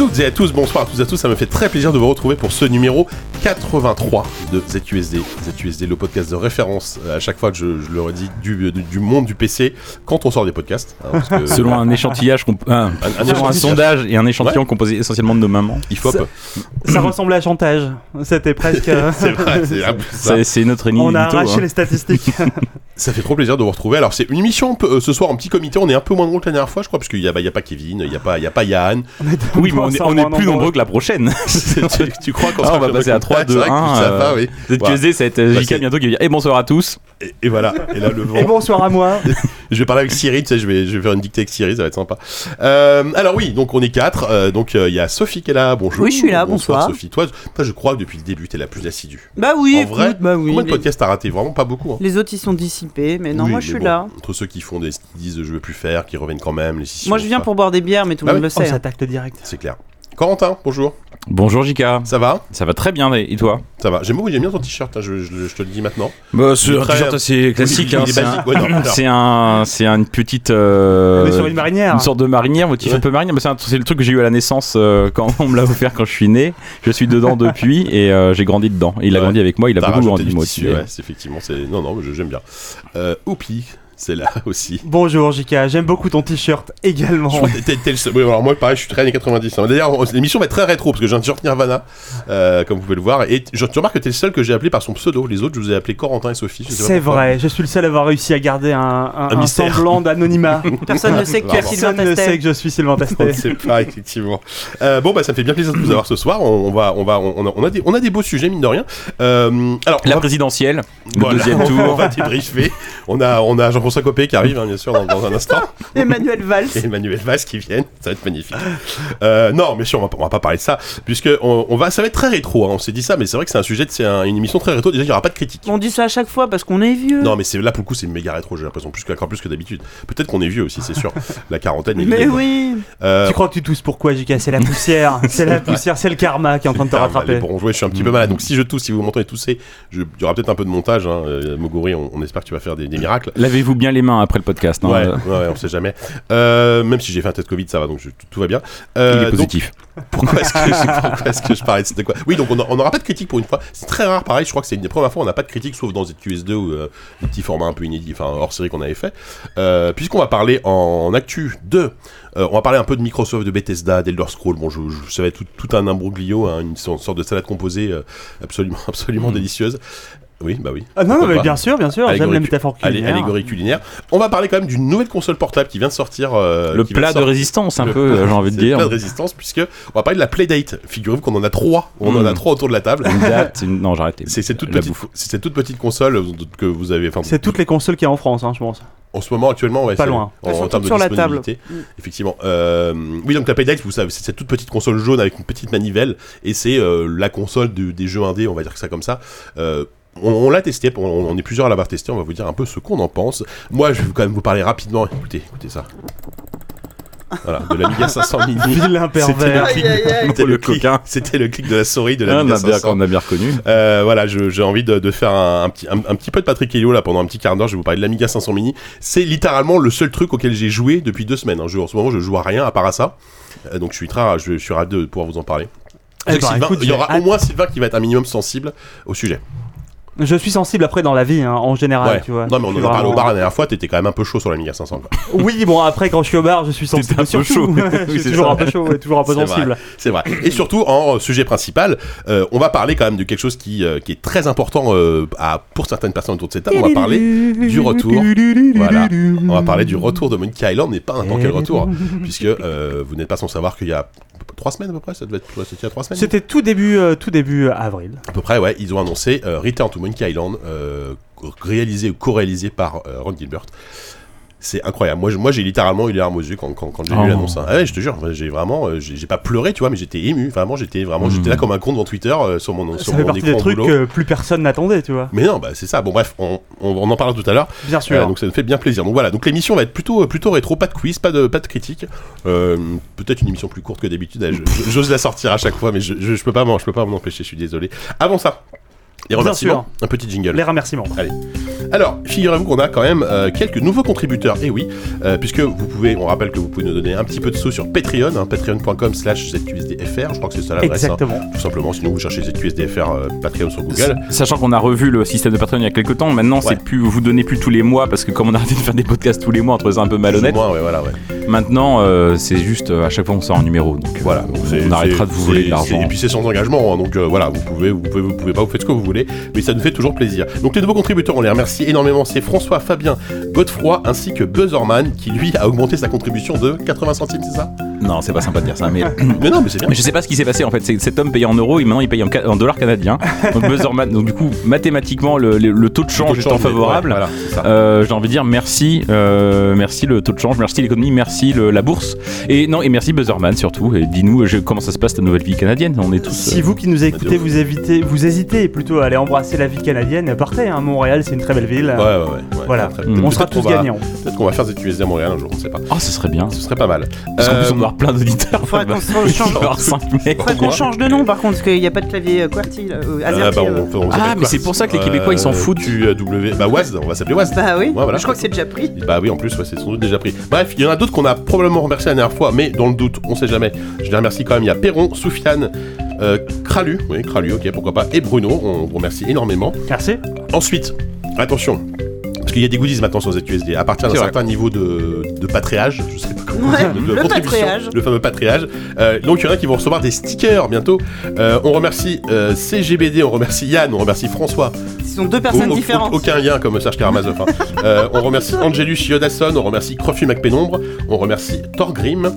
Bonsoir à toutes et à tous, bonsoir à tous et à tous, ça me fait très plaisir de vous retrouver pour ce numéro 83 de ZQSD. ZQSD, le podcast de référence, euh, à chaque fois que je, je le redis, du, du, du monde du PC quand on sort des podcasts. hein, parce que- Selon un échantillage, comp- un, un selon un échantillage. sondage et un échantillon composé essentiellement de nos mamans. Il faut Ça- Ça ressemblait à chantage. C'était presque. euh, C'est vrai, c'est un peu ça. C'est c'est notre énigme On a mytho, arraché hein. les statistiques. Ça fait trop plaisir de vous retrouver. Alors c'est une émission euh, ce soir en petit comité, on est un peu moins nombreux que la dernière fois je crois, parce qu'il y a, bah, y a pas Kevin, il y a pas, y a pas Yann. Oui, mais on est, on est plus nombreux que la prochaine. tu, tu crois qu'on Ah, on va passer à nombreux 3, que- 2, Ouais, c'est vrai que 1. ça va, oui. ZQSD, ça va être Bah, JK bientôt qui va dire Eh bonsoir à tous. Et, et voilà, et là le vent. Et bonsoir à moi. Je vais parler avec Siri, tu sais, je vais, je vais faire une dictée avec Siri, ça va être sympa. Euh, alors oui, donc on est quatre. euh, donc euh, il y a Sophie qui est là. Bonjour. Oui, je suis là, bonsoir. Sophie. Toi, toi, je crois que depuis le début, t'es la plus assidue. Bah oui, En écoute, vrai, bah oui. Combien de podcasts t'as raté? Vraiment pas beaucoup. hein. les autres ils sont dissipés, mais non, Oui, moi je suis bon, là. Entre ceux qui font des, qui disent je veux plus faire, qui reviennent quand même, les Moi je viens pour boire des bières, mais tout Bah le monde le On sait. hein. s'attaque le direct. C'est clair. Corentin, bonjour. Bonjour JK. Ça va? Ça va très bien, et toi? Ça va. J'aime beaucoup, j'aime bien ton t-shirt, hein, je, je- je te le dis maintenant. bah, c'est un t-shirt assez classique. Hein, C'est un- ouais, un, une petite. euh, On est sur une marinière. Une sorte de marinière, motif Ouais. un peu marinière, c'est le truc que j'ai eu à la naissance euh, quand on me l'a offert quand je suis né. Je suis dedans depuis et euh, j'ai grandi dedans. Et il a Ouais. grandi avec moi, il a beaucoup grandi moi aussi. ouais, effectivement, c'est non non, je- j'aime bien. Euh, Oupi, c'est là aussi. Bonjour JK, j'aime beaucoup ton t-shirt également. Je le seul- oui, alors moi, pareil, je suis très années 90. hein. D'ailleurs, on- l'émission va être très rétro parce que j'ai un t-shirt Nirvana, euh, comme vous pouvez le voir. Et je, tu remarques que t'es le seul que j'ai appelé par son pseudo. Les autres, je vous ai appelé Corentin et Sophie. C'est vrai, je suis le seul à avoir réussi à garder un, un- Un semblant d'anonymat. Personne ne sait que es. Sylvain Personne ne sait que je suis Sylvain On ne Tastet. sait pas, effectivement. Euh, bon, bah, ça me fait bien plaisir de vous avoir ce soir. On, on va, on va, on a, on a des, on a des beaux sujets, mine de rien. Euh, alors, on La va- présidentielle, le voilà, deuxième on tour. va débriefer. On a, on a Jean-François Copé qui arrive, hein, bien sûr, dans, dans un instant. Emmanuel Valls. et Emmanuel Valls qui viennent, ça va être magnifique. Euh, non, mais sûr, on va, on va pas parler de ça, puisque on, on va, ça va être très rétro. hein, on s'est dit ça, mais c'est vrai que c'est un sujet, c'est un- une émission très rétro. Déjà, il y aura pas de critique. On dit ça à chaque fois parce qu'on est vieux. Non, mais c'est là pour le coup, c'est méga rétro. J'ai l'impression plus encore plus que d'habitude. Peut-être qu'on est vieux aussi, c'est sûr. La quarantaine. est mais oui. Euh, Tu crois que tu tousses pourquoi JK C'est la poussière. C'est la poussière, c'est le karma qui est en train de te Ah, rattraper. les bons jouets, je suis un petit peu malade. Donc si je tousse, si vous m'entendez tousser, il y aura peut-être un peu de montage. Hein. Euh, Moguri, on, on espère que tu vas faire des, des miracles. Lavez-vous bien les mains après le podcast. hein. Ouais, ouais, on sait jamais. Euh, même si j'ai fait un test Covid, ça va, donc je- tout, va bien. Euh, Il est donc, positif. Pourquoi est-ce que, que je parlais de quoi? Oui, donc on n'aura pas de critique pour une fois. C'est très rare, pareil. Je crois que c'est une des premières fois où on n'a pas de critique, sauf dans ZQS2 ou euh, des petits formats un peu inédits, enfin hors série qu'on avait fait. Euh, Puisqu'on va parler en actu de. euh, on va parler un peu de Microsoft, de Bethesda, d'Elder Scrolls. Bon, je, je, ça va être tout, tout un imbroglio, hein, une sorte de salade composée euh, absolument, absolument délicieuse. Oui, bah oui. Ah non, mais pas bien sûr, bien sûr, j'aime la métaphore culinaire. Allégorie culinaire. On va parler quand même d'une nouvelle console portable qui vient de sortir. euh, Le plat de sortir- résistance, un Le- peu, j'ai envie de c'est le dire. plat de résistance, puisque on va parler de la Playdate. Figurez-vous qu'on en a trois. On en a trois autour de la table. Une date, une- Non, j'ai arrêté. C'est cette toute petite, bouffe. c'est cette toute petite console euh, que vous avez. Enfin, C'est toutes les consoles qu'il y a en France, hein, je pense. En ce moment, actuellement, ouais, Pas loin. En, Elles sont en termes de toutes sur la table. disponibilité, effectivement. Euh, oui, donc la Playdate, vous savez, c'est cette toute petite console jaune avec une petite manivelle, et c'est euh, la console de- des jeux indés, on va dire que ça comme ça. Euh, on, on l'a testé, on, on est plusieurs à l'avoir testé, on va vous dire un peu ce qu'on en pense. Moi, je vais quand même vous parler rapidement. Écoutez, écoutez ça. Voilà, de l'Amiga 500 mini. Vilain pervers. c'était le clic-. C'était le clic de la souris de Ah, on, l'Amiga a bien, 500. on a bien reconnu. Euh, voilà, j'ai envie de, de faire un, un petit, un, un petit peu de Patrick Helio là pendant un petit quart d'heure. Je vais vous parler de l'Amiga 500 Mini. C'est littéralement le seul truc auquel j'ai joué depuis deux semaines. hein. Je- en ce moment, je joue à rien à part à ça. Euh, donc je suis très, je, je suis ravi de pouvoir vous en parler. Eh ben, Sylvain, écoute, il y aura au moins Sylvain qui va être un minimum sensible au sujet. Je suis sensible après dans la vie, hein, en général, ouais. tu vois. non mais on en a parlé au bar la dernière fois. T'étais quand même un peu chaud sur l'Amiga 500. quoi. Oui, bon, après, quand je suis au bar, je suis sensible. Un peu chaud. je suis toujours ça. un peu chaud toujours un peu sensible. C'est vrai. Et surtout, en euh, sujet principal, euh, on va parler quand même de quelque chose qui, euh, qui est très important euh, à, pour certaines personnes autour de cette table. On va parler du retour. Voilà. On va parler du retour de Monkey Island, mais pas n'importe quel retour, puisque vous n'êtes pas sans savoir qu'il y a trois semaines à peu près, ça devait être il y a trois semaines. C'était tout début, tout début avril. À peu près, ouais, ils ont annoncé Return to Monkey Island, euh, réalisé ou co-réalisé par euh, Ron Gilbert. C'est incroyable. Moi, je- moi j'ai littéralement eu les larmes aux yeux quand, quand, quand j'ai Oh. vu l'annonce. hein. Ah ouais, je te jure, j'ai vraiment, euh, j'ai pas pleuré, tu vois, mais j'étais ému. Vraiment, j'étais vraiment, j'étais là comme un con devant Twitter euh, sur mon, sur Ça fait mon partie écran des trucs boulot. que plus personne n'attendait, tu vois. Mais non, bah c'est ça. Bon bref, on, on, on en parlera tout à l'heure. Bien sûr. Euh, donc ça me fait bien plaisir. Donc voilà, donc l'émission va être plutôt plutôt rétro, pas de quiz, pas de pas de critique. Euh, Peut-être une émission plus courte que d'habitude. Je- J'ose la sortir à chaque fois, mais je, je, je peux pas je peux pas m'en empêcher. Je suis désolé. Avant ça, les Bien remerciements. sûr. Un petit jingle. Les remerciements. Allez. Alors, figurez-vous qu'on a quand même euh, quelques nouveaux contributeurs, et oui, euh, puisque vous pouvez, on rappelle que vous pouvez nous donner un petit peu de sous sur Patreon, hein, patreon.com slash ZQSDFR, je crois que c'est ça l'adresse, hein, Exactement. tout simplement, sinon vous cherchez ZQSDFR euh, Patreon sur Google. Sachant qu'on a revu le système de Patreon il y a quelques temps, maintenant Ouais. c'est plus vous donnez plus tous les mois parce que comme on a arrêté de faire des podcasts tous les mois, on trouvait ça un peu malhonnête. Moins, ouais, voilà, ouais. Maintenant euh, c'est juste euh, à chaque fois on sort un numéro. Donc Voilà, donc on arrêtera de vous voler c'est- de l'argent. c'est- Et puis c'est sans engagement, hein, donc euh, voilà, vous pouvez, vous pouvez, vous pouvez pas, vous faites ce que vous voulez, mais ça nous fait toujours plaisir. Donc les nouveaux contributeurs, on les remercie énormément. C'est François, Fabien, Godefroy ainsi que Buzzerman qui lui a augmenté sa contribution de 80 centimes, c'est ça? Non, c'est pas sympa de dire ça, mais, Mais non, mais c'est bien. mais je sais pas ce qui s'est passé en fait. Cet homme payait en euros et maintenant il paye en, ca- en dollars canadiens. Donc Buzzerman, donc du coup mathématiquement le, le- le taux de change Le taux de étant favorable. ouais, voilà. Euh, j'ai envie de dire merci, euh, merci le taux de change, merci l'économie, merci le- la bourse et non et merci Buzzerman surtout. Et dis-nous je- comment ça se passe ta nouvelle vie canadienne? On est tous. Si euh, vous qui nous écoutez, vous, évitez, vous hésitez plutôt à aller embrasser la vie canadienne, partez. Hein, Montréal, c'est une très belle ville. Ouais, ouais, ouais. ouais, Voilà. très- Mm. On sera tous gagnants. Peut-être qu'on va faire ZQSD à Montréal un jour, on sait pas. Oh, ce serait bien. Ce serait pas mal. Parce Euh, avoir plein d'auditeurs. Faudrait qu'on se change. avoir 5 mecs. Faudrait qu'on change de nom par contre, parce qu'il n'y a pas de clavier euh, QWERTY, euh, euh, bah, euh. Ah, mais c'est pour ça que les Québécois, ils s'en foutent. QW. Bah, WASD, on va s'appeler WASD. Bah oui, Ouais, voilà. je crois que c'est déjà pris. Bah oui, en plus, ouais, c'est sans doute déjà pris. Bref, il y en a d'autres qu'on a probablement remercié la dernière fois, mais dans le doute, on sait jamais. Je les remercie quand même. Il y a Perron, Soufiane, euh, Kralu, oui, Kralu, ok, pourquoi pas, et Bruno, on vous remercie énormément. Merci. Ensuite, attention, parce qu'il y a des goodies maintenant sur ZQSD. À partir d'un certain niveau de, de patréage, je sais pas comment Ouais, de le patréage. le fameux patréage. Euh, donc il y en a qui vont recevoir des stickers bientôt. Euh, on remercie euh, CGBD, on remercie Yann, on remercie François. Ce sont deux personnes Au- au- différentes. Aucun lien comme Serge Karamazov. hein. Euh, on remercie Angelus Yodasson, on remercie Croffy McPénombre, on remercie Thorgrim.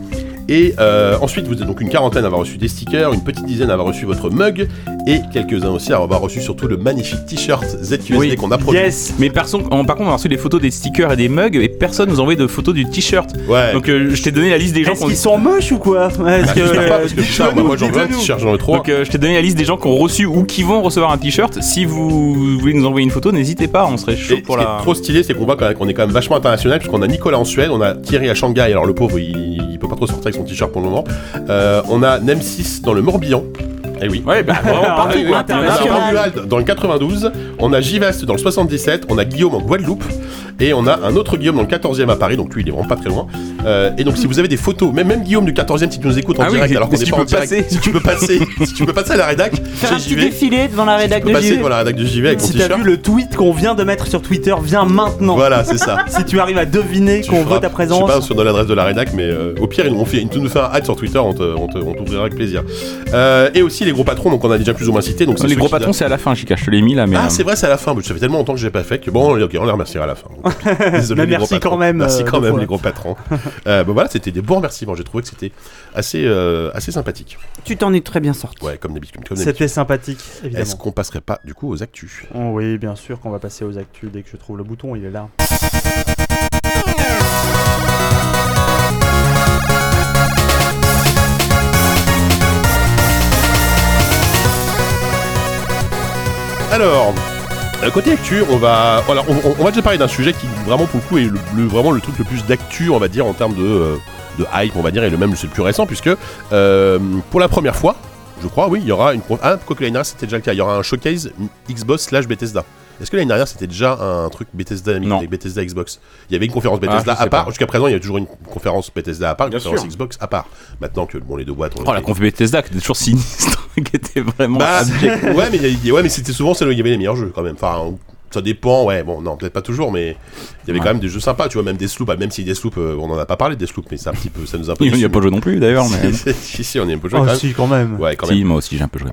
Et euh, ensuite, vous êtes donc une quarantaine à avoir reçu des stickers, une petite dizaine à avoir reçu votre mug, et quelques-uns aussi à avoir reçu surtout le magnifique t-shirt ZQSD Oui. qu'on a produit. Yes. Mais par contre, on a reçu des photos des stickers et des mugs et personne nous a envoyé de photos du t-shirt. Ouais. Donc euh, je t'ai donné la liste des gens qu'ils sont moches ou quoi Est-ce Bah, que- j'espère pas, parce que putain, moi, moi, j'en veux un t-shirt, j'en veux trois. Donc euh, je t'ai donné la liste des gens qui ont reçu ou qui vont recevoir un t-shirt. Si vous voulez nous envoyer une photo, n'hésitez pas, on serait chaud Et pour ce qui la. est trop stylé, c'est qu'on voit quand même qu'on est quand même vachement international, puisqu'on a Nicolas en Suède, on a Thierry à Shanghai, alors le pauvre, il, il peut pas trop sortir avec son t-shirt pour le moment. Euh, on a Nemsis dans le Morbihan. Eh oui. Ouais, bah vraiment Ah, partout oui, quoi. On a. Romuald dans le 92, on a Givast dans le 77, on a Guillaume en Guadeloupe, et on a un autre Guillaume dans le 14e à Paris, donc lui il est vraiment pas très loin. Euh, et donc si vous avez des photos, même, même Guillaume du 14e si tu nous écoutes en Ah oui, direct, alors qu'on si n'est tu pas en peux direct, passer. si tu peux passer, si tu peux passer à la rédac, Faire un chez petit JV, défilé devant la tu rédac peux de passer JV. devant la rédac de JV avec ton Si t'as t-shirt. vu le tweet qu'on vient de mettre sur Twitter, viens maintenant. Voilà, c'est ça. Si tu arrives à deviner Tu qu'on feras- veut ta présence. Je sais pas sur l'adresse de la rédac, mais euh, au pire, on fait, tu nous un ad sur Twitter, on te- on te- on t'ouvrira avec plaisir. Euh, et aussi les gros patrons, donc on a déjà plus ou moins cité. Donc c'est Les ceux gros qui- patrons, c'est à la fin, Chica, je te l'ai mis là, mais. Ah, euh, c'est vrai, c'est à la fin. mais Ça fait tellement longtemps que je l'ai pas fait que bon, ok, on les remerciera à la fin. Désolé, Mais les gros merci patrons. quand même, Merci euh, quand même, fois. les gros patrons. euh, bon, voilà, c'était des bons remerciements. J'ai trouvé que c'était assez, euh, assez sympathique. Tu t'en es très bien sorti. Ouais, comme d'habitude. C'était sympathique, Est-ce qu'on passerait pas du coup aux actus? Oh oui, bien sûr qu'on va passer aux actus dès que je trouve le bouton, il est là. Alors, côté actu, on va, voilà, on, va déjà parler d'un sujet qui vraiment pour le coup est le, vraiment le truc le plus d'actu, on va dire en termes de, euh, de hype, on va dire, et le même c'est le plus récent puisque euh, pour la première fois, je crois, oui, il y aura une, ah, l'année dernière c'était déjà le cas, il y aura un showcase Xbox slash Bethesda. Est-ce que l'année dernière c'était déjà un truc Bethesda Non. avec Bethesda Xbox? Il y avait une conférence Ah, Bethesda à part. Jusqu'à présent, il y a toujours une conférence Bethesda à part, une Bien conférence sûr. Xbox à part. Maintenant que bon, les deux boîtes ont Oh, la été- conf Bethesda qui était toujours sinistre, qui était vraiment bah, ouais, mais, il y a- ouais, mais c'était souvent celle où il y avait les meilleurs jeux quand même. Enfin, ça dépend, ouais, bon, non, peut-être pas toujours, mais il y avait Ouais. quand même des jeux sympas, tu vois, même des sloops, bah, même si des sloops, euh, on en a pas parlé des sloops, mais c'est un petit peu, ça nous a un peu. Il n'y a pas joué non plus d'ailleurs, mais. si, si, on y a un peu joué Oh quand même. si, quand même. Ouais, quand même. Moi aussi j'ai un peu joué.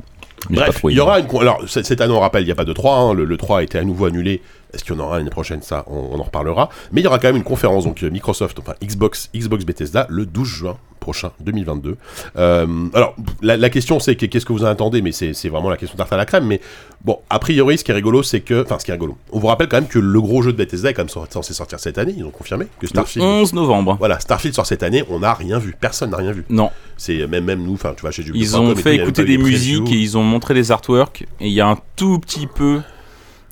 Bref, il y aura une. Alors, cette année, on rappelle, il n'y a pas de 3. hein, le, le 3 a été à nouveau annulé. Est-ce qu'il y en aura l'année prochaine? Ça, on, on en reparlera. Mais il y aura quand même une conférence, donc euh, Microsoft, enfin Xbox, Xbox Bethesda, le 12 juin prochain, 2022. Euh, alors, la, la question, c'est que- qu'est-ce que vous en attendez? Mais c'est vraiment la question tarte à la crème. Mais bon, a priori, ce qui est rigolo, c'est que. Enfin, ce qui est rigolo. On vous rappelle quand même que le gros jeu de Bethesda est quand même censé sortir cette année. Ils ont confirmé que Le Starfield. 11 novembre. Voilà, Starfield sort cette année, on n'a rien vu, personne n'a rien vu. Non, C'est même même nous, enfin tu vois chez ils jeuxvideo.com ont fait écouter des musiques et ils ont montré des artworks et il y a un tout petit peu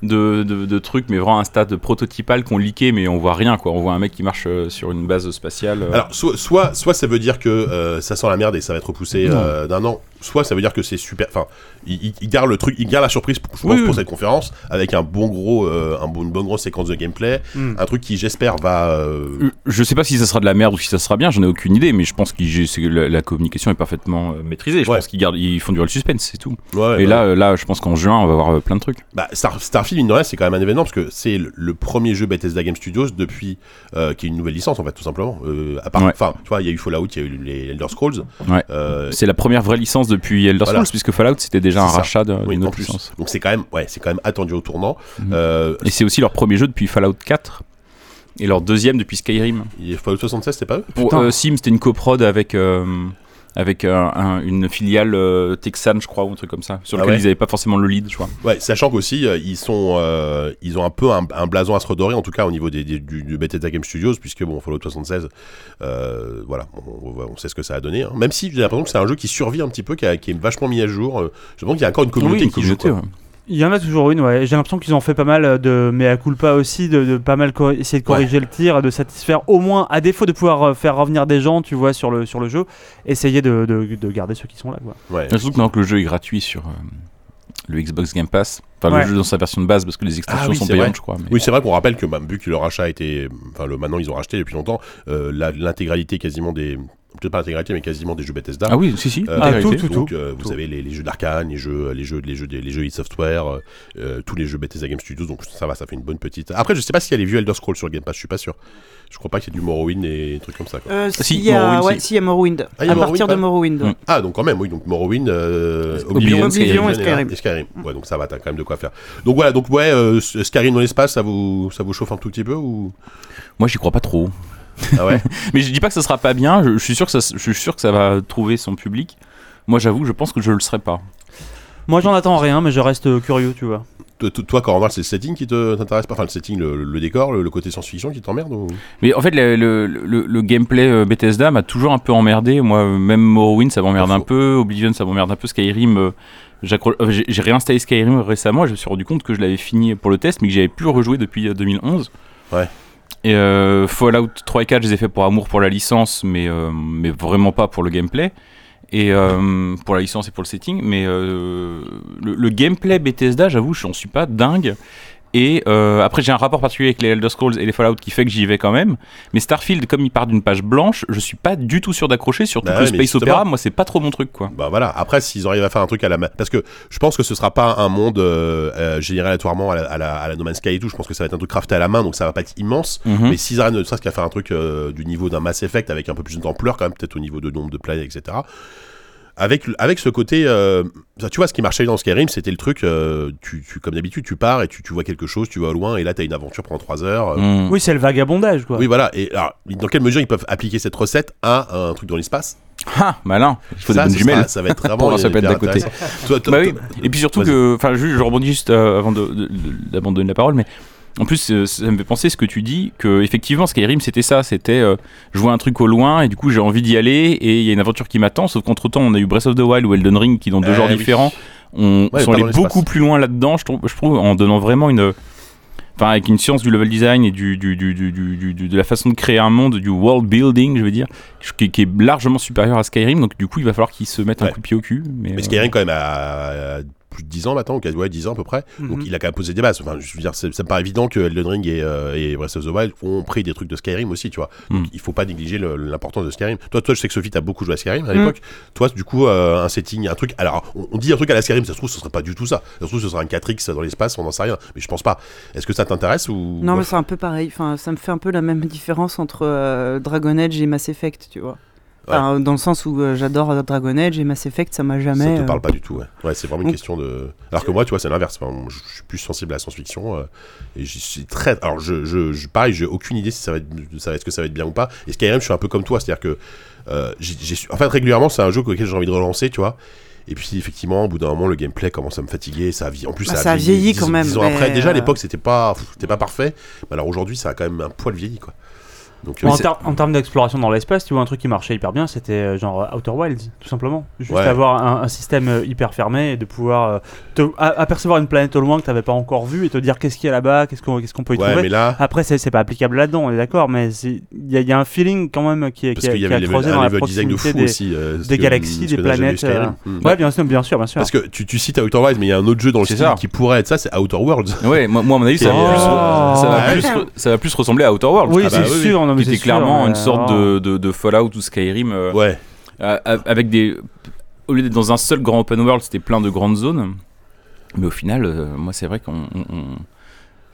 de, de, de trucs, mais vraiment un stade prototypal qu'on leaké, mais on voit rien quoi. On voit un mec qui marche euh, sur une base spatiale. euh. Alors, soit, soit, soit ça veut dire que euh, ça sent la merde et ça va être repoussé d'un an, soit ça veut dire que c'est super. Enfin, il, garde le truc, il garde la surprise, pour, je pense, Oui, pour oui. cette conférence, avec un bon gros, euh, un bon, une bonne grosse séquence de gameplay, Hmm. un truc qui, j'espère, va. euh, Euh, Je sais pas si ça sera de la merde ou si ça sera bien, j'en ai aucune idée, mais je pense que la, la communication est parfaitement euh, maîtrisée. Je Ouais. pense qu'ils gardent, ils font du real suspense, c'est tout. ouais, Et bah, là, euh, là, je pense qu'en juin, on va voir euh, plein de trucs. Bah, Star, Starfield, mine de rien, c'est quand même un événement parce que c'est le, le premier jeu Bethesda Game Studios depuis euh, qui est une nouvelle licence en fait, tout simplement. Euh, à part, Ouais. enfin, tu vois, il y a eu Fallout, il y a eu les Elder Scrolls. Ouais. Euh, C'est la première vraie licence depuis Elder Scrolls, Voilà. puisque Fallout c'était déjà un ça. rachat de- oui, d'une en autre plus. licence. Donc c'est quand même, ouais, c'est quand même attendu au tournant. Mhm. Euh, Et c'est aussi leur premier jeu depuis Fallout 4 et leur deuxième depuis Skyrim. il- Fallout 76, c'était pas eux? Pour euh, Sim, c'était une coprod avec euh, avec un- un- une filiale euh, texane, je crois, ou un truc comme ça, sur Ah lequel ouais ils n'avaient pas forcément le lead, je crois. Ouais, sachant qu'aussi euh, ils sont, euh, ils ont un peu un, un blason à se redorer en tout cas au niveau des, des- du, du Bethesda Game Studios puisque bon Fallout 76, euh, voilà, on, sait ce que ça a donné. hein. Même si j'ai l'impression que c'est un jeu qui survit un petit peu, qui, a- qui est vachement mis à jour. euh, je pense qu'il y a encore une communauté Oui, une qui joue. communauté, quoi. ouais. Il y en a toujours une, ouais. J'ai l'impression qu'ils ont fait pas mal de mea culpa aussi, de, de pas mal essayer de corriger le tir, de satisfaire au moins, à défaut de pouvoir euh, faire revenir des gens, tu vois, sur le, sur le jeu, essayer de, de, de garder ceux qui sont là, quoi. Ouais. Surtout que maintenant que le jeu est gratuit sur euh, le Xbox Game Pass, enfin Ouais. le jeu dans sa version de base, parce que les extensions Ah oui, sont payantes, vrai. je crois. mais- Oui, c'est vrai qu'on rappelle que bah, vu que le rachat a été, enfin le maintenant ils ont racheté depuis longtemps, euh, l'intégralité quasiment des, peut-être pas l'intégralité mais quasiment des jeux Bethesda. Ah oui, si, si. Euh, Ah, intégralité. tout, tout, Donc euh, vous avez les, les jeux d'Arkane, les jeux, les jeux, les jeux, des- les jeux id Software, euh, tous les jeux Bethesda Game Studios. Donc ça va, ça fait une bonne petite. Après, je sais pas s'il y a les vieux Elder Scrolls sur Game Pass, je suis pas sûr. Je crois pas qu'il y ait du Morrowind et des trucs comme ça. Quoi. Euh, si, s'il y a, Morrowind, ouais, si. s'il y a Morrowind. Ah, il y a à partir de Morrowind, Morrowind. Mm. Ah donc quand même, oui. Donc Morrowind, euh, Oblivion, Oblivion et Skyrim. et Skyrim. Ouais, donc ça va, t'as quand même de quoi faire. Donc voilà, donc ouais, euh, Skyrim dans l'espace, ça vous, ça vous chauffe un tout petit peu ou? Moi, j'y crois pas trop. Ah ouais. Mais je dis pas que ça sera pas bien. Je, je suis sûr que ça, je suis sûr que ça va trouver son public. Moi, j'avoue, je pense que je le serai pas. Moi, j'en attends rien, mais je reste curieux, tu vois. Toi, toi, Corentin, c'est le setting qui t'intéresse pas? Enfin, le setting, le, le décor, le, le côté science-fiction qui t'emmerde ou... Mais en fait, le, le- le- le gameplay euh, Bethesda m'a toujours un peu emmerdé. Moi, même Morrowind, ça m'emmerde un peu. Oblivion, ça m'emmerde un peu. Skyrim, euh, euh, j'ai réinstallé Skyrim récemment et je me suis rendu compte que je l'avais fini pour le test, mais que j'avais plus rejoué depuis euh, 2011. Ouais. Euh, Fallout 3 et 4, je les ai fait pour amour pour la licence, mais, euh, mais vraiment pas pour le gameplay. Et euh, pour la licence et pour le setting. Mais le, gameplay Bethesda, j'avoue, je n'en suis pas dingue. Et euh, après, j'ai un rapport particulier avec les Elder Scrolls et les Fallout qui fait que j'y vais quand même. Mais Starfield, comme il part d'une page blanche, je suis pas du tout sûr d'accrocher. Surtout Bah que ouais, Space justement. Opera, moi, c'est pas trop mon truc, quoi. Bah voilà, après s'ils arrivent à faire un truc à la main. Parce que je pense que ce sera pas un monde euh, euh, généré aléatoirement à la, à, la, à la No Man's Sky et tout. Je pense que ça va être un truc crafté à la main, donc ça va pas être immense. Mhm. Mais s'ils arrivent ne serait-ce qu'à faire un truc euh, du niveau d'un Mass Effect avec un peu plus d'ampleur, quand même, peut-être au niveau de nombre de planètes, etc. Avec, avec ce côté. euh, ça, tu vois, ce qui marchait dans Skyrim, c'était le truc. euh, tu, tu, comme d'habitude, tu pars et tu, tu vois quelque chose, tu vas loin, et là, t'as une aventure pendant 3 heures. euh, Mhm. Oui, c'est le vagabondage, quoi. Oui, voilà. Et alors, dans quelle mesure ils peuvent appliquer cette recette à un truc dans l'espace? Ah, malin. Il faut ça, des bonnes jumelles. ça va être vraiment hyper pète d'à côté. intéressant. Toi, toi, Bah oui. Et puis surtout que, enfin, juste, je rebondis juste euh, avant de- de- de- d'abandonner la parole, mais en plus, euh, ça me fait penser ce que tu dis, que effectivement, Skyrim, c'était ça, c'était, euh, je vois un truc au loin et du coup, j'ai envie d'y aller et il y a une aventure qui m'attend. Sauf qu'entre temps, on a eu Breath of the Wild ou Elden Ring qui, dans deux Eh genres oui. différents, on Ouais, sont allés beaucoup plus loin là-dedans. Je trouve, je trouve, en donnant vraiment une Enfin, avec une science du level design et du, de la façon de créer un monde, du world building, je veux dire, qui, qui est largement supérieur à Skyrim. Donc, du coup, il va falloir qu'ils se mettent un coup de pied au cul. Mais, Mais euh, Skyrim, quand même, a plus de 10 ans maintenant, ou quasi- ouais, 10 ans à peu près. Donc Mhm. il a quand même posé des bases. Enfin, je veux dire, c'est- ça me paraît évident que Elden Ring et, euh, et Breath of the Wild ont pris des trucs de Skyrim aussi, tu vois. Donc Mhm. il faut pas négliger l'importance de Skyrim. Toi, toi, je sais que Sophie, t'as beaucoup joué à Skyrim à Mhm. l'époque. Toi, du coup, euh, un setting, un truc. Alors, on, on dit un truc à la Skyrim, ça se trouve, ce serait pas du tout ça. Ça se trouve, ce sera un 4X dans l'espace, on n'en sait rien. Mais je pense pas. Est-ce que ça t'intéresse ou. Non, mais c'est un peu pareil. Enfin, ça me fait un peu la même différence entre euh, Dragon Age et Mass Effect, tu vois. Enfin, Dans le sens où euh, j'adore euh, Dragon Age et Mass Effect, ça m'a jamais. Ça te euh, parle pas du tout, ouais. Ouais, c'est vraiment une Donc- question de. Alors que moi, tu vois, c'est l'inverse. Enfin, je suis plus sensible à la science-fiction euh, et je suis très. Alors, je, je, je- pareil, j'ai aucune idée si ça va être, ça va être, ce que ça va être bien ou pas. Et Skyrim, je suis un peu comme toi, c'est-à-dire que, en fait, régulièrement, c'est un jeu auquel j'ai envie de relancer, tu vois. Et puis, effectivement, au bout d'un moment, le gameplay commence à me fatiguer. Ça a vie- en plus, Bah, ça, a vieilli quand même, dix ans après. Déjà, à l'époque, c'était pas, c'était pas parfait. Mais alors aujourd'hui, ça a quand même un poil vieilli, quoi. Donc, Bon, euh, en, c'est- ter- en termes d'exploration dans l'espace, tu vois, un truc qui marchait hyper bien, c'était euh, genre euh, Outer Wilds, tout simplement. Juste Ouais. avoir un, un système hyper fermé et de pouvoir te- a- apercevoir une planète au loin que tu n'avais pas encore vue et te dire qu'est-ce qu'il y a là-bas, qu'est-ce qu'on peut y ouais, trouver. mais là, Après, c'est pas applicable là-dedans, on est d'accord, mais il y, a- il y a un feeling quand même qui est, parce qu'il y avait un dans la level design de proximité fou des, aussi. euh, des que- galaxies, des planètes. Euh, Mm. Ouais, bien sûr, bien sûr, bien sûr. Parce que tu, tu cites Outer Wilds, mais il y a un autre jeu dans le style ça. qui pourrait être ça, c'est Outer Worlds. Ouais, moi, moi, à mon avis, ça, va plus, ça, va plus, ressembler à Outer Worlds. oui, Ah bah c'est sûr, non, mais Qui c'est était sûr, clairement mais, une sorte de, de, de Fallout ou Skyrim euh, Ouais. euh, avec des. Au lieu d'être dans un seul grand open world, c'était plein de grandes zones. Mais au final, euh, moi, c'est vrai qu'on. on- on-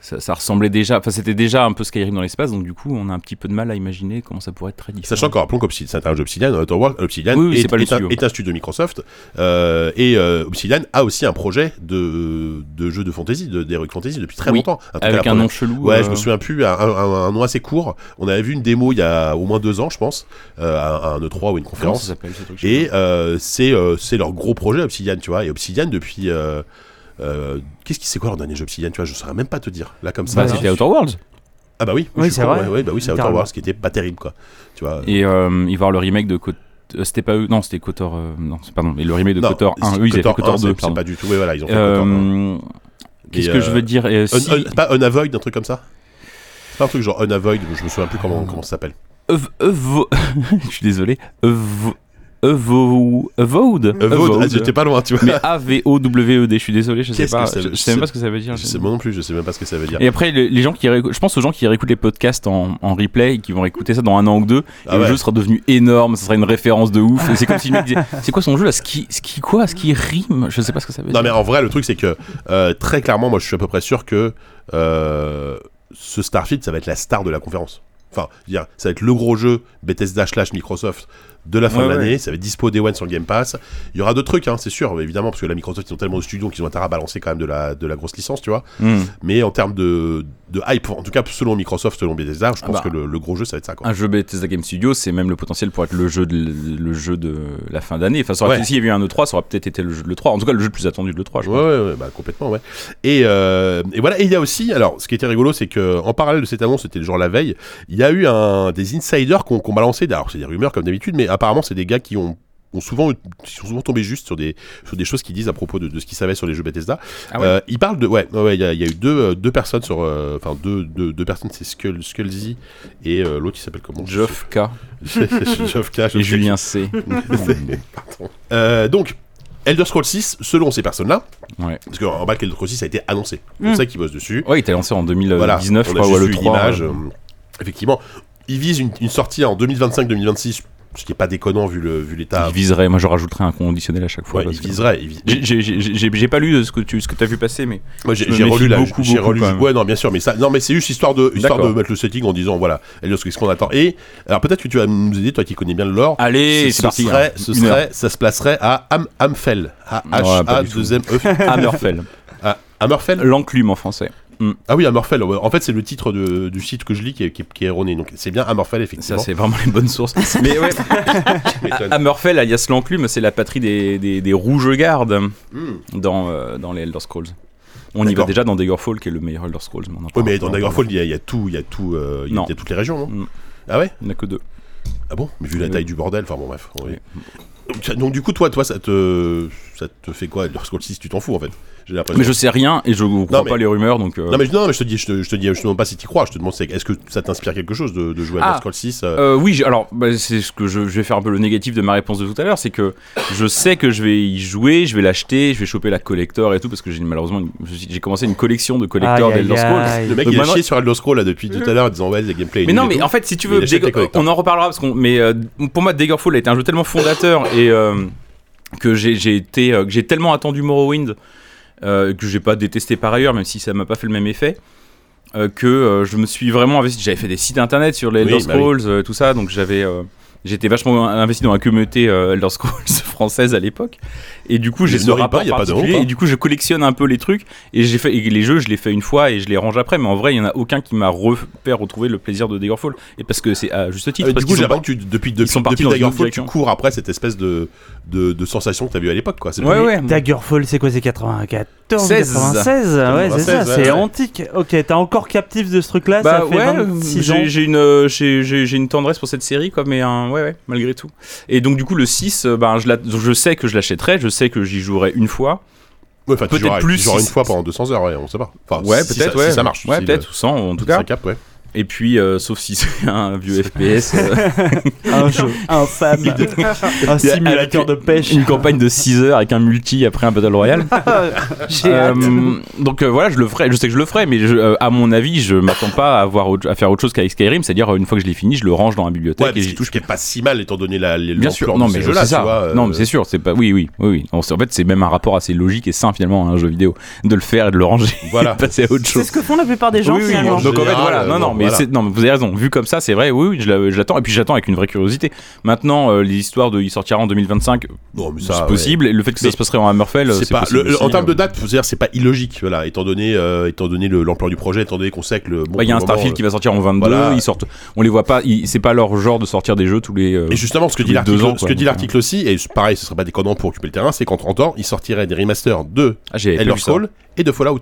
ça, ça ressemblait déjà. Enfin, c'était déjà un peu Skyrim dans l'espace, donc du coup, on a un petit peu de mal à imaginer comment ça pourrait être très différent. Sachant qu'en rappelons qu'Obsidian, c'est un jeu Obsidian, Worlds, Obsidian Oui, oui, est, pas le est un, est un studio Microsoft, euh, et euh, Obsidian a aussi un projet de, de jeu de fantasy, de d'Heroic Fantasy depuis très Oui, longtemps. Un Avec un nom chelou. Ouais, je euh, me souviens plus, un, un- un nom assez court. On avait vu une démo il y a au moins deux ans, je pense, à un E3 ou une Comment ça conférence. s'appelle ce truc Et c'est leur gros projet Obsidian, tu vois. Et Obsidian depuis. Euh, euh, Qu'est-ce qui c'est quoi leur dernier jeu Obsidian Tu vois, je saurais même pas te dire. Là comme ça. Bah, c'était Outer Worlds. Ah bah oui, Oui, je suis c'est vrai. ouais, ouais, bah oui, c'est Outer. Worlds qui était pas terrible quoi. Tu vois. Et euh, il va y avoir le remake de Kot- euh, C'était pas eux, non, c'était Kotor. euh, non, c'est- pardon, et le remake de Non, Kotor 1. c'est- Eux, ils avaient fait Kotor 1, 2. c'est- pas du tout. Ouais, voilà, ils ont fait Kotor 1. Euh, Qu'est-ce Et, que je euh, veux dire euh, Un- si- un- c'est pas Unavoid, un truc comme ça C'est pas un truc genre Unavoid, je me souviens plus comment, comment ça s'appelle. Je suis désolé. Evo- Unavoid, Evode. ah, j'étais pas loin, tu vois. Mais A-V-O-W-E-D, je suis désolé, je sais pas. Je, sais même pas ce que ça veut dire. Je sais moi non plus, je sais même pas ce que ça veut dire. Et après, les, gens qui je pense aux gens qui réécoutent les podcasts en, en replay et qui vont réécouter ça dans un an ou deux. Ah et le ouais. jeu sera devenu énorme, ça sera une référence de ouf. C'est comme si le mec disait C'est quoi son jeu là Ski, ski quoi Ski rime Je sais pas ce que ça veut Non mais dire. en vrai le truc c'est que euh, très clairement moi je suis à peu près sûr que euh, ce Starfield ça va être la star de la conférence. Enfin, ça va être le gros jeu Bethesda slash Microsoft de la fin Ouais, de ouais. l'année. Ça va être dispo Day One sur le Game Pass. Il y aura d'autres trucs, hein, c'est sûr, évidemment, parce que la Microsoft ils ont tellement de studios qu'ils ont intérêt à balancer quand même de la, de la grosse licence, tu vois. Hmm. Mais en termes de, de hype, en tout cas selon Microsoft, selon Bethesda, je Ah pense bah. que le, le gros jeu ça va être ça. Quoi. Un jeu Bethesda Game Studio, c'est même le potentiel pour être le jeu de, le jeu de la fin d'année. Enfin, aurait Ouais. s'il y avait eu un E3, ça aurait peut-être été le, jeu, le 3. En tout cas, le jeu le plus attendu de l'E3, je Ouais, crois. ouais, ouais, bah, complètement, ouais. Et, euh, et voilà, et il y a aussi, alors, ce qui était rigolo, c'est que en parallèle de cette annonce, c'était le jour la veille, il y a eu un, des insiders qu'on qu'on balancé, alors c'est des rumeurs comme d'habitude, mais apparemment, c'est des gars qui ont ont souvent, qui sont souvent tombés juste sur des, sur des choses qu'ils disent à propos de, de ce qu'ils savaient sur les jeux Bethesda. Ah ouais. Euh, ils parlent de, ouais, ouais, ouais, il y, a- il y a eu deux, euh, deux personnes sur, euh, enfin deux, deux, deux personnes, c'est Skull, Skullzy et euh, l'autre il s'appelle comment? Geoff K Geoff K, je et Julien C. Donc, Elder Scrolls 6, selon ces personnes-là, Ouais. parce qu'en bas, Elder Scrolls 6 a été annoncé. On Mm. sait qu'ils bossent dessus. Ouais, il était lancé en Voilà, 2019, je on a crois, ou le vu une 3. image, euh, effectivement, ils visent une, une sortie en 2025-2026, ce qui est pas déconnant vu le vu l'état. Il viserait, moi je rajouterais un conditionnel à chaque fois. Ouais, parce ils que- viseraient. ils vis- J'ai- pas lu ce que tu ce que as vu passer, mais Moi, j'ai relu la. beaucoup, j'ai beaucoup, relu. Ouais, non, bien sûr, mais ça, non, mais c'est juste histoire de histoire de mettre le setting en disant voilà, qu'est-ce qu'on attend. Et alors peut-être que tu vas nous aider, toi qui connais bien le lore. allez, ce c'est parti. serait, hein. ce serait, ça se placerait à Am Amfell, à H Ouais, A du tout. 2 M E. Hammerfell, à Hammerfell. l'enclume en français. Ah oui, ouais. En fait, c'est le titre de- du site que je lis qui est, qui est- qui est erroné. Donc c'est bien Ça effectivement. c'est vraiment les bonnes sources. Mais ouais. Hammerfell alias l'enclume, c'est la patrie des, des, des rouges gardes Hmm. dans, euh, dans les Elder Scrolls. On y va déjà dans Daggerfall qui est le meilleur Elder Scrolls. mais Oui, mais dans. Daggerfall, il y, a- il y a tout, il y a tout, euh, il y a- toutes les régions, non Mm. Ah ouais Il n'y en a que deux. Ah bon Mais vu la Oui. taille du bordel, enfin bon bref. oui. Donc, du coup, toi, toi, ça te, ça te fait quoi Elder Scrolls 6 Tu t'en fous en fait. Mais je sais rien et je crois mais- pas les rumeurs donc. euh, Non mais, non, mais je te dis, je te, je te dis, je te demande pas si tu crois. Je te demande, c'est- est-ce que ça t'inspire quelque chose de, de jouer à Elder Ah. Scrolls 6 euh, Euh, oui, alors bah, c'est ce que je, je vais faire un peu le négatif de ma réponse de tout à l'heure, c'est que je sais que je vais y jouer, je vais l'acheter, je vais choper la collector et tout parce que j'ai malheureusement j'ai commencé une collection de aïe, d'Elder Scrolls. Le mec, Donc il a chié sur Elder Scrolls là depuis tout à l'heure en disant ouais, les gameplay. Mais non, mais tout. en fait, si tu veux, on en reparlera parce qu'on. Mais euh, pour moi, Daggerfall a été un jeu tellement fondateur et euh, que j'ai j'ai été, euh, que j'ai tellement attendu Morrowind euh, que j'ai pas détesté par ailleurs, même si ça m'a pas fait le même effet. euh, que euh, je me suis vraiment investi. J'avais fait des sites internet sur les Oui, Elder bah oui. Scrolls, euh, tout ça, donc j'avais. J'étais vachement investi dans la communauté Elder Scrolls française à l'époque. Et du coup, j'ai ce rapport pas, y a pas de particulier. honte, hein. Et du coup, je collectionne un peu les trucs. Et, j'ai fait, et les jeux, je les fais une fois et je les range après. Mais en vrai, il y en a aucun qui m'a refait retrouver le plaisir de Daggerfall. Et parce que c'est à juste titre. Parce du coup, j'ai pas- l'impression que tu, depuis, depuis, sont depuis Daggerfall, tu cours après cette espèce de, de, de sensation que tu as vu à l'époque. quoi. C'est Ouais, pas- ouais. Daggerfall, c'est quoi C'est 94 16. 96 Ouais, c'est 96, ça, c'est ouais. antique. Ok, t'es encore captif de ce truc-là Bah Ça fait ouais, 26 ans. j'ai j'ai une, euh, j'ai une tendresse pour cette série, quoi, mais euh, ouais, ouais, malgré tout. Et donc, du coup, le 6, euh, ben, je, la- je sais que je l'achèterai, je sais que j'y jouerai une fois. Ouais, Peut-être plus si- une fois pendant 200 heures, ouais, on sait pas. Enfin, Ouais, si peut-être, ça- ouais. Si ça marche. Ouais, peut-être, ou 100 en tout cas. capte, ouais. Et puis, euh, sauf si c'est un vieux FPS. euh, Un jeu infâme. un simulateur de pêche. une campagne de 6 heures avec un multi après un Battle Royale. J'ai Euh, hâte. donc euh, voilà, je le ferai, je sais que je le ferai, mais je- euh, à mon avis, je m'attends pas à, avoir autre- à faire autre chose qu'avec Skyrim, c'est-à-dire une fois que je l'ai fini, je le range dans la bibliothèque Ouais, et j'y ce touche qui est pas si mal étant donné la, les Bien sûr, non de mais ces jeux-là, c'est ça. tu vois, non mais c'est sûr, c'est pas. Oui, oui, oui, oui. En en fait, c'est même un rapport assez logique et sain finalement à un jeu vidéo de le faire et de le ranger, Voilà. et de passer à autre C'est chose. ce que font la plupart des gens Oui, oui, finalement. en Donc en fait, voilà, non, non, mais voilà. non, mais vous avez raison. Vu comme ça, c'est vrai. Oui, oui, je l'attends. Et puis j'attends avec une vraie curiosité. Maintenant, euh, les histoires de il sortira en 2025, Non, mais ça, c'est ouais. possible. Et le fait que ça se passerait en Hammerfell, C'est c'est pas possible le- le- aussi, en termes euh. de date, c'est pas illogique, voilà, étant donné euh, étant donné le- l'ampleur du projet, étant donné qu'on sait que le bon, Bah, Il y a un Starfield qui va sortir en 22. voilà. Ils sortent. On les voit pas. ils- C'est pas leur genre de sortir des jeux tous les. euh, Et justement, ce que dit l'article, aussi, et pareil, ce serait pas déconnant pour occuper le terrain, c'est qu'en 30 ans, il sortirait des remasters de Ah, Elder. Scrolls et de Fallout.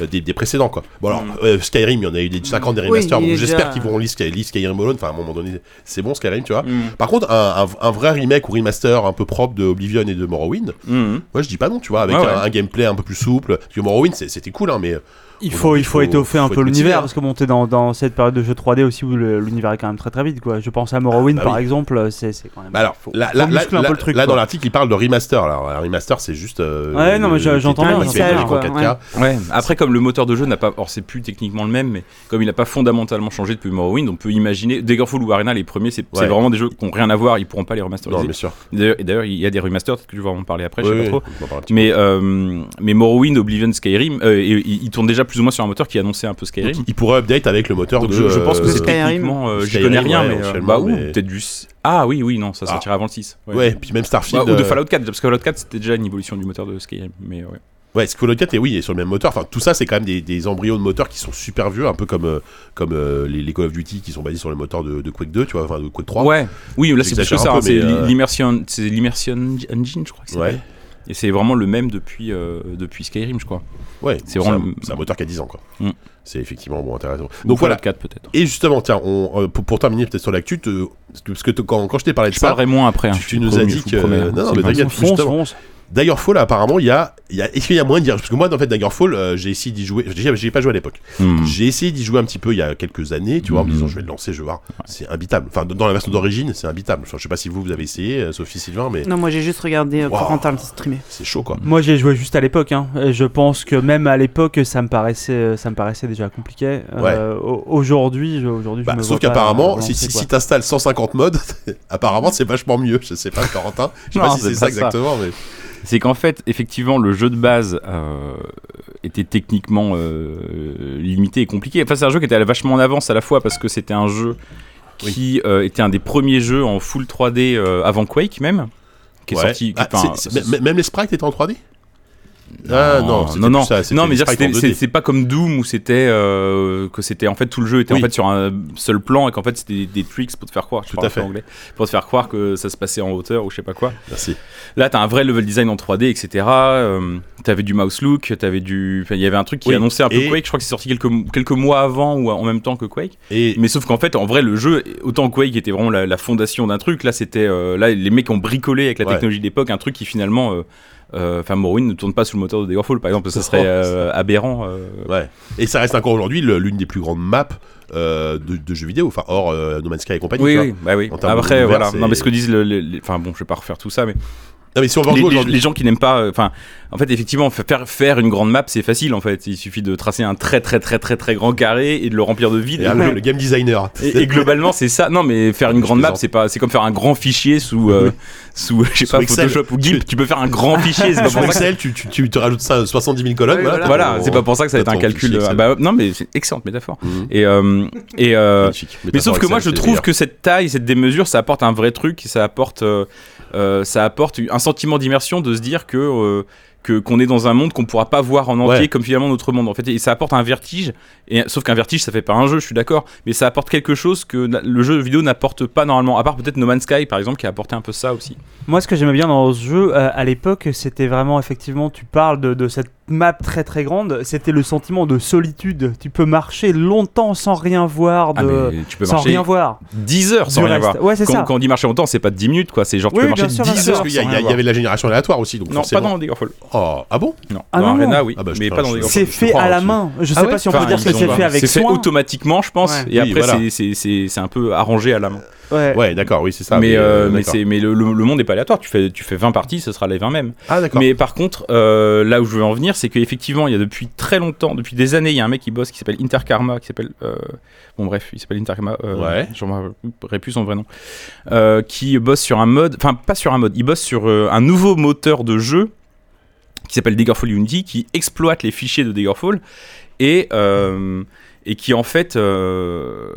euh, des, des précédents quoi. Bon alors euh, Skyrim, il y en a eu des 50 des Oui, remasters, il donc est j'espère déjà- qu'ils vont lire Sky- lire Skyrim Alone, enfin à un moment donné c'est bon Skyrim tu vois. Mm. Par contre un, un- un vrai remake ou remaster un peu propre de Oblivion et de Morrowind, Mhm. moi je dis pas non tu vois, avec Ouais, un, ouais. un gameplay un peu plus souple, parce que Morrowind c'est- c'était cool hein, mais Il faut, il faut faut- étoffer un peu l'univers hein. parce que bon, t'es dans, dans cette période de jeu 3D aussi où l'univers est quand même très très vite quoi. Je pense à Morrowind bah par oui. exemple, c'est c'est quand même. Bah alors, faut, là, faut là, là, peu le truc. là, dans l'article, il parle de remaster. Alors, un remaster, c'est juste. euh, Ouais, non, mais j'entends bien, le- j'entends le- bien, en quoi, 4K. Ouais. Après, comme le moteur de jeu n'a pas, alors c'est plus techniquement le même, mais comme il n'a pas fondamentalement changé depuis Morrowind, on peut imaginer Daggerfall ou Arena, les premiers, c'est c'est Ouais. vraiment des jeux qui n'ont rien à voir, ils pourront pas les Non, remasteriser. bien sûr. D'ailleurs, et d'ailleurs, il y a des remasters, peut-être que je vais en parler après, je sais pas trop. Mais, euh, mais Morrowind, Oblivion, Skyrim, euh, ils tournent déjà plus ou moins sur un moteur qui annonçait un peu. Skyrim. Donc, il pourrait update avec le moteur Donc de. je, je pense que euh, c'est Skyrim. techniquement, euh, j'y connais rien, ouais, mais euh, bah ou mais- peut-être du. Ah oui, oui, non, ça Ah. sortira avant le 6. Ouais, puis même Bah, Starfield. ou de Fallout 4, parce que Fallout 4 c'était déjà une évolution du moteur de Skyrim. Mais ouais. Ouais, Fallout 4 est oui, est sur le même moteur. Enfin, tout ça, c'est quand même des, des embryons de moteurs qui sont super vieux, un peu comme, euh, comme euh, les, les Call of Duty qui sont basés sur le moteur de, de Quake 2, tu vois, enfin de Quake 3. Ouais, oui, là c'est plus que ça, hein, c'est euh, l'immersion c'est l'immersion engine, je crois que c'est. Ouais, Et c'est vraiment le même depuis, euh, depuis Skyrim, je crois. ouais. C'est vraiment c'est un moteur qui a 10 ans, quoi. Mm. C'est effectivement bon, intéressant. Donc voilà. Fallout 4 peut-être. Et justement, tiens, on, euh, pour, pour terminer peut-être sur l'actu, parce que quand, quand je t'ai parlé de Je ça, parlerai moins après. hein, tu- je tu nous as je dit que- promets, non, non, mais t'inquiète. Fonce, fonce. Daggerfall, apparemment, il y a, il y a est-ce qu'il y a moyen de dire Parce que moi, en fait, Daggerfall, euh, j'ai essayé d'y jouer. J'ai pas joué à l'époque. Hmm. J'ai essayé d'y jouer un petit peu il y a quelques années, tu vois, en me disant Mhm. je vais le lancer, je vais voir. C'est imbitable. Enfin, dans la version d'origine, c'est imbitable. Enfin, je sais pas si vous, vous avez essayé, euh, Sophie Sylvain, mais Non, moi j'ai juste regardé euh, Wow. Corentin le streamer. c'est chaud, quoi. Moi j'ai joué juste à l'époque, hein. et je pense que même à l'époque ça me paraissait, ça me paraissait déjà compliqué. Euh, au- aujourd'hui, je- aujourd'hui, je Bah, me sauf qu'apparemment, si, si, si t'installes 150 modes, apparemment c'est vachement mieux. Je sais pas, Corentin. Je sais Non, pas si c'est ça. exactement, mais. C'est qu'en fait, effectivement, le jeu de base euh, était techniquement euh, limité et compliqué. Enfin, c'est un jeu qui était vachement en avance à la fois parce que c'était un jeu qui euh, était un des premiers jeux en full 3D euh, avant Quake même, qui est Ouais. sorti. Ah, enfin, même les sprites étaient en 3D Ah non, non, non, ça, non, mais des dire que sprites en c'était- 2D. c'est pas comme Doom où c'était euh, que c'était en fait tout le jeu était Oui. en fait sur un seul plan et qu'en fait c'était des, des tricks pour te faire croire, je Tout à fait. en anglais, pour te faire croire que ça se passait en hauteur ou je sais pas quoi. Merci. Là, t'as un vrai level design en 3D, etc. Euh, t'avais du mouse look, t'avais du, il y avait un truc qui Oui, annonçait un peu et- Quake. Je crois que c'est sorti quelques quelques mois avant ou en même temps que Quake. Et Mais sauf qu'en fait, en vrai, le jeu, autant Quake était vraiment la, la fondation d'un truc, là, c'était, euh, là, les mecs ont bricolé avec la Ouais. technologie d'époque un truc qui finalement, euh, enfin, Morrowind ne tourne pas sous le moteur de Daggerfall, par exemple, ça serait euh, aberrant. euh. Ouais. Et ça reste encore aujourd'hui l'une des plus grandes maps euh, de, de jeux vidéo, enfin hors euh, No Man's Sky et compagnie. Oui, oui, bah oui. Après, voilà. Non, mais ce que disent Enfin, bon, je vais pas refaire tout ça, mais Non, mais si on va en les, les- gens qui n'aiment pas, euh, enfin, en fait, effectivement, fa- faire faire une grande map, c'est facile. En fait, il suffit de tracer un très très très très très grand carré et de le remplir de vide. Et Et, le, le game designer. et- et globalement, c'est ça. Non, mais faire une grande map, c'est pas, c'est comme faire un grand fichier sous, euh, sous, je sais Sous pas, Excel. Photoshop ou GIMP. Tu peux faire un grand fichier. C'est pas Sur pour ça. que- Excel, tu, tu, tu te rajoutes ça 70 000 colonnes. Voilà, c'est pas pour ça que ça va être un calcul. euh, Excel. bah, non, mais c'est excellente métaphore. Et euh, et euh, Magnifique. mais sauf que moi, je Excel, trouve que cette taille, cette démesure, ça apporte un vrai truc. Ça apporte, euh, ça apporte un sentiment d'immersion de se dire que euh, que qu'on est dans un monde qu'on pourra pas voir en entier Ouais. comme finalement notre monde en fait et ça apporte un vertige et sauf qu'un vertige ça fait pas un jeu je suis d'accord mais ça apporte quelque chose que le jeu vidéo n'apporte pas normalement à part peut-être No Man's Sky par exemple qui a apporté un peu ça aussi Moi, ce que j'aimais bien dans ce jeu euh, à l'époque, c'était vraiment effectivement, tu parles de, de cette map très très grande, c'était le sentiment de solitude. Tu peux marcher longtemps sans rien voir, Ah, de... mais tu peux sans rien voir. 10 heures sans rien voir Ouais, c'est quand, ça. quand on dit marcher longtemps c'est pas 10 minutes quoi c'est genre tu Oui, peux marcher bien sûr, 10 bien sûr. heures Parce qu'il y, avait de la génération aléatoire aussi. Donc non forcément. pas dans Daggerfall Oh, ah bon? Non Ah dans non, non. Arena oui Ah bah, je mais pas dans C'est fait à la main. Je sais Ah pas si on peut dire que c'est fait avec C'est fait soin. automatiquement, je pense. Et après, c'est un peu arrangé à la main. Ouais. Ouais, d'accord, oui, c'est ça. mais euh, mais, d'accord. c'est- mais le, le- le monde n'est pas aléatoire. Tu fais, tu fais 20 parties, ce sera les 20 mêmes. Ah, d'accord. Mais par contre, euh, là où je veux en venir, c'est qu'effectivement, il y a depuis très longtemps, depuis des années, il y a un mec qui bosse qui s'appelle Interkarma, qui s'appelle. euh, bon, bref, il s'appelle Interkarma. Euh, Ouais. Je ne rappellerai plus son vrai nom. Euh, qui bosse sur un mode. Enfin, pas sur un mode. Il bosse sur euh, un nouveau moteur de jeu qui s'appelle Daggerfall Unity, qui exploite les fichiers de Daggerfall et, euh, et qui en fait euh,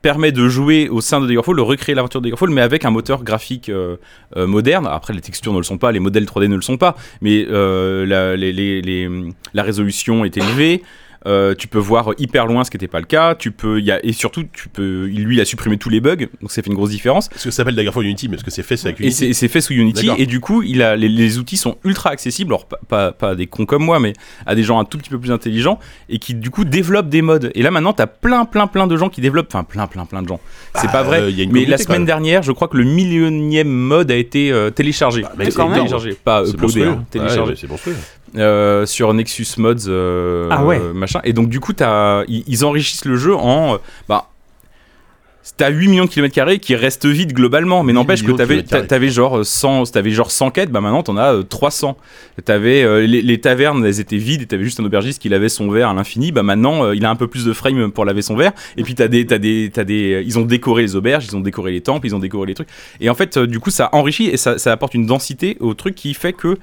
permet de jouer au sein de Daggerfall, de recréer l'aventure de Daggerfall, mais avec un moteur graphique euh, euh, moderne. Après, les textures ne le sont pas, les modèles 3D ne le sont pas, mais la résolution est élevée. Euh, tu peux voir hyper loin, ce qui n'était pas le cas. Tu peux, il y a, et surtout, tu peux, lui, il a supprimé tous les bugs, donc ça fait une grosse différence. Parce que ça s'appelle Daggerfall Unity, mais ce que c'est fait, c'est avec Unity. c'est et c'est fait sous Unity, et du coup, il a, les, les outils sont ultra accessibles, alors pas, pas, pas à des cons comme moi, mais à des gens un tout petit peu plus intelligents, et qui du coup développent des modes. Et là maintenant, t'as plein, plein, plein de gens qui développent, enfin plein, plein, plein de gens. C'est Bah, pas vrai, euh, il y a une mais la semaine dernière, je crois que le millionième mode a été euh, téléchargé. Bah, énorme. téléchargé, pas C'est uploadé, monstrueux. hein, téléchargé. Ouais, c'est. Euh, sur Nexus Mods euh, Ah ouais. euh, machin et donc du coup t'as- ils, ils enrichissent le jeu en euh, bah T'as 8 millions de kilomètres carrés qui restent vides globalement, mais 8 n'empêche que t'avais, genre 100, t'avais genre 100 quêtes, bah maintenant t'en as euh, 300. T'avais euh, les, les tavernes, elles étaient vides, et t'avais juste un aubergiste qui lavait son verre à l'infini. Bah maintenant, euh, il a un peu plus de frame pour laver son verre. Et puis t'as des, t'as des, t'as des, ils ont décoré les auberges, ils ont décoré les temples, ils ont décoré les trucs. Et en fait, euh, du coup, ça enrichit et ça, ça apporte une densité au truc qui fait que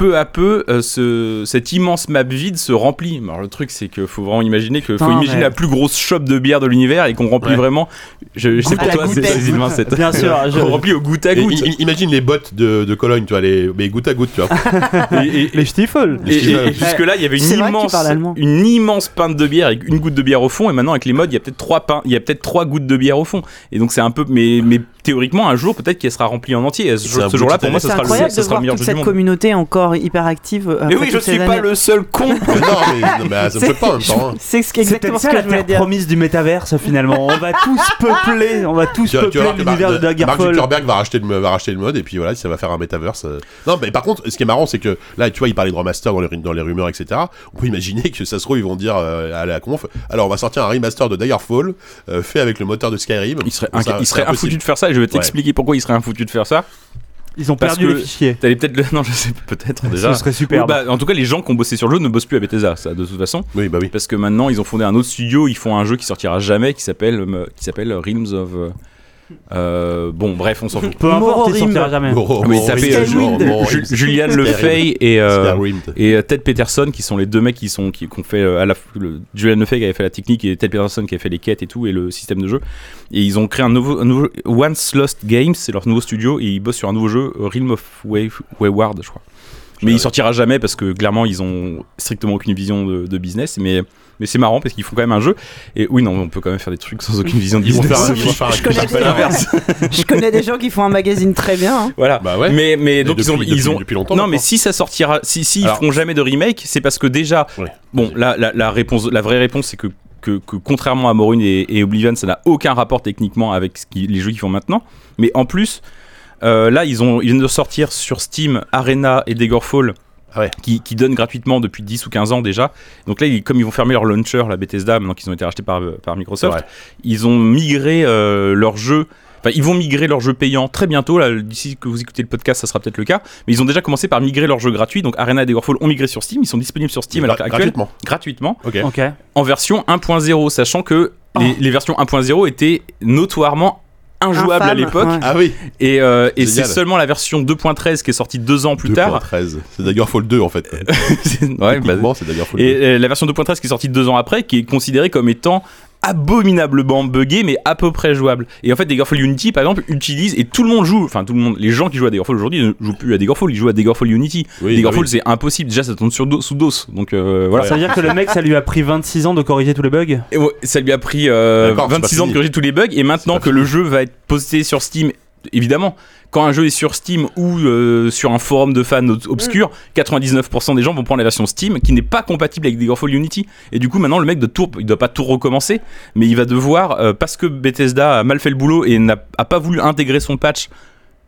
peu à peu, euh, ce, cette immense map vide se remplit. Alors le truc, c'est qu'il faut vraiment imaginer que faut imaginer la plus grosse shop de bière de l'univers et qu'on remplit Ouais. vraiment. Je, je sais pour toi, c'est 2027. Bien sûr, je- On remplit au goutte à Et goutte. i- imagine les bottes de, de Cologne, tu vois, les, mais goutte à goutte, tu vois. Et- et- Les Stiefel. Et, et- et jusque-là, il y avait une immense, une immense pinte de bière avec une goutte de bière au fond. Et maintenant, avec les modes, il y a peut-être trois pains, il y a peut-être trois gouttes de bière au fond. Et donc, c'est un peu, mais, mais théoriquement, un jour, peut-être qu'elle sera remplie en entier. Ce, jour-là, pour moi, C'est sera le, de sera le voir meilleur toute jeu du cette monde. communauté encore hyper active. euh, Mais oui, je suis pas années. le seul con. non, mais, non, mais ça me fait pas en même temps. hein. C'est ce- exactement ce ça que la je voulais terre dire. promise du métaverse finalement. On va tous peupler, on va tous peupler Mark, l'univers de Mark Daggerfall. Zuckerberg va racheter, le, va racheter le mode et puis voilà, ça va faire un metaverse. euh. Non, mais par contre, ce qui est marrant, c'est que là, tu vois, il parlait de remaster dans les, dans les rumeurs, etc. On peut imaginer que ça se trouve, ils vont dire euh, à la conf alors on va sortir un remaster de Daggerfall fait avec le moteur de Skyrim. Il serait, Ça, il serait impossible. infoutu de faire ça je vais t'expliquer pourquoi il serait infoutu de faire ça. Ils ont Parce perdu que- les fichiers. T'allais peut-être le... Non, je sais peut-être déjà. Ce serait super. Oui, bah, en tout cas, les gens qui ont bossé sur le jeu ne bossent plus à Bethesda, ça, de toute façon. Oui, bah oui. Parce que maintenant, ils ont fondé un autre studio, ils font un jeu qui sortira jamais, qui s'appelle euh, qui s'appelle Realms of. Euh, bon, bref, on s'en fout. Peu importe, il sortira jamais. Ah, mais tapez, euh, Ju-. Julian. Lefay et, euh, et euh, Ted Peterson, qui sont les deux mecs qui sont qui, qui ont fait à la le, Julian qui avait fait la technique et Ted Peterson qui avait fait les quêtes et tout et le système de jeu. Et ils ont créé un nouveau, un nouveau Once Lost Games, c'est leur nouveau studio et ils bossent sur un nouveau jeu, Realm of Wave- Wayward, je crois. Mais Ouais. il sortira jamais parce que clairement ils ont strictement aucune vision de, de business. Mais mais c'est marrant parce qu'ils font quand même un jeu. Et oui, non, on peut quand même faire des trucs sans aucune vision de business. Je connais des- gens qui font un magazine très bien. hein. Voilà. Bah ouais. Mais mais donc depuis, ils ont depuis- ils ont depuis longtemps. non, mais si ça sortira, si, si ils feront jamais de remake, c'est parce que déjà, Ouais. bon, la, la, la réponse, la vraie réponse, c'est que, que, que contrairement à Morrowind et, et Oblivion, ça n'a aucun rapport techniquement avec ce qui, les jeux qu'ils font maintenant. Mais en plus, euh, là, ils, ont, ils viennent de sortir sur Steam Arena et Daggerfall. Ah ouais. Qui, qui donnent gratuitement depuis 10 ou 15 ans déjà. Donc là, ils- comme ils vont fermer leur launcher, la Bethesda, maintenant qu'ils ont été rachetés par, par Microsoft, Ouais. ils ont migré euh, leur jeu Enfin, ils vont migrer leur jeu payant très bientôt. D'ici que vous écoutez le podcast, ça sera peut-être le cas. Mais ils ont déjà commencé par migrer leur jeu gratuit. Donc Arena et Daggerfall ont migré sur Steam. Ils sont disponibles sur Steam à l'heure Gra- actuelle gratuitement. gratuitement Ok. Ok. en version 1.0, sachant que les, les versions 1.0 étaient notoirement injouables à Infâme, l'époque. ouais. Ah oui. Et, euh, et c'est seulement la version 2.13 qui est sortie deux ans plus tard. 2.13. C'est Daggerfall 2 en fait. ouais, bah, c'est Daggerfall 2. et euh, la version 2.13 qui est sortie deux ans après, qui est considérée comme étant abominablement buggée mais à peu près jouable. Et en fait Daggerfall Unity par exemple utilise et tout le monde joue enfin tout le monde les gens qui jouent à Daggerfall aujourd'hui ne jouent plus à Daggerfall ils jouent à Daggerfall Unity. Oui, Daggerfall bah oui. c'est impossible. Déjà ça tourne sur dos, sous DOS. Donc euh, voilà. Ça veut dire que le mec, ça lui a pris 26 ans de corriger tous les bugs? Et ouais, ça lui a pris euh, D'accord, c'est pas 26 ans de corriger tous les bugs. Et maintenant que le jeu va être posté sur Steam, évidemment, quand un jeu est sur Steam ou euh, sur un forum de fans ob- obscur, 99% des gens vont prendre la version Steam qui n'est pas compatible avec Daggerfall Unity. Et du coup, maintenant, le mec de il doit pas tout recommencer, mais il va devoir, euh, parce que Bethesda a mal fait le boulot et n'a a pas voulu intégrer son patch.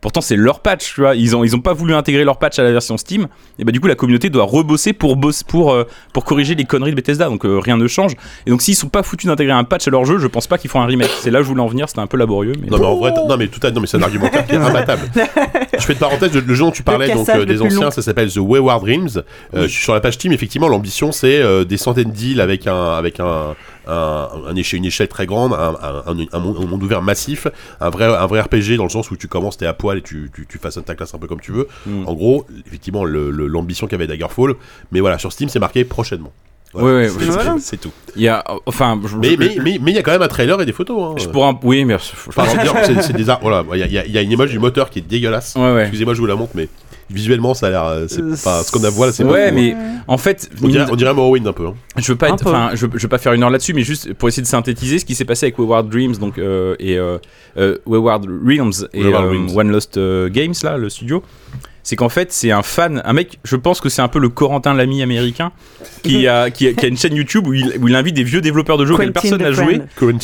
Pourtant, c'est leur patch, tu vois. Ils ont, ils ont pas voulu intégrer leur patch à la version Steam. Et bah, du coup, la communauté doit rebosser pour, boss, pour, euh, pour corriger les conneries de Bethesda. Donc, euh, rien ne change. Et donc, s'ils sont pas foutus d'intégrer un patch à leur jeu, je pense pas qu'ils feront un remake. C'est là où je voulais en venir. C'était un peu laborieux. Mais... Non mais en vrai, non mais tout à non mais c'est un argumentaire qui est imbattable. Je fais une parenthèse, le, le jeu dont tu parlais donc euh, des anciens, long. ça s'appelle The Wayward Dreams. Euh, je suis sur la page Steam, effectivement, l'ambition c'est euh, des centaines de deals avec un avec un un, une échelle très grande, un, monde, ouvert massif, un vrai, un vrai RPG dans le sens où tu commences, t'es à poil et tu, tu, tu façonnes ta classe un peu comme tu veux. Mm. En gros, effectivement, le- le- l'ambition qu'avait Daggerfall, mais voilà, sur Steam c'est marqué prochainement. Voilà. Ouais, ouais, C'est- tout. Il y a, enfin, je, Mais je- mais mais mais il y a quand même un trailer et des photos. Hein. je pourrais, un- oui, mais Enfin, c'est- des voilà, il y, a- il y a- il y a une image du moteur qui est dégueulasse. ouais, ouais. Excusez-moi, je vous la montre, mais visuellement, ça a l'air. euh, c'est pas ce qu'on a vu là, c'est Ouais, pas. mais en fait, On dirait, on dirait Morrowind un peu. Hein. Je veux pas Un être, peu. enfin, je, je veux pas faire une heure là-dessus, mais juste pour essayer de synthétiser ce qui s'est passé avec Wayward Dreams, donc euh, et euh, euh, Wayward Realms et Wayward euh, Realms. One Lost euh, Games là, le studio. C'est qu'en fait, c'est un fan, un mec. Je pense que c'est un peu le Corentin Lamy américain qui a, qui a, qui a une chaîne YouTube où il, où il invite des vieux développeurs de jeux auxquels personne n'a joué.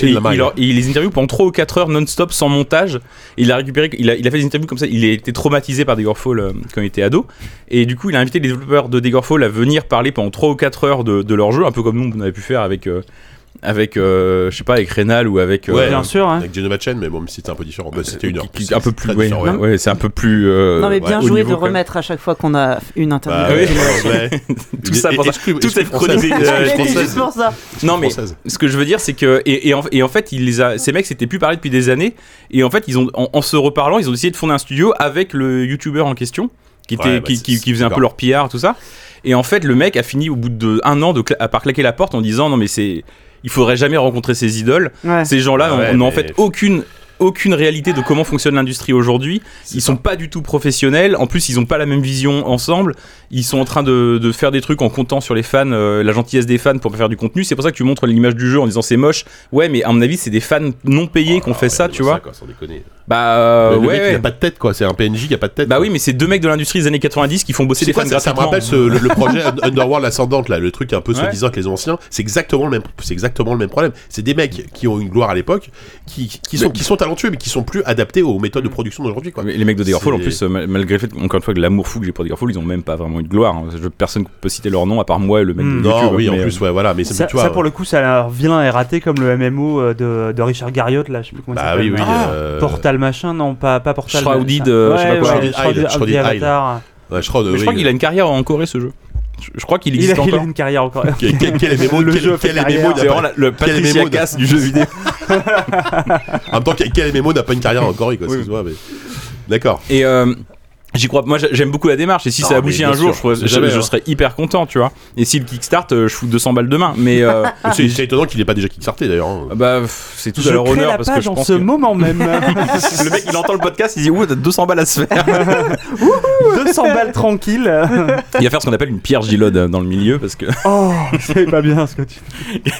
Et il, leur- il les interviewe pendant 3 ou 4 heures non-stop sans montage. Et il a récupéré, il a, il a fait des interviews comme ça. Il a été traumatisé par Daggerfall euh, quand il était ado. Et du coup, il a invité les développeurs de Daggerfall à venir parler pendant 3 ou 4 heures de, de leur jeu, un peu comme nous on avait pu faire avec, euh, avec euh, je sais pas, avec Rénal ou avec. euh, Ouais, Bien sûr, hein. Avec Genova Chen, mais bon, c'était un peu différent. Bah, c'était une heure. qui- qui- C'est- un peu c'est plus, ouais, ouais, ouais. c'est un peu plus. euh, Non mais bien joué niveau, de remettre à chaque fois qu'on a une interview. Ah oui. Ouais. Tout ça pour ça. Exclu cette chronique, juste pour ça. Non mais ce que je veux dire c'est que et, et en, et en fait il les a ces mecs s'étaient plus parlé depuis des années et en fait ils ont en, en se reparlant ils ont décidé de fonder un studio avec le youtubeur en question qui était bah, qui, c'est- qui, qui faisait un peu leur PR tout ça et en fait le mec a fini au bout de un an de à part claquer la porte en disant non mais c'est il faudrait jamais rencontrer ces idoles Ouais. ces gens-là Ah ouais, n'a en fait aucune aucune réalité de comment fonctionne l'industrie aujourd'hui. Ils sont pas du tout professionnels. En plus, ils ont pas la même vision ensemble. Ils sont en train de, de faire des trucs en comptant sur les fans, euh, la gentillesse des fans pour faire du contenu. C'est pour ça que tu montres l'image du jeu en disant c'est moche. Ouais, mais à mon avis, c'est des fans non payés qui ont Ah, fait ouais, ça, tu vois. quoi, sans déconner. Bah euh, Le- le ouais. mec, il ouais. a pas de tête, quoi. C'est un PNJ qui a pas de tête. Bah quoi. oui, mais c'est deux mecs de l'industrie des années 90 qui font bosser quoi, fans ça, ça me rappelle ce- le, le projet Un- Underworld Ascendant là, le truc un peu Ouais. soi-disant avec les anciens, c'est exactement le même, c'est exactement le même problème. C'est des mecs qui ont une gloire à l'époque, qui, qui sont, qui sont talentueux mais qui sont plus adaptés aux méthodes de production d'aujourd'hui quoi. Mais Les mecs de Daggerfall, en plus, euh, mal- malgré le fait, encore une fois, que l'amour fou que j'ai pour Daggerfall, ils ont même pas vraiment eu de gloire. hein. Je- Personne peut citer leur nom à part moi et le mec de Non, oui, en plus, ouais, voilà, mais Ça, tu vois. ça, pour le coup, ça a l'air vilain et raté comme le MMO euh, de, de Richard Garriott, là, je sais plus comment il Bah s'appelle. oui, oui. Ah, euh, Portal machin, non, pas, pas Portal. Shrouded, euh, je sais pas quoi. Shrouded. Avatar. Ouais, je crois, Mais je crois qu'il a une carrière à encore ce jeu. Je, je crois qu'il Il existe a, il a encore. une carrière encore. Quel, quel, quel MMO, Le quel, jeu fait quel carrière. MMO C'est vraiment le Patricia MMO Cass du jeu vidéo. en même temps, quel, MMO n'a pas une carrière encore, quoi, Oui. excuse-moi, mais. D'accord. Et euh, j'y crois. Moi, j'a- j'aime beaucoup la démarche. Et si Non, ça mais aboutit un jour, sûr, je, ferais- c'est je- jamais, je hein. serais hyper content, tu vois. Et si le kickstart, euh, je fous 200 balles demain. Mais euh, C'est c'est étonnant qu'il ait pas déjà kickstarté d'ailleurs. hein. bah, c'est tout Je à leur honneur la parce que je en pense ce que moment même. le mec, il entend le podcast, il dit ouh, t'as 200 balles à se faire. 200 balles tranquille. il va faire ce qu'on appelle une Pierre Gilode euh, dans le milieu parce que Oh, c'est pas bien ce que tu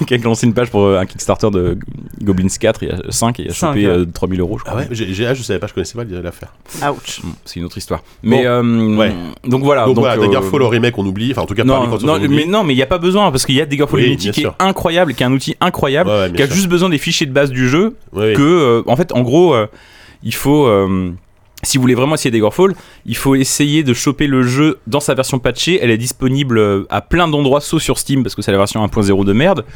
quelqu'un a lancé une page pour un Kickstarter de Goblins 4 et 5 et il a chopé ouais. euh, 3000 euros, je Ah crois. ouais, j'ai, j'ai- ah, je savais pas, je connaissais pas l'affaire. Ouch. Mm, C'est une autre histoire. Mais euh, ouais. donc voilà. donc, voilà, euh, Daggerfall au remake, on oublie. Enfin, en tout cas, Non, non, on mais non, mais il n'y a pas besoin parce qu'il y a Daggerfall Oui, Unity qui sûr. est incroyable, qui est un outil incroyable, Ouais, qui a sûr. juste besoin des fichiers de base du jeu. Ouais. Que, euh, en fait, en gros, euh, il faut. euh, si vous voulez vraiment essayer Daggerfall, il faut essayer de choper le jeu dans sa version patchée. Elle est disponible euh, à plein d'endroits, sauf sur Steam, parce que c'est la version 1.0 de merde.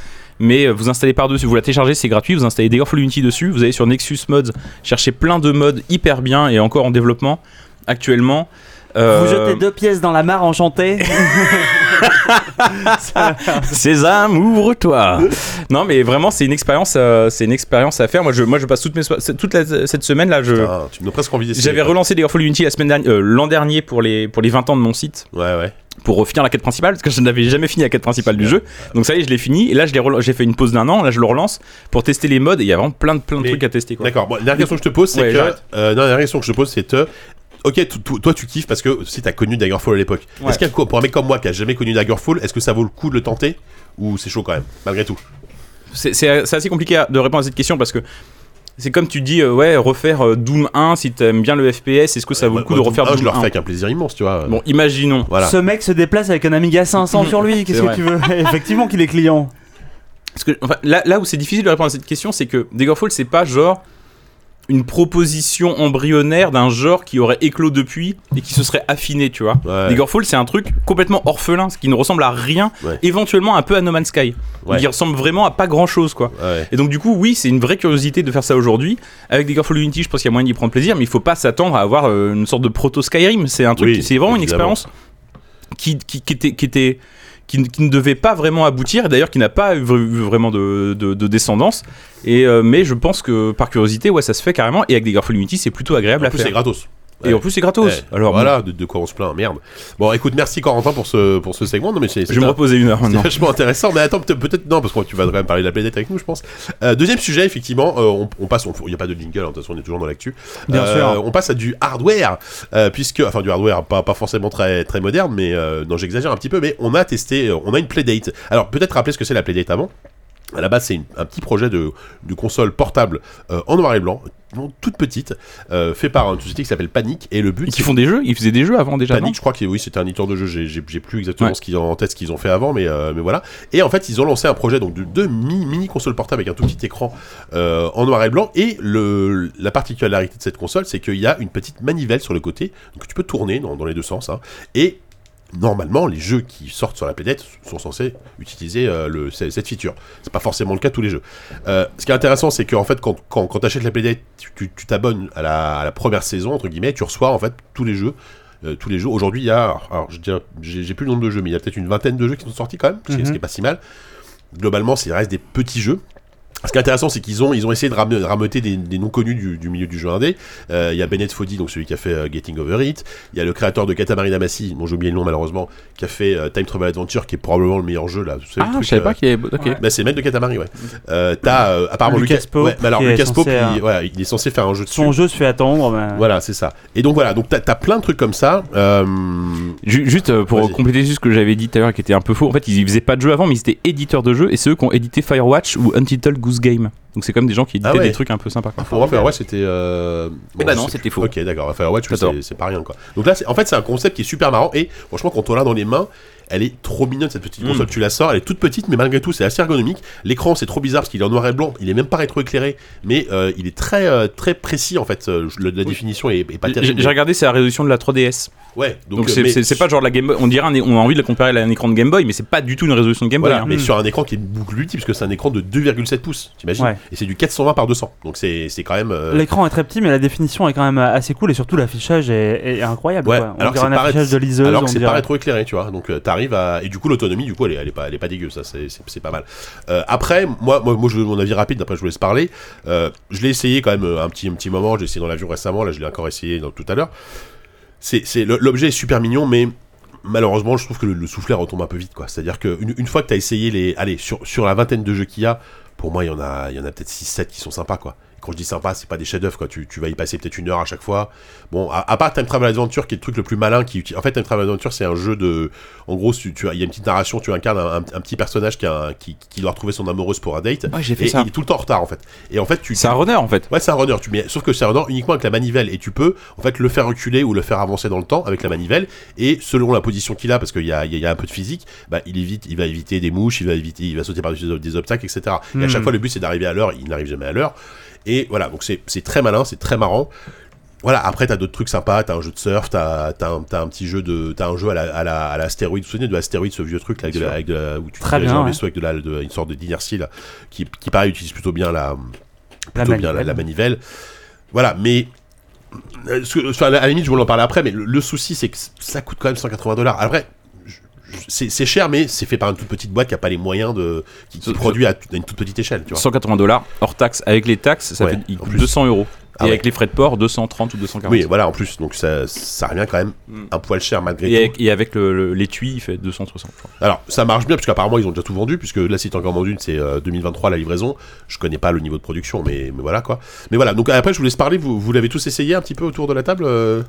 Mais euh, vous installez par-dessus, vous la téléchargez, c'est gratuit. Vous installez Daggerfall Unity dessus. Vous allez sur Nexus Mods, chercher plein de modes hyper bien et encore en développement actuellement. Euh, Vous jetez deux pièces dans la mare enchantée. Sésame, ouvre-toi. non, mais vraiment, c'est une expérience, euh, c'est une expérience à faire. Moi, je, moi, je passe toutes mes so- toute la- cette semaine là. Je, Putain, tu me donnes presque envie j'avais relancé Daggerfall Unity la semaine dernière, euh, l'an dernier pour les pour les 20 ans de mon site. Ouais, ouais. pour finir la quête principale parce que je n'avais jamais fini la quête principale du jeu. Donc ça y est, je l'ai fini et là je l'ai rela- j'ai fait une pause d'un an, là je le relance pour tester les modes et il y a vraiment plein de plein de Mais- trucs à tester. D'accord. Bon, la dernière question que je te pose, c'est Ouais, que. Euh, non, la dernière question que je te pose, c'est. Ok, toi tu kiffes parce que si t'as connu Daggerfall à l'époque. Ouais. Est-ce qu'il pour un mec comme moi qui a jamais connu Daggerfall, est-ce que ça vaut le coup de le tenter ou c'est chaud quand même, malgré tout? C'est assez compliqué de répondre à cette question parce que c'est comme tu dis euh, ouais refaire euh, Doom 1 si t'aimes bien le FPS, est-ce que ça vaut le coup de Moi, refaire Doom un, Doom Je le refais 1 avec un plaisir immense, tu vois. Bon, imaginons. Voilà. Ce mec se déplace avec un Amiga 500 sur lui. Qu'est-ce que tu veux? Effectivement qu'il est client. Parce que enfin, là, là où c'est difficile de répondre à cette question, c'est que Daggerfall, c'est pas genre une proposition embryonnaire d'un genre qui aurait éclos depuis et qui se serait affiné, tu vois. Ouais. Daggerfall, c'est un truc complètement orphelin, ce qui ne ressemble à rien, Ouais. éventuellement un peu à No Man's Sky, Ouais. qui ressemble vraiment à pas grand chose, quoi. Et donc, du coup, oui, c'est une vraie curiosité de faire ça aujourd'hui. Avec Daggerfall Unity, je pense qu'il y a moyen d'y prendre plaisir, mais il faut pas s'attendre à avoir euh, une sorte de proto Skyrim. C'est un truc, Oui, c'est vraiment une expérience qui, qui, qui était. Qui était qui, ne- qui ne devait pas vraiment aboutir, et d'ailleurs qui n'a pas eu vr- eu vraiment de, de- de descendance. Et, euh, mais je pense que par curiosité, ouais, ça se fait carrément. Et avec Daggerfall Unity, c'est plutôt agréable En à plus, c'est faire. gratos. Et en plus, c'est gratos. Ouais. Alors, voilà, de, de quoi on se plaint, merde. Bon, écoute, merci Corentin pour ce, pour ce segment. Non, mais c'est je vais me reposer une heure c'est vachement intéressant. Mais attends, peut- peut-être non, parce que tu vas quand même parler de la planète avec nous, je pense. Euh, deuxième sujet, effectivement, euh, on, on passe, il n'y a pas de jingle, hein, de toute façon, on est toujours dans l'actu. Bien Euh, sûr. On passe à du hardware, euh, puisque, enfin, du hardware pas, pas forcément très, très moderne, mais euh, non, j'exagère un petit peu, mais on a testé, euh, on a une Playdate. Alors, peut-être rappeler ce que c'est la Playdate avant. À la base, c'est un petit projet de, de console portable euh, en noir et blanc, non, toute petite, euh, fait par une société qui s'appelle Panic. Et le but, Et qui font des jeux Ils faisaient des jeux avant déjà, Panic, je crois que oui, c'était un éditeur de jeu. J'ai, plus exactement Ouais. ce qu'ils ont en tête, ce qu'ils ont fait avant, mais, euh, mais voilà. Et en fait, ils ont lancé un projet donc de deux mini, mini consoles portables avec un tout petit écran euh, en noir et blanc. Et le, la particularité de cette console, c'est qu'il y a une petite manivelle sur le côté, donc tu peux tourner dans, dans les deux sens. hein. et normalement, les jeux qui sortent sur la planète sont censés utiliser euh, le, cette feature. C'est pas forcément le cas de tous les jeux. Euh, ce qui est intéressant, c'est qu'en fait, quand, quand, quand tu achètes la Playdate, tu- t'abonnes à la, à la première saison, entre guillemets, tu reçois en fait tous les jeux. euh, tous les jeux. Aujourd'hui, il y a, alors j'ai plus le nombre de jeux, mais il y a peut-être une vingtaine de jeux qui sont sortis quand même, ce qui est- ce qui est pas si mal. Globalement, c'est reste des petits jeux. Ce qui est intéressant, c'est qu'ils ont, ils ont essayé de ramener- rameuter des, des noms connus du, du milieu du jeu indé. Euh, Il y a Bennett Foddy, donc celui qui a fait euh, Getting Over It. Il y a le créateur de Katamari Damacy, dont j'ai oublié le nom malheureusement, qui a fait euh, Time Travel Adventure, qui est probablement le meilleur jeu là. Vous savez, le Ah, truc, je savais euh, pas qu'il y avait. Ok. Ouais. bah, c'est le mec de Katamari, ouais. Euh, T'as euh, apparemment Lucas Lucas, Pope, ouais, mais alors est Lucas Pope, il, est censé faire un jeu dessus. Son jeu se fait attendre. mais- Voilà, c'est ça. Et donc voilà, donc t'as as plein de trucs comme ça. Euh, Ju- Juste euh, pour compléter juste ce que j'avais dit tout à l'heure qui était un peu faux, en fait ils faisaient pas de jeu avant mais ils étaient éditeurs de jeux et c'est eux qui ont édité Firewatch ou Untitled Goose Game. Donc c'est comme des gens qui éditaient Ah ouais. des trucs un peu sympas. quoi. Pour moi, Firewatch, c'était. Euh... Eh bah je non, c'était faux. Ok, d'accord. Firewatch, c'est c'est pas rien, quoi. Donc là, en fait, c'est un concept qui est super marrant. Et franchement, quand on l'a dans les mains, elle est trop mignonne, cette petite Mm. console. Tu la sors, elle est toute petite, mais malgré tout, c'est assez ergonomique. L'écran, c'est trop bizarre parce qu'il est en noir et blanc. Il est même pas rétroéclairé, mais euh, il est très, euh, très précis, en fait. Euh, le- la définition est, est pas terrible. j'ai regardé c'est la résolution de la 3DS. Ouais, donc, c'est pas genre la Game Boy. On dirait un- on a envie de la comparer à un écran de Game Boy mais c'est pas du tout une résolution de Game Boy. Voilà, hein. mais Mm. sur un écran qui est beaucoup plus petit, parce que c'est un écran de 2,7 pouces, t'imagines Ouais. Et c'est du 420 par 200. Donc c'est quand même. euh, L'écran est très petit, mais la définition est quand même assez cool et surtout l'affichage est, est incroyable. Ouais, quoi. On alors que dirait c'est un affichage de liseuse. Alors que c'est dirait. pas rétroéclairé, tu vois. Donc euh, t'arrives à et du coup l'autonomie, du coup, elle est, elle est pas, elle est pas dégueu, ça, c'est pas mal. Euh, après, moi, moi, moi, je veux mon avis rapide. Après, je vous laisse parler. Euh, je l'ai essayé quand même euh, un petit, un petit moment. J'ai essayé dans l'avion récemment. Là, je l'ai encore essayé dans- tout à l'heure. C'est, l'objet est super mignon, mais malheureusement, je trouve que le, le soufflet retombe un peu vite, quoi. C'est-à-dire qu'une une fois que t'as essayé les, allez, sur sur la vingtaine de jeux qu'il y a, pour moi, il y en a, peut-être 6-7 qui sont sympas, quoi. Quand je dis sympa, c'est pas des chefs-d'œuvre, quoi. Tu, tu vas y passer peut-être une heure à chaque fois. Bon, à, à part Time Travel Adventure, qui est le truc le plus malin, qui en fait Time Travel Adventure, c'est un jeu de, en gros, tu, il y a une petite narration, tu incarnes un, un- un petit personnage qui, a un- qui, qui doit retrouver son amoureuse pour un date. Ouais, j'ai fait Et, ça. il est tout le temps en retard, en fait. Et en fait, tu, C'est un runner en fait. Ouais, c'est un runner, tu mets, sauf que c'est un runner uniquement avec la manivelle et tu peux en fait le faire reculer ou le faire avancer dans le temps avec la manivelle et selon la position qu'il a, parce qu'il y a, y a un peu de physique, bah, il évite, il va éviter des mouches, il va éviter, il va sauter par-dessus des- des obstacles, etc. Et à Hmm. chaque fois, le but c'est d'arriver à l'heure, il n'arrive jamais à l'heure. Et voilà, donc c'est très malin, c'est très marrant. voilà, après t'as d'autres trucs sympas, t'as un jeu de surf, t'as as un, un petit jeu de, t'as un jeu à la, à la, à la astéroïde, vous vous souvenez de l'astéroïde, ce vieux truc là, avec de la- avec de la- où tu diriges un vaisseau avec de la, de- une sorte de d'inertie là, qui, qui pareil utilise plutôt bien la, plutôt bien la, manivelle. la manivelle. Voilà, mais euh, à la limite, je voulais en parler après, mais le, le souci c'est que ça coûte quand même 180 dollars. Après, c'est cher, mais c'est fait par une toute petite boîte qui a pas les moyens de, qui, produit à, une toute petite échelle, tu vois. 180 dollars hors taxe. Avec les taxes, ça Ouais, fait il en coûte plus. 200 euros. Ah et ouais. avec les frais de port, 230 ou 240. Oui, voilà, en plus, donc ça, ça revient quand même Mm. un poil cher malgré Et tout. avec, et avec l'étui, il fait 260. je crois. Alors, ça marche bien, parce qu'apparemment, ils ont déjà tout vendu, puisque là, c'est encore vendu, c'est euh, 2023 la livraison. Je connais pas le niveau de production, mais, mais voilà quoi. Mais voilà, donc après, je vous laisse parler, vous, vous l'avez tous essayé un petit peu autour de la table, euh,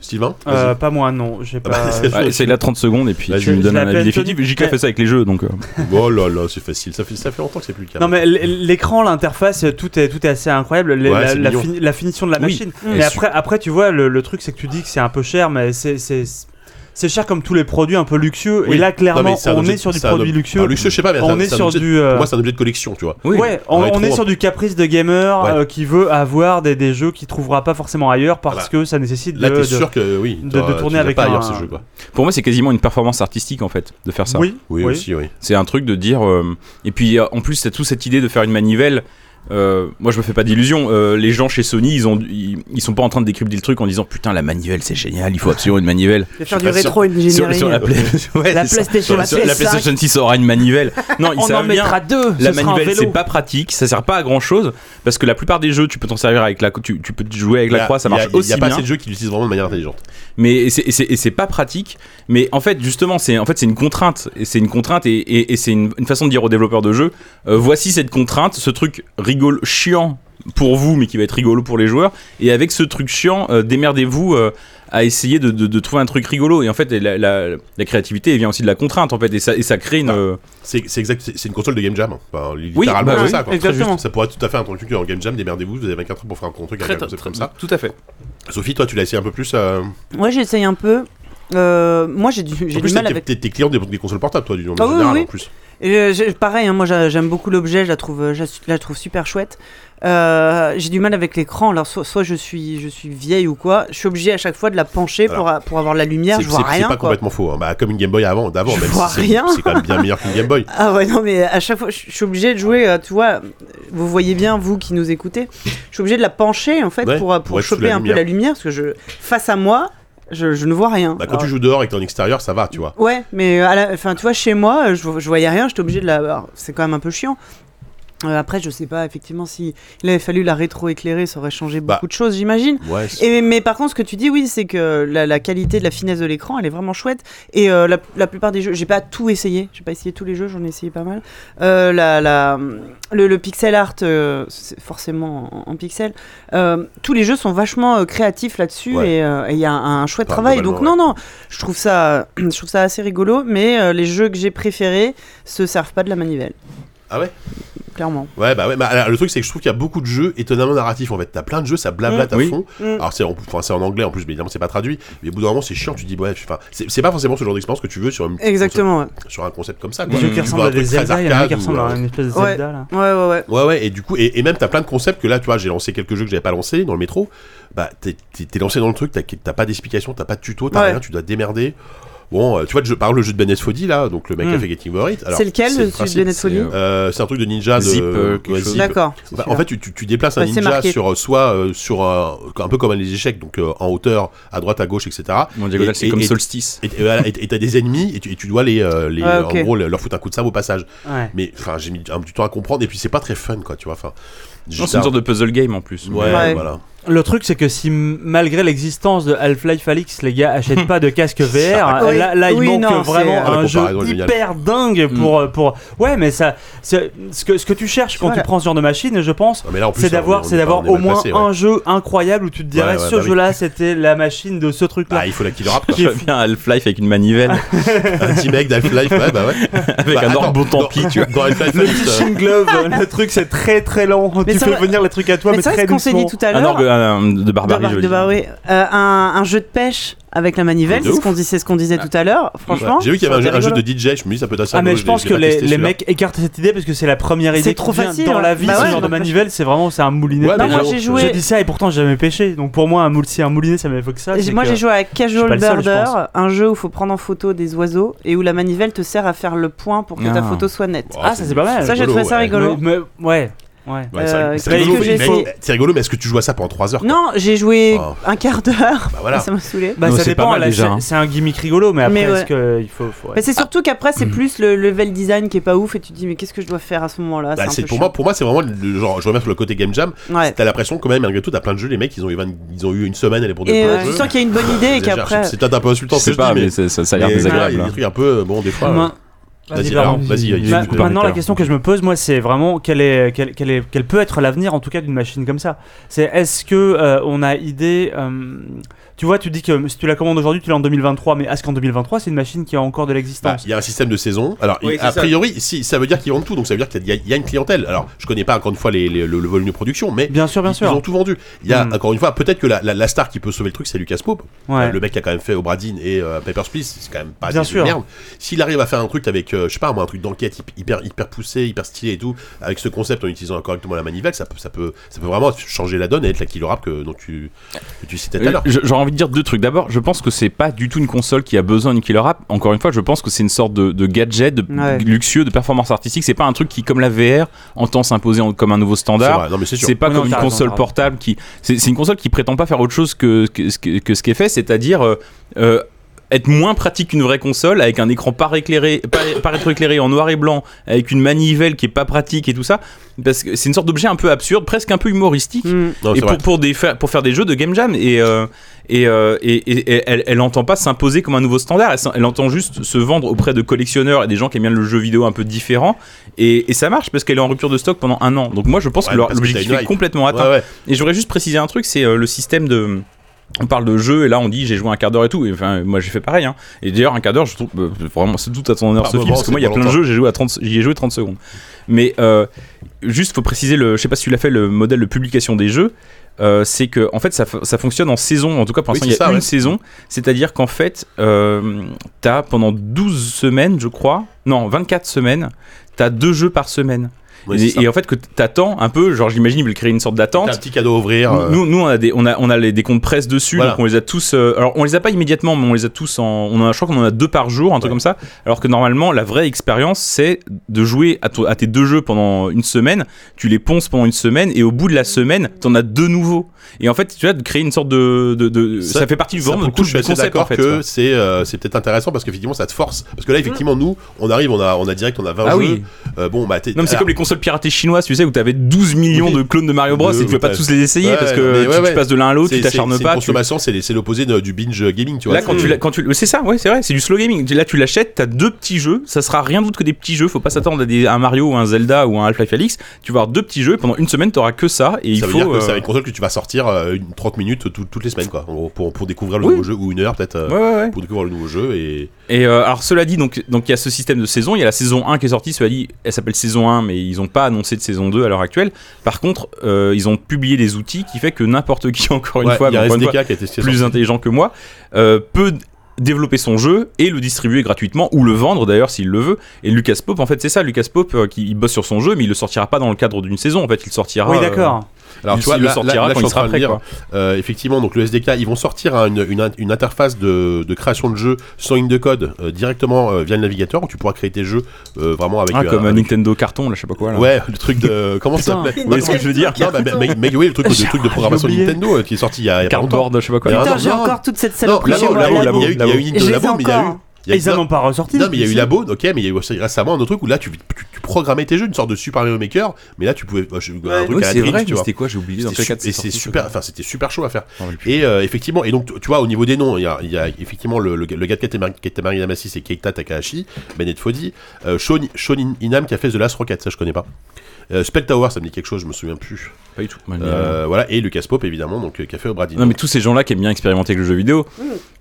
Sylvain Euh, pas moi, non. J'ai Ah pas. bah, c'est- là 30 secondes et puis tu me Je donnes un avis définitif. tenu. JK fait ça avec les jeux donc. euh, Oh là là, c'est facile, ça fait, ça fait longtemps que c'est plus le cas. Non mais l'écran, l'interface, tout est tout est assez incroyable. Ouais, la, c'est la mignon. fini- la finition de la Oui. machine. Et Mais après, après, tu vois, le, le truc, c'est que tu dis que c'est un peu cher, mais c'est c'est cher comme tous les produits un peu luxueux. Oui. Et là, clairement, on objet- est sur du produit ob- luxueux. Luxueux, je sais pas, mais on c'est un- est sur objet- du. euh, Pour moi, c'est un objet de collection, tu vois. Oui. Ouais, on, est sur du caprice de gamer Ouais. euh, qui veut avoir des, des jeux qu'il trouvera pas forcément ailleurs parce que ça nécessite Là, de, sûr que oui, de- tourner avec pas un- ailleurs ces jeux, quoi. Pour moi, c'est quasiment une performance artistique en fait de faire ça. Oui, Oui, aussi, oui. C'est un truc de dire. euh, Et puis euh, en plus, c'est toute cette idée de faire une manivelle. Euh, moi, je me fais pas d'illusions. euh, les gens chez Sony, ils ont, ils, ils sont pas en train de décrypter le truc en disant putain la manivelle c'est génial, il faut absolument une manivelle. Je vais faire du rétro. Sur, sur la, ouais. PlayStation Sur- sur la 5. PlayStation 6 aura une manivelle. Non, ils on en savent bien. mettra deux. La ce manivelle c'est pas pratique, ça sert pas à grand chose parce que la plupart des jeux tu peux t'en servir avec la tu, tu peux jouer avec la croix, ça il y a- marche Il aussi y a pas bien. assez de jeux qui l'utilisent vraiment de manière intelligente. Mais et c'est- pas pratique. Mais en fait, justement, c'est en fait c'est une contrainte. Et c'est une contrainte et, et- et c'est une, une façon de dire aux développeurs de jeux euh, voici cette contrainte, ce truc rigolo, chiant pour vous, mais qui va être rigolo pour les joueurs. Et avec ce truc chiant, euh, démerdez-vous. euh, à essayer de, de- de trouver un truc rigolo et en fait la, la- la créativité elle vient aussi de la contrainte en fait et ça, et ça crée une euh, C'est c'est exact, c'est une console de Game Jam. Enfin, littéralement, bah c'est oui, ça. Quoi. exactement. Très juste. Ça pourrait être tout à fait un truc en Game Jam. Démerdez-vous, vous avez 24 heures pour faire un truc un concept comme ça. tout à fait Sophie, toi, tu l'as essayé un peu plus. euh, Ouais, j'essaye un peu. Euh, moi, j'ai du, j'ai du plus, mal avec. t'es t'es client des, des consoles portables, toi, du nom Ah oui, général, oui. en plus. Et, euh, pareil, hein, moi j'a- j'aime beaucoup l'objet, je la trouve, euh, je la trouve super chouette. Euh, j'ai du mal avec l'écran, alors soit, soit je suis je suis vieille ou quoi, je suis obligé à chaque fois de la pencher pour, a- pour avoir la lumière, je vois c'est- c'est rien. pas quoi. complètement faux. hein. Bah, comme une Game Boy avant, d'avant, même vois si c'est- rien. c'est quand même bien meilleur qu'une Game Boy. Ah ouais, non, mais à chaque fois, je suis obligé de jouer, euh, tu vois, vous voyez bien, vous qui nous écoutez, je suis obligé de la pencher en fait Ouais, pour, pour choper un peu la lumière, parce que je, face à moi, je, je ne vois rien. Bah, quand Alors, tu joues dehors et que t'es en extérieur, ça va, tu vois. Ouais, mais à la- enfin, tu vois, chez moi, je, je voyais rien, j'étais obligé de la. C'est quand même un peu chiant. Euh, après, je sais pas effectivement si il avait fallu la rétro-éclairer, ça aurait changé Bah. beaucoup de choses, j'imagine. Ouais, c'est- Et mais par contre, ce que tu dis, oui, c'est que la, la qualité de la finesse de l'écran, elle est vraiment chouette. Et euh, la, la plupart des jeux, j'ai pas tout essayé, j'ai pas essayé tous les jeux, j'en ai essayé pas mal. Euh, la, la, le, le pixel art, forcément en, en pixel. Tous les jeux sont vachement créatifs là-dessus Ouais. et il y a un, un chouette Enfin, travail. Donc non, non, je trouve ça, je trouve ça assez rigolo. Mais les jeux que j'ai préférés se servent pas de la manivelle, Ah ouais? Clairement. Ouais, bah ouais. Bah, alors, le truc, c'est que je trouve qu'il y a beaucoup de jeux étonnamment narratifs. En fait, t'as plein de jeux, ça blablate à Oui. fond. Mm. Alors, c'est en, enfin, c'est en anglais en plus, mais évidemment, c'est pas traduit. Mais au bout d'un moment, c'est chiant. Tu dis, ouais, enfin, c'est pas forcément ce genre d'expérience que tu veux sur, une- Exactement. Ouais. sur un concept comme ça. Des quoi. jeux qui ressemblent un à des Zelda, il y a un qui ressemble ou, à euh, une espèce de Ouais. Zelda là. Ouais, ouais, ouais. Ouais, ouais, et du coup, et, et même t'as plein de concepts que là, tu vois, j'ai lancé quelques jeux que j'avais pas lancés dans le métro. Bah, t'es lancé dans le truc, t'as t'as pas d'explication, t'as pas de tuto, t'as Ouais. rien, tu dois te démerder. Bon, euh, tu vois, je parle le jeu de Ben Foddy là, donc le mec qui a Mm. fait Getting Over It. Alors, C'est lequel, le celui de Folly c'est, euh, euh, C'est un truc de ninja de Zip, euh, quelque ouais. D'accord. Bah, en fait, tu, tu- tu déplaces un Ouais, ninja sur euh, soit euh, sur un, un peu comme les échecs, donc euh, en hauteur, à droite, à gauche, etc. Mon diagonale, Et- c'est et- comme et- Solstice. Et et voilà, et- et t'as des ennemis et tu, et tu dois les, euh, les en gros leur foutre un coup de sabre au passage. Ouais. Mais enfin, j'ai mis un petit temps à comprendre et puis c'est pas très fun quoi, tu vois. Enfin, c'est une sorte de puzzle game en plus. Ouais, Ouais. voilà. Le truc, c'est que si malgré l'existence de Half-Life Alix, les gars achètent pas de casque VR, Oui, là, là il oui, manque non, vraiment Ah, la un jeu hyper dingue pour, euh, pour. Ouais, mais ça, ce que ce que tu cherches quand Voilà. tu prends ce genre de machine, je pense, c'est on est- d'avoir, on c'est on au moins ouais. un jeu incroyable où tu te dirais, Ouais, ouais, ce bah oui. jeu-là, c'était la machine de ce truc-là. Bah, il faut la quoi. Qui Je Half-Life avec une manivelle, un petit mec d'Half-Life, ouais, bah ouais. avec Bah, un ordre bon tant pis, tu vois. Le euh, fishing glove, le truc c'est très très lent. Mais tu ça fais venir les trucs à toi, mais, très ce qu'on s'est dit doucement. tout à Un, l'heure. De barbarie. de, de. Euh, un, un jeu de pêche avec la manivelle, c'est ce qu'on ce disait tout à l'heure. Franchement, Ouais. J'ai vu qu'il y avait un, jeu- un jeu aurait de DJ, je me dis ça peut être assez Ah mais je pense que les, mecs écartent cette idée parce que c'est la première idée C'est trop facile, dans hein. la vie Bah ce ouais, genre de bah, manivelle c'est vraiment c'est un moulinet Ouais, Non, moi j'ai je- joué. j'ai dit ça et pourtant j'ai jamais pêché donc pour moi un un moulinet ça m'évoque ça Moi j'ai joué à Casual Birder, un jeu où il faut prendre en photo des oiseaux et où la manivelle te sert à faire le point pour que ta Ah. photo soit nette. Bon, Ah, ça, c'est pas mal. Ça j'ai trouvé ça rigolo. Ouais ouais Ouais, c'est Euh, c'est rigolo, que mais- j'ai mais- fait c'est rigolo, mais est-ce que tu joues à ça pendant 3 heures Non, j'ai joué Oh. un quart d'heure. Bah voilà. Ça m'a saoulé. bah Non, ça c'est pas dépend mal là, déjà, c'est- hein. c'est un gimmick rigolo mais après Mais ouais. est-ce que il faut, faut- ouais. Mais c'est surtout qu'après Mm. c'est plus le level design qui est pas ouf et tu te dis mais qu'est-ce que je dois faire à ce moment-là? Bah, C'est c'est- pour, moi, pour moi, c'est vraiment le genre. Je reviens sur le côté game jam. Ouais. T'as l'impression, quand même, malgré tout, t'as plein de jeux. Les mecs, ils ont eu, 20 ils ont eu une semaine à les pour euh, le tu jeu. sens qu'il y a une bonne idée et qu'après. C'est peut-être un peu insultant Je ce que sais je dis, pas, mais. ça, a l'air voilà, Il y désagréable. a des trucs un peu. Bon, des fois. Vas-y, Vas-y, je coupe maintenant, la question que je me pose, moi, c'est vraiment quelle est, est, quel peut être l'avenir, en tout cas, d'une machine comme ça. C'est est-ce que euh, on a idée, euh, tu vois, tu dis que si tu la commandes aujourd'hui, tu l'as en 2023, mais est-ce qu'en 2023, c'est une machine qui a encore de Bah, l'existence Il y a un système de saison. Alors, Oui, il- c'est a ça. priori, si, ça veut dire qu'ils vendent tout, donc ça veut dire qu'il y, a- il y a une clientèle. Alors, je connais pas encore une fois les- les- le, le volume de production, mais Bien sûr, bien ils, sûr. ils ont tout vendu. Il y a Mm. encore une fois, peut-être que la, la- la star qui peut sauver le truc, c'est Lucas Pope, Ouais. Euh, le mec qui a quand même fait Obradin et euh, Papers, Please. C'est quand même pas Bien sûr. de merde. S'il arrive à faire un truc avec, euh, je sais pas, moi, un truc d'enquête hyp- hyper hyper poussé, hyper stylé et tout, avec ce concept en utilisant correctement la manivelle, ça peut ça peut ça peut vraiment changer la donne et être la killer app que dont tu que tu citais tout à Euh, l'heure. Envie de dire deux trucs. D'abord, je pense que c'est pas du tout une console qui a besoin d'une killer app. Encore une fois, je pense que c'est une sorte de, de gadget de, Ouais. luxueux, de performance artistique. C'est pas un truc qui, comme la VR, entend s'imposer en- comme un nouveau standard. c'est pas Oui, non, comme une console portable qui. C'est une console qui prétend pas faire autre chose que, que, ce que, que ce qui est fait, c'est-à-dire euh, euh, être moins pratique qu'une vraie console avec un écran pas éclairé, pas, rétroéclairé en noir et blanc, avec une manivelle qui est pas pratique et tout ça. Parce que c'est une sorte d'objet un peu absurde, presque un peu humoristique. Non, et c'est pour, pour, des, faire, pour faire des jeux de game jam et, euh, et, euh, et, et- et elle, elle entend pas s'imposer comme un nouveau standard elle, entend juste se vendre auprès de collectionneurs et des gens qui aiment bien le jeu vidéo un peu différent et, et ça marche parce qu'elle est en rupture de stock pendant un an donc moi je pense Ouais, que l'objectif est complètement atteint Ouais, ouais. et je voudrais juste préciser un truc c'est euh, le système de on parle de jeu et là on dit j'ai joué un quart d'heure et tout. Et enfin moi j'ai fait pareil hein. et d'ailleurs un quart d'heure je trouve euh, vraiment c'est tout à ton honneur Par Sophie moment, parce que moi il y a plein de jeux j'ai joué à 30 j'y ai joué 30 secondes. Mais euh, juste faut préciser le je sais pas si tu l'as fait le modèle de publication des jeux. Euh, c'est que en fait ça, ça fonctionne en saison en tout cas pour Oui, l'instant il y a ça, une ouais. saison. C'est à dire qu'en fait euh, t'as pendant 12 semaines je crois. Non 24 semaines t'as deux jeux par semaine Ouais, et, et en fait que t'attends un peu genre j'imagine ils veulent créer une sorte d'attente un petit cadeau à ouvrir. euh, nous, nous, on a des, on a, on a les, des comptes presse dessus, Voilà. donc on les a tous. euh, alors, on les a pas immédiatement, mais on les a tous en. On en a, je crois qu'on en a deux par jour, un truc Ouais. comme ça. Alors que normalement, la vraie expérience, c'est de jouer à, tes deux jeux pendant une semaine. Tu les ponces pendant une semaine, et au bout de la semaine, t'en as deux nouveaux. Et en fait, tu vois, de créer une sorte de, de, de- ça, fait partie du vraiment de tout le concept en fait. que c'est euh, c'est peut-être intéressant parce qu'effectivement ça te force. Parce que là, effectivement, nous, on arrive, on a, on a direct, on a 20 Ah jeux. oui. Bon, bah, Non mais c'est comme les consoles piratées chinoises, tu sais, où t'avais 12 millions Oui. de clones de Mario Bros et tu pouvais pas tous les essayer Ouais, parce que ouais, tu, passes de l'un à l'autre, tu t'acharnes pas. Consommation, c'est l'opposé du binge gaming, tu vois. Là, quand c'est- tu, quand tu, c'est ça, ouais, c'est vrai, c'est du slow gaming. Là, tu l'achètes, t'as deux petits jeux, ça sera rien d'autre que des petits jeux. Faut pas s'attendre à, des, un Mario ou un Zelda ou un Half-Life Alix. Tu vas avoir deux petits jeux et pendant une semaine, t'auras que ça. Et il ça veut faut. dire que euh, c'est une console que tu vas sortir euh, une 30 minutes tout- toutes les semaines, quoi, pour, pour découvrir le Oui. nouveau jeu, ou une heure peut-être, euh, Ouais, ouais, ouais. pour découvrir le nouveau jeu. Et Et euh, alors, cela dit, donc donc il y a ce système de saison. Il y a la saison 1 qui est sortie. Cela dit, elle s'appelle saison 1, mais ils ont pas annoncé de saison 2 à l'heure actuelle. Par contre, euh, ils ont publié des outils qui fait que n'importe qui, encore une Ouais, fois, y a une qui a plus intelligent que moi, euh, peut développer son jeu et le distribuer gratuitement ou le vendre d'ailleurs s'il le veut et Lucas Pope en fait c'est ça Lucas Pope euh, qui il bosse sur son jeu mais il le sortira pas dans le cadre d'une saison en fait il sortira Oui, euh, d'accord. Alors, il, tu vois, il le là, sortira là, là, quand je il suis en sera train de prêt. Euh, effectivement, donc le SDK, ils vont sortir un- une, une, une interface de, de création de jeux sans ligne de code euh, directement euh, via le navigateur où tu pourras créer tes jeux euh, vraiment avec. Ah, euh, comme un avec- Nintendo carton là je sais pas quoi là. Ouais, le truc de. Comment ça Vous voyez ce que je veux dire? Non, bah, mais, oui, le truc, de, le truc de programmation. Nintendo euh, qui est sorti il y a, il y a pas longtemps. Cardboard je sais pas quoi Putain, j'ai encore toute cette Non, saloperie il y a eu- une ai Labo, mais il y a eu. Y a ils en ont pas ressorti. Non, mais il y a eu si. Labo, ok, mais il y a eu aussi récemment un autre truc où là tu, tu, tu programmais tes jeux, une sorte de Super Mario Maker, mais là tu pouvais. bah, je- un Ouais. truc à la c'est Dreams, vrai tu vois. c'était quoi j'ai oublié dans quel cadre et c'est super, ce enfin c'était super chaud à faire. Plus. Et euh, effectivement, et donc tu- tu vois au niveau des noms, il y a, il y a effectivement le, le, le gars qui était, mar- qui était marié Damassi, c'est Keita Takahashi, Bennett Foddy, euh, Sean, Sean In- Inam qui a fait The Last Rocket, ça je connais pas. Euh, Spell Tower, ça me dit quelque chose, je me souviens plus. Pas du tout. Euh, voilà, et Lucas Pope évidemment, donc Café au Bradino. Non mais tous ces gens-là qui aiment bien expérimenter avec le jeu vidéo.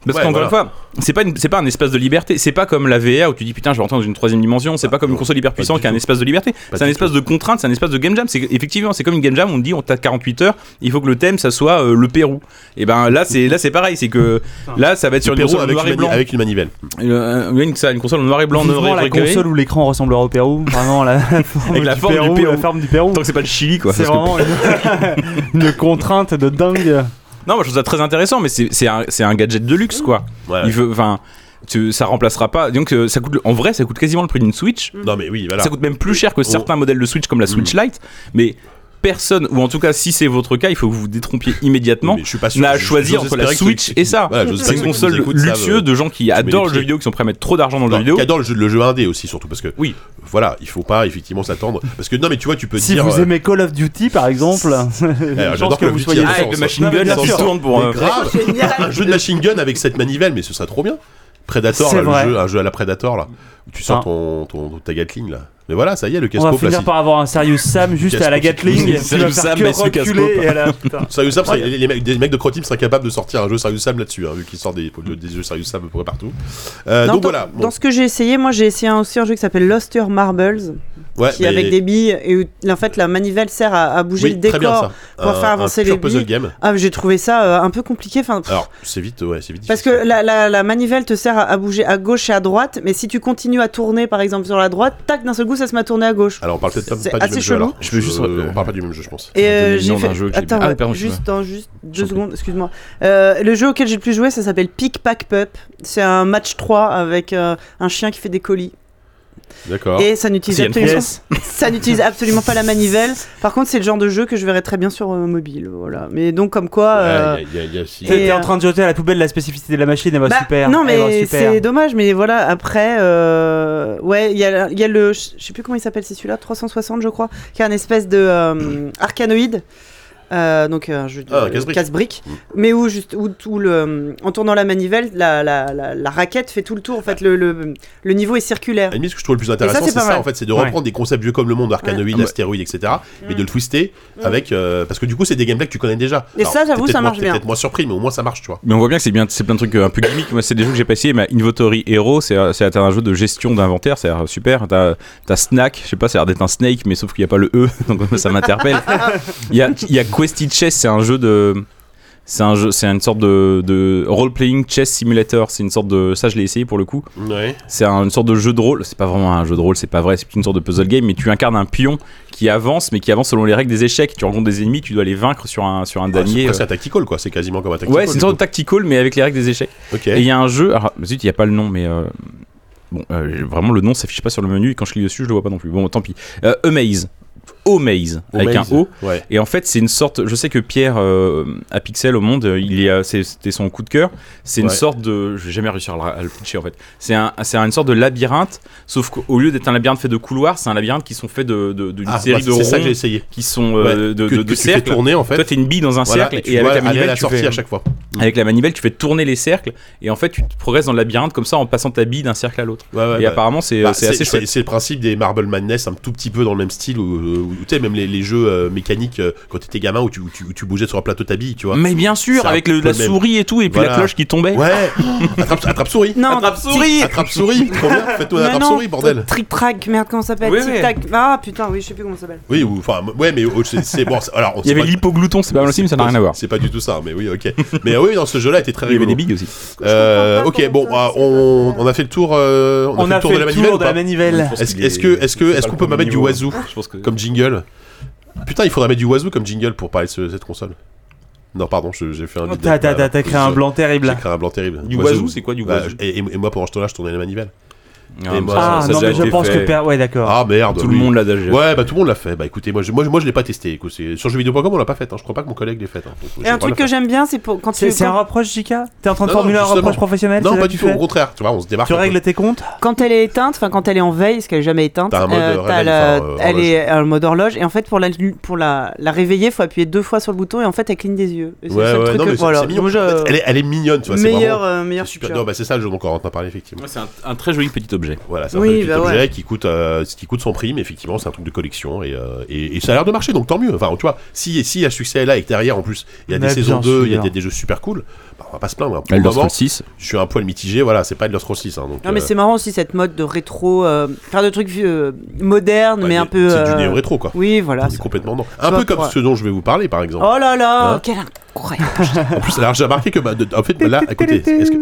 Parce Ouais, qu'encore voilà. une fois, c'est pas une- c'est pas un espace de liberté. C'est pas comme la VR où tu dis putain je vais rentrer dans une troisième dimension. C'est pas comme une console hyper puissante qui a un espace de liberté. Pas C'est un espace de contrainte, c'est un espace de game jam. C'est effectivement c'est comme une game jam. On te dit on t'a 48 heures. Il faut que le thème ça soit euh, le Pérou. Et ben là c'est là c'est pareil. C'est que là ça va être sur une Pérou console avec, noir une et mani- blanc. avec une manivelle. Euh, une, ça, une console en noir et blanc, noir la console où l'écran ressemblera au Pérou, vraiment la, forme Avec la du forme du Pérou. Tant que c'est pas le Chili quoi. C'est Parce vraiment une, contrainte de dingue. Non, moi je trouve ça très intéressant, mais c'est c'est un, gadget de luxe quoi. Ouais. Il veut, enfin, tu- ça remplacera pas. Donc euh, ça coûte, en vrai, ça coûte quasiment le prix d'une Switch. Non mais oui, voilà. Ça coûte même plus cher que certains modèles de Switch comme la Switch Mm. Lite, mais personne, ou en tout cas si c'est votre cas, il faut que vous vous détrompiez immédiatement. Mais je suis pas sûr. N'a à choisir entre la Switch et qui- ça. Voilà, C'est une console luxueux euh, de gens qui adorent les le jeu vidéo, qui sont prêts à mettre trop d'argent dans le non, jeu vidéo. qui adore le jeu, le jeu indé aussi surtout parce que Oui. voilà il faut pas effectivement s'attendre parce que non mais tu vois tu peux Si dire vous euh, aimez Call of Duty par exemple, je j'adore pense que vous soyez. hein. Ah, avec le machine gun pour. Génial. un jeu de machine gun avec cette manivelle mais ce serait trop bien Predator là, le jeu, un jeu à la Predator là où tu sors Ah. ton, ton, ta Gatling là mais voilà ça y est le On va finir par avoir un Serious Sam juste à la Gatling. Serious Sam, mais. Serious Sam, les, mecs, de Croteam seraient capables de sortir un jeu Serious Sam là-dessus, hein, vu qu'ils sortent des, des jeux Serious Sam à peu près partout. Euh, donc dans, voilà. dans ce que j'ai essayé, moi j'ai essayé un- aussi un jeu qui s'appelle Lost Your Marbles, ouais, qui mais- avec des billes et où, en fait la manivelle sert à, à bouger oui, le décor. pour Un- faire avancer un pur les puzzle billes. game. Ah, j'ai trouvé ça euh, un peu compliqué. Enfin, pff, Alors c'est vite, ouais, c'est vite. parce que la, la- la manivelle te sert à, à bouger à gauche et à droite, mais si tu continues à tourner par exemple sur la droite, tac, d'un seul coup ça se met à tourner à gauche. Alors on parle peut-être pas, pas du assez même jeu. chelou. Alors. Je veux juste, euh, on parle pas du même jeu, je pense. Et euh, j'ai fait. jeu Attends, Ah, pardon, juste, excuse-moi. dans, juste deux secondes, excuse-moi. Euh, le jeu auquel j'ai le plus joué, ça s'appelle Pick Pack Pup. C'est un match 3 avec euh, un chien qui fait des colis. D'accord. Et ça n'utilise absolument, Yes. ça n'utilise absolument pas la manivelle. Par contre, c'est le genre de jeu que je verrais très bien sur euh, mobile. Voilà. Mais donc, comme quoi. Ouais, y a- y a- y a- si- Et, T'es en train de jeter à la poubelle la spécificité de la machine, elle va Bah, super. Non, mais super. c'est dommage. Mais voilà, après, euh, ouais, il y a, il y a le, je sais plus comment il s'appelle, c'est celui-là, 360, je crois, qui est un espèce de euh, arcanoïde. Euh, donc un jeu de Ah, casse-brique. casse-brique, Mm. mais où juste où, où le en tournant la manivelle, la, la, la, la raquette fait tout le tour. En fait, le, le, le niveau est circulaire. À limite, ce que je trouve le plus intéressant, c'est ça, en fait, c'est de Ouais. reprendre des concepts vieux comme le monde, arcanoïdes, Ouais. astéroïdes, etc., mais de le twister Mm. avec. euh, parce que du coup, c'est des gameplays que tu connais déjà. Et ça, j'avoue, ça marche bien. peut-être moins surpris, mais au moins ça marche, tu vois. Mais on voit bien que c'est bien, c'est plein de trucs euh, un peu gimmick. Moi, c'est des jeux que j'ai pas essayé, mais Inventory Hero, c'est euh, un jeu de gestion d'inventaire, c'est euh, super. T'as as Snack, je sais pas, ça a l'air d'être un snake, mais sauf qu'il y a pas le E, donc ça m'interpelle. Il y a, il y a Questy Chess, c'est un jeu de. C'est un jeu, c'est une sorte de, de role-playing chess simulator. C'est une sorte de, ça je l'ai essayé pour le coup. Ouais. C'est un- une sorte de jeu de rôle. C'est pas vraiment un jeu de rôle, c'est pas vrai. C'est une sorte de puzzle game, mais tu incarnes un pion qui avance, mais qui avance selon les règles des échecs. Tu rencontres des ennemis, tu dois les vaincre sur un sur un Ouais, c'est damier. euh. un tactical, quoi. C'est quasiment comme un tactical. Ouais, c'est une sorte de tactical, mais avec les règles des échecs. Et il y a un jeu, alors, zut, il n'y a pas le nom, mais euh, bon, euh, vraiment le nom s'affiche pas sur le menu et quand je clique dessus, je le vois pas non plus. Bon, tant pis. Euh, Amaze. Amaze, avec un O. Ouais. Et en fait, c'est une sorte. Je sais que Pierre euh, à Pixel au Monde, euh, il y a, c'était son coup de cœur. C'est une sorte de. Je vais jamais réussir à le, à le pitcher en fait. C'est un, c'est une sorte de labyrinthe, sauf qu'au lieu d'être un labyrinthe fait de couloirs, c'est un labyrinthe qui sont faits de, de- d'une Ah, série bah, de c'est ça que j'ai ronds essayé. qui sont euh, de, que, de, que de tu fais cercles. tourner en fait. Toi, t'es une bille dans un Voilà, cercle et avec la manivelle, la tu fais- à chaque fois. avec la manivelle, tu fais tourner les cercles et en fait, tu progresses dans le labyrinthe comme ça en passant ta bille d'un cercle à l'autre. Et bah, apparemment, c'est bah, assez chouette. c'est le principe des Marble Madness, un tout petit peu dans le même style, où, où, tu sais, même les, les jeux euh, mécaniques euh, quand t'étais gamin où tu, où tu, où tu bougeais sur un plateau de ta bille, tu vois. Mais bien sûr, avec le- la souris et tout, et puis Voilà. la cloche qui tombait. Ouais, attrape, attrape souris. Non, Attrape souris Attrape souris, Mais attrape souris, bordel. Trick track, merde, comment ça s'appelle Oui, Tic oui. tac. Ah putain, oui, je sais plus comment ça s'appelle. Oui, ou enfin, ouais, mais oh, c'est bon. Alors, on Il y avait l'hypoglouton, c'est pas mal aussi, mais ça n'a rien à voir. C'est pas du tout ça, mais oui, ok. mais oui, dans ce jeu-là, était très Il y avait rigolo. des billes aussi. Euh, ok, bon, ah, on, a fait le tour. euh, on, a fait le tour de la manivelle. Est-ce que, est-ce que, est-ce qu'on peut pas mettre du wazoo Je pense que. comme jingle Putain, il faudrait mettre du wazoo comme jingle pour parler de ce- cette console. Non, pardon, je- j'ai fait un. Oh, T'as créé un blanc J'ai terrible. créé un blanc terrible. Du wazoo, c'est quoi du Bah, wazoo? et, et moi, pendant ce temps-là, je tournais la manivelle. Ah, Et moi, Ah ça, ça a non, mais je pense fait. que. Per- Ouais, d'accord. Ah merde. Tout oui. le monde l'a déjà. Ouais, bah tout le monde l'a fait. Bah écoutez, moi je, moi, moi, je l'ai pas testé. écoute, Sur jeuxvideo.com, on l'a pas fait. Hein. Je crois pas que mon collègue l'ait fait. hein. Donc, Et un truc que j'aime bien, c'est pour quand tu C'est c'est un reproche, Jika T'es en train de Non, non, formuler un reproche professionnel Non, pas du tu tout. fais Au contraire, tu vois, on se démarque. Tu règles tes comptes? Quand elle est éteinte, enfin quand elle est en veille, parce qu'elle est jamais éteinte, T'as un mode, euh, euh, la- euh, elle est un mode horloge et en fait pour la pour la, la réveiller, faut appuyer deux fois sur le bouton et en fait elle cligne des yeux. En elle, est, elle est mignonne, tu vois. c'est meilleur euh, meilleur c'est super. Non, bah c'est ça le jeu dont on en parlé, effectivement. Moi, c'est un, un très joli petit objet. Voilà, c'est un Oui, petit bah objet ouais. qui coûte, euh, qui coûte son prix, mais effectivement, c'est un truc de collection et, euh, et, et ça a l'air de marcher, donc tant mieux. Enfin, tu vois, si, si le succès est là et que derrière, en plus, il y a des saisons bien 2, il y a des, des jeux super cool, bah, on va pas se plaindre. Pour moment, Scrolls 6. je suis un poil mitigé, voilà, c'est pas Elder Scrolls 6. Hein, donc, Non mais euh, c'est marrant aussi cette mode de rétro, euh, faire de trucs vieux, modernes ouais, mais un peu. C'est du néo-rétro, quoi. Oui voilà. C'est complètement non. Un peu comme pour- ce dont je vais vous parler, par exemple. Oh là là, Hein quel incroyable. En plus, alors j'ai remarqué que, bah, en fait, là, écoutez, est-ce que.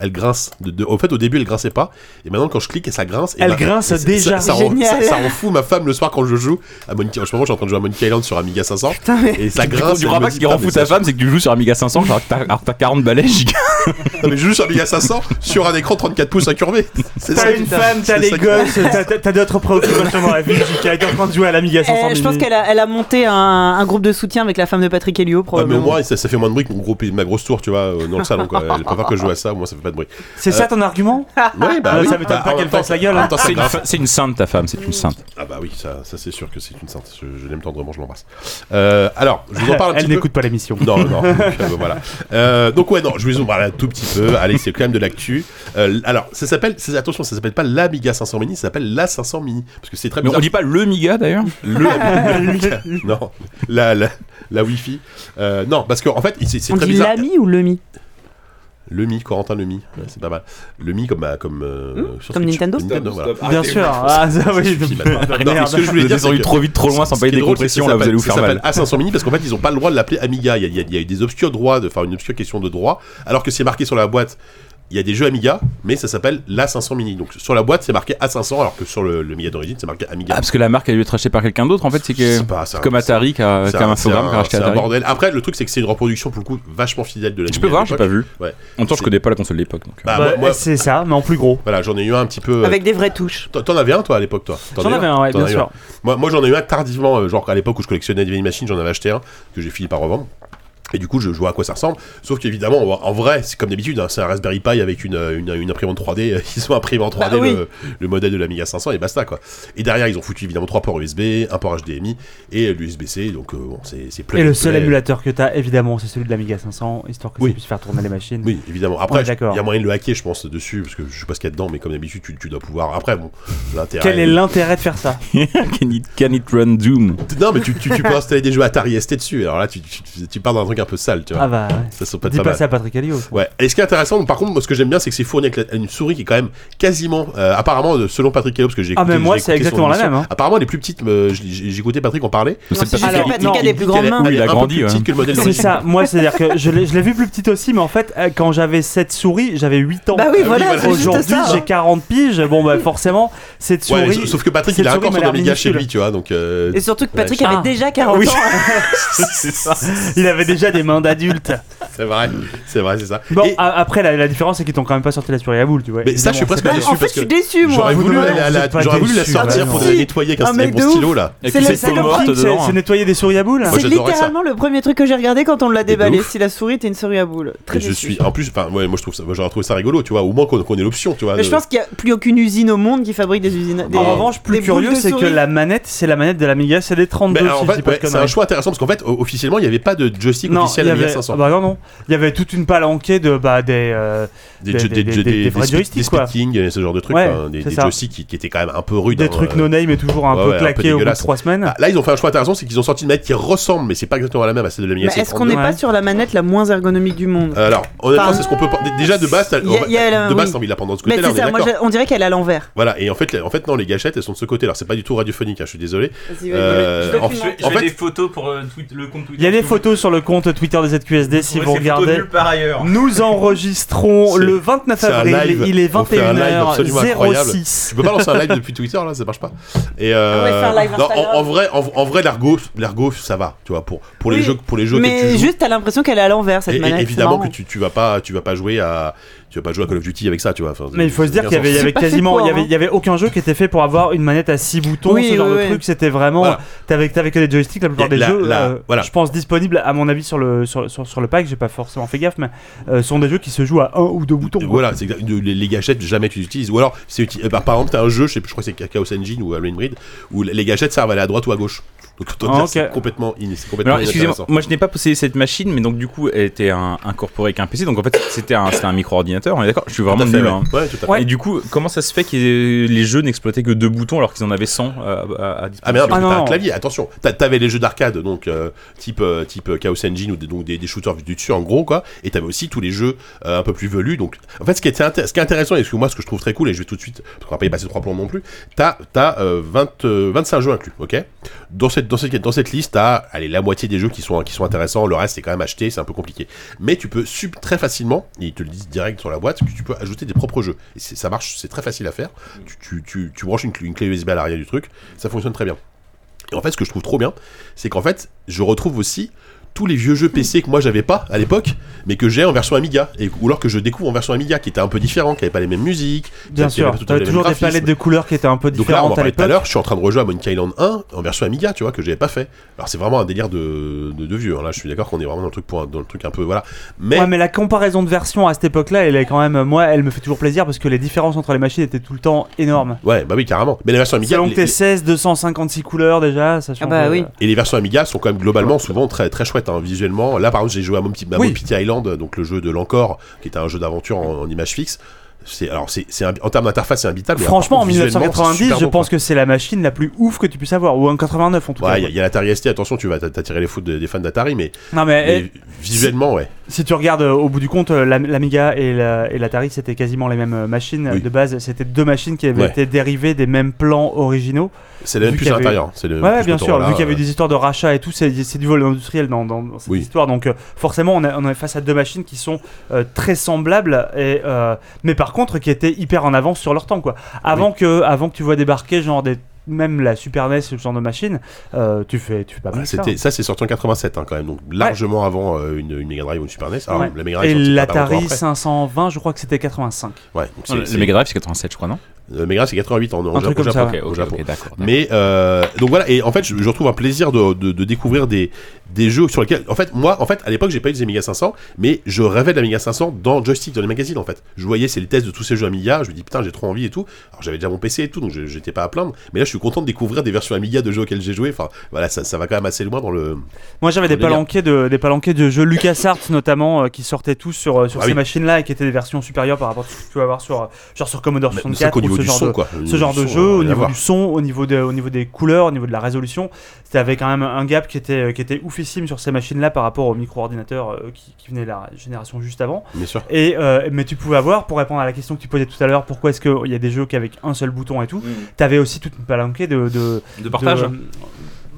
Elle grince. De, de- au fait, au début, elle grinçait pas. Et maintenant, quand je clique, ça grince. et Elle bah, grince ça- déjà. Ça, ça, rend, Génial. ça- ça rend fou ma femme le soir quand je joue à Monkey. En ce moment, je suis en train de jouer à Monkey Island sur Amiga 500. Putain mais. Et ça grince. tu crois pas ce qui rend fou ta ça- femme, c'est que tu joues sur Amiga 500 alors que t'as alors que t'as 40 balais giga. Non, mais je joue sur Amiga 500 sur un écran 34 pouces incurvé. T'as une femme, t'as les gosses, t'as- d'autres préoccupations dans la vie. Qui a été en train de jouer à l'Amiga 500 Eh, je pense qu'elle a, elle a monté un, un groupe de soutien avec la femme de Patrick Helio Ouais, mais au probablement. moins, ça, ça fait moins de bruit que mon gros, ma grosse tour, tu vois, euh, dans le salon. Quoi. Elle préfère que je joue à ça, moi, ça fait pas de bruit. C'est ça ton argument Ouais, bah Ah, oui. ça m'étonne Bah, pas qu'elle fasse la gueule, hein. C'est une, sainte ta femme, c'est une sainte. Ah bah oui, ça, ça c'est sûr que c'est une sainte. Je, je l'aime tendrement, je l'embrasse. Euh, alors, je vous en parle un Elle petit peu. n'écoute pas l'émission. Non, non, donc, euh, voilà. Euh, donc ouais, non, je vais vous en parler un tout petit peu. Allez, c'est quand même de l'actu. Euh, alors, ça s'appelle, attention, ça s'appelle pas l'Amiga 500 Mini, ça s'appelle la 500 Mini, parce que c'est très bizarre. on dit pas le Miga d'ailleurs Le Amiga. non, la la, la Wi-Fi. Euh, non, parce qu'en fait, c'est très dit bizarre. l'ami ou le mi? Le Mi, Corentin le Mi, ouais, c'est pas mal. Le Mi comme bah, comme euh, sur Comme Switch. Nintendo voilà. Bien sûr. Ah, ça oui. Merde. Non, mais ce que je voulais Vous dire, c'est descendu que- trop vite, trop loin sans payer des compressions, là vous allez vous faire ça mal. s'appelle A500 Mini parce qu'en fait ils ont pas le droit de l'appeler Amiga. Il y, a, il y eu des obscures droits, de, enfin une obscure question de droit, alors que c'est marqué sur la boîte. Il y a des jeux Amiga, mais ça s'appelle l'A500 Mini. Donc sur la boîte c'est marqué A500, alors que sur le, le Amiga d'origine c'est marqué Amiga. Ah, parce que la marque a dû être achetée par quelqu'un d'autre en fait, c'est que. C'est pas- c'est comme Atari qui a, un infogramme qui a racheté c'est un Atari. bordel. Après le truc c'est que c'est une reproduction pour le coup vachement fidèle de la. Tu peux voir, j'ai pas vu. Ouais. En même temps, je C'est- connais pas la console de l'époque. donc. Bah, Bah, moi- moi- C'est ça, mais en plus gros. Voilà, j'en ai eu un un petit peu. euh, Avec des vraies touches. T'en avais un toi à l'époque toi? T'en J'en avais un, ouais, bien sûr. Moi, moi j'en ai eu un tardivement, euh, genre à l'époque où je collectionnais des vieilles machines, j'en avais acheté un que j'ai fini par revendre. Et du coup, je, je vois à quoi ça ressemble. Sauf qu'évidemment, en, vrai, c'est comme d'habitude, hein, c'est un Raspberry Pi avec une, une, une imprimante 3D. euh, Ils ont imprimé en 3D Bah oui. le, le modèle de l'Amiga 500 et basta quoi. Et derrière, ils ont foutu évidemment trois ports USB, un port HDMI et l'USB-C. Donc euh, bon, c'est c'est plug Et and le seul play. émulateur que t'as, évidemment, c'est celui de l'Amiga 500, histoire que Oui. ça puisse faire tourner les machines. Oui, évidemment. Après, il y a moyen de le hacker, je pense, dessus, parce que je sais pas ce qu'il y a dedans, mais comme d'habitude, tu, tu dois pouvoir. Après, bon, l'intérêt. Quel est l'intérêt de faire ça? Can, it, can it run Doom? Non, mais tu, tu, tu peux installer des jeux Atari ST dessus. Alors là, tu, tu, tu- tu pars dans un truc un peu sale, tu vois. Ah bah ouais. Ça sont pas Dis pas pas mal. ça à Patrick Helio. Ouais. Et ce qui est intéressant, par contre, moi, ce que j'aime bien, c'est que c'est fourni avec la- une souris qui est quand même quasiment, euh, apparemment, euh, selon Patrick Kello, parce que j'ai Ah, écouté. mais moi, j'ai c'est écouté son exactement la émission. même, hein. Apparemment, elle est plus petite. mais j'ai j'ai écouté Patrick en parler. C'est C'est pas juste super- que Patrick a il des plus grandes mains. a grandi, plus ouais. petite que le modèle C'est d'origine. ça, moi c'est à dire que je l'ai je l'ai vu plus petite aussi, mais en fait, euh, quand j'avais cette souris, j'avais 8 ans. Bah oui, oui, voilà, voilà. c'est juste Aujourd'hui, ça. j'ai 40 piges. Bon, bah forcément, cette souris. Ouais, sauf que Patrick, cette il a souris encore m'a son l'air Amiga chez minuscule. lui, tu vois. Donc, euh, Et surtout que Patrick Ah. avait déjà 40 Oui. ans. c'est ça. Il avait déjà des mains d'adulte. c'est vrai, c'est vrai, c'est ça. Bon, Et- a- après, la, la différence, c'est qu'ils t'ont quand même pas sorti la souris à boule, tu vois. Mais ça, je suis presque déçu En fait, parce je suis déçu, moi. J'aurais voulu, la- vous la- êtes pas j'aurais voulu la déçus, sortir bah pour non. la nettoyer avec un Un mec avec de mon ouf. stylo là. Avec C'est le- c'est le morte King, c'est- dedans. C'est nettoyer des souris à boules Moi, C'est j'adorais ça. littéralement le premier truc que j'ai regardé quand on l'a de déballé. ouf. Si la souris était une souris à boule. Très Et je déçu. suis, en plus, enfin, ouais, moi je trouve ça, moi, j'aurais trouvé ça rigolo, tu vois, au moins qu'on qu'on ait l'option, tu vois. Mais de- je pense qu'il n'y a plus aucune usine au monde qui fabrique des usines. Des, En revanche, plus des boules curieux, de c'est que souris. la manette, c'est la manette de l'Amiga CD32. Mais si en je dis fait, pas de ouais, c'est un conneries. choix intéressant parce qu'en fait, o- officiellement, il n'y avait pas de joystick officiel y Amiga avait, 500. ah bah non, non. Il y avait toute une palanquée de bah, des, euh, des, des- des- des, des- des, des vrais joysticks, des quoi. speed king, ce genre de trucs, Ouais, quoi, des, des joysticks qui, qui étaient quand même un peu rudes. des hein, trucs euh. no name et toujours un ouais, peu ouais, claqués au bout de dégueulasse. 3 semaines. Ah, Là, ils ont fait un choix intéressant, c'est qu'ils ont sorti une manette qui ressemble, mais c'est pas exactement la même à celle de l'Amiga Mais est-ce qu'on 732. n'est pas sur la manette la moins ergonomique du monde Alors, honnêtement, c'est ce qu'on peut. Déjà de base, la- de base, envie de la prendre de ce côté-là, on dirait qu'elle est à l'envers. Voilà, et en fait, en fait, non, les gâchettes, elles sont de ce côté. Alors, c'est pas du tout radiophonique, hein, je suis désolé. Vas-y, Euh, vas-y, en fait- fait- photos pour le compte Twitter. Il y a des photos sur le compte Twitter des ZQSD si vous regardez. par ailleurs. Nous enregistrons le 29 c'est un avril, live. il est On fait un live absolument incroyable. 21h06. Tu peux pas lancer un live depuis Twitter là, ça marche pas. Et euh, On va faire un live non, en, vrai, en, en vrai, l'ergo, l'ergo, ça va, tu vois, pour pour les jeux, pour les jeux que Mais tu joues. juste, t'as l'impression qu'elle est à l'envers cette et, et manette. évidemment que tu, tu vas pas, tu vas pas jouer à, tu vas pas jouer à Call of Duty avec ça, tu vois. Enfin, Mais il faut se dire qu'il y avait, y quasiment, il y avait, hein. il y avait aucun jeu qui était fait pour avoir une manette à 6 boutons, Oui, ce genre oui, de oui. truc. C'était vraiment, Voilà. t'avais, t'avais que des joysticks la plupart des la- jeux. la- euh, voilà. Je pense disponibles à mon avis sur le sur, sur, sur le pack. J'ai pas forcément fait gaffe, mais euh, sont des jeux qui se jouent à un ou deux boutons. Voilà, c'est exact- les, les gâchettes jamais tu les utilises. Ou alors, c'est bah, par exemple, t'as un jeu, je, sais plus, je crois que c'est Chaos Engine ou Halloween Breed, où les gâchettes servent à aller à droite ou à gauche. Donc autant Ah, dire ok. c'est complètement, in- complètement Alors, excusez-moi, moi je n'ai pas possédé cette machine, mais donc du coup elle était un- incorporée avec un PC, donc en fait c'était un, c'était un micro-ordinateur, on est d'accord? Je suis vraiment nul. hein. Ouais, tout à fait. Et du coup, comment ça se fait que les jeux n'exploitaient que deux boutons alors qu'ils en avaient 100 à, à- à Ah disposition mais non, parce Ah que t'as un clavier, attention. T'a- T'avais les jeux d'arcade, donc euh, type euh, type Chaos Engine ou des, donc des, des shooters du dessus en gros quoi. Et t'avais aussi tous les jeux euh, un peu plus velus. Donc en fait, ce qui est, ce qui est intéressant et ce que moi ce que je trouve très cool et je vais tout de suite parce qu'on va pas y passer trois plombs non plus. T'as t'as euh, 20, euh, 25 jeux inclus, ok? Dans cette dans cette liste, t'as allez la moitié des jeux qui sont qui sont intéressants. Le reste c'est quand même acheté, c'est un peu compliqué. Mais tu peux sub très facilement, et ils te le disent direct sur la boîte, que tu peux ajouter des propres jeux. Et ça marche, c'est très facile à faire. Tu, branches une, une clé USB à l'arrière du truc, ça fonctionne très bien. Et en fait, ce que je trouve trop bien, c'est qu'en fait, je retrouve aussi tous les vieux jeux PC que moi j'avais pas à l'époque, mais que j'ai en version Amiga, et, ou alors que je découvre en version Amiga, qui était un peu différent, qui avait pas les mêmes musiques. Bien qui avait sûr, t'avais les toujours des palettes de couleurs qui étaient un peu Donc là, on différentes en à parlait tout à l'heure, je suis en train de rejouer à Monkey Island 1 en version Amiga, tu vois, que j'avais pas fait. Alors c'est vraiment un délire de, de, de vieux, hein. là je suis d'accord qu'on est vraiment dans le truc, pour un- dans le truc un peu, voilà. Mais, Ouais, mais la comparaison de versions à cette époque-là, elle est quand même, moi, elle me fait toujours plaisir parce que les différences entre les machines étaient tout le temps énormes. ouais, bah oui, carrément. Mais la version Amiga, Selon que les- t'es les- 16, 256 couleurs déjà, ça change. bah oui. euh, Et les versions Amiga sont quand même globalement souvent très très chouettes hein, visuellement. Là par exemple j'ai joué à mon petit à Oui. Island, donc le jeu de l'Encore, qui était un jeu d'aventure en, en image fixe. C'est alors c'est en termes d'interface c'est imbitable. Franchement, en contre, visuellement, c'est 1990, super je pense quoi. que c'est la machine la plus ouf que tu puisses avoir, ou en 89 en tout cas. Ouais, il y, a- il y a l'Atari ST, attention, tu vas t'a- t'attirer les foudres des, fans d'Atari, mais, Non mais, mais eh, visuellement, ouais. Si tu regardes euh, au bout du compte, euh, l'Am- l'Amiga et la- et l'Atari c'était quasiment les mêmes euh, machines Oui. de base. C'était deux machines qui avaient Ouais. été dérivées des mêmes plans originaux. C'est le même vu plus qu'il y à l'intérieur. Ouais, plus bien sûr, vu qu'il y avait des histoires de rachat et tout, c'est du vol industriel dans, dans- dans cette Oui. histoire. Donc euh, forcément, on, est- on est face à deux machines qui sont euh, très semblables, et, euh, mais par contre qui étaient hyper en avance sur leur temps. Quoi. Avant, que, avant que tu vois débarquer genre des même la Super NES, ce genre de machine, euh, tu fais tu fais pas voilà, mal ça. c'était ça c'est sorti en 87 hein, quand même donc largement avant euh, une, une Mega Drive ou une Super NES alors Ouais. la Mega Drive Et l'Atari après. 520, je crois que c'était 85. ouais donc Le c'est- Mega Drive c'est 87 je crois non? Le Mega c'est 88 en, en Un truc Japon, ça, au Japon. ok, d'accord. d'accord. Mais euh, donc voilà, et en fait, je, je retrouve un plaisir de, de, de découvrir des, des jeux sur lesquels. En fait, moi, en fait, à l'époque, j'ai pas eu des Amiga 500, mais je rêvais de l'Amiga 500 dans Joystick, dans les magazines, en fait. Je voyais, c'est les tests de tous ces jeux Amiga, je me dis putain, j'ai trop envie et tout. Alors j'avais déjà mon PC et tout, donc je- j'étais pas à plaindre. Mais là, je suis content de découvrir des versions Amiga de jeux auxquels j'ai joué. Enfin, voilà, ça, ça va quand même assez loin dans le. Moi j'avais des palanquets de des palanquets de jeux LucasArts notamment euh, qui sortaient tous sur euh, sur Ah ces oui. machines-là et qui étaient des versions supérieures par rapport à ce que tu peux avoir sur euh, genre sur Commodore Mais ça 64 qu'au ou niveau ce genre son, de quoi. Ce genre jeu, euh, au niveau du son, au niveau, de, au niveau des couleurs, au niveau de la résolution, c'était avec quand même un gap qui était, qui était oufissime sur ces machines-là par rapport aux micro-ordinateurs euh, qui, qui venaient de la génération juste avant. Bien sûr. Et, euh, mais tu pouvais avoir, pour répondre à la question que tu posais tout à l'heure, pourquoi est-ce qu'il y a des jeux qu'avec un seul bouton et tout, t'avais aussi toute une palanquée de... de De partage de-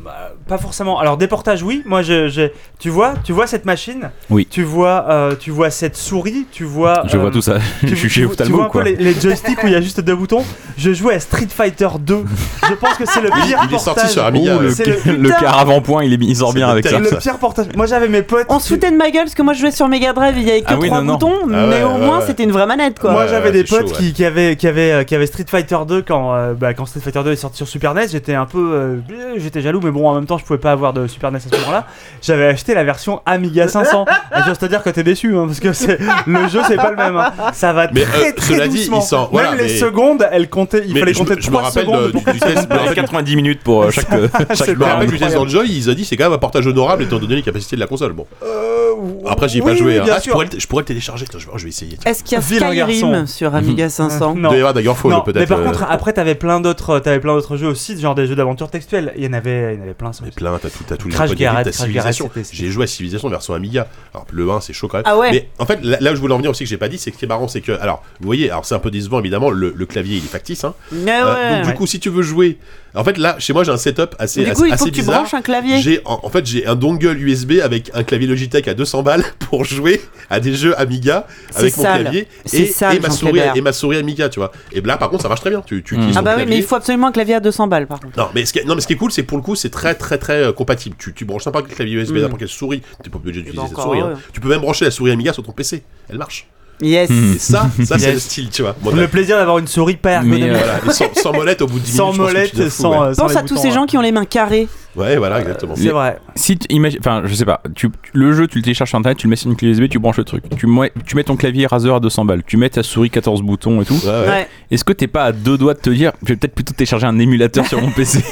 bah, pas forcément. Alors des portages, oui. Moi, je, j'ai- tu vois, tu vois cette machine. Oui. Tu vois, euh, tu vois cette souris. Tu vois. Je euh, vois tout ça. tu, Je suis chez tu vois un peu quoi. les, les joysticks où il y a juste deux boutons. Je jouais à Street Fighter 2. Je pense que c'est le pire Il est sorti portage. sur Amiga. Oh, le, C'est le- le quart avant-point il, est, il sort bien avec ça. terrible. Le pire portage. Moi, j'avais mes potes. On se foutait de ma gueule parce que moi je jouais sur Mega Drive, il y avait que Ah oui, trois non, non. boutons, Ah mais ouais, au ouais, moins ouais. c'était une vraie manette quoi. Moi Ouais, j'avais ouais, des c'est potes chaud, qui, qui avaient, qui, avaient, euh, qui avaient Street Fighter 2 quand, euh, bah, quand Street Fighter 2 est sorti sur Super NES. J'étais un peu. euh, j'étais jaloux, mais bon, en même temps, je pouvais pas avoir de Super NES à ce moment-là. J'avais acheté la version Amiga 500. Et j'ose te dire que t'es déçu, hein, parce que c'est- le jeu c'est pas le même. hein. Ça va Mais, très euh, très cela dit, doucement. il sent- Même voilà, les mais- secondes, elles comptaient, il Mais fallait je compter me- je me 3 rappelle secondes. de- pour du- que du ça test, me mais en passe. fait, 90 minutes pour euh, chaque, chaque C'est Je me rappelle du test incroyable. dans le jeu, ils ont dit c'est quand même un portage honorable étant donné les capacités de la console. Bon, Euh, après j'y ai oui, pas joué. oui, hein. bien Ah, je sûr. pourrais, le- je pourrais le télécharger. Attends, je vais, je vais essayer. Est-ce qu'il y a Vilain Skyrim garçon. sur Amiga 500 Il Non. doit y avoir d'ailleurs Fall Non, peut-être. mais par euh, contre, après, t'avais plein d'autres, t'avais plein d'autres jeux aussi, genre des jeux d'aventure textuelle. Il y en avait, il y en avait plein. ça Mais plein, t'as tout, t'as tous les Crash Garrett, t'as Civilization. J'ai joué à Civilization version Amiga. Alors le 1 c'est chaud quand même. Ah ouais Mais en fait là, là où je voulais en venir aussi que j'ai pas dit, c'est que ce qui est marrant, c'est que alors vous voyez, alors c'est un peu décevant évidemment, le, le clavier il est factice. Hein. Ouais, Euh, ouais. donc du coup si tu veux jouer, en fait là chez moi j'ai un setup assez, Du assez, coup, il faut assez que tu bizarre. branches un clavier. J'ai en, en fait j'ai un dongle USB avec un clavier Logitech à 200 balles pour jouer à des jeux Amiga avec mon sale. clavier et, sale, et ma souris et ma souris Amiga, tu vois. Et là par contre ça marche très bien. Tu, tu Mm. utilises Ah bah oui, mais il faut absolument un clavier à 200 balles par contre. Non, mais ce qui, non, mais ce qui est cool, c'est pour le coup, c'est très très très euh, compatible. Tu, tu branches n'importe quel clavier USB, Mm. n'importe quelle souris. Tu pas obligé d'utiliser bah cette encore souris. hein. Tu peux même brancher la souris Amiga sur ton PC. Elle marche. Yes. Et ça, ça c'est Yes. le style, tu vois. Bon, Le plaisir d'avoir une souris pas Mais, ergonomique. euh, voilà. Et sans, sans molette au bout de 10 sans minutes. je pense que tu molette, sans, ouais. euh, sans Pense les à tous boutons, ces ouais. gens qui ont les mains carrées. Ouais, voilà, exactement. C'est vrai. Si tu imagines, enfin, je sais pas, tu, le jeu, tu le télécharges sur internet, tu le mets sur une clé USB, tu branches le truc. Tu, mets- tu mets ton clavier Razer à 200 balles, tu mets ta souris 14 boutons et tout. Ouais, ouais. Ouais. Est-ce que t'es pas à deux doigts de te dire, je vais peut-être plutôt télécharger un émulateur sur mon PC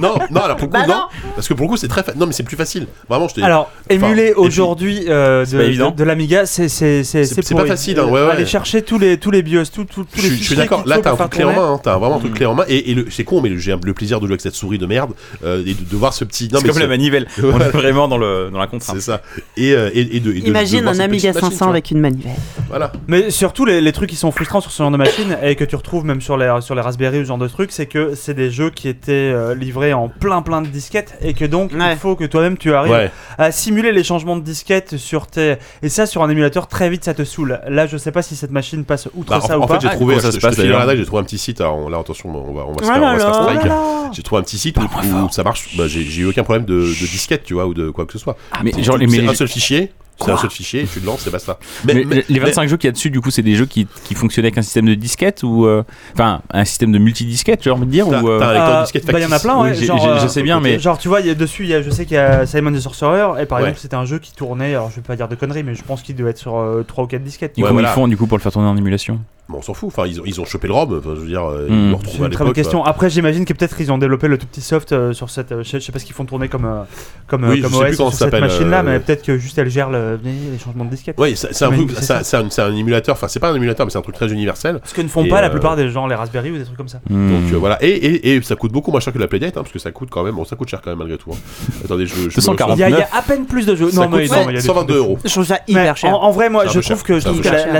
Non, non, alors pour le coup, Bah non. non. Parce que pour le coup, c'est très fa- Non, mais c'est plus facile. Vraiment, je te Alors, Enfin, émuler aujourd'hui euh, de, de, de l'Amiga, c'est c'est pas facile, hein, ouais, ouais. Aller chercher tous les tous les BIOS, tous tous tous Je les suis- je suis d'accord. Là, t'as un truc clé en main. hein. T'as vraiment un truc Mm. clé en main. Et, c'est con, mais j'ai le plaisir de jouer avec cette souris de merde euh, et de, de voir ce petit. Non, C'est mais comme la manivelle. On est vraiment dans, le, dans la contrainte. C'est ça. Et, euh, et, et de, et de- de Imagine un Amiga petite machine, 500 tu avec une manivelle. Voilà. Mais surtout les, les trucs qui sont frustrants sur ce genre de machine et que tu retrouves même sur les sur les Raspberry ou ce genre de trucs, c'est que c'est des jeux qui étaient euh, livrés en plein plein de disquettes et que donc Ouais. il faut que toi-même tu arrives Ouais. à simuler les changements de disquettes sur tes et ça sur un émulateur très vite ça te saoule. Là je sais pas si cette machine passe outre Bah, ça en, ou en pas. fait, j'ai Ah, trouvé. comment ça je- se passe, j'ai trouvé un petit site. Alors là, attention, on va, on va se Oh faire, on va se faire strike. J'ai trouvé un petit site où, où ça marche. Bah, j'ai j'ai eu aucun problème de, de disquette, tu vois, ou de quoi que ce soit. mais genre, les, C'est mais, un seul fichier. C'est un seul fichier, et tu le lances, et basta. Mais, mais mais- les 25 jeux qu'il y a dessus, du coup, c'est des jeux qui, qui fonctionnaient avec un système de disquette ou. euh, Enfin, un système de multidisquette, j'ai envie de dire T'as- ou, euh, t'as un lecteur Euh, disquette bah, il y en a plein, ouais. oui, j'ai- genre, j'ai- euh, je sais bien, mais. Genre tu vois, il y a dessus, il y a, je sais qu'il y a Simon the Sorcerer et par Ouais. exemple c'était un jeu qui tournait, alors je vais pas dire de conneries, mais je pense qu'il devait être sur 3 ou 4 disquettes. Et Ouais, comment voilà. ils font du coup pour le faire tourner en émulation? Bon, on s'en fout. Enfin, ils ont, ils ont chopé le ROM. Enfin, je veux dire, euh, ils le C'est retrouvent à l'époque. bonne question. Après, j'imagine que peut-être ils ont développé le tout petit soft euh, sur cette. euh, je, sais, pas ce qu'ils font tourner comme euh, comme, Oui, comme OS sur cette machine-là, euh, mais peut-être que juste elle gère le- les changements de disquette. Ouais, c'est un, un- un, émulateur. Enfin, c'est pas un émulateur, mais c'est un truc très universel. Ce que ne font Et, pas la plupart des gens, les Raspberry ou des trucs comme ça. Hmm. Donc euh, voilà. Et, et, et ça coûte beaucoup moins cher que la Playdate, hein, parce que ça coûte quand même. Bon, ça coûte cher quand même malgré tout. hein. Attendez, je. je me- 240. Il y, a, à peine plus de jeux. Non, mais, coûte non, mais il y a des 122 trucs de fou. euros. Je trouve ça hyper cher. En, vrai, moi, je trouve que,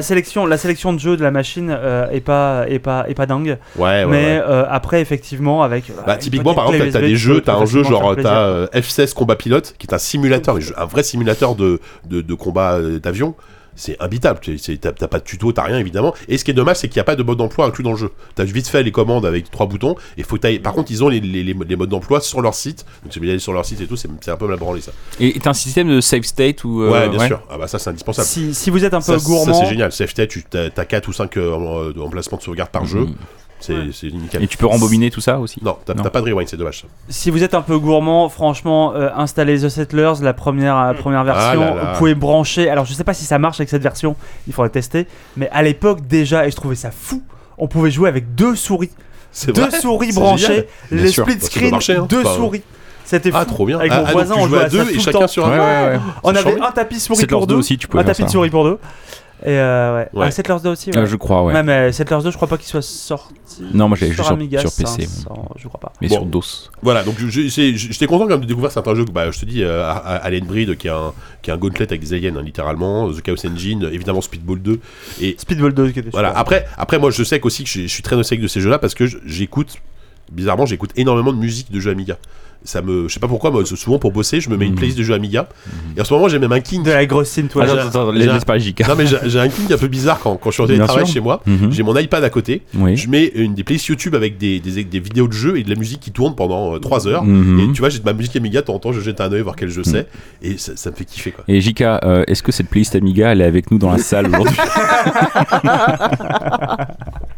sélection, la sélection de jeux de la machine euh, est pas, est pas, est pas dingue. Ouais, ouais. mais ouais. euh, après, effectivement, avec. euh, Bah, typiquement, par exemple, t'as des jeux, t'as un jeu genre, t'as plaisir. euh, F16 Combat Pilote, qui est un simulateur, un vrai simulateur de, de, de combat d'avion. C'est imbitable, t'as t'as pas de tuto, t'as rien évidemment. Et ce qui est dommage, c'est qu'il n'y a pas de mode d'emploi inclus dans le jeu. T'as vite fait les commandes avec trois boutons, et faut Par contre, ils ont les, les, les- les modes d'emploi sur leur site, donc c'est bien d'aller sur leur site et tout, c'est un peu mal branlé ça. Et t'as un système de save state ou. euh, ouais, bien sûr. Ah bah ça, c'est indispensable. Si, si vous êtes un peu Ça, ça, gourmand, c'est génial. CFT, tu as 4 ou 5 emplacements de sauvegarde par jeu, Mhm. C'est Ouais. c'est nickel. Et tu peux rembobiner tout ça aussi Non, t'as pas de rewind, c'est dommage. ça. si vous êtes un peu gourmand, franchement, euh, installez The Settlers, la première, la première version. Ah là là. Vous pouvez brancher. Alors, je sais pas si ça marche avec cette version. Il faudrait tester. Mais à l'époque déjà, et je trouvais ça fou. On pouvait jouer avec deux souris, deux vrai souris branchées. Bien les sûr. split screen, marcher, hein. deux Enfin, souris. C'était fou. Ah, trop bien. Avec ah, mon ah, voisin, on jouait à deux et chacun sur un. Ouais, ouais, ouais. On avait un tapis souris pour 2 deux, aussi, tu pouvais un faire tapis de souris pour deux. Et euh, ouais. Ouais. Ah, Settlers 2 aussi. Ouais. Euh, je crois, ouais. Ouais, mais Settlers 2, je crois pas qu'il soit sorti. Non, moi, sur juste sur- Amiga sur PC, 500, je crois pas. Mais Bon. sur DOS. Voilà, donc j'étais content quand même de découvrir certains jeux. que, Bah, je te dis, euh, Alien Breed, qui est un, qui est un gauntlet avec des aliens, hein, littéralement. The Chaos Engine, évidemment Speedball 2. Et Speedball 2 qui était voilà, super. après, après, moi, je sais qu'aussi que je je suis très nostalgique de ces jeux-là parce que j'écoute, bizarrement, j'écoute énormément de musique de jeux Amiga. Ça me, je sais pas pourquoi, moi, souvent pour bosser, je me mets une Mhm. playlist de jeux Amiga. Et en ce moment, j'ai même un king. De la grosse synth, ouais. Ah. Non, mais j'ai un king un peu bizarre quand, quand je suis en télétravail chez moi. Mhm. J'ai mon iPad à côté. Oui. Je mets une des playlists YouTube avec des, des, des vidéos de jeux et de la musique qui tourne pendant 3 heures. Mhm. Et tu vois, j'ai de ma musique Amiga, de temps en temps, je jette un oeil voir quel jeu c'est. Et ça, ça me fait kiffer, quoi. Et JK, euh, est-ce que cette playlist Amiga, elle est avec nous dans la salle aujourd'hui?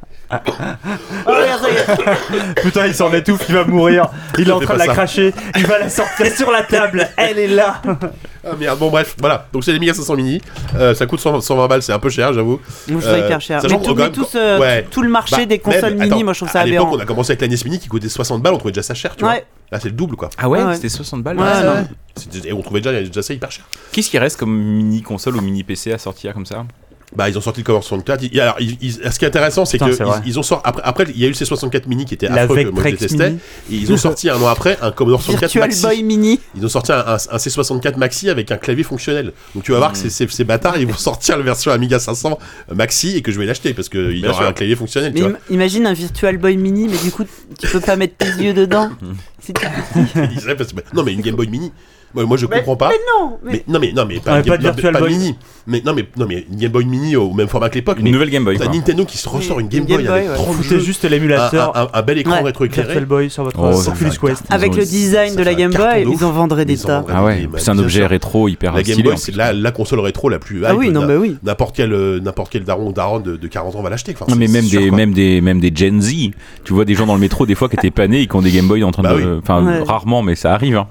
Est. Putain, il s'en étouffe, il va mourir. Il est en train de la ça. cracher. Il va la sortir sur la table. Elle est là. Ah merde, bon bref, voilà. Donc c'est l'Amiga 500 mini. Euh, ça coûte 100 120 balles, c'est un peu cher, j'avoue. Moi, je trouve Euh, hyper cher. Mais, tout, mais gagne- tout, ce- ouais. tout le marché Bah, des consoles même, mini, attends, moi je trouve ça À l'époque, aberrant. on a commencé avec la NES Mini qui coûtait 60 balles, on trouvait déjà ça cher, tu vois. Ouais. Là, c'est le double, quoi. Ah ouais. C'était 60 balles là, Et on trouvait déjà, déjà ça hyper cher. Qu'est-ce qui reste comme mini console ou mini PC à sortir comme ça? Bah, ils ont sorti le Commodore 64. Ils- alors, ils- ils- ce qui est intéressant, c'est Putain, que c'est vrai. ils, ils ont sorti. Après, après, il y a eu le C64 Mini qui était La affreux que moi je détestais. Mini. Et ils ont sorti un an après un Commodore 64 Virtual Maxi. Boy Mini. Ils ont sorti un, un- un C64 Maxi avec un clavier fonctionnel. Donc tu vas voir que ces, ces- ces bâtards, ils vont sortir la version Amiga 500 Maxi et que je vais l'acheter parce qu'il y aura sûr. un clavier fonctionnel. Mais Tu im- imagine un Virtual Boy Mini, mais du coup, tu peux pas mettre tes yeux dedans. C'est non, mais une Game Boy Mini. Moi, moi, je Mais- comprends pas. Non, mais, Mais non, mais non, mais pas de Game- Virtual Boy. mini. Mais non, mais non, mais une Game Boy Mini au même format que l'époque. Une nouvelle Game Boy. t'as quoi. Nintendo qui se ressort une Game une Game Boy Boy, avec ouais. 30 Foutez jeux, juste l'émulateur un- un bel écran Ouais. rétroéclairé. Virtual Boy sur votre Oh, Oculus Quest. Avec le design de la Game Boy, ils en vendraient des tas. Ah ouais, c'est un objet rétro hyper La Game stylé, Boy, c'est la, console rétro la plus Ah oui, non, mais oui. N'importe quel, euh, n'importe quel daron ou daronne de, de 40 ans va l'acheter. Enfin, Non, mais même des, même des, même des Gen Z. Tu vois des gens dans le métro des fois qui étaient panés et qui ont des Game Boy en train Bah de, oui. enfin rarement, mais ça arrive. hein.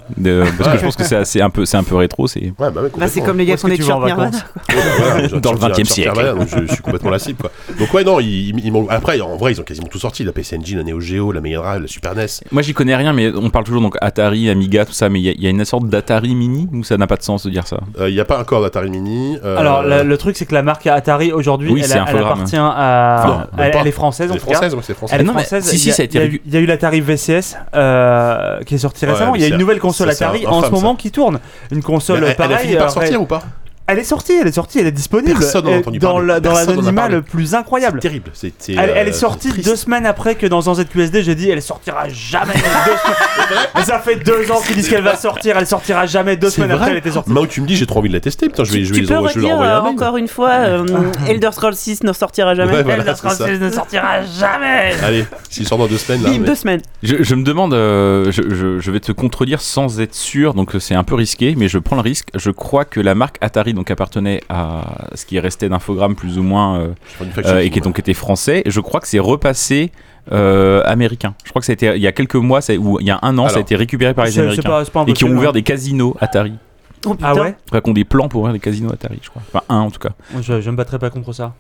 Parce que je pense que c'est assez- un peu, c'est un peu rétro. C'est Ouais, bah ouais, Bah, c'est comme les gars qui ont des t-shirts Nirvana. Dans le je- je- 20e je- siècle. donc je, je suis complètement la cible quoi. Donc ouais non, ils, ils m'ont- après en vrai ils ont quasiment tout sorti, la PC Engine, la Neo Geo, la Mega Drive, la Super NES. Moi, j'y connais rien, mais on parle toujours donc Atari, Amiga, tout ça. Mais il y, a- il y a une sorte d'Atari mini ou ça n'a pas de sens de dire ça? Il n'y a pas encore d'Atari Mini. euh, Alors la- le truc c'est que la marque Atari aujourd'hui, Oui, elle, elle appartient à, Non, même elle, elle est française tout cas. française, c'est. Elle est mais française. si, si, il y a, ça a été il y a régu- eu- l'Atari VCS euh, qui est sorti récemment. il y a une nouvelle console Atari en ce moment qui tourne. Une Mais console elle, elle a pareille. fini par euh, sortir ou pas? Elle est sortie, elle est sortie, elle est disponible. Personne n'en entendu dans parler. l'anonymat le plus incroyable. C'est terrible. C'est, Elle, elle euh, est sortie deux semaines après que dans un ZQSD, j'ai dit elle sortira jamais. Deux ça fait deux ans qu'ils disent qu'elle va sortir, elle sortira jamais. Deux C'est semaines après, elle était sortie. Que tu me dis, j'ai trop envie de la tester. Putain, je vais, Tu, je vais tu les peux envoyer- je vais leur redire envoyer euh, un mail. encore une fois, euh, Elder Scrolls 6 ne sortira jamais. Ouais, voilà, Elder Scrolls ça. 6 ne sortira jamais. Allez, s'il sort dans deux semaines là. Bim, mais- deux semaines. je, je me demande, euh, je, je- je vais te contredire sans être sûr, donc c'est un peu risqué, mais je prends le risque. Je crois que la marque Atari donc appartenait à ce qui restait d'infogramme plus ou moins euh, euh, et qui donc était français. Je crois que c'est repassé euh, américain. Je crois que ça a été il y a quelques mois, ça- ou il y a un an, ça a été récupéré par les Américains pas- c'est pas et qui ont ouvert des casinos Atari. Oh. Ah ouais? Enfin, qui ont des plans pour ouvrir des casinos Atari, je crois. Enfin un en tout cas. je, je me battrai pas contre ça.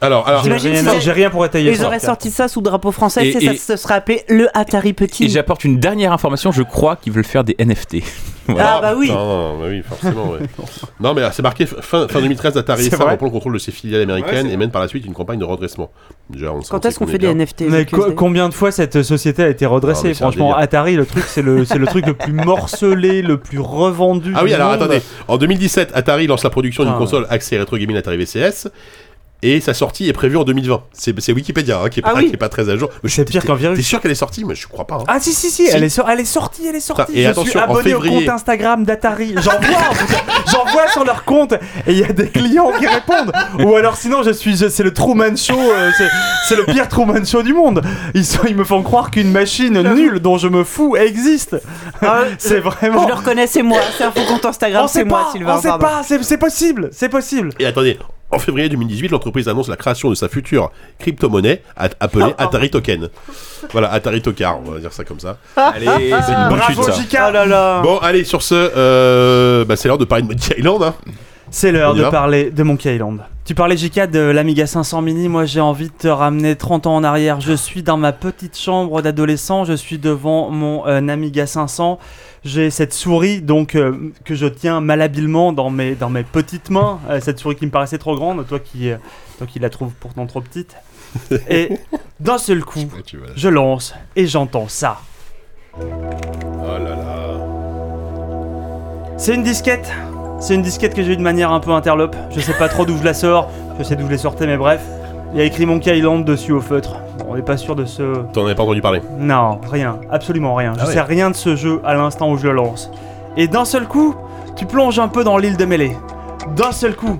Alors, alors, J'ai rien, si rien pour étayer Ils auraient sorti ça sous drapeau français, Et- c'est ça et- se serait appelé le Atari Et Petit. j'apporte une dernière information, je crois qu'ils veulent faire des NFT. Voilà. Ah bah oui. Non, non, bah oui, forcément, ouais. non, mais c'est marqué fin, fin 2013, Atari SA reprend le contrôle de ses filiales américaines Ouais, et mène par la suite une campagne de redressement. Déjà, on sait- Quand est-ce qu'on fait des. NFT Mais co- combien de fois cette société a été Ah, redressée Franchement. Atari, le truc, c'est le, c'est le truc le plus morcelé, le plus revendu. Ah oui, du alors monde. attendez. En 2017, Atari lance la production d'une Ah. console axée rétro gaming Atari VCS. Et sa sortie est prévue en 2020. C'est Wikipédia hein, qui, est Ah pas, oui. qui est pas très à jour. Mais je- C'est pire t'es- qu'un virus. T'es sûr qu'elle est sortie? Moi, je crois pas. hein. Ah si si si, Si. Elle, est sor- elle est sortie, elle est sortie. Et je attention, suis en abonné au février- compte Instagram d'Atari. J'en vois, en j'en vois sur leur compte et il y a des clients qui répondent. Ou alors sinon je suis, c'est le Truman Show, euh, c'est- le pire Truman Show du monde. Ils sont, ils me font croire qu'une machine nulle dont je me fous existe. Ah, C'est je- vraiment. Je le reconnais, c'est moi. C'est un faux compte Instagram, on c'est sait moi, pas, Sylvain. on sait pardon. pas, c'est possible, c'est possible. Et attendez, en février 2018, l'entreprise annonce la création de sa future crypto-monnaie appelée Atari Token. Voilà, Atari Tocar, on va dire ça comme ça. Allez, c'est une bonne chute Bravo ça. JK. Oh là là. Bon, allez, sur ce, euh, bah, c'est l'heure de parler de Monkey Island. Hein. C'est l'heure On y de va parler de Monkey Island. Tu parlais JK de l'Amiga 500 mini, moi j'ai envie de te ramener 30 ans en arrière. Je suis dans ma petite chambre d'adolescent, je suis devant mon euh, Amiga 500. J'ai cette souris donc euh, que je tiens malhabilement dans mes, dans mes petites mains, Euh, cette souris qui me paraissait trop grande, toi qui, euh, toi qui la trouves pourtant trop petite. Et d'un seul coup, je lance et j'entends ça. Oh là là. C'est une disquette. C'est une disquette que j'ai eu de manière un peu interlope. Je sais pas trop d'où je la sors. Je sais d'où je l'ai sortie, mais bref. Il y a écrit Monkey Island dessus au feutre. Bon, on n'est pas sûr de ce. T'en avais pas entendu parler. Non, rien. Absolument rien. Je Ah ouais. sais rien de ce jeu à l'instant où je le lance. Et d'un seul coup, tu plonges un peu dans l'île de Mêlée. D'un seul coup,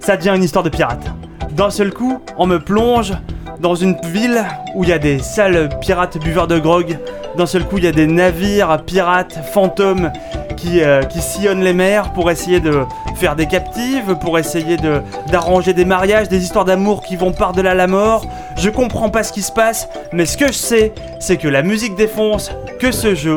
ça devient une histoire de pirate. D'un seul coup, on me plonge dans une ville où il y a des sales pirates buveurs de grog. D'un seul coup, il y a des navires pirates fantômes qui, euh, sillonnent les mers pour essayer de faire des captives, pour essayer d'arranger des mariages, des histoires d'amour qui vont par-delà la mort. Je comprends pas ce qui se passe, mais ce que je sais, c'est que la musique défonce, que ce jeu,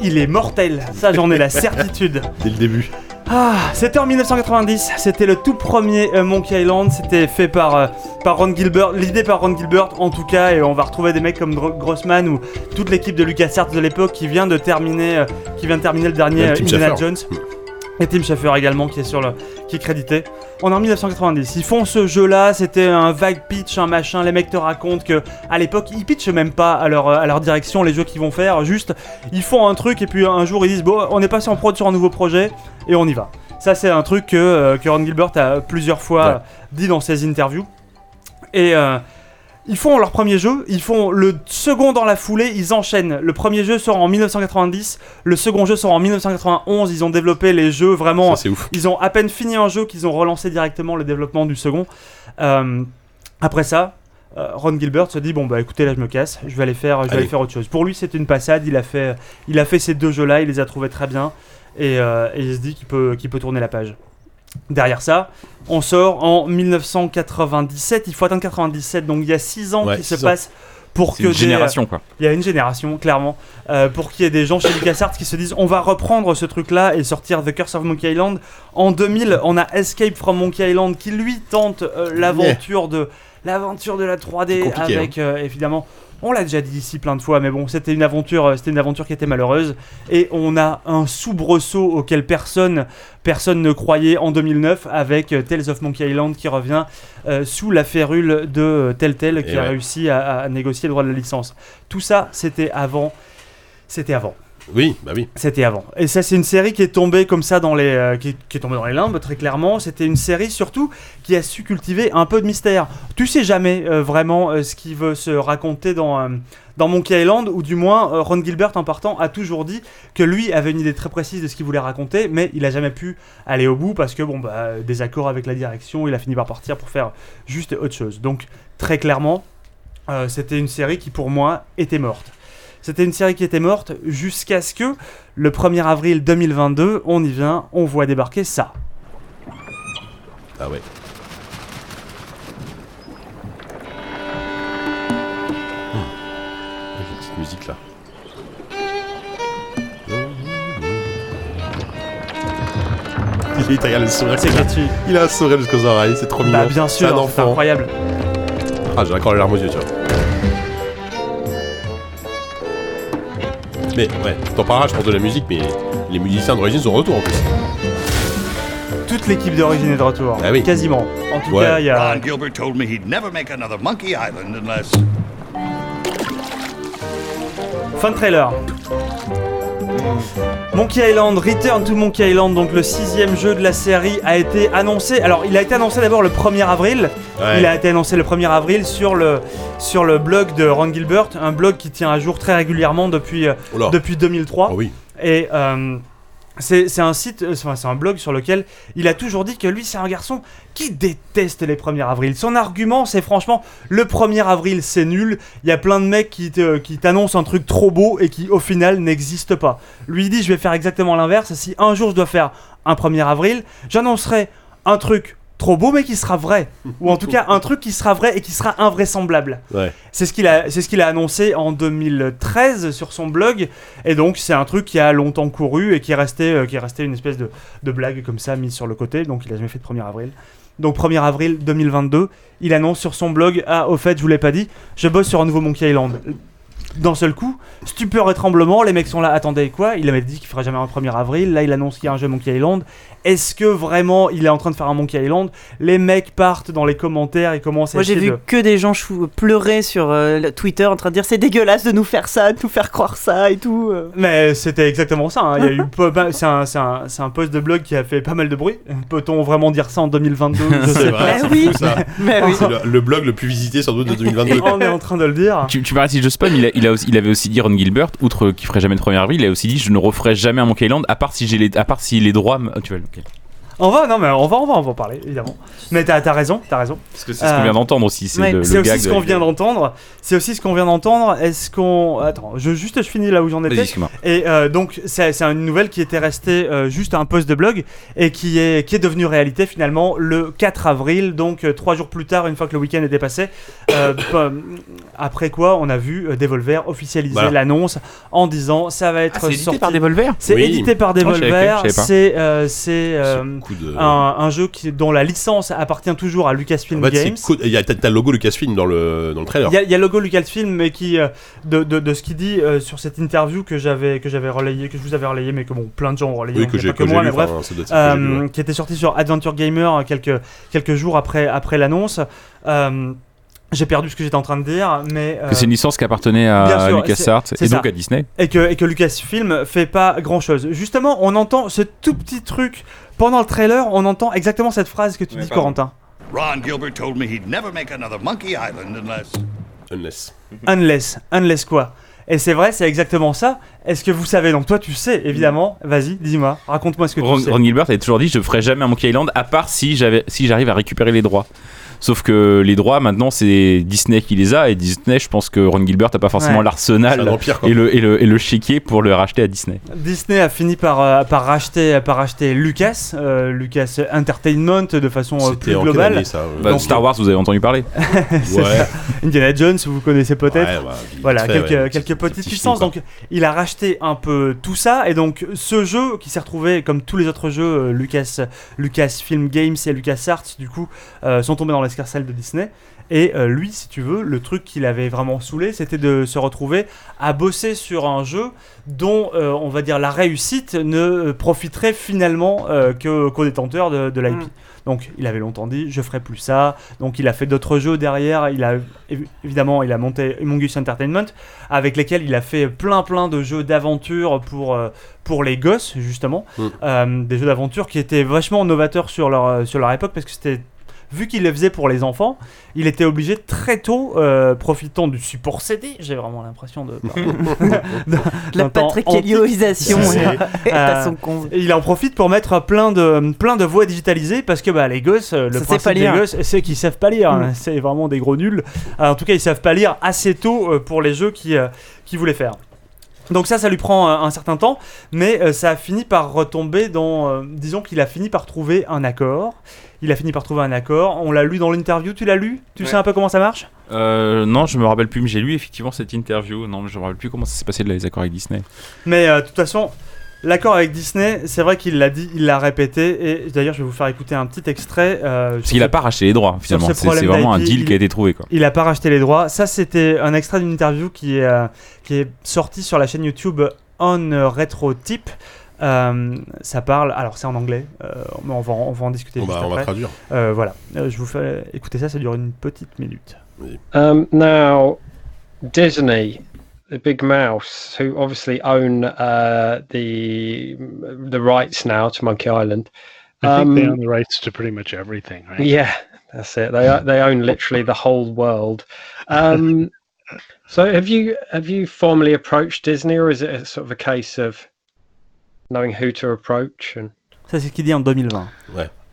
il est mortel. Ça, j'en ai la certitude. Dès le début. Ah, c'était en 1990, c'était le tout premier euh, Monkey Island, c'était fait par, euh, par Ron Gilbert, l'idée par Ron Gilbert en tout cas, et on va retrouver des mecs comme Gro- Grossman ou toute l'équipe de LucasArts de l'époque qui vient de terminer, euh, qui vient de terminer le dernier Indiana. Jones. Et Tim Schafer également qui est sur le, qui est crédité. On est en 1990. Ils font ce jeu-là, c'était un vague pitch, un machin. Les mecs te racontent que à l'époque, ils pitchent même pas à leur, à leur direction les jeux qu'ils vont faire. Juste, ils font un truc et puis un jour ils disent bon, on est passé en prod sur un nouveau projet et on y va. Ça, c'est un truc que, euh, que Ron Gilbert a plusieurs fois Ouais. dit dans ses interviews. Et euh, Ils font leur premier jeu, ils font le second dans la foulée, ils enchaînent. Le premier jeu sort en 1990, le second jeu sort en 1991. Ils ont développé les jeux vraiment. Ça, c'est ouf. Ils ont à peine fini un jeu qu'ils ont relancé directement le développement du second. Euh, après ça, euh, Ron Gilbert se dit bon bah écoutez là je me casse, je vais aller faire, je vais aller faire autre chose. Pour lui c'était une passade, il a fait, il a fait ces deux jeux là, il les a trouvés très bien et, euh, et il se dit qu'il peut, qu'il peut tourner la page. Derrière ça, on sort en 1997. Il faut atteindre 97, donc il y a 6 ans Ouais, qui se ans. passent pour que une des- génération quoi. il y a une génération, clairement, euh, pour qu'il y ait des gens chez LucasArts qui se disent on va reprendre ce truc-là et sortir The Curse of Monkey Island. En 2000, on a Escape from Monkey Island qui lui tente euh, l'aventure de l'aventure de la 3D Compliqué, avec euh, évidemment. On l'a déjà dit ici plein de fois, mais bon, c'était une aventure, euh, c'était une aventure qui était malheureuse, et on a un soubresaut auquel personne, personne ne croyait en 2009 avec euh, Tales of Monkey Island qui revient euh, sous la férule de Telltale qui Et a réussi à, à négocier le droit de la licence. Tout ça, c'était avant. C'était avant. Oui, bah oui. C'était avant. Et ça, c'est une série qui est tombée comme ça dans les, euh, qui, est tombée dans les limbes, très clairement. C'était une série surtout qui a su cultiver un peu de mystère. Tu sais jamais euh, vraiment euh, ce qui veut se raconter dans, dans Monkey Island, ou du moins Ron Gilbert en partant a toujours dit que lui avait une idée très précise de ce qu'il voulait raconter, mais il a jamais pu aller au bout parce que bon bah désaccord avec la direction, il a fini par partir pour faire juste autre chose. Donc très clairement, c'était une série qui pour moi était morte. C'était une série qui était morte jusqu'à ce que le 1er avril 2022, on y vient, on voit débarquer ça. Ah ouais. Avec une petite musique là. Il est- regarde le sourire C'est a. gratuit. Il a un sourire jusqu'aux oreilles, c'est trop mignon. Bah bien sûr, c'est incroyable. Ah, j'ai encore les larmes aux yeux, tu vois. Mais ouais, t'en parleras, je pense, de la musique, mais les musiciens d'origine sont de retour en plus. Toute l'équipe d'origine est de retour. Ah oui. Quasiment. En tout Ouais. cas, il y a. Ron Gilbert told me he'd never make another Monkey Island unless. Fin de trailer. Monkey Island, Return to Monkey Island, donc le sixième jeu de la série, a été annoncé. Alors, il a été annoncé d'abord le 1er avril. Ouais. Il a été annoncé le 1er avril sur le, sur le blog de Ron Gilbert, un blog qui tient à jour très régulièrement depuis, euh, depuis 2003. Oh oui. Et euh, c'est un site, euh, enfin, c'est un blog sur lequel il a toujours dit que lui, c'est un garçon qui déteste les 1er avril. Son argument, c'est franchement, le 1er avril, c'est nul. Il y a plein de mecs qui t'annoncent un truc trop beau et qui, au final, n'existe pas. Lui il dit, je vais faire exactement l'inverse. Si un jour je dois faire un 1er avril, j'annoncerai un truc trop beau mais qui sera vrai ou en tout cas un truc qui sera vrai et qui sera invraisemblable Ouais. c'est ce qu'il a, c'est ce qu'il a annoncé en 2013 sur son blog, et donc c'est un truc qui a longtemps couru et qui est resté, euh, qui est resté une espèce de, de blague comme ça mise sur le côté. Donc il a jamais fait de 1er avril. Donc 1er avril 2022, il annonce sur son blog ah au fait je vous l'ai pas dit, je bosse sur un nouveau Monkey Island. D'un seul coup, stupeur et tremblement, les mecs sont là, attendez quoi? Il avait dit qu'il ferait jamais un 1er avril, là il annonce qu'il y a un jeu Monkey Island. Est-ce que vraiment il est en train de faire un Monkey Island? Les mecs partent dans les commentaires et commencent à Moi j'ai vu de... que des gens chou- pleurer sur euh, Twitter en train de dire c'est dégueulasse de nous faire ça, de nous faire croire ça et tout. euh. Mais c'était exactement ça. hein. Il y a eu peu- pas- c'est un, c'est un- c'est un post de blog qui a fait pas mal de bruit. Peut-on vraiment dire ça en 2022 Je sais C'est pas. vrai, Bah c'est oui. fou, ça. Mais oui. C'est le, le blog le plus visité sans doute de 2022. On est en train de le dire. Tu, tu si je spam, il, a- il, a aussi- il avait aussi dit Ron Gilbert, outre qu'il ferait jamais de 1er avril, il a aussi dit je ne referai jamais un Monkey Island à part si j'ai les, à part si les droits. Tu vois, ok. On va, non mais on va, on va, on va en parler évidemment. Mais t'as as raison, t'as raison. Parce que c'est ce qu'on Euh, vient d'entendre aussi. C'est ouais, le, C'est le aussi gag ce qu'on vient d'entendre. C'est aussi ce qu'on vient d'entendre. Est-ce qu'on attends, je juste je finis là où j'en étais. excuse-moi. Et euh, donc c'est c'est une nouvelle qui était restée euh, juste un post de blog et qui est qui est devenue réalité finalement le 4 avril, donc euh, trois jours plus tard, une fois que le week-end était passé. Euh, p- après quoi, on a vu euh, Devolver officialiser Voilà. l'annonce en disant ça va être sorti. Devolver? C'est Oui. édité par je savais pas, Devolver. je savais pas. c'est de- un, un jeu qui, dont la licence appartient toujours à Lucasfilm En fait, Games. Il y a t'as t'as le logo Lucasfilm dans le dans le trailer. Il y, a- il y a le logo Lucasfilm, mais qui, euh, de, de, de ce qu'il dit euh, sur cette interview que j'avais que j'avais relayé, que je vous avais relayé, mais que bon, plein de gens ont relayé, Oui, donc que j'ai que moi, mais bref, enfin, lu, euh, qui était sorti sur Adventure Gamer quelques, quelques jours après, après l'annonce. Euh, j'ai perdu ce que j'étais en train de dire, mais euh, Que c'est une licence qui appartenait à LucasArts et donc ça. à Disney. et que, et que Lucasfilm fait pas grand chose. Justement, on entend ce tout petit truc pendant le trailer, on entend exactement cette phrase que tu dis, pardon. Corentin. Ron Gilbert told me he'd never make another Monkey Island unless. Unless. Unless. Unless quoi? Et c'est vrai, c'est exactement ça. Est-ce que vous savez? Donc toi, tu sais, évidemment. Vas-y, dis-moi. Raconte-moi ce que Ron, tu sais. Ron Gilbert avait toujours dit je ferai jamais un Monkey Island à part si j'avais si j'arrive à récupérer les droits. Sauf que les droits maintenant c'est Disney qui les a et Disney je pense que Ron Gilbert n'a pas forcément Ouais. L'arsenal quoi. et le, et, le, et le chéquier pour le racheter à Disney. Disney a fini par, euh, par, racheter, par racheter Lucas, euh, Lucas Entertainment de façon euh, plus globale. année, ça euh Bah, Donc, Star Wars vous avez entendu parler C'est Ouais. Indiana Jones, vous connaissez peut-être. Ouais, bah, Voilà, fait, quelques, ouais. quelques petites c'est puissances. film, Donc, il a racheté un peu tout ça. Et donc, ce jeu qui s'est retrouvé, comme tous les autres jeux, euh, Lucas, Lucasfilm Games et LucasArts, du coup, euh, sont tombés dans l'escarcelle de Disney. Et euh, lui, si tu veux, le truc qui l'avait vraiment saoulé, c'était de se retrouver à bosser sur un jeu dont, euh, on va dire, la réussite ne euh, profiterait finalement euh, que- qu'aux détenteurs de, de l'IP. Mm. Donc, il avait longtemps dit, je ferai plus ça. Donc, il a fait d'autres jeux derrière. Il a évi- évidemment, il a monté Humongous Entertainment, avec lesquels il a fait plein plein de jeux d'aventure pour pour les gosses justement, Mm. Des jeux d'aventure qui étaient vachement novateurs sur leur sur leur époque parce que c'était Vu qu'il les faisait pour les enfants, il était obligé très tôt, euh, profitant du support CD, j'ai vraiment l'impression de, De la antique. est à Euh, son compte. Et il en profite pour mettre plein de, plein de voix digitalisées parce que bah, les gosses, euh, le Ça principe des gosses, c'est qu'ils savent pas lire. hein. Mm. C'est vraiment des gros nuls. Alors, en tout cas, ils savent pas lire assez tôt euh, pour les jeux qu'ils euh, qu'ils voulaient faire. Donc ça, ça lui prend euh, un certain temps, mais euh, ça a fini par retomber dans... euh, disons qu'il a fini par trouver un accord. Il a fini par trouver un accord. On l'a lu dans l'interview. Tu l'as lu? Tu Ouais. sais un peu comment ça marche? Euh, non, je me rappelle plus, mais j'ai lu effectivement cette interview. Non, mais je me rappelle plus comment ça s'est passé de les accords avec Disney. Mais euh, de toute façon, l'accord avec Disney, c'est vrai qu'il l'a dit, il l'a répété. Et d'ailleurs, je vais vous faire écouter un petit extrait. euh, Parce qu'il a pas racheté les droits finalement. ce C'est vraiment un deal il- qui a été trouvé quoi. Il a pas racheté les droits. Ça, c'était un extrait d'une interview qui est, euh, qui est sorti sur la chaîne YouTube On Retro Tip. Euh, ça parle, alors c'est en anglais, euh, mais on va, en- on va en discuter On juste va, on va traduire. Euh, voilà, Euh, je vous fais écouter ça, ça dure une petite minute. Um, now, Disney, the big mouse, who obviously own uh, the the rights now to Monkey Island. I think they Um, own the rights to pretty much everything, right? Yeah, that's it. They o- they own literally the whole world. Um, so, have you have you formally approached Disney, or is it a sort of a case of knowing who to approach and Ça, c'est ce qu'il dit en 2020.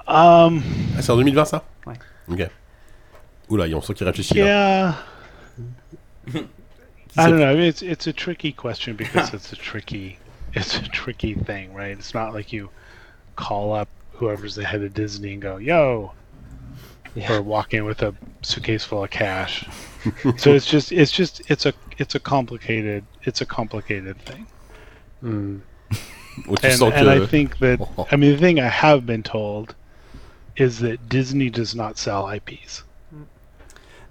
Um, Ah, c'est en 2020 ça Ouais. Ok. Oula, on sent qu'il réfléchit là. yeah. Qui I don't know. It's it's a tricky question because it's a tricky it's a tricky thing, right? It's not like you call up whoever's the head of Disney and go, "Yo," Yeah. or walk in with a suitcase full of cash. so it's just it's just it's a it's a complicated it's a complicated thing. Hmm. Tu And, sens and I think that I mean the thing I have been told is that Disney does not sell IPs.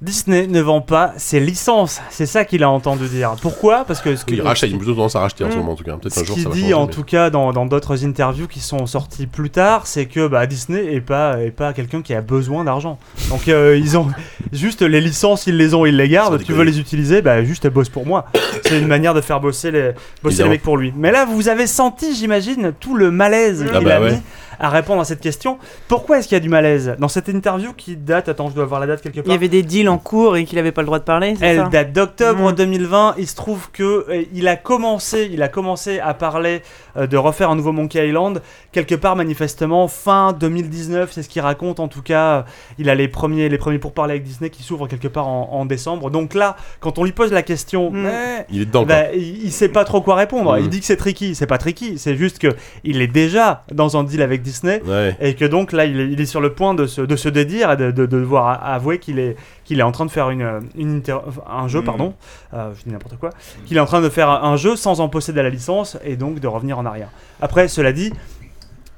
Disney ne vend pas ses licences, c'est ça qu'il a entendu dire. Pourquoi? Parce que ce que Il rachète, il a plutôt tendance à racheter en ce Mm. moment en tout cas. Peut-être Ce un jour qu'il va dit changer, en mais- tout cas dans d'autres interviews qui sont sorties plus tard, c'est que bah, Disney est pas est pas quelqu'un qui a besoin d'argent. Donc euh, ils ont juste les licences, ils les ont, ils les gardent. Tu veux les utiliser, bah juste bosse pour moi. C'est une manière de faire bosser les bosser les mecs pour lui. Mais là, vous avez senti, j'imagine, tout le malaise Ah qu'il bah a ouais. mis à répondre à cette question. Pourquoi est-ce qu'il y a du malaise dans cette interview qui date Attends, je dois avoir la date quelque part. Il y avait des deals en cours et qu'il avait pas le droit de parler, c'est Elle ça date d'octobre Mm. 2020. Il se trouve que euh, il a commencé, il a commencé à parler euh, de refaire un nouveau Monkey Island quelque part manifestement fin 2019. C'est ce qu'il raconte. En tout cas, il a les premiers, les premiers pour parler avec Disney qui s'ouvrent quelque part en, en décembre. Donc là, quand on lui pose la question, Mm. eh, Il est dedans bah, il, il sait pas trop quoi répondre. Mm. Il dit que c'est tricky. C'est pas tricky. C'est juste que il est déjà dans un deal avec Disney Ouais. et que donc là il est, il est sur le point de se, de se dédire et de, de, de devoir avouer qu'il est, qu'il est en train de faire une, une inter- un jeu, Mhm. pardon, Euh, je dis n'importe quoi, qu'il est en train de faire un jeu sans en posséder la licence et donc de revenir en arrière. Après, cela dit,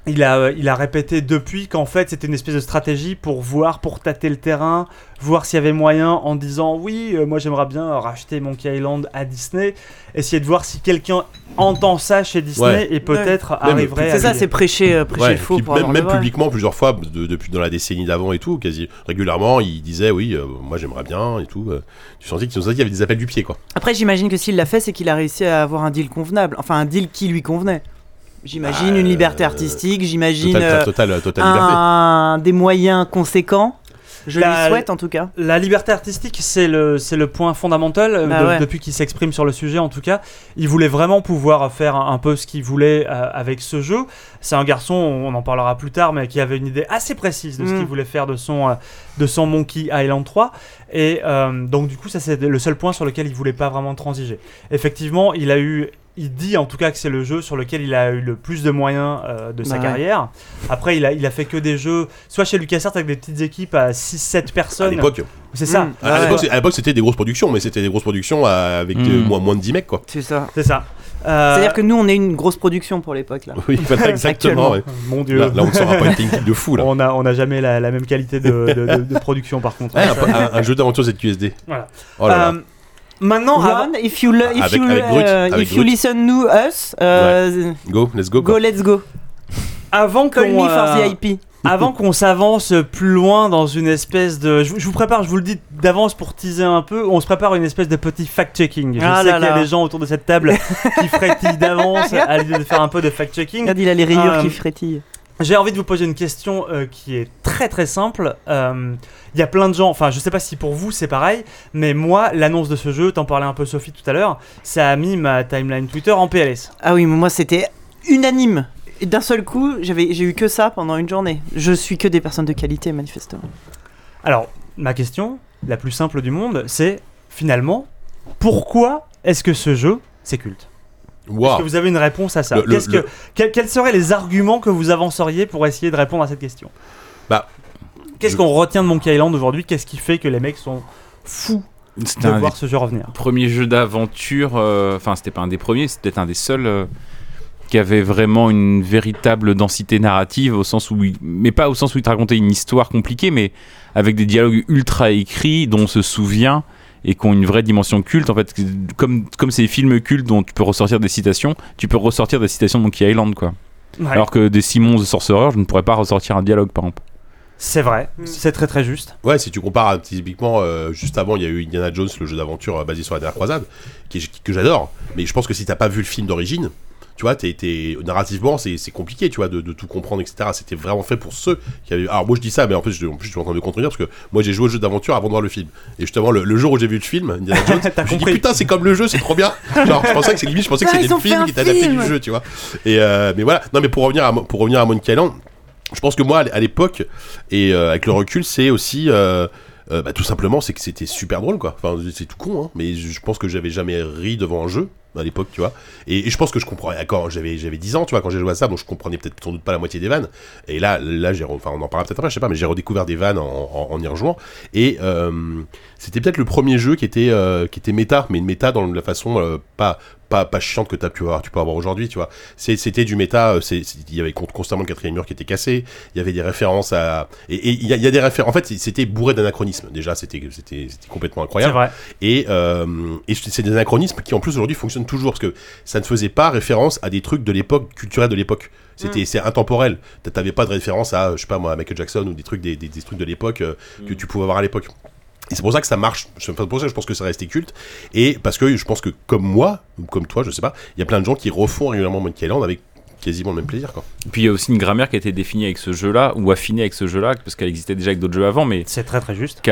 il a, euh, il a répété depuis qu'en fait c'était une espèce de stratégie pour voir, pour tâter le terrain, voir s'il y avait moyen en disant oui, euh, moi j'aimerais bien racheter Monkey Island à Disney, essayer de voir si quelqu'un entend ça chez Disney Ouais. et peut-être Même- arriverait à C'est ça, c'est prêcher, euh, prêcher Ouais, le faux puis pour même, publiquement plusieurs fois de- depuis dans la décennie d'avant et tout quasi régulièrement il disait oui euh, moi j'aimerais bien et tout tu sentais qu'il y avait des appels du pied quoi Après, j'imagine que s'il l'a fait, c'est qu'il a réussi à avoir un deal convenable. Enfin, un deal qui lui convenait. J'imagine Bah, une liberté euh, artistique, j'imagine total, euh, total, total liberté un, des moyens conséquents. Je La- lui souhaite en tout cas. La liberté artistique, c'est le, c'est le point fondamental euh, Bah de- ouais. depuis qu'il s'exprime sur le sujet. En tout cas, il voulait vraiment pouvoir faire un, un peu ce qu'il voulait euh, avec ce jeu. C'est un garçon, on en parlera plus tard, mais qui avait une idée assez précise de ce Mm. qu'il voulait faire de son, euh, de son Monkey Island 3. Et euh, donc, du coup, ça, c'est le seul point sur lequel il voulait pas vraiment transiger. Effectivement, il a eu. Il dit en tout cas que c'est le jeu sur lequel il a eu le plus de moyens euh, de sa ouais. carrière. Après, il a, il a fait que des jeux, soit chez LucasArts avec des petites équipes à 6-7 À personnes. l'époque, C'est ça. Mm. à Ouais. l'époque, à c'était des grosses productions, mais c'était des grosses productions avec Mm. euh, moins, moins de 10 mecs, quoi. C'est ça. C'est ça. Euh, C'est-à-dire que nous, on est une grosse production pour l'époque là. Oui, voilà, exactement. ouais. Mon dieu. Là, là, on ne sera pas une technique de fou, là. on a, on a jamais la, la même qualité de, de- de- de production par contre. Ouais, un, un- un jeu d'aventure ZQSD. Voilà. Oh là là. Euh, maintenant, Ron, if you, le- if Avec- you, avec Brut, avec if you Brut. listen to us, euh, Go, let's go. go, quoi. let's go. avant Call qu'on me for the IP. Avant qu'on s'avance plus loin dans une espèce de, je, vous- prépare, je vous le dis d'avance pour teaser un peu, on se prépare une espèce de petit fact-checking. Je Ah sais qu'il y a des gens autour de cette table qui frétillent d'avance à l'idée de faire un peu de fact-checking. Regarde, il a les rayures Euh, qui frétillent. J'ai envie de vous poser une question euh, qui est très très simple. Euh, Il y a plein de gens, enfin je sais pas si pour vous c'est pareil, mais moi l'annonce de ce jeu, t'en parlais un peu Sophie tout à l'heure, ça a mis ma timeline Twitter en PLS. Ah oui, mais moi c'était unanime. Et d'un seul coup, j'avais, j'ai eu que ça pendant une journée. Je suis que des personnes de qualité, manifestement. Alors ma question, la plus simple du monde, c'est finalement pourquoi est-ce que ce jeu c'est culte? Est-ce que vous avez une réponse à ça? Le- le- Qu'est-ce que- le- quels, quels seraient les arguments que vous avanceriez pour essayer de répondre à cette question? Bah, Qu'est-ce je- qu'on retient de Monkey Island aujourd'hui? Qu'est-ce qui fait que les mecs sont fous C'était de un voir ce jeu revenir? premiers jeux d'aventure, euh, enfin c'était pas un des premiers, c'était peut-être un des seuls euh, qui avait vraiment une véritable densité narrative au sens où, il- mais pas au sens où il te racontait une histoire compliquée, mais avec des dialogues ultra écrits dont on se souvient et qui ont une vraie dimension culte. En fait, comme comme ces films cultes dont tu peux ressortir des citations, tu peux ressortir des citations de Monkey Island quoi. Ouais. Alors que des Simons de Sorcerer, je ne pourrais pas ressortir un dialogue par exemple. C'est vrai, c'est très très juste. Ouais, si tu compares à, typiquement, euh, juste avant, il y a eu Indiana Jones, le jeu d'aventure euh, basé sur la dernière croisade, qui que j'adore. Mais je pense que si t'as pas vu le film d'origine, tu vois, t'es, t'es- narrativement, c'est, c'est compliqué, tu vois, de, de tout comprendre, etc. C'était vraiment fait pour ceux qui avaient. Alors moi je dis ça, mais en plus, je, en plus, je suis en train de contredire parce que moi j'ai joué au jeu d'aventure avant de voir le film. Et justement, le, le jour où j'ai vu le film, Indiana Jones, je me suis dit putain, c'est comme le jeu, c'est trop bien. Genre, je pensais que c'est limite, je pensais que c'était le fait film qui était adapté du jeu, tu vois. Et euh, mais voilà, non, mais pour revenir à, pour revenir à Monkey Island, je pense que moi, à l'époque, et euh, avec le recul, c'est aussi. euh, bah, tout simplement, c'est que c'était super drôle, quoi. Enfin, c'est tout con, hein, mais je pense que j'avais jamais ri devant un jeu à l'époque, tu vois. Et, je pense que je comprenais. Quand j'avais j'avais 10 ans, tu vois, quand j'ai joué à ça, donc je comprenais peut-être sans doute pas la moitié des vannes. Et là, là, j'ai, enfin, on en parlera peut-être après, je sais pas, mais j'ai redécouvert des vannes en y rejoignant. Et euh, c'était peut-être le premier jeu qui était euh, qui était méta, mais une méta dans la façon euh, pas pas pas chiante que t'as pu avoir, tu peux avoir aujourd'hui, tu vois. C'était du méta. euh, Il y avait con- constamment le quatrième mur qui était cassé. Il y avait des références à et il y, a- il y a des références. En fait, c'était bourré d'anachronismes. Déjà, c'était complètement incroyable. vrai. Et, euh, et c'est des anachronismes qui en plus aujourd'hui fonctionnent toujours parce que ça ne faisait pas référence à des trucs de l'époque culturelle de l'époque. C'était c'est intemporel. T'a- T'avais pas de référence à je sais pas moi à Michael Jackson ou des trucs des, des, des trucs de l'époque euh, que tu pouvais avoir à l'époque. Et c'est pour ça que ça marche. C'est pour ça que je pense que ça restait culte. Et parce que je pense que comme moi ou comme toi, je sais pas, il y a plein de gens qui refont régulièrement Monkey Island avec quasiment le même plaisir quoi. Et puis il y a aussi une grammaire qui a été définie avec ce jeu-là, ou affinée avec ce jeu-là, parce qu'elle existait déjà avec d'autres jeux avant, mais C'est très très juste. qui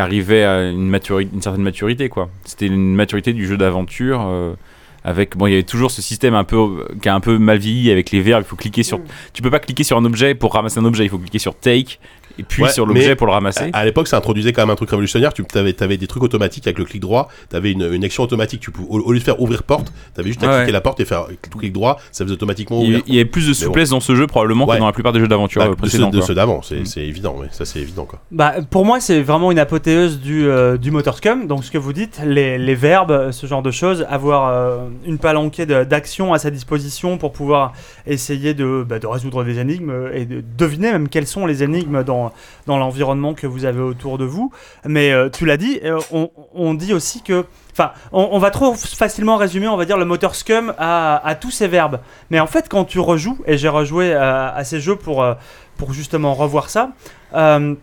arrivait à une, maturi- une certaine maturité quoi. C'était une maturité du jeu d'aventure euh, avec bon il y avait toujours ce système un peu qui a un peu mal vieilli avec les verbes, il faut cliquer sur tu peux pas cliquer sur un objet pour ramasser un objet, il faut cliquer sur take et puis Ouais, sur l'objet pour le ramasser. À, à l'époque, ça introduisait quand même un truc révolutionnaire. Tu avais, des trucs automatiques avec le clic droit. Tu avais une, une action automatique. Tu pouvais, au, au lieu de faire ouvrir porte, tu avais juste à Ouais. cliquer la porte et faire clic droit. Ça faisait automatiquement ouvrir. il y avait plus de souplesse dans ce jeu probablement Ouais. que dans la plupart des jeux d'aventure Bah, euh, précédents. de ceux d'avant, c'est Mm. c'est évident, ouais. ça c'est évident quoi. Bah, pour moi, c'est vraiment une apothéose du, euh, du motor scum. Donc, ce que vous dites, les, les verbes, ce genre de choses, avoir euh, une palanquée d'actions à sa disposition pour pouvoir essayer de, bah, de résoudre des énigmes euh, et de deviner même quelles sont les énigmes dans, dans l'environnement que vous avez autour de vous. Mais euh, tu l'as dit, euh, on, on dit aussi que. Enfin, on, va trop facilement résumer, on va dire, le moteur scum à, tous ces verbes. Mais en fait, quand tu rejoues, et j'ai rejoué à, à ces jeux pour, euh, pour justement revoir ça, euh,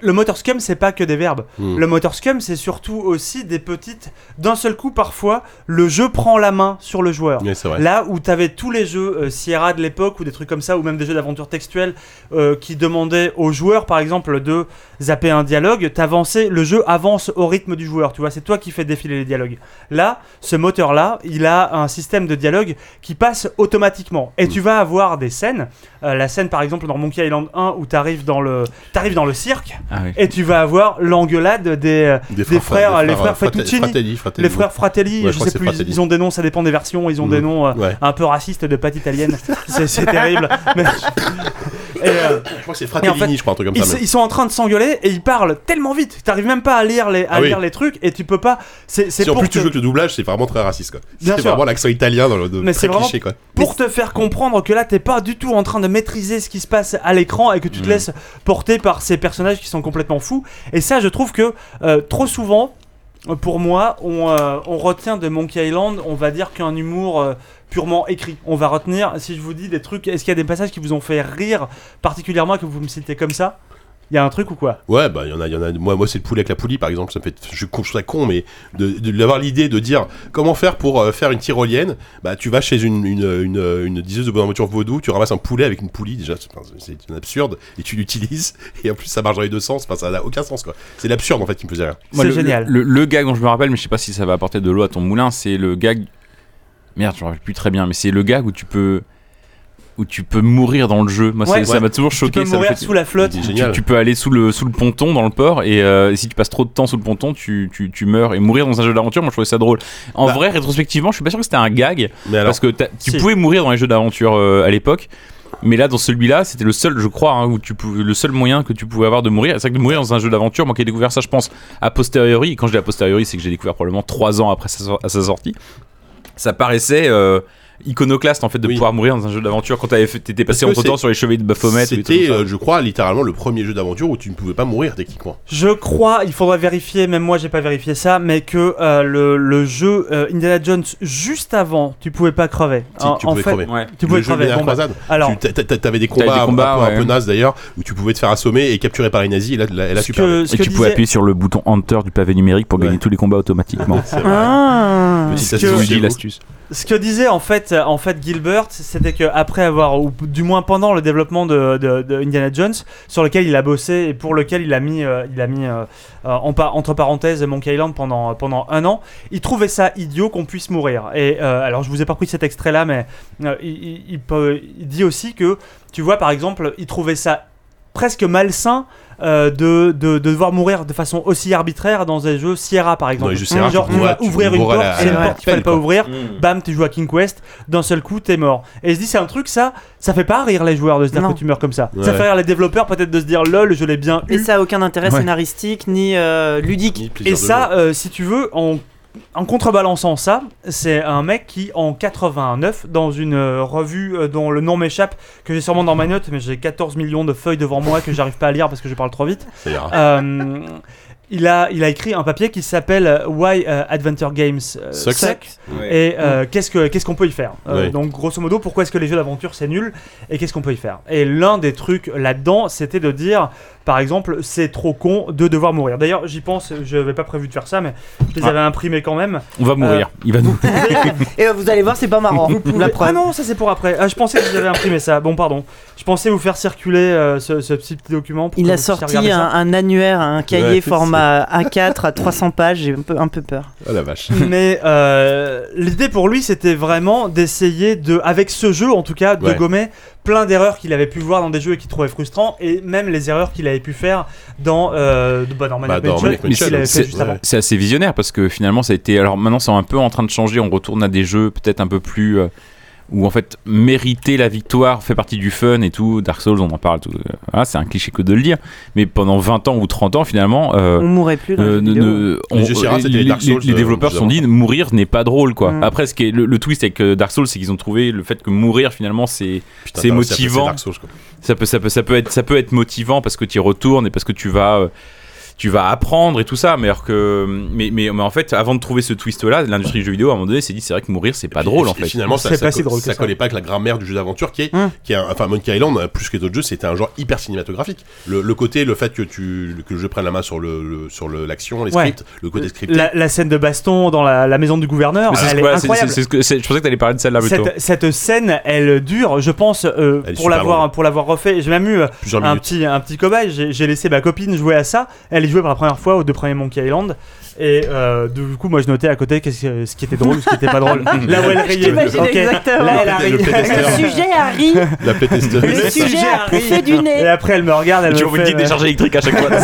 le motor scum, c'est pas que des verbes. Hmm. Le motor scum, c'est surtout aussi des petites. D'un seul coup, parfois, le jeu prend la main sur le joueur. Vrai. Là où tu avais tous les jeux euh, Sierra de l'époque ou des trucs comme ça, ou même des jeux d'aventure textuelle euh, qui demandaient aux joueurs, par exemple, de zapper un dialogue, t'avançais, le jeu avance au rythme du joueur. Tu vois, c'est toi qui fais défiler les dialogues. Là, ce moteur-là, il a un système de dialogue qui passe automatiquement. Et Mm. tu vas avoir des scènes. euh, la scène, par exemple, dans Monkey Island 1 où t'arrives dans le, t'arrives dans le cirque Ah oui. et tu vas avoir l'engueulade des, euh, des frères, les frères. Fratelli, Fratelli, les frères Fratelli, Ouais, je je sais plus, Fratelli. ils ont des noms, ça dépend des versions, ils ont Mm. des noms euh, Ouais. un peu racistes de pâte italienne. c'est terrible. Mais- euh, Je crois que c'est en Fratellini, fait, je crois, un truc comme ils, ça. mais- ils sont en train de s'engueuler et ils parlent tellement vite. T'arrives même pas à lire les, à Ah oui. lire les trucs et tu peux pas. C'est Si en plus tu joues que le doublage, c'est vraiment très raciste quoi. C'est vraiment l'accent italien dans le de- Mais très cliché quoi. pour te faire comprendre que là t'es pas du tout en train de maîtriser ce qui se passe à l'écran et que tu te Mm. laisses porter par ces personnages qui sont complètement fous et ça je trouve que euh, trop souvent pour moi on, euh, on retient de Monkey Island on va dire qu'un humour euh, purement écrit. On va retenir si je vous dis des trucs est-ce qu'il y a des passages qui vous ont fait rire particulièrement que vous me citez comme ça? Il y a un truc ou quoi? Ouais, bah il y en a, y en a. Moi, moi c'est le poulet avec la poulie par exemple. Ça me fait, je trouve ça con, mais de de- d'avoir l'idée de dire comment faire pour euh, faire une tyrolienne. Bah tu vas chez une une une, une diseuse de bonne aventure vaudou, tu ramasses un poulet avec une poulie déjà, c'est absurde et tu l'utilises et en plus ça marche dans les deux sens. Enfin ça n'a aucun sens quoi. C'est l'absurde en fait qui me faisait rire. Moi, c'est le- génial Le, le gag dont je me rappelle, mais je sais pas si ça va apporter de l'eau à ton moulin, c'est le gag. Merde, je me rappelle plus très bien, mais c'est le gag où tu peux où tu peux mourir dans le jeu. Moi, Ouais. ça Ouais. m'a toujours tu choqué. peux ça me mourir fait- sous la flotte tu, tu peux aller sous le, sous le ponton dans le port et euh, si tu passes trop de temps sous le ponton, tu, tu, tu meurs. Et mourir dans un jeu d'aventure, moi je trouvais ça drôle. En Bah. vrai, rétrospectivement, je suis pas sûr que c'était un gag Mais alors, parce que tu Si. pouvais mourir dans les jeux d'aventure euh, à l'époque. Mais là, dans celui-là, c'était le seul, je crois, hein, où tu pouvais, le seul moyen que tu pouvais avoir de mourir. C'est vrai que de mourir dans un jeu d'aventure, moi qui ai découvert ça, je pense, a posteriori. Et quand je dis a posteriori, c'est que j'ai découvert probablement 3 ans après sa, sor- à sa sortie. Ça paraissait euh, iconoclaste en fait de Oui. pouvoir mourir dans un jeu d'aventure quand t'étais passé entre temps c'est- sur les chevaliers de Baphomet. c'était, euh, je crois, littéralement le premier jeu d'aventure où tu ne pouvais pas mourir techniquement. Je crois, il faudrait vérifier, même moi j'ai pas vérifié ça, mais que euh, le, le jeu euh, Indiana Jones juste avant, tu pouvais pas crever. Si, En- tu en pouvais fait, crever. Ouais. Tu Le pouvais jeu crever. Bon, bah, Croisade. alors, Tu t'a- t'a- T'avais des combats, des un- combats, un, peu, un ouais. peu nazes d'ailleurs, où tu pouvais te faire assommer et capturer par les nazis. Et là, là, et là que, ce Et tu pouvais appuyer sur le bouton Enter du pavé numérique pour Ouais. gagner tous les combats automatiquement. C'est vrai. Ah. Petite Ce astuce que- chez J'ai vous. l'astuce. Ce que disait en fait, euh, en fait Gilbert, c'était que après avoir, ou du moins pendant le développement de, Indiana Jones, sur lequel il a bossé et pour lequel il a mis, euh, il a mis euh, entre parenthèses Monkey Island pendant, pendant un an, il trouvait ça idiot qu'on puisse mourir. Et alors je vous ai pas pris cet extrait là, mais il, il dit aussi que, tu vois par exemple, il trouvait ça presque malsain euh, de, de, de devoir mourir de façon aussi arbitraire dans des jeux Sierra par exemple. les jeux Sierra, Genre, tu ouvrir une porte, c'est une porte qu'il fallait pas ouvrir, bam, tu joues à King Quest, d'un seul coup, t'es mort. Et je dis, c'est un truc, ça, ça fait pas rire les joueurs de se dire Non. que tu meurs comme ça. Ouais. Ça fait rire les développeurs peut-être de se dire, lol, je l'ai bien Et ça a aucun intérêt Ouais. scénaristique ni euh, ludique. Ni Et ça, euh, si tu veux, en, en contrebalançant ça, c'est un mec qui, en 89, dans une euh, revue euh, dont le nom m'échappe, que j'ai sûrement dans ma note, mais j'ai 14 millions de feuilles devant moi que j'arrive pas à lire parce que je parle trop vite. Il, a, il a écrit un papier qui s'appelle euh, Why euh, Adventure Games euh, Sucks. Suck. Et euh, qu'est-ce que qu'est-ce qu'on peut y faire Euh, Ouais. Donc grosso modo, pourquoi est-ce que les jeux d'aventure c'est nul et qu'est-ce qu'on peut y faire Et l'un des trucs là-dedans, c'était de dire, par exemple, c'est trop con de devoir mourir. D'ailleurs, j'y pense, je n'avais pas prévu de faire ça, mais je les Ah. avais imprimés quand même. On va mourir. Il va nous. Et vous allez voir, c'est pas marrant. Vous pouvez- La Ah non, ça c'est pour après. Ah, je pensais que j'avais imprimé ça. Bon, pardon. Je pensais vous faire circuler euh, ce, ce petit document. Pour Il que a vous puissiez sorti un, un annuaire, un cahier Ouais, format A4 à 300 pages. J'ai un peu, un peu peur. Oh la vache. Mais euh, l'idée pour lui, c'était vraiment d'essayer de, avec ce jeu en tout cas, de Ouais. gommer plein d'erreurs qu'il avait pu voir dans des jeux et qu'il trouvait frustrants, et même les erreurs qu'il avait pu faire dans, euh, bah, Maniac Bah. C'est assez visionnaire parce que finalement ça a été. Alors maintenant c'est un peu en train de changer. On retourne à des jeux peut-être un peu plus. euh, où en fait mériter la victoire fait partie du fun et tout. Dark Souls on en parle. Tout, voilà, c'est un cliché que de le dire. Mais pendant 20 ans ou 30 ans finalement. euh, On mourrait plus dans euh, les ne- vidéos. ne- on- Les jeux Sierra, c'était les Dark Souls les de- développeurs se sont dit mourir n'est pas drôle quoi. Mm. Après ce qui est le, le twist avec euh, Dark Souls c'est qu'ils ont trouvé le fait que mourir finalement c'est motivant. ça peut, ça peut, ça peut être, ça peut être motivant parce que tu y retournes et parce que tu vas, euh, tu vas apprendre et tout ça, mais alors que, mais, mais, mais en fait, avant de trouver ce twist-là, l'industrie du jeu vidéo à un moment donné s'est dit, c'est vrai que mourir, c'est pas puis- drôle en fait. Finalement, ça, ça, pas si co- drôle que ça ça. collait pas avec la grammaire du jeu d'aventure qui est, Hum. qui est un- enfin Monkey Island, plus que d'autres jeux, c'était un genre hyper cinématographique. Le, le côté, le fait que tu que le jeu prenne la main sur le, le- sur le- l'action, les Ouais. scripts, le côté scripté. La, la scène de baston dans la, la maison du gouverneur, elle que- est que- je pensais que t'allais parler de celle-là plutôt. Cette, cette scène, elle dure, je pense, euh, pour l'avoir longue. pour l'avoir refait. J'ai même eu un minutes. petit un petit cobaye. J'ai j'ai laissé ma copine jouer à ça. Elle jouait pour la première fois aux deux premiers Monkey Island. Et euh, du coup, moi, je notais à côté qu'est-ce que- ce qui était drôle, ce qui était pas drôle. Là où elle riait. t'imagine Ok. exactement. Là, elle a Le ri. playtester. Le sujet a ri, La le sujet a Et après, elle me regarde, elle tu me envoies une fait, petite décharge électrique à chaque fois.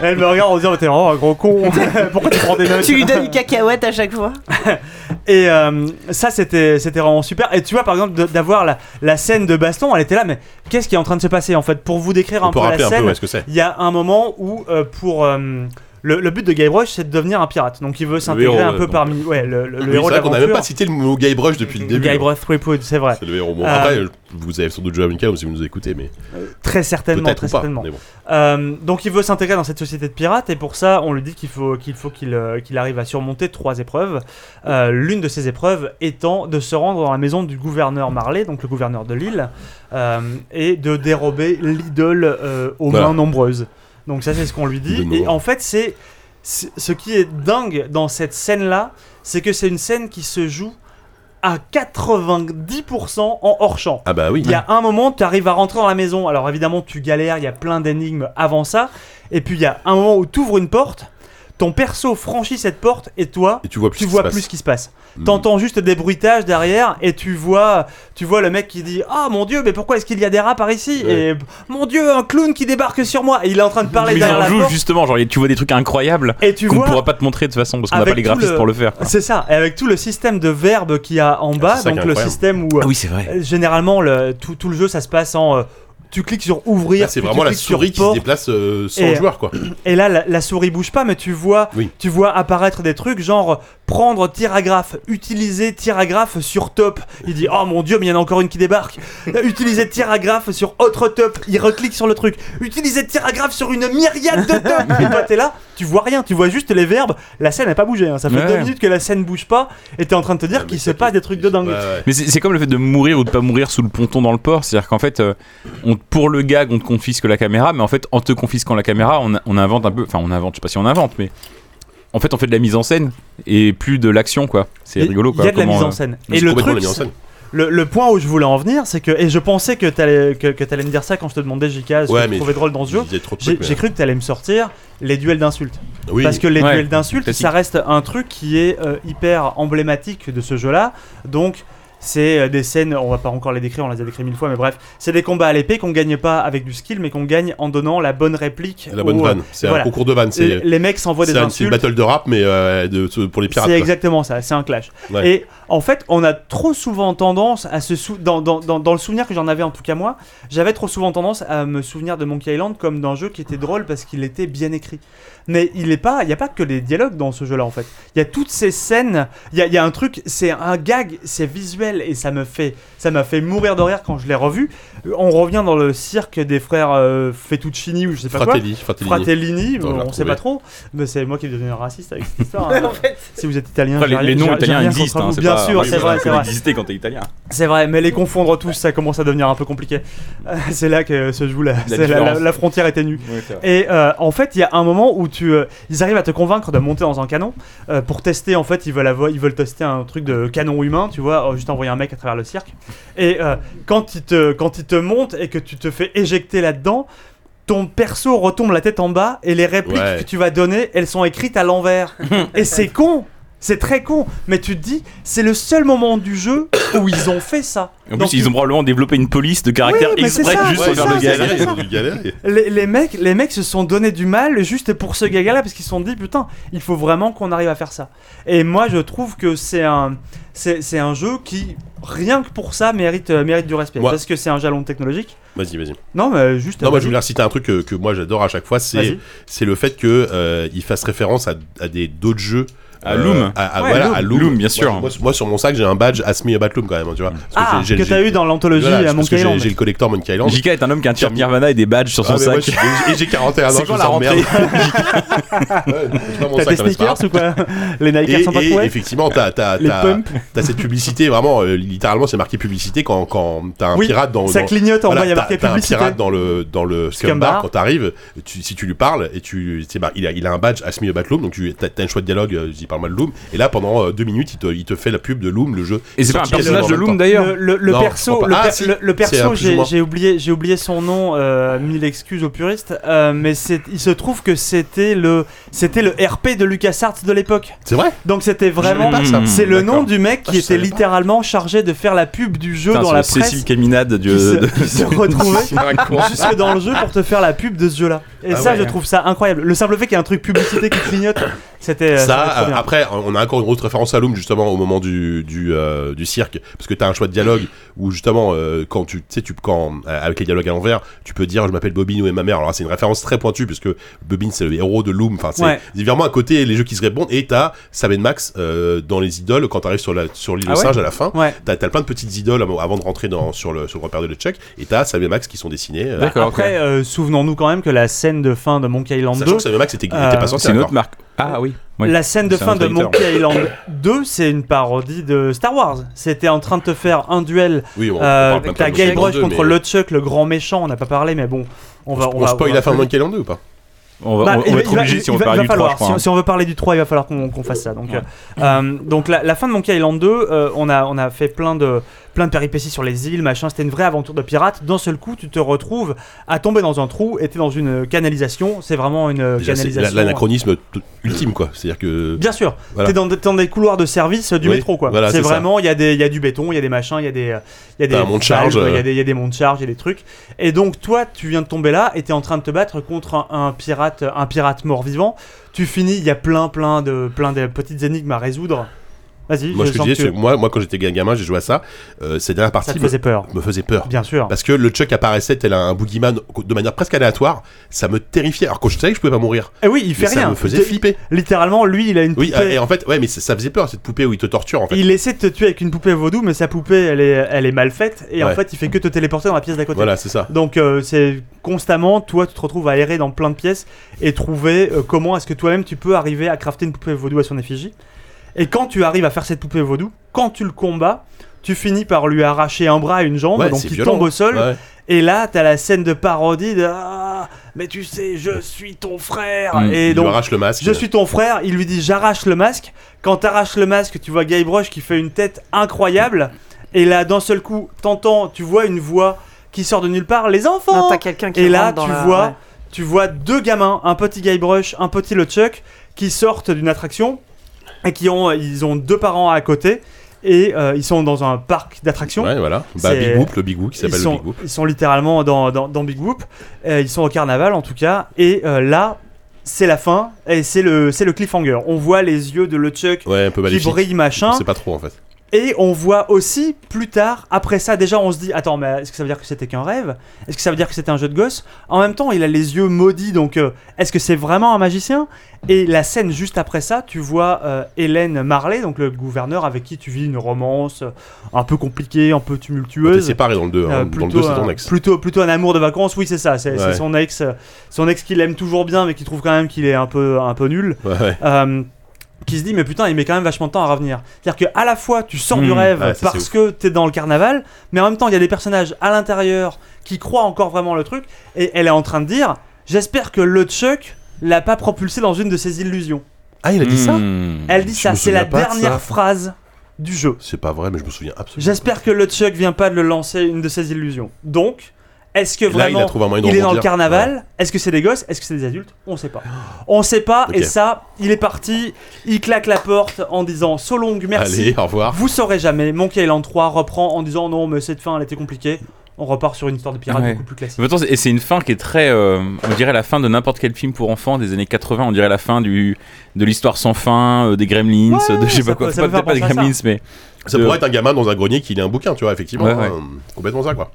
Elle me regarde en disant T'es vraiment un gros con. Pourquoi tu prends des notes Tu lui donnes une cacahuète à chaque fois. Et euh, ça, c'était c'était vraiment super. Et tu vois, par exemple, d'avoir la, la scène de baston, elle était là, mais qu'est-ce qui est en train de se passer en fait? Pour vous décrire On un peut peu rappeler la un peu scène, ouais, il y a un moment où, euh, pour. Le, le but de Guybrush, c'est de devenir un pirate. Donc il veut s'intégrer un peu donc. parmi. Ouais, le, le- le Oui, héros c'est vrai qu'on n'a même pas cité le mot Guybrush depuis le début. hein. Guybrush Threepwood, c'est vrai. C'est le héros. Bon, Euh, après, vous avez sans doute joué à Monkey si vous nous écoutez, mais Très certainement, très pas. certainement. bon. Euh, donc il veut s'intégrer dans cette société de pirates et pour ça on lui dit qu'il faut qu'il faut qu'il euh, arrive à surmonter trois épreuves. Euh, L'une de ces épreuves étant de se rendre dans la maison du gouverneur Marley, donc le gouverneur de l'île, et de dérober l'idole aux Voilà. mains nombreuses. Donc ça c'est ce qu'on lui dit. Et en fait c'est c'est- ce qui est dingue dans cette scène là, c'est que c'est une scène qui se joue à 90% en hors champ. Ah bah oui. Il y a un moment, tu arrives à rentrer dans la maison. Alors évidemment, tu galères, il y a plein d'énigmes avant ça. Et puis il y a un moment où tu ouvres une porte, ton perso franchit cette porte et toi, Et tu vois plus tu ce qui vois se passe. plus ce qui se passe. Mm. T'entends juste des bruitages derrière et tu vois, tu vois le mec qui dit Ah mon dieu, mais pourquoi est-ce qu'il y a des rats par ici? Ouais. Et mon dieu, un clown qui débarque sur moi. Et il est en train de parler Mais derrière en la jouent porte. justement, genre tu vois des trucs incroyables Et tu qu'on vois. pourra pas te montrer de toute façon parce qu'on n'a pas les graphistes le- pour le faire. C'est ça, et avec tout le système de verbes qu'il y a en bas, ça qui donc le incroyable. système où Ah oui, c'est vrai. euh, généralement le, tout, tout le jeu ça se passe en euh, tu cliques sur ouvrir, Là, c'est vraiment la souris qui se déplace euh, sans Et- joueur, quoi. Et là, la, la souris bouge pas, mais tu vois, Oui. tu vois apparaître des trucs genre prendre tiragraphe, utiliser tiragraphe sur top. Il dit oh mon dieu, mais il y en a encore une qui débarque. Euh, utiliser tiragraphe sur autre top. Il reclique sur le truc. Utiliser tiragraphe sur une myriade de top. et toi t'es là, tu vois rien, tu vois juste les verbes. La scène n'a pas bougé. hein. Ça fait Ouais. deux minutes que la scène bouge pas, et t'es en train de te dire Ouais, mais qu'il se passe des trucs de dingue. Ouais, ouais. Mais c'est c'est comme le fait de mourir ou de pas mourir sous le ponton dans le port. C'est-à-dire qu'en fait, euh, on, pour le gag, on te confisque la caméra, mais en fait, en te confisquant la caméra, on, on invente un peu. Enfin, on invente, je sais pas si on invente, mais. En fait, on fait de la mise en scène et plus de l'action, quoi. C'est Il- rigolo, Il quoi. y a de la comment, mise en euh, scène. Et le truc, Le, le point où je voulais en venir, c'est que, et je pensais que t'allais que, que t'allais me dire ça quand je te demandais JK, ce Ouais, que tu trouvais drôle dans ce jeu. J'ai trucs, j'ai cru que t'allais me sortir les duels d'insultes. Oui. Parce que les Ouais, duels d'insultes, ça reste un truc qui est euh, hyper emblématique de ce jeu-là. Donc, c'est euh, des scènes, on va pas encore les décrire, on les a décrites mille fois, mais bref, c'est des combats à l'épée qu'on gagne pas avec du skill, mais qu'on gagne en donnant la bonne réplique. La bonne au- euh, vanne. C'est voilà. un concours de vannes. Les, C'est les mecs s'envoient c'est des un- c'est une insultes. battle de rap, mais euh, de- pour les pirates. C'est quoi. exactement ça, c'est un clash. Ouais. Et en fait, on a trop souvent tendance à se sou- dans, dans, dans, dans le souvenir que j'en avais en tout cas moi, j'avais trop souvent tendance à me souvenir de Monkey Island comme d'un jeu qui était drôle parce qu'il était bien écrit. Mais il est pas, il n'y a pas que les dialogues dans ce jeu-là en fait. Il y a toutes ces scènes, il y y a un truc, c'est un gag, c'est visuel et ça me fait, ça m'a fait mourir de rire quand je l'ai revu. Euh, On revient dans le cirque des frères euh, Fettuccini ou je sais pas quoi. Fratelli, Fratelli. Fratellini, l'ai on sait retrouvé. pas trop, mais c'est moi qui est devenu raciste avec cette histoire. hein. En fait, Si vous êtes italien, j'ai les, les noms italiens existent, hein, sûr, oui, c'est vrai, c'est vrai. exister quand t'es italien. C'est vrai, mais les confondre tous, ça commence à devenir un peu compliqué. C'est là que se joue la, la, la- la frontière est ténue. Et euh, en fait, il y a un moment où tu, euh, ils arrivent à te convaincre de monter dans un canon euh, pour tester. En fait, ils veulent avoir, ils veulent tester un truc de canon humain, tu vois, juste envoyer un mec à travers le cirque. Et quand ils te, quand ils te montent et que tu te fais éjecter là-dedans. Ton perso retombe la tête en bas et les répliques Ouais. que tu vas donner, elles sont écrites à l'envers. et c'est con, c'est très con. Mais tu te dis, c'est le seul moment du jeu où ils ont fait ça. En Donc, plus, ils ont probablement développé une police de caractère Oui, mais c'est exprès ça, juste c'est pour faire ça, le c'est ça. Galérer. Les, les mecs, les mecs se sont donné du mal juste pour ce gaga-là parce qu'ils se sont dit putain, il faut vraiment qu'on arrive à faire ça. Et moi, je trouve que c'est un, c'est, c'est un jeu qui rien que pour ça mérite, euh, mérite du respect Moi- parce que c'est un jalon technologique. Vas-y, vas-y. Non, mais juste. Non, moi je vas-y. voulais citer un truc que, que moi j'adore à chaque fois, c'est Vas-y. c'est le fait que euh, il fasse référence à, à des d'autres jeux À Loom. à, à- Ouais, voilà, Loom. à Loom. Loom, bien Moi, sûr. Moi, moi, sur mon sac, j'ai un badge Ask Me About Loom quand même, hein, tu vois. Parce Ah, que t'as eu dans l'anthologie voilà, à parce que Monkey j'ai- Island. J'ai le collector Monkey Island. JK est un homme qui a un t-shirt Nirvana et des badges sur son Ah, moi, sac. je- et j'ai 41 ans, C'est je quoi me la sens rentrée merde. Pas T'as des pas sneakers ou quoi Les Nike Et, sont pas et trouvés effectivement, t'as t'as- t'as- t'as cette publicité, vraiment, euh, littéralement, c'est marqué publicité quand, quand t'as un pirate dans. Ça clignote en bas, il y a t'as- marqué t'as un publicité. pirate dans le, dans le quand t'arrives, si tu lui parles, et tu, mar- il, a, un badge Ask Me About Loom, donc tu as, un choix de dialogue, euh, parle mal de Loom, et là pendant euh, deux minutes, il te, il te fait la pub de Loom, le jeu. Et c'est pas un personnage de Loom d'ailleurs Le, Non, perso, le, per- Ah, si, le- le c'est un perso, j'ai oublié, j'ai oublié son nom, euh, mille excuses aux puristes, euh, mais c'est- il se trouve que c'était le, c'était le RP de LucasArts de l'époque. C'est vrai? Donc c'était vraiment, ça. c'est le nom du mec Ah, qui je était littéralement chargé de faire la pub du jeu dans la presse. Cécile Caminade du- qui se, de- qui se retrouvait jusque dans le jeu pour te faire la pub de ce jeu-là. Et Ah ça, ouais. je trouve ça incroyable. Le simple fait qu'il y ait un truc publicité qui clignote, c'était Ça, euh, bien. Après, on a encore une autre référence à Loom justement au moment du du, euh, du cirque, parce que t'as un choix de dialogue où justement euh, quand tu sais tu quand euh, avec les dialogues à l'envers, tu peux dire je m'appelle Bobine ou est ma mère. Alors là, c'est une référence très pointue puisque Bobine c'est le héros de Loom. Enfin c'est Ouais. vraiment à côté les jeux qui se répondent et t'as Sam et Max euh, dans les idoles quand t'arrives sur la sur l'île Ah aux ouais singes à la fin. Ouais. T'as t'as plein de petites idoles avant de rentrer dans sur le sur le repère de LeChuck et t'as Sam et Max qui sont dessinés. euh, D'accord. Après, euh, souvenons-nous quand même que la scène de fin de Monkey Island 2, Sachant que Sam et Max était, était pas sorti C'est une autre marque. Ah oui. Oui. La scène de fin de. Monkey Island 2, c'est une parodie de Star Wars. C'était en train de te faire un duel Oui, on, on euh, parle même avec ta Guybrush Island 2, contre mais- LeChuck, le grand méchant. On n'a pas parlé, mais bon, on va. On, va- spoil on la fin de Monkey Island 2 ou pas? On va, Bah, on- va être obligé si on veut parler il du va 3, falloir, je crois. si, hein. si on veut parler du 3, il va falloir qu'on fasse ça. Donc, euh, euh, donc la, la fin de Monkey Island 2, euh, on, a, on a fait plein de, plein de péripéties sur les îles, machin. C'était une vraie aventure de pirate. D'un seul coup, tu te retrouves à tomber dans un trou et t'es dans une canalisation. C'est vraiment une Déjà, c'est canalisation. la- l'anachronisme ultime quoi. C'est-à-dire que Bien sûr, Voilà. t'es dans, des couloirs de service du Oui, métro quoi. voilà, c'est vraiment, il y, a des- il y a du béton, il y a des machins, il y a des, il y a des un monte charge, il y a des, il y a des montes charge, il y a des trucs. Et donc toi, tu viens de tomber là et t'es en train de te battre contre un, un pirate, un pirate mort-vivant. Tu finis, il y a plein, plein de, plein de petites énigmes à résoudre. Vas-y, moi je ce que je sens disais, que c'est que moi, moi quand j'étais gamin, j'ai joué à ça. Euh, cette dernière ça partie te me, faisait peur. me faisait peur. Bien sûr. Parce que le Chuck apparaissait tel un boogeyman de manière presque aléatoire, ça me terrifiait. Alors que je savais que je pouvais pas mourir, Et oui, il fait mais ça rien. me faisait flipper. Littéralement, lui, il a une Oui, poupée. et en fait, ouais, mais ça, ça faisait peur cette poupée où il te torture en fait. Il essaie de te tuer avec une poupée vaudou, mais sa poupée, elle est, elle est mal faite. Et en fait, il fait que te téléporter dans la pièce d'à côté. Voilà, c'est ça. Donc euh, c'est constamment, toi tu te retrouves à errer dans plein de pièces et trouver euh, comment est-ce que toi-même tu peux arriver à crafter une poupée vaudou à son effigie. Et quand tu arrives à faire cette poupée vaudou, quand tu le combats, tu finis par lui arracher un bras et une jambe, Ouais, donc il violent. tombe au sol. Ouais. Et là, t'as la scène de parodie de Ah, mais tu sais, je suis ton frère. Mm. Et il donc, lui arrache le masque. je suis ton frère, il lui dit j'arrache le masque. Quand t'arraches le masque, tu vois Guybrush qui fait une tête incroyable. Et là, d'un seul coup, t'entends, tu vois une voix qui sort de nulle part, les enfants Non, t'as quelqu'un qui Et là, dans tu la- vois, ouais. tu vois deux gamins, un petit Guybrush, un petit LeChuck, qui sortent d'une attraction et qui ont, ils ont deux parents à côté et euh, ils sont dans un parc d'attractions. Ouais, voilà. Bah, C'est- Big Whoop, le Big Whoop qui s'appelle Big Whoop. ils sont littéralement dans, dans, dans Big Whoop. Euh, ils sont au carnaval en tout cas. Et euh, là, c'est la fin et c'est le, c'est le cliffhanger. On voit les yeux de LeChuck Ouais, qui brillent, machin. Sait pas trop en fait. Et on voit aussi plus tard, après ça, déjà on se dit Attends, mais est-ce que ça veut dire que c'était qu'un rêve? Est-ce que ça veut dire que c'était un jeu de gosse? En même temps, il a les yeux maudits, donc euh, est-ce que c'est vraiment un magicien? Et la scène juste après ça, tu vois euh, Hélène Marley, donc le gouverneur avec qui tu vis une romance euh, un peu compliquée, un peu tumultueuse. séparé dans le 2. Euh, Dans le plutôt, 2, c'est ton ex. plutôt, plutôt un amour de vacances, oui c'est ça, c'est c'est Ouais. son ex, son ex qu'il aime toujours bien mais qui trouve quand même qu'il est un peu, un peu nul, Ouais, ouais. Qui se dit mais putain il met quand même vachement de temps à revenir. C'est-à-dire que à la fois tu sors du Mmh, rêve ouais, parce que t'es dans le carnaval, mais en même temps il y a des personnages à l'intérieur qui croient encore vraiment le truc et elle est en train de dire j'espère que le Chuck l'a pas propulsé dans une de ses illusions. Ah, il a dit ça Hmm. Elle dit ça, c'est la de dernière phrase du jeu. C'est pas vrai, mais je me souviens absolument. J'espère que le Chuck vient pas de le lancer une de ses illusions. Donc, est-ce que Là, il vraiment a trouvé un moyen de il est dans le carnaval Est-ce que c'est des gosses Est-ce que c'est des adultes On sait pas. On sait pas. Et ça, il est parti. Il claque la porte en disant So long, merci. Allez, au revoir. Vous saurez jamais. Monkey Island 3 reprend en disant non, mais cette fin elle était compliquée. On repart sur une histoire de pirate Ouais. beaucoup plus classique. Et c'est une fin qui est très. euh, on dirait la fin de n'importe quel film pour enfants des années 80. On dirait la fin du, de l'histoire sans fin, euh, des Gremlins, Ouais, de je sais ça pas quoi. peut- Pas- des à ça. Gremlins, mais. Ça de- pourrait être un gamin dans un grenier qui lit un bouquin, tu vois, effectivement. Ouais, ouais. hein, complètement ça, quoi.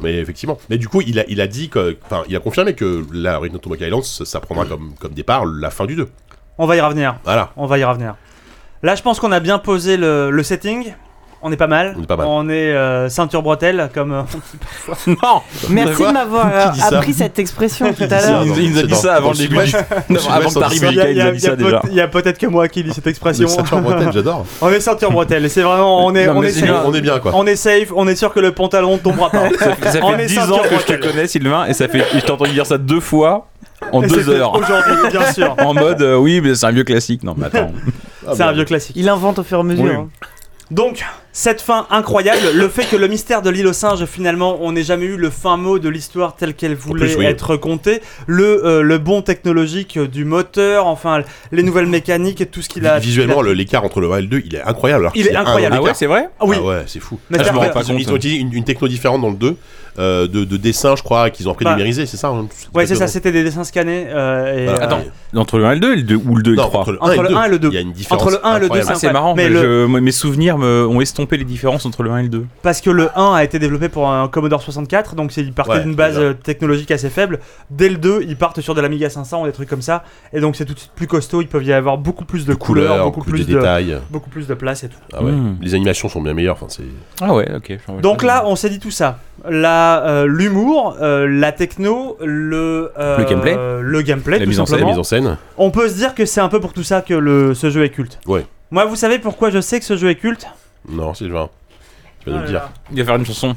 Mais effectivement. Mais du coup, il a, il a dit que. Enfin, il a confirmé que la Return to Monkey Island, ça, ça prendra comme, comme départ la fin du 2. On va y revenir. Voilà. On va y revenir. Là, je pense qu'on a bien posé le, le setting. On est pas mal. On est pas mal. On est euh, ceinture bretelle, comme euh, on dit parfois. Non Merci de m'avoir euh, Qui dit ça appris cette expression tout à ça l'heure. Il nous- il nous a dit ça avant le début du... Non, avant que t'arrives, ça. Il nous a dit il y a ça déjà. peut- il y a peut-être que moi qui lis cette expression. Les ceintures bretelles, j'adore. on est ceinture bretelle. Et c'est vraiment, on est, Non, on mais est c'est safe. bien. On est bien quoi. On est safe. On est sûr que le pantalon tombera pas. Ça On fait est 10 ceinture ans que je te bretelle. connais, Sylvain, et ça fait... je t'ai entendu dire ça deux fois en Et deux c'était heures. Aujourd'hui, bien sûr. En mode, euh, oui, mais c'est un vieux classique. Non, mais attends. Ah, C'est un vieux classique. Il invente au fur et à mesure. Oui. hein. Donc, cette fin incroyable, le fait que le mystère de l'île aux singes, finalement, on n'ait jamais eu le fin mot de l'histoire telle qu'elle voulait plus, oui. être contée, le, euh, le bon technologique euh, du moteur, enfin, les nouvelles mécaniques et tout ce qu'il a. Visuellement, l'écart entre le 1 et le 2, il est incroyable. alors Il qu'il est incroyable. Ah ouais, c'est vrai? Ah oui, Ah ouais, c'est fou. Mais Ah, je me rends pas Ils ont, compte. ils ont utilisé une, une techno différente dans le 2 euh, de, de dessin, je crois, qu'ils ont appris Bah, numérisé, c'est ça hein, Ouais, c'est ça, c'était des dessins scannés. euh, et, Voilà. euh, Attends, Entre le 1 et le 2, et le 2 ou le 2 et le Non, 3 entre le 1 Entre et le le 2. 1 et le 2. Il y a une différence. Entre le 1 et le 2, incroyable. Ah, c'est marrant, Mais mais le- je- moi, mes souvenirs me- ont estompé les différences entre le 1 et le 2. Parce que le 1 a été développé pour un Commodore 64, donc c'est- il partait Ouais, d'une base euh, technologique assez faible. Dès le 2, ils partent sur de l'Amiga 500 ou des trucs comme ça, et donc c'est tout de suite plus costaud. Ils peuvent y avoir beaucoup plus de De couleurs, couleurs, beaucoup plus de détails. beaucoup plus de place et tout. Ah ouais. Mm. Les animations sont bien meilleures. Enfin, c'est. Ah ouais, ok. Donc là, on s'est dit tout ça. Euh, l'humour, euh, la techno, le euh, Le gameplay. le gameplay, La tout mise en scène, La simplement. mise en scène. On peut se dire que c'est un peu pour tout ça que le, ce jeu est culte. Ouais. Moi, vous savez pourquoi je sais que ce jeu est culte? Non, Sylvain. Tu vas nous Ah le là dire. Il va faire une chanson.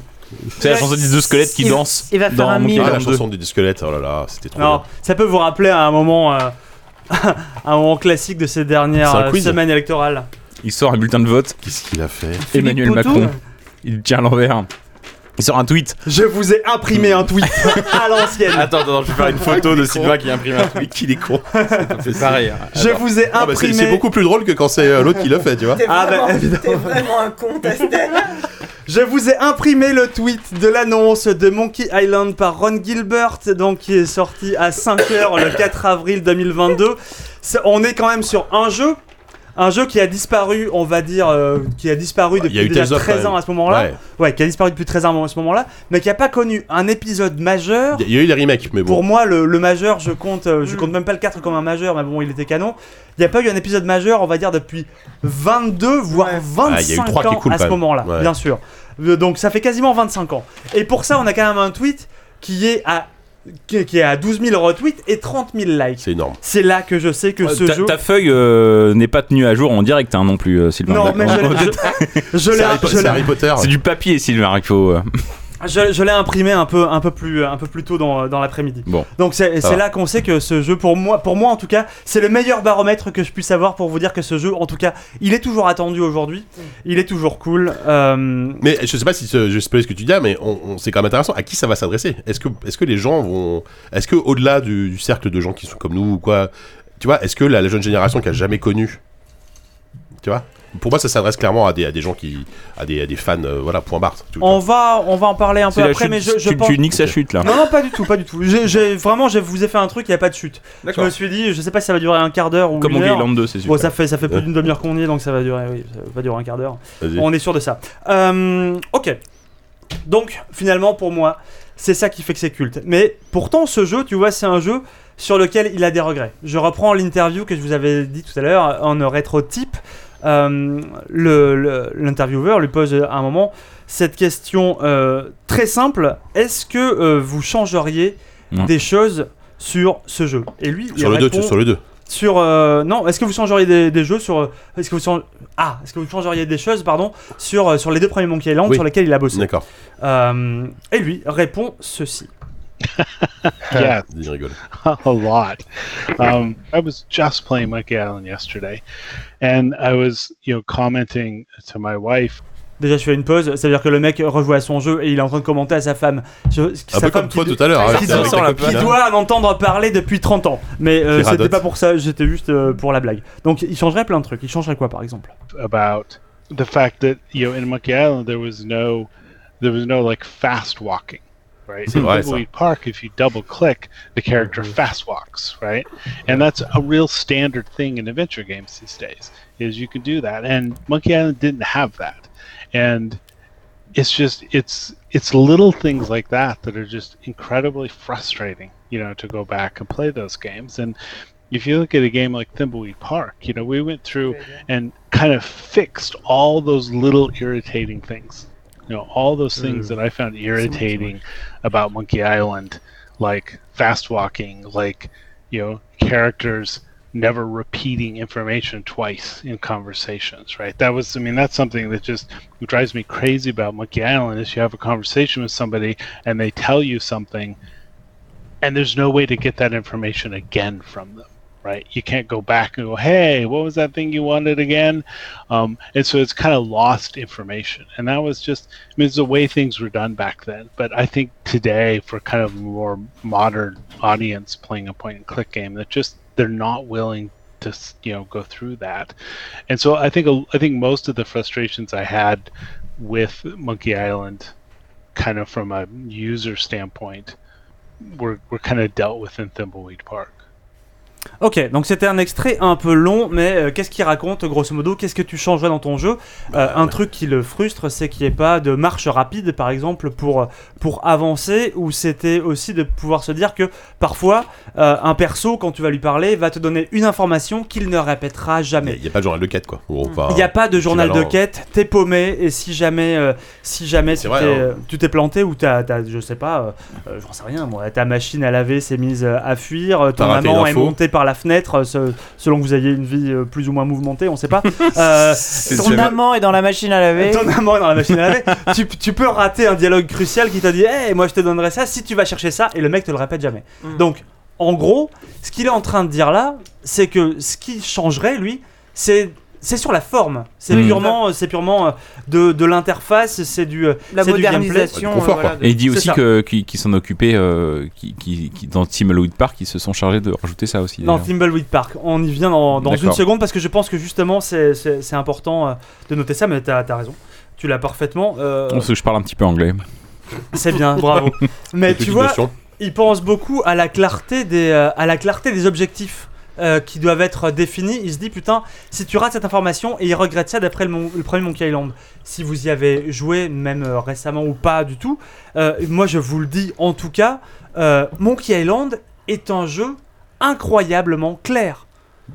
C'est la chanson des deux squelettes qui Il- dansent. il va faire dans un mime. Ah, la Island 2. chanson des squelettes, oh là là, c'était trop Non, bien. ça peut vous rappeler à un moment, euh, un moment classique de ces dernières semaines électorales. Il sort un bulletin de vote. Qu'est-ce qu'il a fait? Emmanuel. Macron. Il tient à l'envers. Il sort un tweet. Je vous ai imprimé un tweet à l'ancienne. Attends, attends, je vais faire une photo de Sylvain qui imprime un tweet. Qu'il est con. C'est pareil. hein. Je vous ai Ah, bah, c'est imprimé. c'est beaucoup plus drôle que quand c'est euh, l'autre qui le fait, tu vois. Ah, bah, vraiment, évidemment. t'es vraiment un con. Je vous ai imprimé le tweet de l'annonce de Monkey Island par Ron Gilbert, donc qui est sorti à 5h le 4 avril 2022. C'est- On est quand même sur un jeu. Un jeu qui a disparu, on va dire, euh, qui a disparu a depuis eu déjà Tales of, 13 quand ans à ce moment-là. Ouais. Ouais, qui a disparu depuis 13 ans à ce moment-là, mais qui a pas connu un épisode majeur. Il y a eu les remakes, mais bon. Pour moi, le, le majeur, je compte, euh, Mm. je compte même pas le 4 comme un majeur, mais bon, il était canon. Il n'y a pas eu un épisode majeur, on va dire, depuis 22, voire Ouais. 25 Ah, a ans cool, à ce moment-là, Ouais. bien sûr. Euh, Donc ça fait quasiment 25 ans. Et pour ça, on a quand même un tweet qui est à, qui, qui est à 12 000 retweets et 30 000 likes. C'est énorme. C'est là que je sais que ce Ta, jeu. ta feuille euh, n'est pas tenue à jour en direct hein, non plus, euh, Sylvain. Non, mais je l'ai- je- je l'ai C'est Harry, Potter. C'est du papier, Sylvain, il faut. euh, je- je l'ai imprimé un peu, un peu plus, un peu plus tôt dans, dans l'après-midi. Bon. Donc c'est là qu'on sait que ce jeu, pour moi, pour moi en tout cas, c'est le meilleur baromètre que je puisse avoir pour vous dire que ce jeu, en tout cas, il est toujours attendu aujourd'hui. Il est toujours cool. Euh, Mais je sais pas si ce- je sais pas ce que tu dis, mais on, on- c'est quand même intéressant. À qui ça va s'adresser? Est-ce que, est-ce que les gens vont, est-ce que au-delà du, du cercle de gens qui sont comme nous ou quoi, tu vois, est-ce que la, la jeune génération qui a jamais connu, tu vois, pour moi ça s'adresse clairement à des, à des gens qui, à des, à des fans, euh, voilà, point barre. on va, on va en parler un peu après, chute. mais je, je tu, pense. tu niques sa chute là. Non, non, pas du tout, pas du tout. J'ai, vraiment, je vous ai fait un truc, il n'y a pas de chute. Je me suis dit, je sais pas si ça va durer un quart d'heure ou Comme une Monkey heure. Island 2, c'est super. Bon, ça fait, ça fait plus d'une demi-heure qu'on y est, donc ça va durer, oui, ça va durer un quart d'heure. On est sûr de ça. Euh, ok. Donc, finalement, pour moi, c'est ça qui fait que c'est culte. Mais pourtant, ce jeu, tu vois, c'est un jeu sur lequel il a des regrets. Je reprends l'interview que je vous avais dit tout à l'heure en rétro-type. Euh, le- le- L'intervieweur lui pose à un moment cette question euh, très simple est-ce que euh, vous changeriez Non. des choses sur ce jeu? Et lui, il Sur le 2, répond- sur le 2. sur euh, non est-ce que vous changeriez des, des jeux sur est-ce que vous chang- ah est-ce que vous changeriez des choses pardon sur sur les deux premiers Monkey Island Oui. sur lesquels il a bossé? D'accord. Euh, et lui répond ceci Yeah, a lot. Um, I was just playing Monkey Island yesterday, and I was, you know, commenting to my wife. déjà je fais une pause. Ça veut dire que le mec rejoue à son jeu et il est en train de commenter à sa femme. Je- Un sa peu femme comme toi qui, tout à l'heure. hein, qui la copine, qui hein. doit en entendre parler depuis 30 ans. Mais euh, Qui c'était pas pour ça. J'étais juste euh, pour la blague. Donc il changerait plein de trucs. Il changerait quoi par exemple? About the fact that you know in Monkey Island there was no there was no like fast walking right? C'est in vrai. Thimbleweed Park if you double click the character fast walks right? And that's a real standard thing in adventure games these days is you can do that. And Monkey Island didn't have that. And it's just it's it's little things like that that are just incredibly frustrating you know to go back and play those games. And if you look at a game like Thimbleweed Park you know we went through and kind of fixed all those little irritating things. You know, all those things Mm. that I found irritating about Monkey Island, like fast walking, like, you know, characters never repeating information twice in conversations, right? That was, I mean, that's something that just drives me crazy about Monkey Island is you have a conversation with somebody and they tell you something and there's no way to get that information again from them right? You can't go back and go hey what was that thing you wanted again? Um, and so it's kind of lost information. And that was just i mean it's the way things were done back then. But i think today for kind of more modern audience playing a point and click game that just they're not willing to you know go through that. And so i think I think most of the frustrations i had with monkey island kind of from a user standpoint were, were kind of dealt with in Thimbleweed Park. Ok, donc c'était un extrait un peu long, mais euh, qu'est-ce qu'il raconte grosso modo? Qu'est-ce que tu changerais dans ton jeu? Euh, Un truc qui le frustre, c'est qu'il n'y ait pas de marche rapide, par exemple, pour, pour avancer, ou c'était aussi de pouvoir se dire que parfois, euh, un perso, quand tu vas lui parler, va te donner une information qu'il ne répétera jamais. Il n'y a pas de journal de quête, quoi. Enfin, Il n'y a pas de journal de quête, t'es paumé, et si jamais, euh, si jamais C'est tu vrai, t'es hein. euh, tu t'es planté ou t'as, t'as- je sais pas, euh, euh, j'en sais rien moi, ta machine à laver s'est mise euh, à fuir, euh, ton maman est info. montée par la fenêtre, euh, se- selon que vous ayez une vie euh, plus ou moins mouvementée, on sait pas. Euh, Ton amant est dans la machine à laver. ton amant est dans la machine à laver. tu, tu peux rater un dialogue crucial qui te dit Hey, moi je te donnerai ça si tu vas chercher ça, et le mec te le répète jamais. Mm. Donc, en gros, ce qu'il est en train de dire là, c'est que ce qui changerait, lui, c'est. C'est sur la forme, c'est purement, c'est purement euh, de, de l'interface, c'est du, La modernisation. Du confort, euh, voilà, quoi. de- Et il dit aussi que qui, qui s'en occupait, euh, qui, qui, qui- dans Halloween Park, ils se sont chargés de rajouter ça aussi. Dans d'ailleurs. Thimbleweed Park. On y vient dans, dans une seconde parce que je pense que justement c'est- important euh, de noter ça, mais t'as as raison. Tu l'as parfaitement. euh, Parce que je parle un petit peu anglais. c'est bien, bravo. Mais tu vois, il pense beaucoup à la clarté des, à la clarté des objectifs. Euh, qui doivent être définis, il se dit putain, si tu rates cette information, et il regrette ça d'après le, mon- le premier Monkey Island. Si vous y avez joué, même euh, récemment ou pas du tout, euh, moi je vous le dis en tout cas, Monkey Island est un jeu incroyablement clair.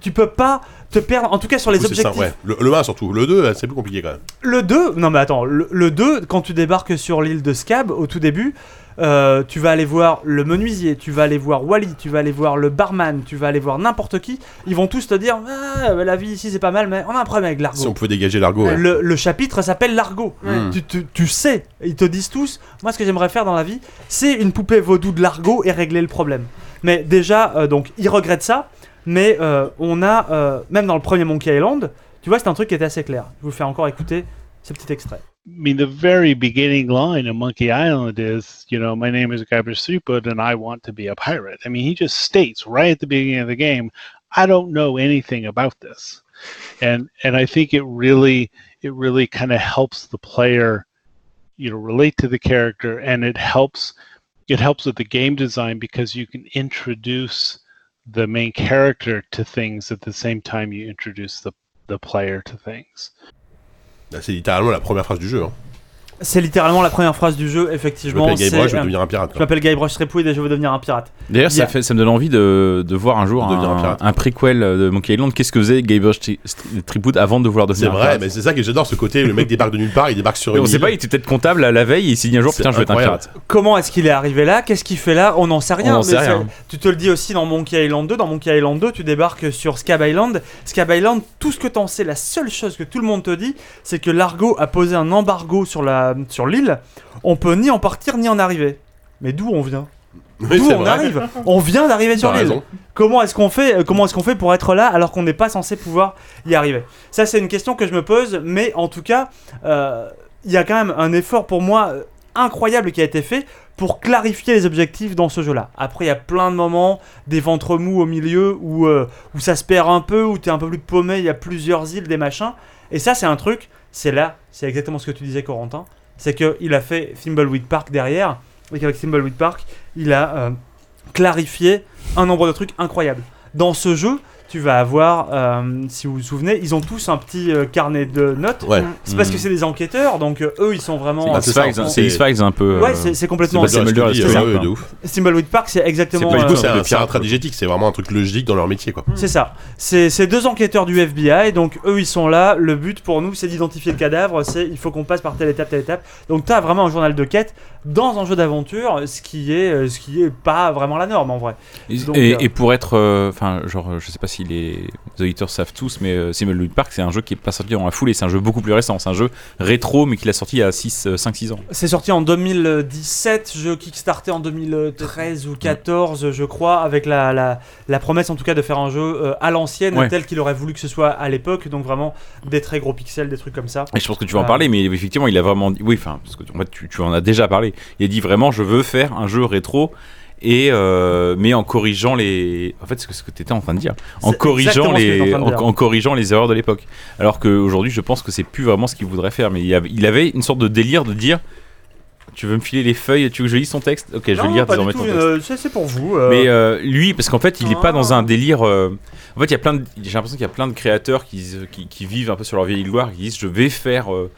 Tu peux pas te perdre, en tout cas sur les ça, objectifs. ouais. Le, le 1 surtout. Le 2, c'est plus compliqué quand même. Le 2, non mais attends, le, le 2, quand tu débarques sur l'île de Scab au tout début, euh, tu vas aller voir le menuisier, tu vas aller voir Wally, tu vas aller voir le barman, tu vas aller voir n'importe qui. Ils vont tous te dire Ah, la vie ici c'est pas mal, mais on a un problème avec l'argot. Si on pouvait dégager l'argot. ouais. Le, le chapitre s'appelle l'argot. Mm. Tu, tu- tu sais, ils te disent tous Moi, ce que j'aimerais faire dans la vie, c'est une poupée vaudou de l'argot et régler le problème. Mais déjà, euh, donc, ils regrettent ça, mais euh, on a, euh, même dans le premier Monkey Island, tu vois, c'est un truc qui était assez clair. Je vais vous faire encore écouter ce petit extrait. I mean, the very beginning line of Monkey Island is, you know, my name is Threepwood and I want to be a pirate. I mean, he just states right at the beginning of the game, I don't know anything about this. And and I think it really it really kind of helps the player, you know, relate to the character and it helps it helps with the game design because you can introduce the main character to things at the same time you introduce the the player to things. Là, C'est littéralement la première phrase du jeu. Hein. C'est littéralement la première phrase du jeu, Je effectivement. m'appelle c'est, Guybrush, je veux euh, devenir un pirate. je m'appelle Guybrush Threepwood et je veux devenir un pirate. D'ailleurs, ça, fait, ça me donne envie de, de voir un jour De un un, pirate. un prequel de Monkey Island. Qu'est-ce que faisait Guybrush Threepwood avant de vouloir C'est devenir un vrai, pirate mais c'est ça que j'adore, ce côté, le mec débarque de nulle part, il débarque sur une on sait pas, il était peut-être comptable à la veille et il s'est dit un jour, C'est putain, je vais être un pirate. Comment est-ce qu'il est arrivé là? Qu'est-ce qu'il fait là? On n'en sait rien. On mais sait c'est- rien. Tu te le dis aussi dans Monkey Island 2. Dans Monkey Island 2, tu débarques sur Scab Island. Scab Island, tout ce que t'en sais, la seule chose que tout le monde te dit, c'est que l'argot a posé un embargo sur la sur l'île. On peut ni en partir ni en arriver. Mais d'où on vient? Oui, D'où on vrai. arrive? On vient d'arriver sur l'île. Comment est-ce qu'on fait euh, Comment est-ce qu'on fait pour être là alors qu'on n'est pas censé pouvoir y arriver? Ça, c'est une question que je me pose, mais en tout cas, euh, il y a quand même un effort pour moi euh, incroyable qui a été fait pour clarifier les objectifs dans ce jeu-là. Après, il y a plein de moments, des ventres mous au milieu où, euh, où ça se perd un peu, où tu es un peu plus paumé, il y a plusieurs îles, des machins. Et ça, c'est un truc, c'est là, c'est exactement ce que tu disais, Corentin. C'est qu'il a fait Thimbleweed Park derrière, et qu'avec Thimbleweed Park, il a euh, clarifié un nombre de trucs incroyables. Dans ce jeu, tu vas avoir, euh, si vous vous souvenez, ils ont tous un petit euh, carnet de notes. Ouais. C'est parce Mm. que c'est des enquêteurs, donc euh, eux ils sont vraiment. C'est X-Files, X-Files un peu. Ouais, c'est complètement. c'est de ouf. Thimbleweed Park, c'est exactement. pas- du coup, c'est un un, peu c'est vraiment un truc logique dans leur métier, quoi. C'est ça. C'est c'est deux enquêteurs du FBI, donc eux ils sont là. Le but pour nous c'est d'identifier le cadavre, c'est il faut qu'on passe par telle étape, telle étape. Donc tu as vraiment un journal de quête dans un jeu d'aventure, ce qui est ce qui est pas vraiment la norme en vrai. Et, Donc, et- et pour être, enfin, genre, je sais pas si les auditeurs savent tous, mais euh, Simon Park, c'est un jeu qui est pas sorti dans la foulée, c'est un jeu beaucoup plus récent, c'est un jeu rétro, mais qu'il a sorti il y a 5-6 ans. C'est sorti en 2017, je kickstarté en 2013 ou 14 je crois, avec la, la, la promesse en tout cas de faire un jeu euh, à l'ancienne Ouais. tel qu'il aurait voulu que ce soit à l'époque, donc vraiment des très gros pixels, des trucs comme ça. Et je pense que tu vas en parler, mais effectivement, il a vraiment dit, oui, enfin, parce que en fait, tu, tu en as déjà parlé. Il a dit vraiment, je veux faire un jeu rétro. Et euh, mais en corrigeant les, en fait, c'est ce que tu étais en train de dire, en corrigeant les, en, corrigeant les erreurs de l'époque. Alors qu'aujourd'hui, je pense que c'est plus vraiment ce qu'il voudrait faire. Mais il avait, il avait une sorte de délire de dire, tu veux me filer les feuilles, tu veux que je lise ton texte? Ok, je vais lire désormais ton tout, texte. euh, c'est pour vous. euh, Mais euh, lui, parce qu'en fait, il est pas dans Ah. un délire. euh, En fait, il y a plein de. J'ai l'impression qu'il y a plein de créateurs qui, qui, qui vivent un peu sur leur vieille gloire, qui disent je vais faire euh,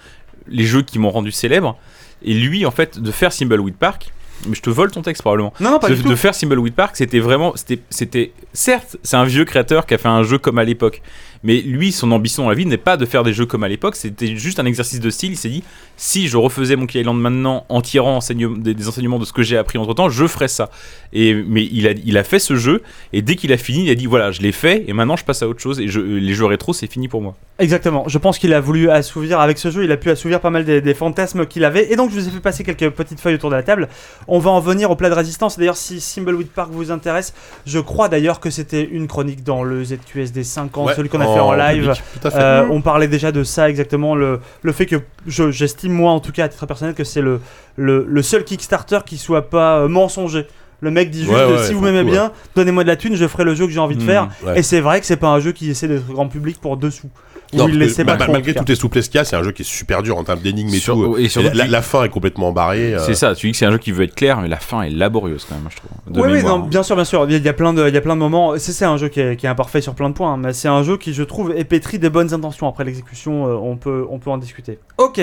les jeux qui m'ont rendu célèbre. Et lui, en fait, de faire Thimbleweed Park. Mais je te vole ton texte probablement. non, non, pas de, du de tout. faire Thimbleweed Park, c'était vraiment, c'était, c'était, certes, c'est un vieux créateur qui a fait un jeu comme à l'époque, mais lui, son ambition dans la vie n'est pas de faire des jeux comme à l'époque, c'était juste un exercice de style. Il s'est dit, si je refaisais Monkey Island maintenant en tirant des, des enseignements de ce que j'ai appris entre temps, je ferais ça. Et mais il a, il a fait ce jeu et dès qu'il a fini, il a dit voilà, je l'ai fait et maintenant je passe à autre chose et je, les jeux rétro, c'est fini pour moi. Exactement. Je pense qu'il a voulu assouvir avec ce jeu, il a pu assouvir pas mal des, des fantasmes qu'il avait. Et donc, je vous ai fait passer quelques petites feuilles autour de la table. On va en venir au plat de résistance. D'ailleurs, si Thimbleweed Park vous intéresse, je crois d'ailleurs que c'était une chronique dans le ZQSD 50, Ouais, celui qu'on a fait en live. public, Tout à fait. Euh, on parlait déjà de ça exactement, le, le fait que je- j'estime moi en tout cas à titre personnel que c'est le, le, le seul Kickstarter qui soit pas euh, mensonger. Le mec dit juste Ouais, euh, ouais, si vous m'aimez bien, donnez-moi de la thune, je ferai le jeu que j'ai envie de Hmm, faire. ouais. Et c'est vrai que c'est pas un jeu qui essaie d'être grand public pour dessous. Non, il laissait ma- pas ma- trop, en malgré toutes les souplesses qu'il y a, c'est un jeu qui est super dur en termes d'énigmes et Sur- tout. et surtout la, fin est complètement barrée. euh, C'est ça, tu dis que c'est un jeu qui veut être clair, mais la fin est laborieuse quand même, je trouve. De Oui, oui, non, hein. bien sûr, bien sûr. Il y a, plein de, il y a plein de moments. C'est c'est un jeu qui est, qui est imparfait sur plein de points, hein, mais c'est un jeu qui, je trouve, est pétri des bonnes intentions. Après l'exécution, euh, on peut, on peut en discuter. Ok,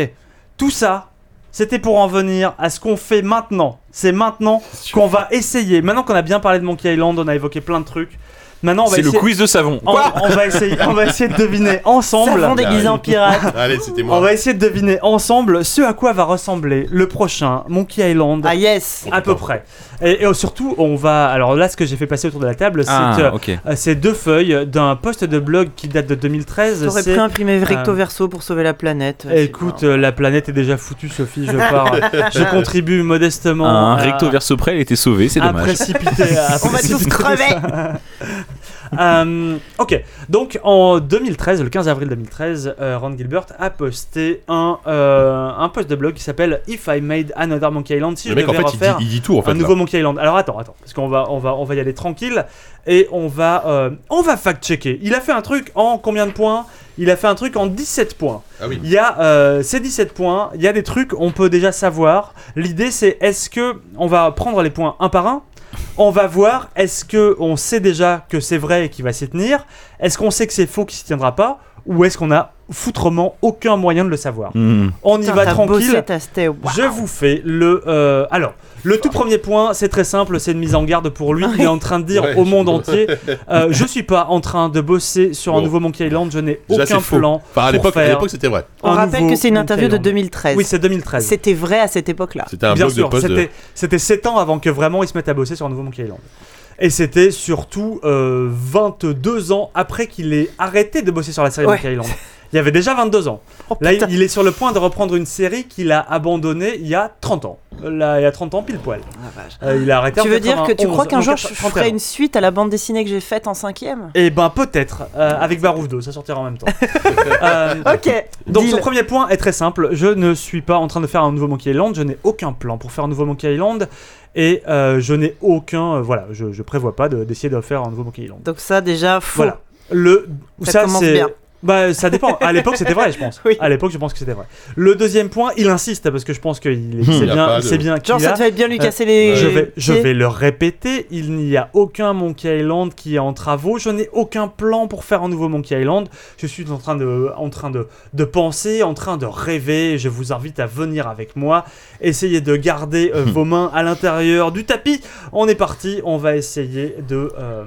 tout ça, c'était pour en venir à ce qu'on fait maintenant. C'est maintenant qu'on va essayer. Maintenant qu'on a bien parlé de Monkey Island, on a évoqué plein de trucs. Maintenant, on va C'est le quiz de savon. on, on va essayer, on va essayer de deviner ensemble. Savon déguisé en pirate. Allez, c'était On moi. va essayer de deviner ensemble ce à quoi va ressembler le prochain Monkey Island. Ah yes à peu près. Et, et surtout, on va. Alors là, ce que j'ai fait passer autour de la table, c'est Ah, euh, euh, deux feuilles d'un post de blog qui date de 2013. T'aurais C'est- pu imprimer recto euh, verso pour sauver la planète. Écoute, euh, la planète est déjà foutue, Sophie. Je pars. je contribue modestement. Un à- recto verso près, il était sauvé, c'est à dommage. précipiter. à On va tous crever. Euh, ok, donc en 2013, le 15 avril 2013, euh, Ron Gilbert a posté un, euh, un post de blog qui s'appelle If I Made Another Monkey Island. Si Le je mec, en devais fait, il dit, refaire il dit tout, en fait. un là. nouveau Monkey Island. Alors attends, attends, parce qu'on va, on va, on va y aller tranquille et on va, euh, on va fact-checker. Il a fait un truc en combien de points? Il a fait un truc en 17 points. Ah oui. Il y a euh, ces 17 points, il y a des trucs on peut déjà savoir. L'idée c'est est-ce que on va prendre les points un par un on va voir est-ce que on sait déjà que c'est vrai et qu'il va s'y tenir? Est-ce qu'on sait que c'est faux qu'il s'y tiendra pas? Ou est-ce qu'on a foutrement aucun moyen de le savoir? Hmm. On y Putain, va tranquille. bossé. Je vous fais le. euh, alors, le tout premier point, c'est très simple, c'est une mise en garde pour lui. Il est en train de dire Ouais, au je- monde entier euh, Je suis pas en train de bosser sur un nouveau Monkey Island, je n'ai aucun plan. Enfin, à l'époque, c'était vrai. On rappelle que c'est une Monkey interview de Island. 2013. Oui, c'est 2013. C'était vrai à cette époque-là. C'était un Bien blog sûr, c'était c'était 7 ans avant que vraiment ils se mettent à bosser sur un nouveau Monkey Island. Et c'était surtout euh, 22 ans après qu'il ait arrêté de bosser sur la série Ouais. Monkey Island. Il avait déjà 22 ans. Oh, Là, il, est sur le point de reprendre une série qu'il a abandonnée il y a 30 ans. Là, il y a 30 ans pile poil. Ah. Euh, il a arrêté Tu en veux dire que tu 91, crois qu'un jour je 31. ferai une suite à la bande dessinée que j'ai faite en cinquième? Eh ben peut-être, euh, avec Baroufdo, ça sortira en même temps. Euh, Ok. donc deal. son premier point est très simple, je ne suis pas en train de faire un nouveau Monkey Island, je n'ai aucun plan pour faire un nouveau Monkey Island, et euh, je n'ai aucun, euh, voilà, je, je prévois pas de- d'essayer de faire un nouveau Monkey Island. Donc ça déjà faux. Voilà. Le, Ça ça, commence c'est bien. Bah, ça dépend. À l'époque, c'était vrai, je pense. Oui. À l'époque, je pense que c'était vrai. Le deuxième point, il insiste parce que je pense que il- Il c'est y a bien, de- c'est bien qu'il Genre, ça fait bien lui Euh, casser les. Je vais, je vais le répéter, il n'y a aucun Monkey Island qui est en travaux. Je n'ai aucun plan pour faire un nouveau Monkey Island. Je suis en train de, en train de, de penser, en train de rêver. Je vous invite à venir avec moi. Essayez de garder euh, vos mains à l'intérieur du tapis. On est parti. On va essayer de. euh,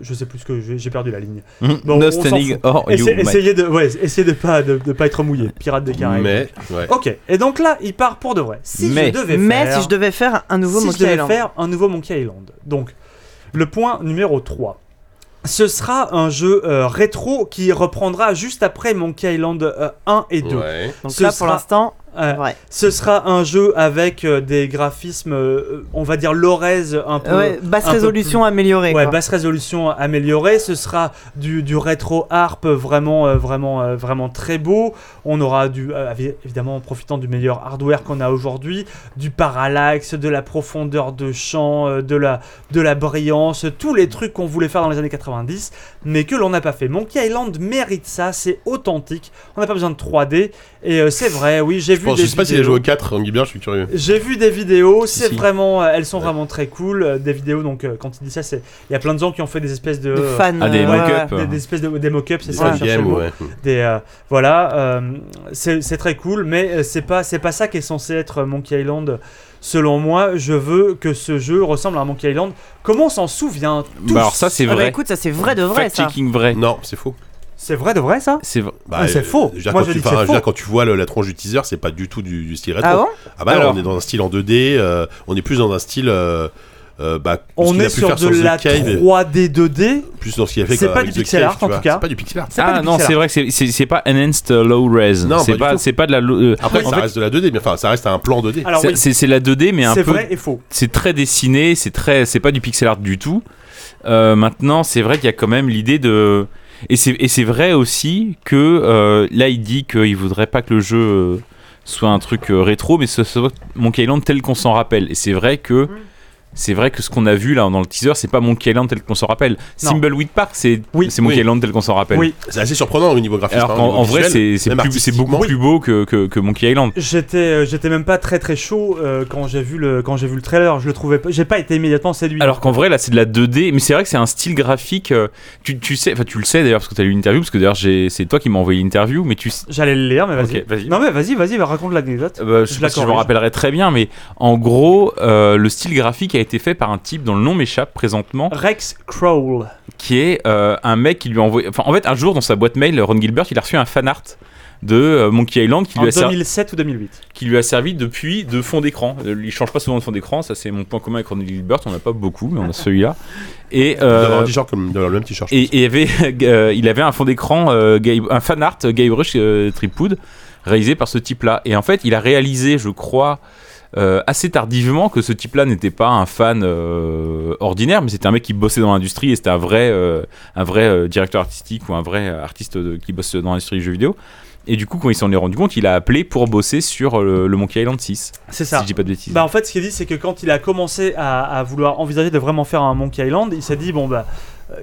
je sais plus ce que j'ai perdu la ligne. Bon, no standing or you, Essayez, de, ouais, essayez de pas de, de pas être mouillé. Pirate des Caraïbes. Mais, ouais. Ok. Et donc là, il part pour de vrai. Si Mais- je devais Mais faire si je devais faire un nouveau si Monkey je devais Island. faire un nouveau Monkey Island. Donc, le point numéro 3. Ce sera un jeu euh, rétro qui reprendra juste après Monkey Island euh, 1 et 2. Ouais. Donc Ce là, pour l'instant, Euh, ouais. ce sera un jeu avec euh, des graphismes, euh, on va dire l'orez un peu. Ouais, basse un peu résolution améliorée. Ouais, quoi. basse résolution améliorée. Ce sera du, du rétro harp vraiment, vraiment, vraiment très beau. On aura du, évi- évidemment, en profitant du meilleur hardware qu'on a aujourd'hui, du parallaxe, de la profondeur de champ, de la, de la brillance, tous les trucs qu'on voulait faire dans les années 90, mais que l'on n'a pas fait. Monkey Island mérite ça. C'est authentique. On n'a pas besoin de 3D. Et c'est vrai. Oui, j'ai vu pense, des je sais pas s'il a vidéos. joué au 4, Angry Bird, je suis curieux. J'ai vu des vidéos, Si, c'est si. vraiment, euh, elles sont Ouais. vraiment très cool. euh, Des vidéos, donc euh, quand il dit ça, c'est, il y a plein de gens qui ont fait des espèces de, De fans. Ah, des euh, mock-up. des, des espèces de des mock-ups, c'est Des ça. game, ouais. Des, euh, voilà, euh, c'est, très cool, mais c'est pas, c'est pas ça qui est censé être Monkey Island. Selon moi, je veux que ce jeu ressemble à un Monkey Island. Comment on s'en souvient? Tous Bah alors ça c'est Ah bah vrai. écoute, ça c'est vrai de vrai ça. Fact-checking vrai. Non, c'est faux. C'est vrai de vrai ça C'est vrai. Bah, Ah, c'est euh, faux. je veux dire, Moi, quand je tu- dis que enfin, c'est je veux dire, faux. quand tu vois le- la tronche du teaser, c'est pas du tout du, du style rétro. Ah bon Ah bah Alors. on est dans un style en 2D, euh, on est plus dans un style. euh, euh, bah, On est sur de The la Cave, 3D 2D. plus dans ce qu'il a fait C'est pas du pixel Cave, art, en tout cas. C'est pas du pixel art. C'est pas Ah non, c'est vrai que c'est- c'est c'est pas enhanced euh, low res. Non, c'est pas c'est pas de la euh, Après, ça fait, reste de la 2D, mais enfin, ça reste un plan 2D. Alors c'est oui, c'est- c'est la 2D mais un c'est peu vrai et faux. c'est très dessiné, c'est très, c'est pas du pixel art du tout. Maintenant, c'est vrai qu'il y a quand même l'idée de, et c'est vrai aussi que euh, là, il dit qu'il voudrait pas que le jeu euh, soit un truc euh, rétro, mais ce soit Monkey Island tel qu'on s'en rappelle. Et c'est vrai que c'est vrai que ce qu'on a vu là dans le teaser, c'est pas Monkey Island tel qu'on s'en rappelle. Thimbleweed Park, c'est Oui. c'est Monkey Oui. Island tel qu'on s'en rappelle. Oui. C'est assez surprenant au niveau graphique. Alors hein, niveau en vrai, c'est beaucoup plus beau que, que, que Monkey Island. J'étais, euh, j'étais même pas très très chaud euh, quand j'ai vu le quand j'ai vu le trailer. Je le trouvais, pas- j'ai pas été immédiatement séduit. Alors qu'en vrai, là, c'est de la 2D, mais c'est vrai que c'est un style graphique. euh, tu, tu sais, enfin, tu le sais d'ailleurs parce que tu as lu l'interview, parce que d'ailleurs, c'est toi qui m'as envoyé l'interview, mais tu. j'allais le lire, mais vas-y. Ok, vas-y. Non mais vas-y, vas-y, bah, raconte l'anecdote. Bah, je Je je me rappellerai très bien, mais en gros, euh, le style graphique a été fait par un type dont le nom m'échappe présentement, Rex Crawl. qui est euh, un mec qui lui a envoyé. Enfin, en fait, un jour dans sa boîte mail, Ron Gilbert, il a reçu un fan art de euh, Monkey Island qui En lui, a servi, 2007 ou 2008. qui lui a servi depuis de fond d'écran. Il change pas souvent de fond d'écran, ça c'est mon point commun avec Ron Gilbert. On n'a pas beaucoup, mais on a celui-là. Et Il euh, comme le même t-shirt. Et, et avait, euh, il avait un fond d'écran, euh, un fan art, Guybrush euh, Threepwood, réalisé par ce type-là. Et en fait, il a réalisé, je crois, euh, assez tardivement que ce type-là n'était pas un fan euh, ordinaire, mais c'était un mec qui bossait dans l'industrie et c'était un vrai, euh, un vrai euh, directeur artistique ou un vrai artiste de- qui bosse dans l'industrie du jeu vidéo. Et du coup, quand il s'en est rendu compte, il a appelé pour bosser sur le Monkey Island 6. C'est Si ça. je dis pas de bêtises. Bah en fait, ce qu'il dit, c'est que quand il a commencé à, à vouloir envisager de vraiment faire un Monkey Island, il s'est dit bon bah.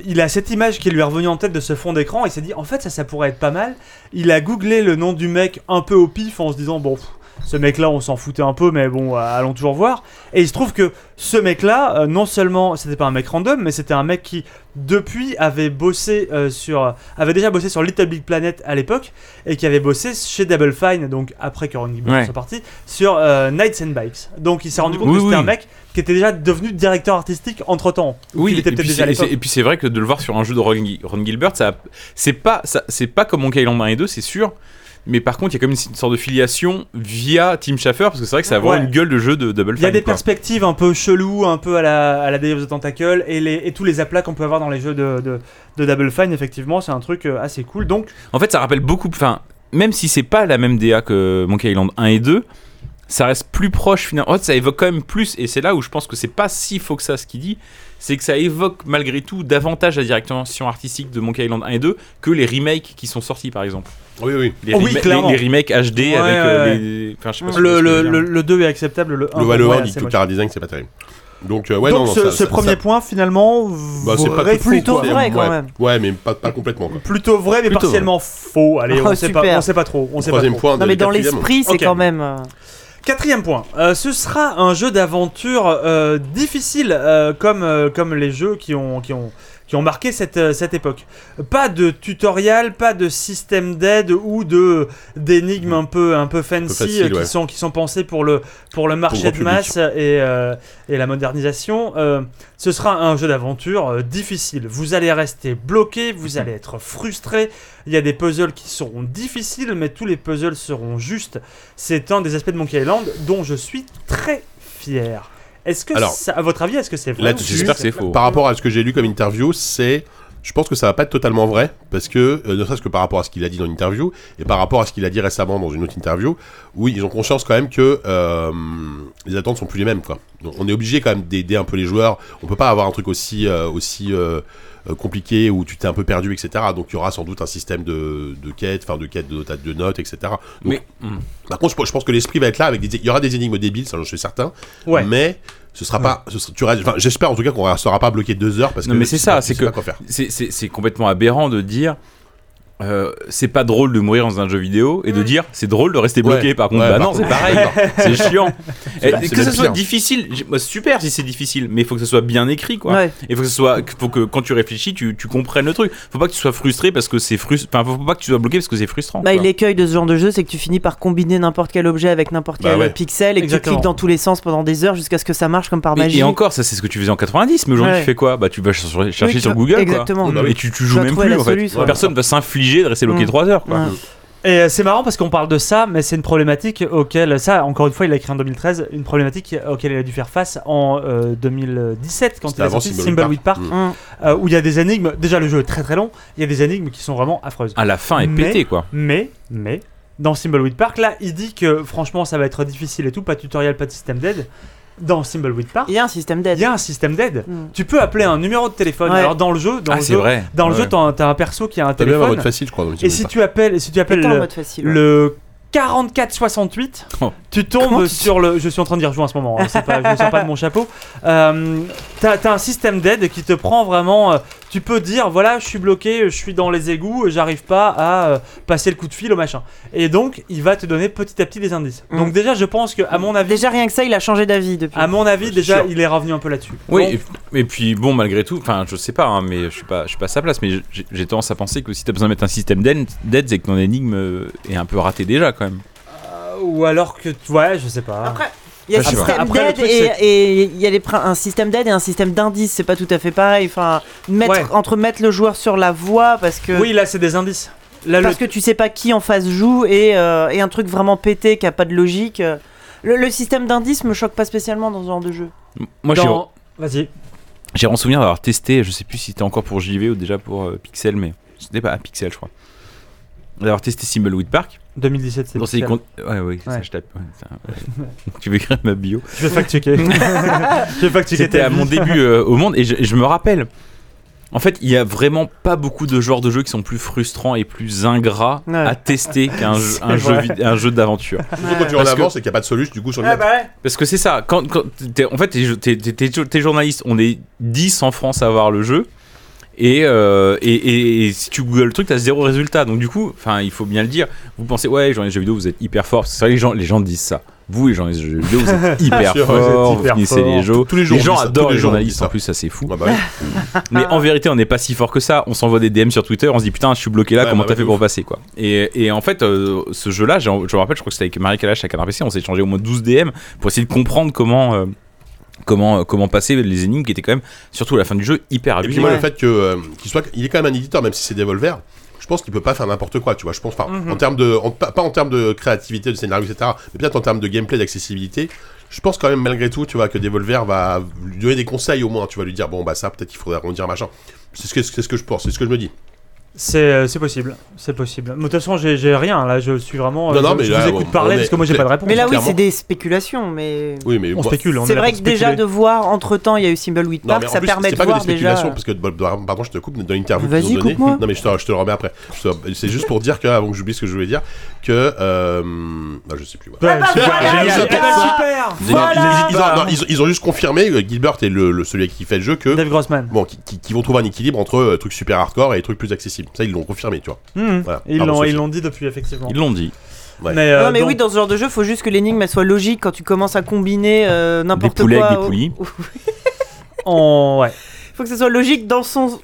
Il a cette image qui lui est revenue en tête de ce fond d'écran. Il s'est dit en fait ça ça pourrait être pas mal. Il a googlé le nom du mec un peu au pif en se disant bon pff, ce mec là on s'en foutait un peu mais bon euh, allons toujours voir. Et il se trouve que ce mec là non seulement c'était pas un mec random mais c'était un mec qui depuis avait bossé euh, sur avait déjà bossé sur Little Big Planet à l'époque et qui avait bossé chez Double Fine donc après que Ron Gilbert Ouais. soit parti sur euh, Nights and Bikes. Donc il s'est rendu compte Oui, que c'était un mec qui était déjà devenu directeur artistique entre temps. Oui, il était et puis déjà et puis c'est vrai que de le voir sur un jeu de Ron, Ron Gilbert, ça, c'est pas, ça, c'est pas comme Monkey Island 1 et 2, c'est sûr. Mais par contre, il y a quand même une sorte de filiation via Tim Schafer, parce que c'est vrai que ça a vraiment Ouais. une gueule de jeu de Double Il y a Fine, des quoi. perspectives un peu cheloues, un peu à la, à la Day of the Tentacle, et, les, et tous les aplats qu'on peut avoir dans les jeux de, de, de Double Fine, effectivement, c'est un truc euh, assez cool. Donc, En fait, ça rappelle beaucoup. Enfin, même si c'est pas la même DA que Monkey Island 1 et 2, ça reste plus proche finalement. En fait, ça évoque quand même plus, et c'est là où je pense que c'est pas si faux que ça ce qu'il dit, c'est que ça évoque malgré tout davantage la direction artistique de Monkey Island 1 et 2 que les remakes qui sont sortis par exemple. Oui, oui. Les, Oh oui, rema- les- clairement. les remakes HD Ouais, avec euh, ouais. les. Enfin, je sais pas si le, le, le, le 2 est acceptable, le 1 Le Halo moi, 1, est dit tout car design, c'est pas terrible. Donc, euh, ouais, Donc non, non, ce, ça- ce ça- premier ça- point finalement, bah, c'est vrai, faux, plutôt quoi. vrai, quand ouais. même. Ouais, mais pas, pas complètement. Quoi. plutôt vrai mais Plutôt partiellement faux. Allez, Oh, on sait pas, on sait pas trop. On sait pas Troisième trop. point. Non, mais dans l'esprit, c'est quand même. Quatrième point, euh, ce sera un jeu d'aventure euh, difficile euh, comme, comme les jeux qui ont, qui ont, qui ont marqué cette, euh, cette époque. Pas de tutoriel, pas de système d'aide ou de d'énigmes un peu, un peu fancy facile, euh, qui, ouais. sont, qui sont pensées pour le, pour le marché de masse et, euh, et la modernisation. Euh, ce sera un jeu d'aventure euh, difficile. Vous allez rester bloqué, vous allez être frustré. Il y a des puzzles qui seront difficiles, mais tous les puzzles seront justes. C'est un des aspects de Monkey Island dont je suis très fier. Est-ce que, Alors, ça- à votre avis, est-ce que c'est vrai là, ou tu- J'espère que c'est faux. Par rapport à ce que j'ai lu comme interview, c'est. Je pense que ça va pas être totalement vrai, parce que, euh, ne serait-ce que par rapport à ce qu'il a dit dans l'interview, et par rapport à ce qu'il a dit récemment dans une autre interview, où ils ont conscience quand même que euh, les attentes sont plus les mêmes. Quoi. Donc, on est obligé quand même d'aider un peu les joueurs. On peut pas avoir un truc aussi, euh, aussi compliqué où tu t'es un peu perdu, etc. Donc il y aura sans doute un système de, de quête, enfin de quête, de, notes- de notes, etc. Donc, Mais hmm. Par contre, je, je pense que l'esprit va être là avec des, il y aura des énigmes débiles, ça j'en suis certain. Ouais. Mais ce sera pas, ce sera- tu enfin, j'espère en tout cas qu'on restera pas bloqué deux heures parce Non, que mais c'est ça, c'est que- c'est complètement aberrant de dire euh, c'est pas drôle de mourir dans un jeu vidéo et de dire c'est drôle de rester bloqué Ouais, par contre. Ouais, bah par non c'est pareil. C'est chiant. Et que ça soit pire. difficile super si c'est difficile mais il faut que ça soit bien écrit quoi. Ouais. il faut que ce soit faut que quand tu réfléchis tu, tu comprennes le truc. Faut pas que tu sois frustré parce que c'est frustrant enfin faut pas que tu sois bloqué parce que c'est frustrant Bah, l'écueil de ce genre de jeu, c'est que tu finis par combiner n'importe quel objet avec n'importe Bah quel ouais. pixel et que Exactement. tu cliques dans tous les sens pendant des heures jusqu'à ce que ça marche comme par magie. et encore ça c'est ce que tu faisais en 90 mais aujourd'hui Ouais. tu fais quoi? Bah tu vas ch- chercher Oui, sur Google exactement. quoi Bah et tu, joues même plus la en fait. personne va s'infliger de rester bloqué Mm. 3 heures quoi. Ouais. Et euh, c'est marrant parce qu'on parle de ça, mais c'est une problématique auquel, ça, encore une fois, il a écrit en 2013, une problématique auquel il a dû faire face en euh, 2017 quand il a sorti Thimbleweed Thimbleweed Park, Mm. Hum. euh, où il y a des énigmes. Déjà, le jeu est très très long. Il y a des énigmes qui sont vraiment affreuses. à la fin est Mais- pété quoi Mais, mais, dans Thimbleweed Park, là, il dit que franchement, ça va être difficile et tout, pas de tutoriel, pas de système d'aide. Dans Thimbleweed Park, Il y a un système il d'aide. y a un système d'aide. Hum. Tu peux appeler un numéro de téléphone. Ouais. Alors dans le jeu, dans ah le c'est jeu, vrai dans le Ouais. jeu, t'as un perso qui a un T'as même un téléphone. mode facile, je crois. dans Et si tu appelles, si tu appelles le, mode facile. ouais. le 4468, Oh. Tu tombes Comment sur le. Je suis en train de dire en ce moment, hein, pas, je ne sors pas de mon chapeau. Euh, T'as as un système d'aide qui te prend vraiment. euh, tu peux dire voilà, je suis bloqué, je suis dans les égouts, j'arrive pas à euh, passer le coup de fil au machin. Et donc, il va te donner petit à petit des indices. Mm. Donc, déjà, je pense que, à mon avis, Déjà rien que ça, il a changé d'avis depuis. à mon avis, déjà, sûr. il est revenu un peu là-dessus. Oui, et, et puis bon, malgré tout, enfin, je sais pas, hein, mais je suis pas, je suis pas à sa place, mais j'ai- tendance à penser que si t'as besoin de mettre un système d'aide, c'est que ton énigme est un peu raté déjà quand même. Ou alors que. Ouais, je sais pas. Après, il y a système Après, le truc, et c'est- et il y a prin- un système d'aide et un système d'indice. C'est pas tout à fait pareil. Enfin, mettre, Ouais. entre mettre le joueur sur la voie parce que. Oui, là, c'est des indices. Là, le- Parce que tu sais pas qui en face joue et, euh, et un truc vraiment pété qui a pas de logique. euh, Le, le système d'indice me choque pas spécialement dans ce genre de jeu. Moi, j'ai dans... Vas-y. j'ai en souvenir d'avoir testé, je sais plus si c'était encore pour JV ou déjà pour euh, Pixel, mais c'était pas à Pixel, je crois. D'avoir testé Thimbleweed Park. 2017, c'est Dans con- Ouais, ouais, ça, je tape. ouais, ça, ouais. tu veux écrire ma bio Je vais fact-checker. je vais fact-checker C'était ta à mon début euh, au monde et je, me rappelle. En fait, il y a vraiment pas beaucoup de genres de jeux qui sont plus frustrants et plus ingrats Ouais. à tester qu'un jeu, C'est un jeu, un jeu d'aventure. Surtout quand tu en Parce que- avance et qu'il n'y a pas de solution du coup sur le Ah bah ouais. Parce que c'est ça, quand, en fait, t'es, t'es journaliste, on est 10 en France à avoir le jeu. Et, euh, et, et- et si tu googles le truc, t'as zéro résultat. Donc du coup, enfin, il faut bien le dire. Vous pensez, ouais, les gens des jeux vidéo, vous êtes hyper forts. C'est vrai, les gens, les gens disent ça. Vous, les gens des jeux vidéo, vous êtes hyper sûr, forts. vous finissez les jeux. Tous les jours, on gens adorent les les journalistes. En plus, ça c'est fou. Ah bah. Mais en vérité, on n'est pas si fort que ça. On s'envoie des DM sur Twitter, on se dit putain, je suis bloqué là, Ouais, comment bah t'as fait pour passer quoi et, et en fait, euh, ce jeu-là, je me rappelle, je crois que c'était avec Marie Kalash à Canard PC, on s'est échangé au moins 12 DM pour essayer de comprendre comment. euh, Comment, euh, comment passer les énigmes qui étaient quand même, surtout à la fin du jeu, hyper Et puis abusées. moi, Ouais. le fait que euh, qu'il soit, il est quand même un éditeur, même si c'est Devolver. Je pense qu'il peut pas faire n'importe quoi, tu vois. Je pense, enfin, Mhm. en termes de, en- pas, pas en termes de créativité, de scénario, etc. Mais peut-être en termes de gameplay, d'accessibilité. Je pense quand même malgré tout, tu vois, que Devolver va lui donner des conseils au moins. Tu vas lui dire bon bah ça, peut-être qu'il faudrait arrondir machin. C'est ce que c'est ce que je pense, c'est ce que je me dis. C'est euh, c'est possible, c'est possible. Mais de toute façon, j'ai rien là, je suis vraiment. Non, euh, non, je, mais je là, vous écoute parler parce que moi j'ai pas de réponse. Mais là, oui, c'est des spéculations, mais. Oui, mais on spécule. C'est vrai que déjà de voir entre temps, il y a eu Non, Park, ça plus, permet c'est de pas que voir des déjà. spéculations, parce que, pardon, je te coupe, dans l'interview qu'ils Vas-y, ont donné. coupe-moi. Non, mais je te, je te le remets après. C'est juste pour dire que, avant que j'oublie ce que je voulais dire, que. Euh, bah, je sais plus. Ouais, bah super, super. Ils, ont, juste confirmé, Gilbert est le, le- celui qui fait le jeu, que. Dave Grossman. Bon, qui, vont trouver un équilibre entre trucs super hardcore et trucs plus accessibles. Ça, ils l'ont confirmé, tu vois. Voilà. Ils l'ont Sophie. ils l'ont dit depuis effectivement. Ils l'ont dit. Ouais. Mais, euh, non, mais donc- oui, dans ce genre de jeu, faut juste que l'énigme elle soit logique quand tu commences à combiner euh, Des n'importe quoi. poulets avec des poulies. on, ouais. faut que ce soit logique dans son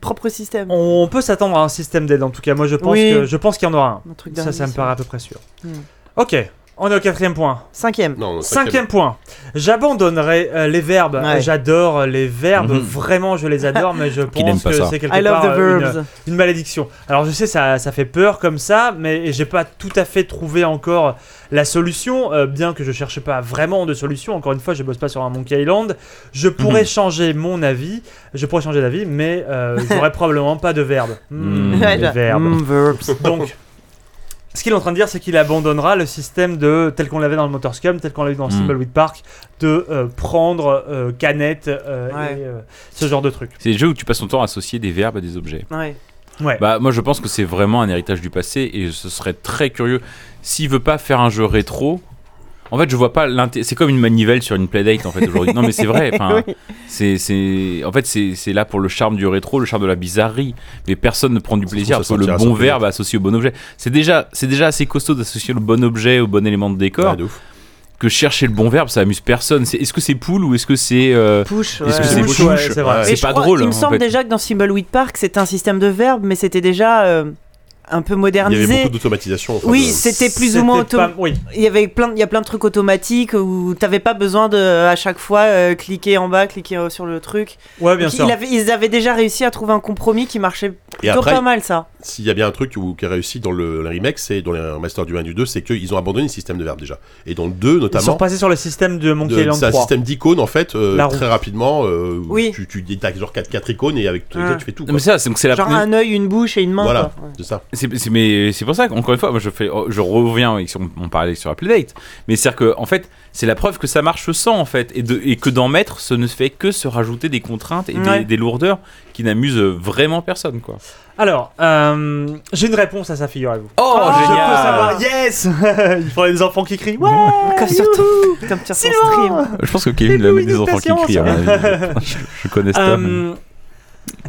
propre système. on peut s'attendre à un système d'aide en tout cas. Moi je pense Oui. que je pense qu'il y en aura Un truc. Ça, ça me paraît à peu près sûr. Hmm. Ok, on est au quatrième point. Cinquième. Non, non, Cinquième point. J'abandonnerai euh, les verbes. Ouais. J'adore les verbes. Mhm. Vraiment, je les adore, mais je Qui n'aime pense pas que ça c'est quelque I love part the euh, une- verbs. une malédiction. Alors je sais, ça, ça fait peur comme ça, mais j'ai pas tout à fait trouvé encore la solution, euh, bien que je cherche pas vraiment de solution. Encore une fois, je bosse pas sur un Monkey Island. Je pourrais Mhm. changer mon avis, je pourrais changer d'avis, mais euh, j'aurais probablement pas de verbe. Hmm, Mhm. Ouais, les là. verbes. Mm, verbs. Donc, ce qu'il est en train de dire, c'est qu'il abandonnera le système de tel qu'on l'avait dans le Motorscum, tel qu'on l'a eu dans Mm. Thimbleweed Park, de euh, prendre euh, canette euh, Ouais. et euh, ce genre de truc. C'est des jeux où tu passes ton temps à associer des verbes à des objets. Ouais. Ouais. Bah moi je pense que c'est vraiment un héritage du passé et ce serait très curieux s'il veut pas faire un jeu rétro. En fait, je vois pas l'intérêt. C'est comme une manivelle sur une playdate en fait aujourd'hui. Non mais c'est vrai. Enfin, Oui. c'est c'est en fait c'est là pour le charme du rétro, le charme de la bizarrerie. Mais personne ne prend du plaisir ça trouver le bon verbe associé au bon objet. C'est déjà c'est déjà assez costaud d'associer le bon objet au bon élément de décor Ouais, de ouf. que chercher le bon verbe ça amuse personne. Est-ce que c'est poule ou est-ce que c'est euh, Push. est-ce que c'est Push, push ouais, c'est pas crois- drôle. Il me en semble fait. déjà que dans Thimbleweed Park, c'était un système de verbes, mais c'était déjà euh, un peu Il y avait modernisé. beaucoup d'automatisation. enfin, Oui, de- c'était plus ou moins Oui, Il y avait plein, il y a plein de trucs automatiques où t'avais pas besoin de à chaque fois euh, cliquer en bas, cliquer euh, sur le truc. ouais, bien Donc, sûr. il avait- ils avaient déjà réussi à trouver un compromis qui marchait plutôt après, pas mal ça. S'il y a bien un truc où- qui a réussi dans le, le remake, c'est dans les remasters du 1 et du 2, c'est qu'ils ont abandonné le système de verbe déjà. Et dans le 2, Ils sont notamment, repassés sur le système de Monkey de- Island c'est un 3. système d'icônes en fait, euh, très rapidement. euh, Oui. Tu, tu genre 4, 4 icônes et avec ça, tu fais tout. Non, quoi. mais ça c'est donc c'est la Genre un œil, une bouche et une main. Voilà. Ouais. c'est ça. C'est, mais c'est pour ça qu'encore une fois, moi je fais, oh, je reviens, avec- on, on parlait sur la Playdate, mais c'est que en fait, c'est la preuve que ça marche sans en fait, et, de, et que d'en mettre, ce ne fait que se rajouter des contraintes et des- des, lourdeurs qui n'amusent vraiment personne, quoi. Alors, euh, j'ai une réponse à ça, figurez-vous. Oh, Je peux génial savoir, yes Il faudrait des enfants qui crient, ouais Comme surtout, comme sur son stream. Je pense que Kevin va mettre des enfants qui crient. je, je connais ça. Euh,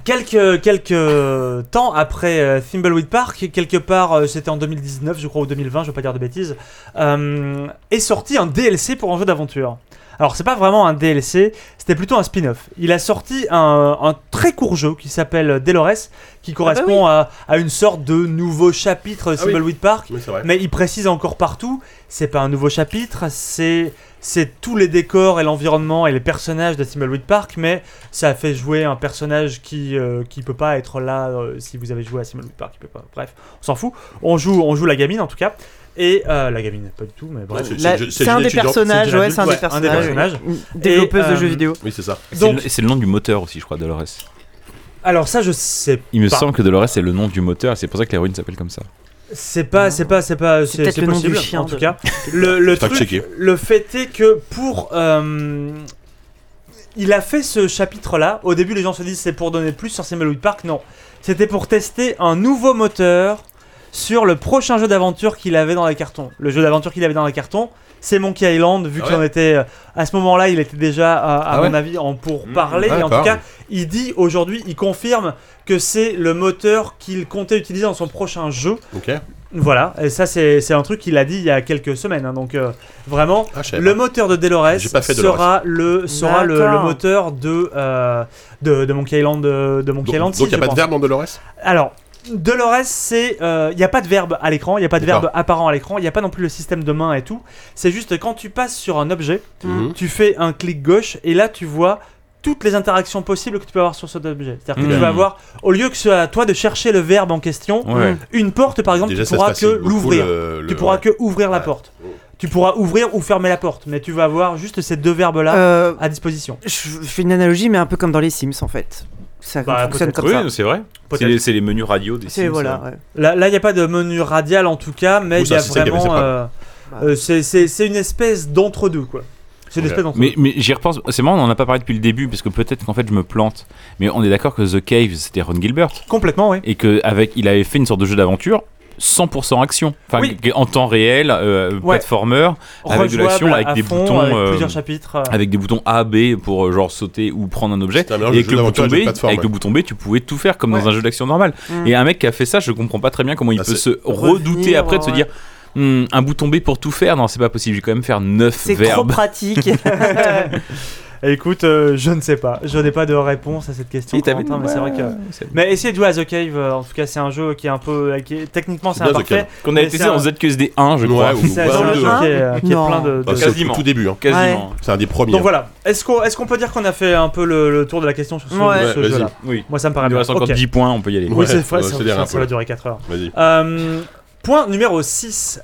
quelques, quelques temps après euh, Thimbleweed Park, quelque part, euh, c'était en 2019, je crois, ou 2020, je veux pas dire de bêtises, euh, est sorti un DLC pour un jeu d'aventure. Alors, c'est pas vraiment un DLC, c'était plutôt un spin-off. Il a sorti un, un très court jeu qui s'appelle Delores, qui correspond à, à une sorte de nouveau chapitre de Ah oui. Park. Oui. Mais il précise encore partout, c'est pas un nouveau chapitre, c'est c'est tous les décors et l'environnement et les personnages de Thimbleweed Park, mais ça a fait jouer un personnage qui euh, qui peut pas être là euh, si vous avez joué à Thimbleweed Park, il peut pas. Bref, on s'en fout. On joue on joue la gamine en tout cas et euh, la gamine pas du tout, mais bref. C'est- un des personnages, ouais, c'est un des personnages. Développeuse Et, de euh, jeux vidéo. Oui, c'est ça. C'est donc- le- c'est le nom du moteur aussi, je crois, Dolores. Alors ça je sais Il me pas. semble que Dolores c'est le nom du moteur, et c'est pour ça que l'héroïne s'appelle comme ça. C'est pas, c'est pas, c'est pas, c'est peut-être c'est le nom possible du chien en tout de- cas. Le, truc, le fait est que pour, euh, il a fait ce chapitre-là. Au début, les gens se disent c'est pour donner plus sur Thimbleweed Park. Non, c'était pour tester un nouveau moteur sur le prochain jeu d'aventure qu'il avait dans les cartons. Le jeu d'aventure qu'il avait dans les cartons, c'est Monkey Island. Vu Ah qu'il en était euh, à ce moment-là, il était déjà, à, à Ah mon ouais avis, en pour Mmh, parler. Et en tout cas, il dit aujourd'hui, il confirme que c'est le moteur qu'il comptait utiliser dans son prochain jeu. Ok. Voilà, et ça c'est un truc qu'il a dit il y a quelques semaines. hein, donc euh, vraiment, Ah, le pas. moteur de Delores Delores. sera le sera le, D'accord. le moteur de, euh, de de Monkey Island de, de Monkey Donc, Island donc il 6, n'y a pas de verbe dans Dolores? Alors Dolores, c'est il n'y a pas de verbe à l'écran, il n'y a pas de verbe apparent à l'écran, il n'y a pas non plus le système de main et tout. C'est juste quand tu passes sur un objet, Mhm. tu fais un clic gauche et là tu vois toutes les interactions possibles que tu peux avoir sur cet objet. C'est-à-dire que Mhm. tu vas avoir, au lieu que ce soit à toi de chercher le verbe en question, Ouais. une porte par exemple, Déjà, tu pourras que l'ouvrir. le- Tu pourras ouais. que ouvrir la Ouais. porte. Tu pourras ouvrir ou fermer la porte, mais tu vas avoir juste ces deux verbes-là Euh, à disposition. je fais une analogie, mais un peu comme dans les Sims en fait. Ça Bah, fonctionne comme ça. Oui, c'est vrai. C'est les, menus radio des Sims, voilà. ouais. Là, là, il n'y a pas de menu radial en tout cas, mais il y a vraiment. euh, Bah. euh, c'est- c'est c'est une espèce d'entre-deux, quoi. C'est une Ok. espèce d'entre-deux. Mais, mais j'y repense, c'est marrant, on en a pas parlé depuis le début, parce que peut-être qu'en fait je me plante. Mais on est d'accord que The Cave, c'était Ron Gilbert. Complètement, oui. Et qu'avec, il avait fait une sorte de jeu d'aventure 100% action. Enfin, Oui. en temps réel, euh, Ouais. platformer, avec de Rejouable l'action, avec à des fond, boutons, avec euh, plusieurs chapitres. euh. avec des boutons A, B pour euh, genre sauter ou prendre un objet. Un Et avec le, bouton B, avec ouais. le bouton B, tu pouvais tout faire comme dans un jeu d'action normal. Mm. Et un mec qui a fait ça, je comprends pas très bien comment il Ah, peut se redouter Revenir, après de se dire Hmm, un bouton B pour tout faire. Non, c'est pas possible. J'ai quand même faire 9 C'est trop verbes. pratique. Écoute, euh, je ne sais pas. Je n'ai pas de réponse à cette question. Si, t'avais Corentin, mais c'est vrai que. c'est- Mais essayez de jouer à The Cave. euh, en tout cas, c'est un jeu qui est un peu. qui est- Techniquement, c'est bien, imparfait. Qu'on a c'est un- en ZQSD 1, je Ouais, crois. ou- C'est Ouais, un le jeu qui est, qui est Non. plein de. de- Bah, au tout début. hein. Quasiment. C'est un des premiers. Donc voilà. Est-ce qu'on est qu'on peut dire qu'on a fait un peu le, le tour de la question sur ce, Ouais. ce Ouais, jeu-là Oui. Moi, ça me paraît Il nous bien. reste encore Ok. 10 points, on peut y aller. Oui, Ouais, c'est vrai, ça, va durer 4 heures. Vas-y. Euh, point numéro 6.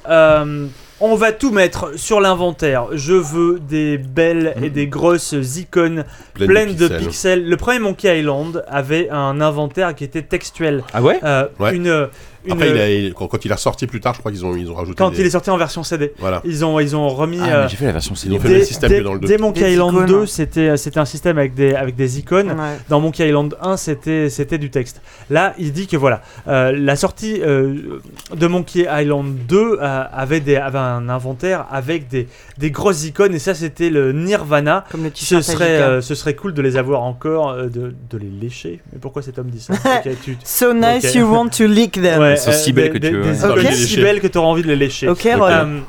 On va tout mettre sur l'inventaire. Je veux des belles et des grosses icônes Pleine pleines de pixels. Le premier Monkey Island avait un inventaire qui était textuel. Ah ouais? Euh, Ouais. une, une- Après, il a- il- quand, quand il est ressorti plus tard, je crois qu'ils ont, ils ont rajouté. quand des- il est sorti en version CD, Voilà. ils ont, ils ont remis. Ah, euh, j'ai fait la version Ils CD. ont fait le même système que dans le 2. dès Monkey Des Island icônes. 2, c'était c'était un système avec des, avec des icônes. Ouais. Dans Monkey Island 1, c'était c'était du texte. Là, il dit que voilà, euh, la sortie euh, de Monkey Island 2 euh, avait, des, avait un inventaire avec des, des grosses icônes et ça, c'était le Nirvana. Comme le Ce t-shirt serait, euh, ce serait cool de les avoir encore, euh, de, de les lécher. Mais pourquoi cet homme dit ça tu- So nice Ok. you want to lick them. Ouais, Elles sont si euh, belles des- que tu veux. Des icônes ok. si belles que tu auras envie de les lécher. Ok, Ron. Euh,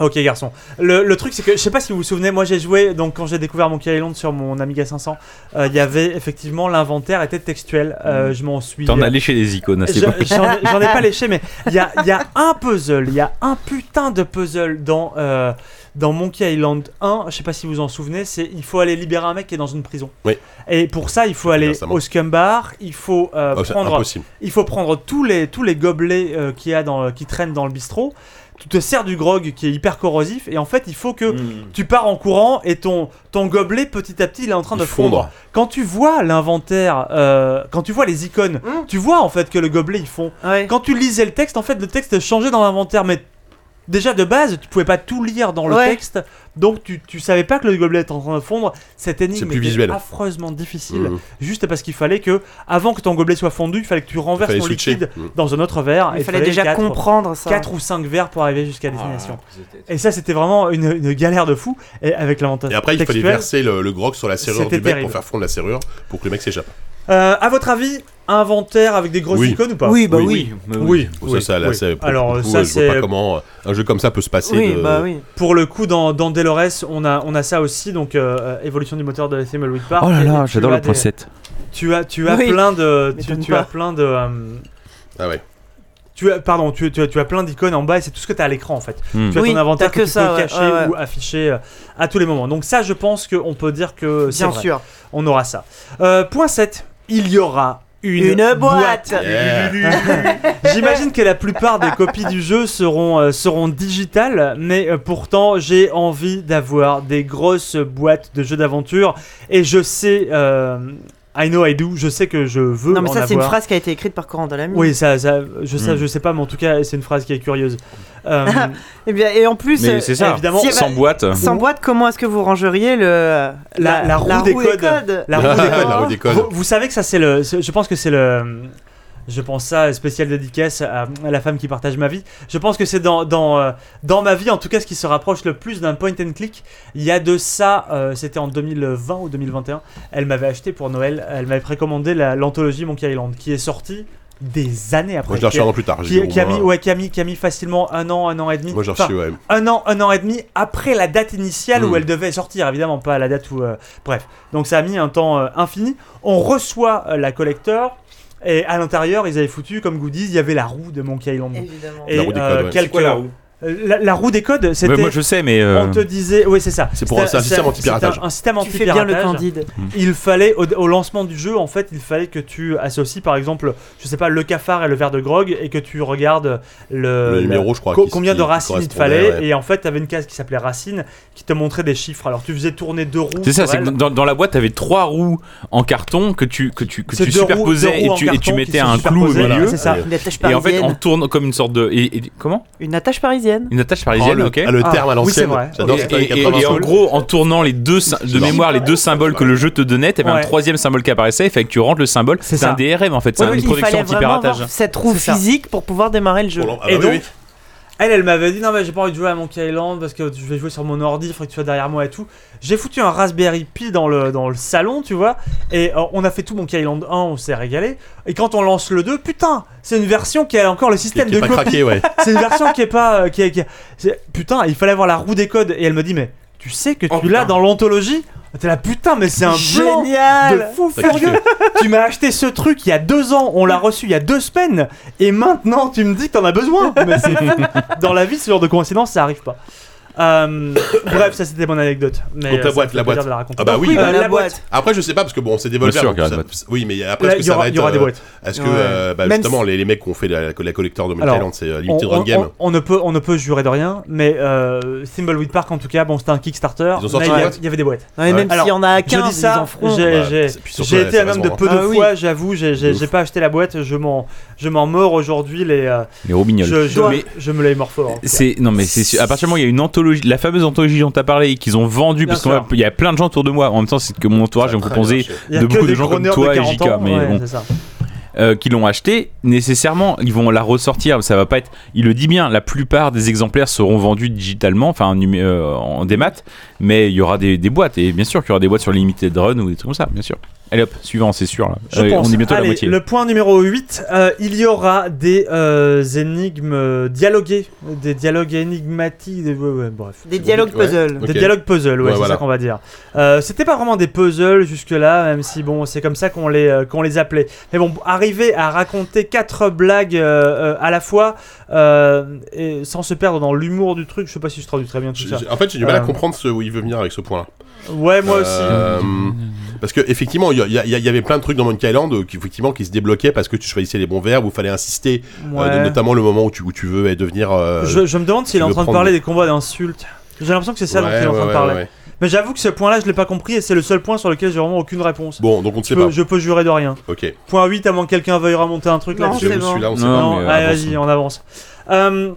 Ok garçon. Le, le truc c'est que je sais pas si vous vous souvenez, moi j'ai joué donc quand j'ai découvert Monkey Island sur mon Amiga 500, euh, il y avait effectivement l'inventaire était textuel. Euh, je m'en suis. T'en as léché des icônes Je- pas. J'en ai- j'en ai pas léché, mais il y a, il y a un puzzle, il y a un putain de puzzle dans, euh, dans Monkey Island 1. Je sais pas si vous en souvenez, c'est il faut aller libérer un mec qui est dans une prison. Oui. Et pour ça, il faut aller récemment. au scum bar, il faut euh, Oh, c'est prendre impossible. il faut prendre tous les, tous les gobelets euh, qu'il y a dans, qui traînent dans le bistrot. Tu te sers du grog qui est hyper corrosif et en fait il faut que Hmm. tu pars en courant et ton, ton gobelet petit à petit il est en train Il de fondre. fondre. Quand tu vois l'inventaire, euh, quand tu vois les icônes, Mm. tu vois en fait que le gobelet il fond. Ouais. Quand tu lisais le texte, en fait le texte changeait dans l'inventaire mais déjà de base tu pouvais pas tout lire dans le Ouais. texte donc tu, tu savais pas que le gobelet était en train de fondre. Cette énigme plus était visuel. affreusement difficile Mmh. juste parce qu'il fallait que avant que ton gobelet soit fondu, il fallait que tu renverses ton switcher. liquide Mmh. dans un autre verre. et Il fallait déjà comprendre ça. 4 ou 5 verres pour arriver jusqu'à Ah, destination. Et ça, c'était vraiment une, une galère de fou. Et avec l'avantage Et après, il fallait verser le, le grog sur la serrure du mec terrible. pour faire fondre la serrure pour que le mec s'échappe. Euh, à votre avis, inventaire avec des grosses Oui. icônes ou pas Oui, bah oui. oui. Oui, Bon, ça, ça, là, oui. c'est- pour Alors, le coup, ça, je vois pas c'est. comment euh, un jeu comme ça peut se passer. Oui, de... bah oui. Pour le coup, dans, dans Delores, on a, on a ça aussi, donc euh, évolution du moteur de la Thimbleweed Park. Oh là Et là, tu j'adore as le point des- 7. Tu as, tu as Oui. plein de. Tu, M'étonne tu pas. as plein de. euh, Ah ouais. tu as, pardon, tu, tu as, tu as plein d'icônes en bas et c'est tout ce que tu as à l'écran en fait. Hmm. Tu as Oui, ton inventaire t'as que, que tu ça, peux ouais, cacher ouais, ouais. ou afficher euh, à tous les moments. Donc ça, je pense qu'on peut dire que c'est Bien vrai. sûr. On aura ça. Euh, point 7. Il y aura une, Une boîte. Yeah. J'imagine que la plupart des copies du jeu seront, euh, seront digitales, mais euh, pourtant j'ai envie d'avoir des grosses boîtes de jeux d'aventure et je sais, euh, I know I do, je sais que je veux Non, mais ça, c'est une phrase qui a été écrite par Coran Dalami. Oui, ça, ça, je sais, Mm. je sais pas, mais en tout cas, c'est une phrase qui est curieuse. Euh, Et, bien, et en plus, Mais euh, c'est ça, évidemment, si- sans boîte. sans boîte, comment est-ce que vous rangeriez le, La- la roue des codes. codes? La roue des La codes. roue des codes. Vous, vous savez que ça c'est le, c'est- je pense que c'est le, je pense ça spécial dédicace à, à la femme qui partage ma vie. Je pense que c'est dans dans euh, dans ma vie en tout cas ce qui se rapproche le plus d'un point and click. Il y a de ça, euh, c'était en 2020 ou 2021. Elle m'avait acheté pour Noël, elle m'avait précommandé la- l'anthologie Monkey Island qui est sortie des années après. Moi, je l'ai reçu un an plus tard. qui, a mis, ouais, qui a mis, qui a mis facilement un an, un an et demi. Moi, j'ai Enfin, ouais. un an, un an et demi après la date initiale où Mm. elle devait sortir, évidemment pas à la date où. euh, bref, donc ça a mis un temps euh, infini. On reçoit euh, la collector et à l'intérieur ils avaient foutu comme goodies, il y avait la roue de Monkey Island. Évidemment. Et La roue des euh, codes, ouais. quelques, C'est quoi la roue? La, la roue des codes, Ouais, c'était. moi je sais, mais. euh, On te disait, oui c'est ça. C'est pour- c'est un système anti-piratage. Un, un système Tu fais bien le anti-piratage. candide. Il fallait au, au lancement du jeu, en fait, il fallait que tu associes par exemple, je sais pas, le cafard et le verre de grog et que tu regardes le, Le la- numéro, je crois. co- combien de racines il te fallait ouais. et en fait, tu avais une case qui s'appelait racine qui te montrait des chiffres. Alors tu faisais tourner deux roues. C'est ça, c'est que dans, dans la boîte, t'avais trois roues en carton que tu, que tu, que tu superposais et, tu, et tu carton mettais un clou au milieu. c'est ça. Ouais. Une attache Et en fait, on tourne comme une sorte de. comment? Une attache parisienne. Une attache Oh, parisienne, le, ok. ah, le Ah, terme à oui, c'est l'ancienne. vrai. J'adore Et, et- et- 80. et en gros, en tournant les deux, de mémoire les deux symboles que le jeu te donnait, t'avais un Ouais. troisième symbole qui apparaissait, il fallait que tu rentres le symbole. C'est un. DRM en fait, c'est Ouais, une vraiment anti-piratage. cette roue physique pour pouvoir démarrer le jeu. Ah Et bah oui, donc, oui. Elle, elle m'avait dit non mais j'ai pas envie de jouer à Monkey Island parce que je vais jouer sur mon ordi, il faudrait que tu sois derrière moi et tout. J'ai foutu un Raspberry Pi dans le, dans le salon, tu vois, et euh, on a fait tout Monkey Island 1, on s'est régalé. Et quand on lance le 2, putain, c'est une version qui a encore le système qui de copie. ouais. C'est une version qui est pas. euh, qui est- qui est- c'est- Putain, il fallait avoir la roue des codes. Et elle me dit, mais tu sais que tu Oh, l'as dans l'anthologie T'es là, putain, mais c'est un blanc de Génial fou furieux. tu m'as acheté ce truc il y a deux ans, on l'a reçu il y a deux semaines, et maintenant tu me dis que t'en as besoin. Mais. Dans la vie, ce genre de coïncidence, ça arrive pas. Euh, bref, ça c'était mon anecdote. Mais, Donc la euh, boîte, la boîte. de la raconter. Ah bah oui. Euh, bah, la, la boîte. boîte. Après, je sais pas parce que bon, c'est des ça- Oui, mais après, est-ce que il y ça aura, va il y aura être. des euh, boîtes. Est-ce que bah, Même justement les, mecs qui ont fait la, collector de Island, c'est Limited Run Game. on- ne peut, on ne peut jurer de rien, mais Thimbleweed Park en tout cas, bon, c'était un Kickstarter. Ils ont sorti mais une il y avait des boîtes. Même s'il y en a Je 15, dis ils ça, en feront. j'ai été un homme de peu de Ah foi, j'avoue, j'ai pas acheté la boîte, je m'en je m'en mords aujourd'hui, les, Les robignoles. je, je, Mais- je me les mords fort. C'est non mais c'est sûr. à partir du moment où il y a une anthologie, la fameuse anthologie dont tu as parlé, qu'ils ont vendu, Bien parce qu'il y a plein de gens autour de moi. En même temps, c'est que mon entourage est composé de beaucoup de gens comme toi et 40 JK, ans, mais bon. Euh, qui l'ont acheté, nécessairement, ils vont la ressortir. Ça va pas être. Il le dit bien. La plupart des exemplaires seront vendus digitalement, enfin en, euh, en démat, mais il y aura des, des boîtes et bien sûr qu'il y aura des boîtes sur Limited Run ou des trucs comme ça, bien sûr. Allez hop, suivant, c'est sûr. Là. Je Euh, pense. on est bientôt à la moitié. Le point numéro 8, euh, il y aura des euh, énigmes dialoguées, des dialogues énigmatiques, des, ouais, ouais, bref. Des dialogues Ouais. puzzle. Ok. Des dialogues puzzle, ouais, Ouais, c'est voilà. ça qu'on va dire. Euh, C'était pas vraiment des puzzles jusque-là, même si bon, c'est comme ça qu'on les, euh, qu'on les appelait. Mais bon, arriver à raconter quatre blagues euh, euh, à la fois euh, et sans se perdre dans l'humour du truc, je sais pas si je traduis très bien tout ça. En fait, j'ai du mal à comprendre ce, où il veut venir avec ce point-là. Ouais, moi aussi. Parce que effectivement, il y, avait plein de trucs dans Monkey Island qui, effectivement, qui se débloquaient parce que tu choisissais les bons verbes, où il fallait insister, Ouais. notamment le moment où tu, où tu veux devenir. je, je me demande s'il est en train de parler des combats d'insultes. J'ai l'impression que c'est ça dont ouais, il est en train ouais, de parler. ouais. Mais j'avoue que ce point-là, je l'ai pas compris et c'est le seul point sur lequel j'ai vraiment aucune réponse. Bon, donc on ne je, sait peux, pas. je peux jurer de rien. Ok. Point 8, à moins que quelqu'un veuille remonter un truc Non, là-dessus. bon. Celui-là, on sait Non, pas. Non, allez, vas-y, on avance. Euh,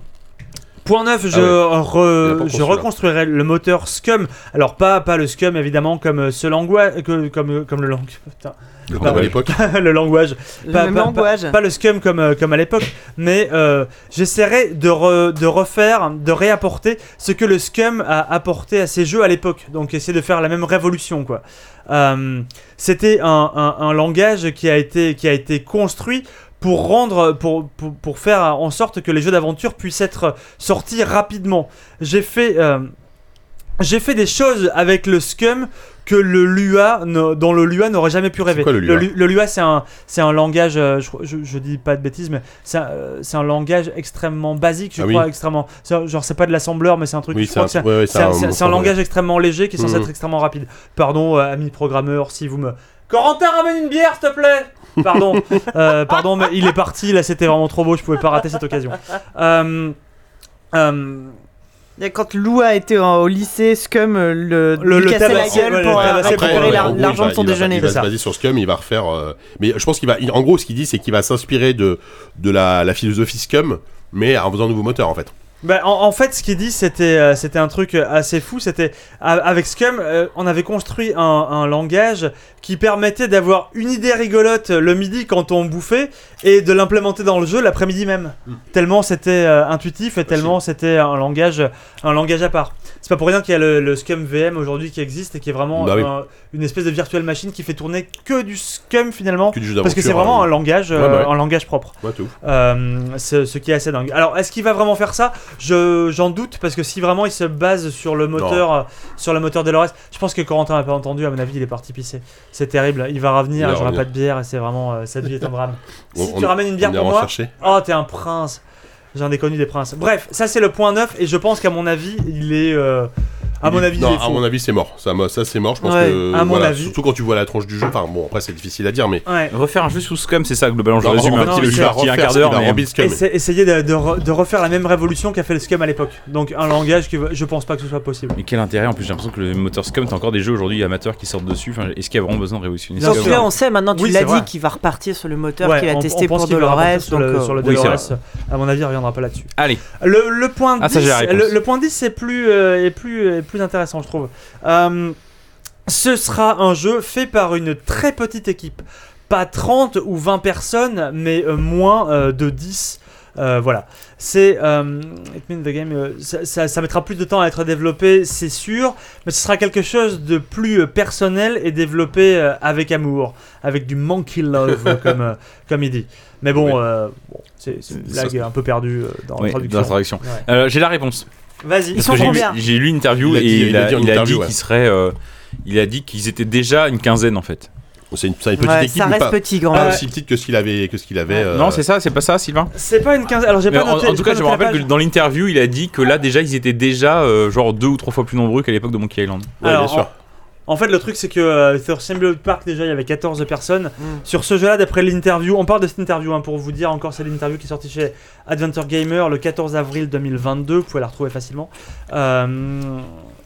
point 9, je, Ah ouais. Re- je reconstruirai le moteur Scum. Alors, pas, pas le Scum évidemment, comme euh, ce langage. que- Comme, comme le, lang- putain, Comme à l'époque. le langage. Le Pas- même pas- langage. Pas le Scum comme, euh, comme à l'époque, mais euh, j'essaierai de, re- de refaire, de réapporter ce que le Scum a apporté à ces jeux à l'époque. Donc, essayer de faire la même révolution, quoi. Euh, C'était un, un- un langage qui a été, qui a été construit pour rendre, pour, pour, pour faire en sorte que les jeux d'aventure puissent être sortis rapidement. J'ai fait, euh, j'ai fait des choses avec le Scum que le Lua, dont le Lua n'aurait jamais pu rêver. quoi, le Lua Lu- le Lua, c'est un, langage, euh, je, je, je dis pas de bêtises, mais c'est un, euh, un langage extrêmement basique, je Ah crois, oui. extrêmement. Genre, c'est pas de l'assembleur, mais c'est un truc. Oui, c'est un, ouais, ouais, ouais. langage extrêmement léger qui est censé Mhm. être extrêmement rapide. Pardon, euh, ami programmeur, si vous me. Corentin, ramène une bière, s'il te plaît Pardon, euh, pardon, mais il est parti, là c'était vraiment trop beau, je pouvais pas rater cette occasion. Euh, euh, Quand Lua était en- au lycée, Scum euh, le, Le- lui le cassait la gueule ouais, pour euh, récupérer l'argent de son déjeuner. Il va se baser sur Scum, il va refaire. euh, Mais je pense qu'il va. il- En gros, ce qu'il dit, c'est qu'il va s'inspirer de, de la, la philosophie Scum, mais en faisant un nouveau moteur en fait. Bah, en, en fait, ce qu'il dit, c'était euh, c'était un truc euh, assez fou. C'était a- avec Scum, euh, on avait construit un, un langage qui permettait d'avoir une idée rigolote le midi quand on bouffait et de l'implémenter dans le jeu l'après-midi même. Mm. Tellement c'était euh, intuitif et tellement c'était un langage un langage à part. C'est pas pour rien qu'il y a le, le Scum VM aujourd'hui qui existe et qui est vraiment Bah oui. un- une espèce de virtuelle machine qui fait tourner que du Scum finalement. Que du jeu Parce que c'est vraiment euh, un langage, Ouais, bah ouais. un langage propre. Ouais, ce qui est assez dingue. Alors, est-ce qu'il va vraiment faire ça? Je j'en doute parce que si vraiment il se base sur le moteur, euh, sur le moteur je pense que Corentin n'a pas entendu. À mon avis, il est parti pisser. C'est terrible. Il va revenir, Il j'aurai pas de bière et c'est vraiment euh, cette vie est un drame. Si on- tu ramènes une bière pour moi, chercher. oh t'es un prince. J'en ai connu des princes. Bref, ça c'est le point 9 et je pense qu'à mon avis, il est. à mon avis, non, à faux. mon avis, c'est mort. Ça, ça c'est mort. Je pense Ouais, que. à mon voilà, avis. Surtout quand tu vois la tronche du jeu. Enfin, bon, après, c'est difficile à dire, mais. Ouais. Refaire un jeu sous Scum, c'est ça globalement. Je Non, résume en un petit peu va petit un quart d'heure. mais- essayer de, de re- de refaire la même révolution qu'a fait le Scum à l'époque. Donc un langage que je pense pas que ce soit possible. Mais quel intérêt En plus, j'ai l'impression que le moteur Scum, t'as encore des jeux aujourd'hui amateurs qui sortent dessus. Enfin, Est-ce qu'il y a vraiment besoin de révolutionner. Scum là, on sait maintenant, tu l'as dit, qu'il va repartir sur le moteur qu'il a testé pour Dolores. sur Donc, le, euh, le Dolores. à mon avis, il reviendra pas là-dessus. Allez, Le, le point 10, Ah, ça, j'ai la réponse. le, le point 10 c'est plus, euh, plus, plus intéressant, je trouve. Euh, ce sera un jeu fait par une très petite équipe. Pas 30 ou 20 personnes, mais euh, moins euh, de 10. Euh, voilà. C'est. euh, the Game. euh, ça, ça- ça mettra plus de temps à être développé, c'est sûr. Mais ce sera quelque chose de plus personnel et développé avec amour. Avec du monkey love, comme, comme il dit. Mais bon, Oui. bon, c'est une blague un peu perdue dans oui, la dans traduction. la traduction. Ouais. J'ai la réponse. Vas-y. Ils sont que j'ai lu- combien J'ai lu une interview Il a et il a dit en il a interview, dit ouais. qu'il serait. euh, il a dit qu'ils étaient déjà une quinzaine en fait. C'est une, c'est une petite ouais, équipe, ça reste pas, petit quand pas aussi petite que ce qu'il avait. Que ce qu'il avait euh, Non, c'est ça, c'est pas ça, Sylvain C'est pas une quinzaine. Alors j'ai pas en, noté. en tout cas, je me rappelle que dans l'interview, il a dit que là déjà ils étaient déjà euh, genre deux ou trois fois plus nombreux qu'à l'époque de Monkey Island. Ouais, Alors, bien sûr. En fait, le truc, c'est que euh, sur Symbiote Park, déjà, il y avait 14 personnes. Mm. Sur ce jeu-là, d'après l'interview, on parle de cette interview, hein, pour vous dire encore, c'est l'interview qui est sortie chez Adventure Gamer le 14 avril 2022. Vous pouvez la retrouver facilement. Euh,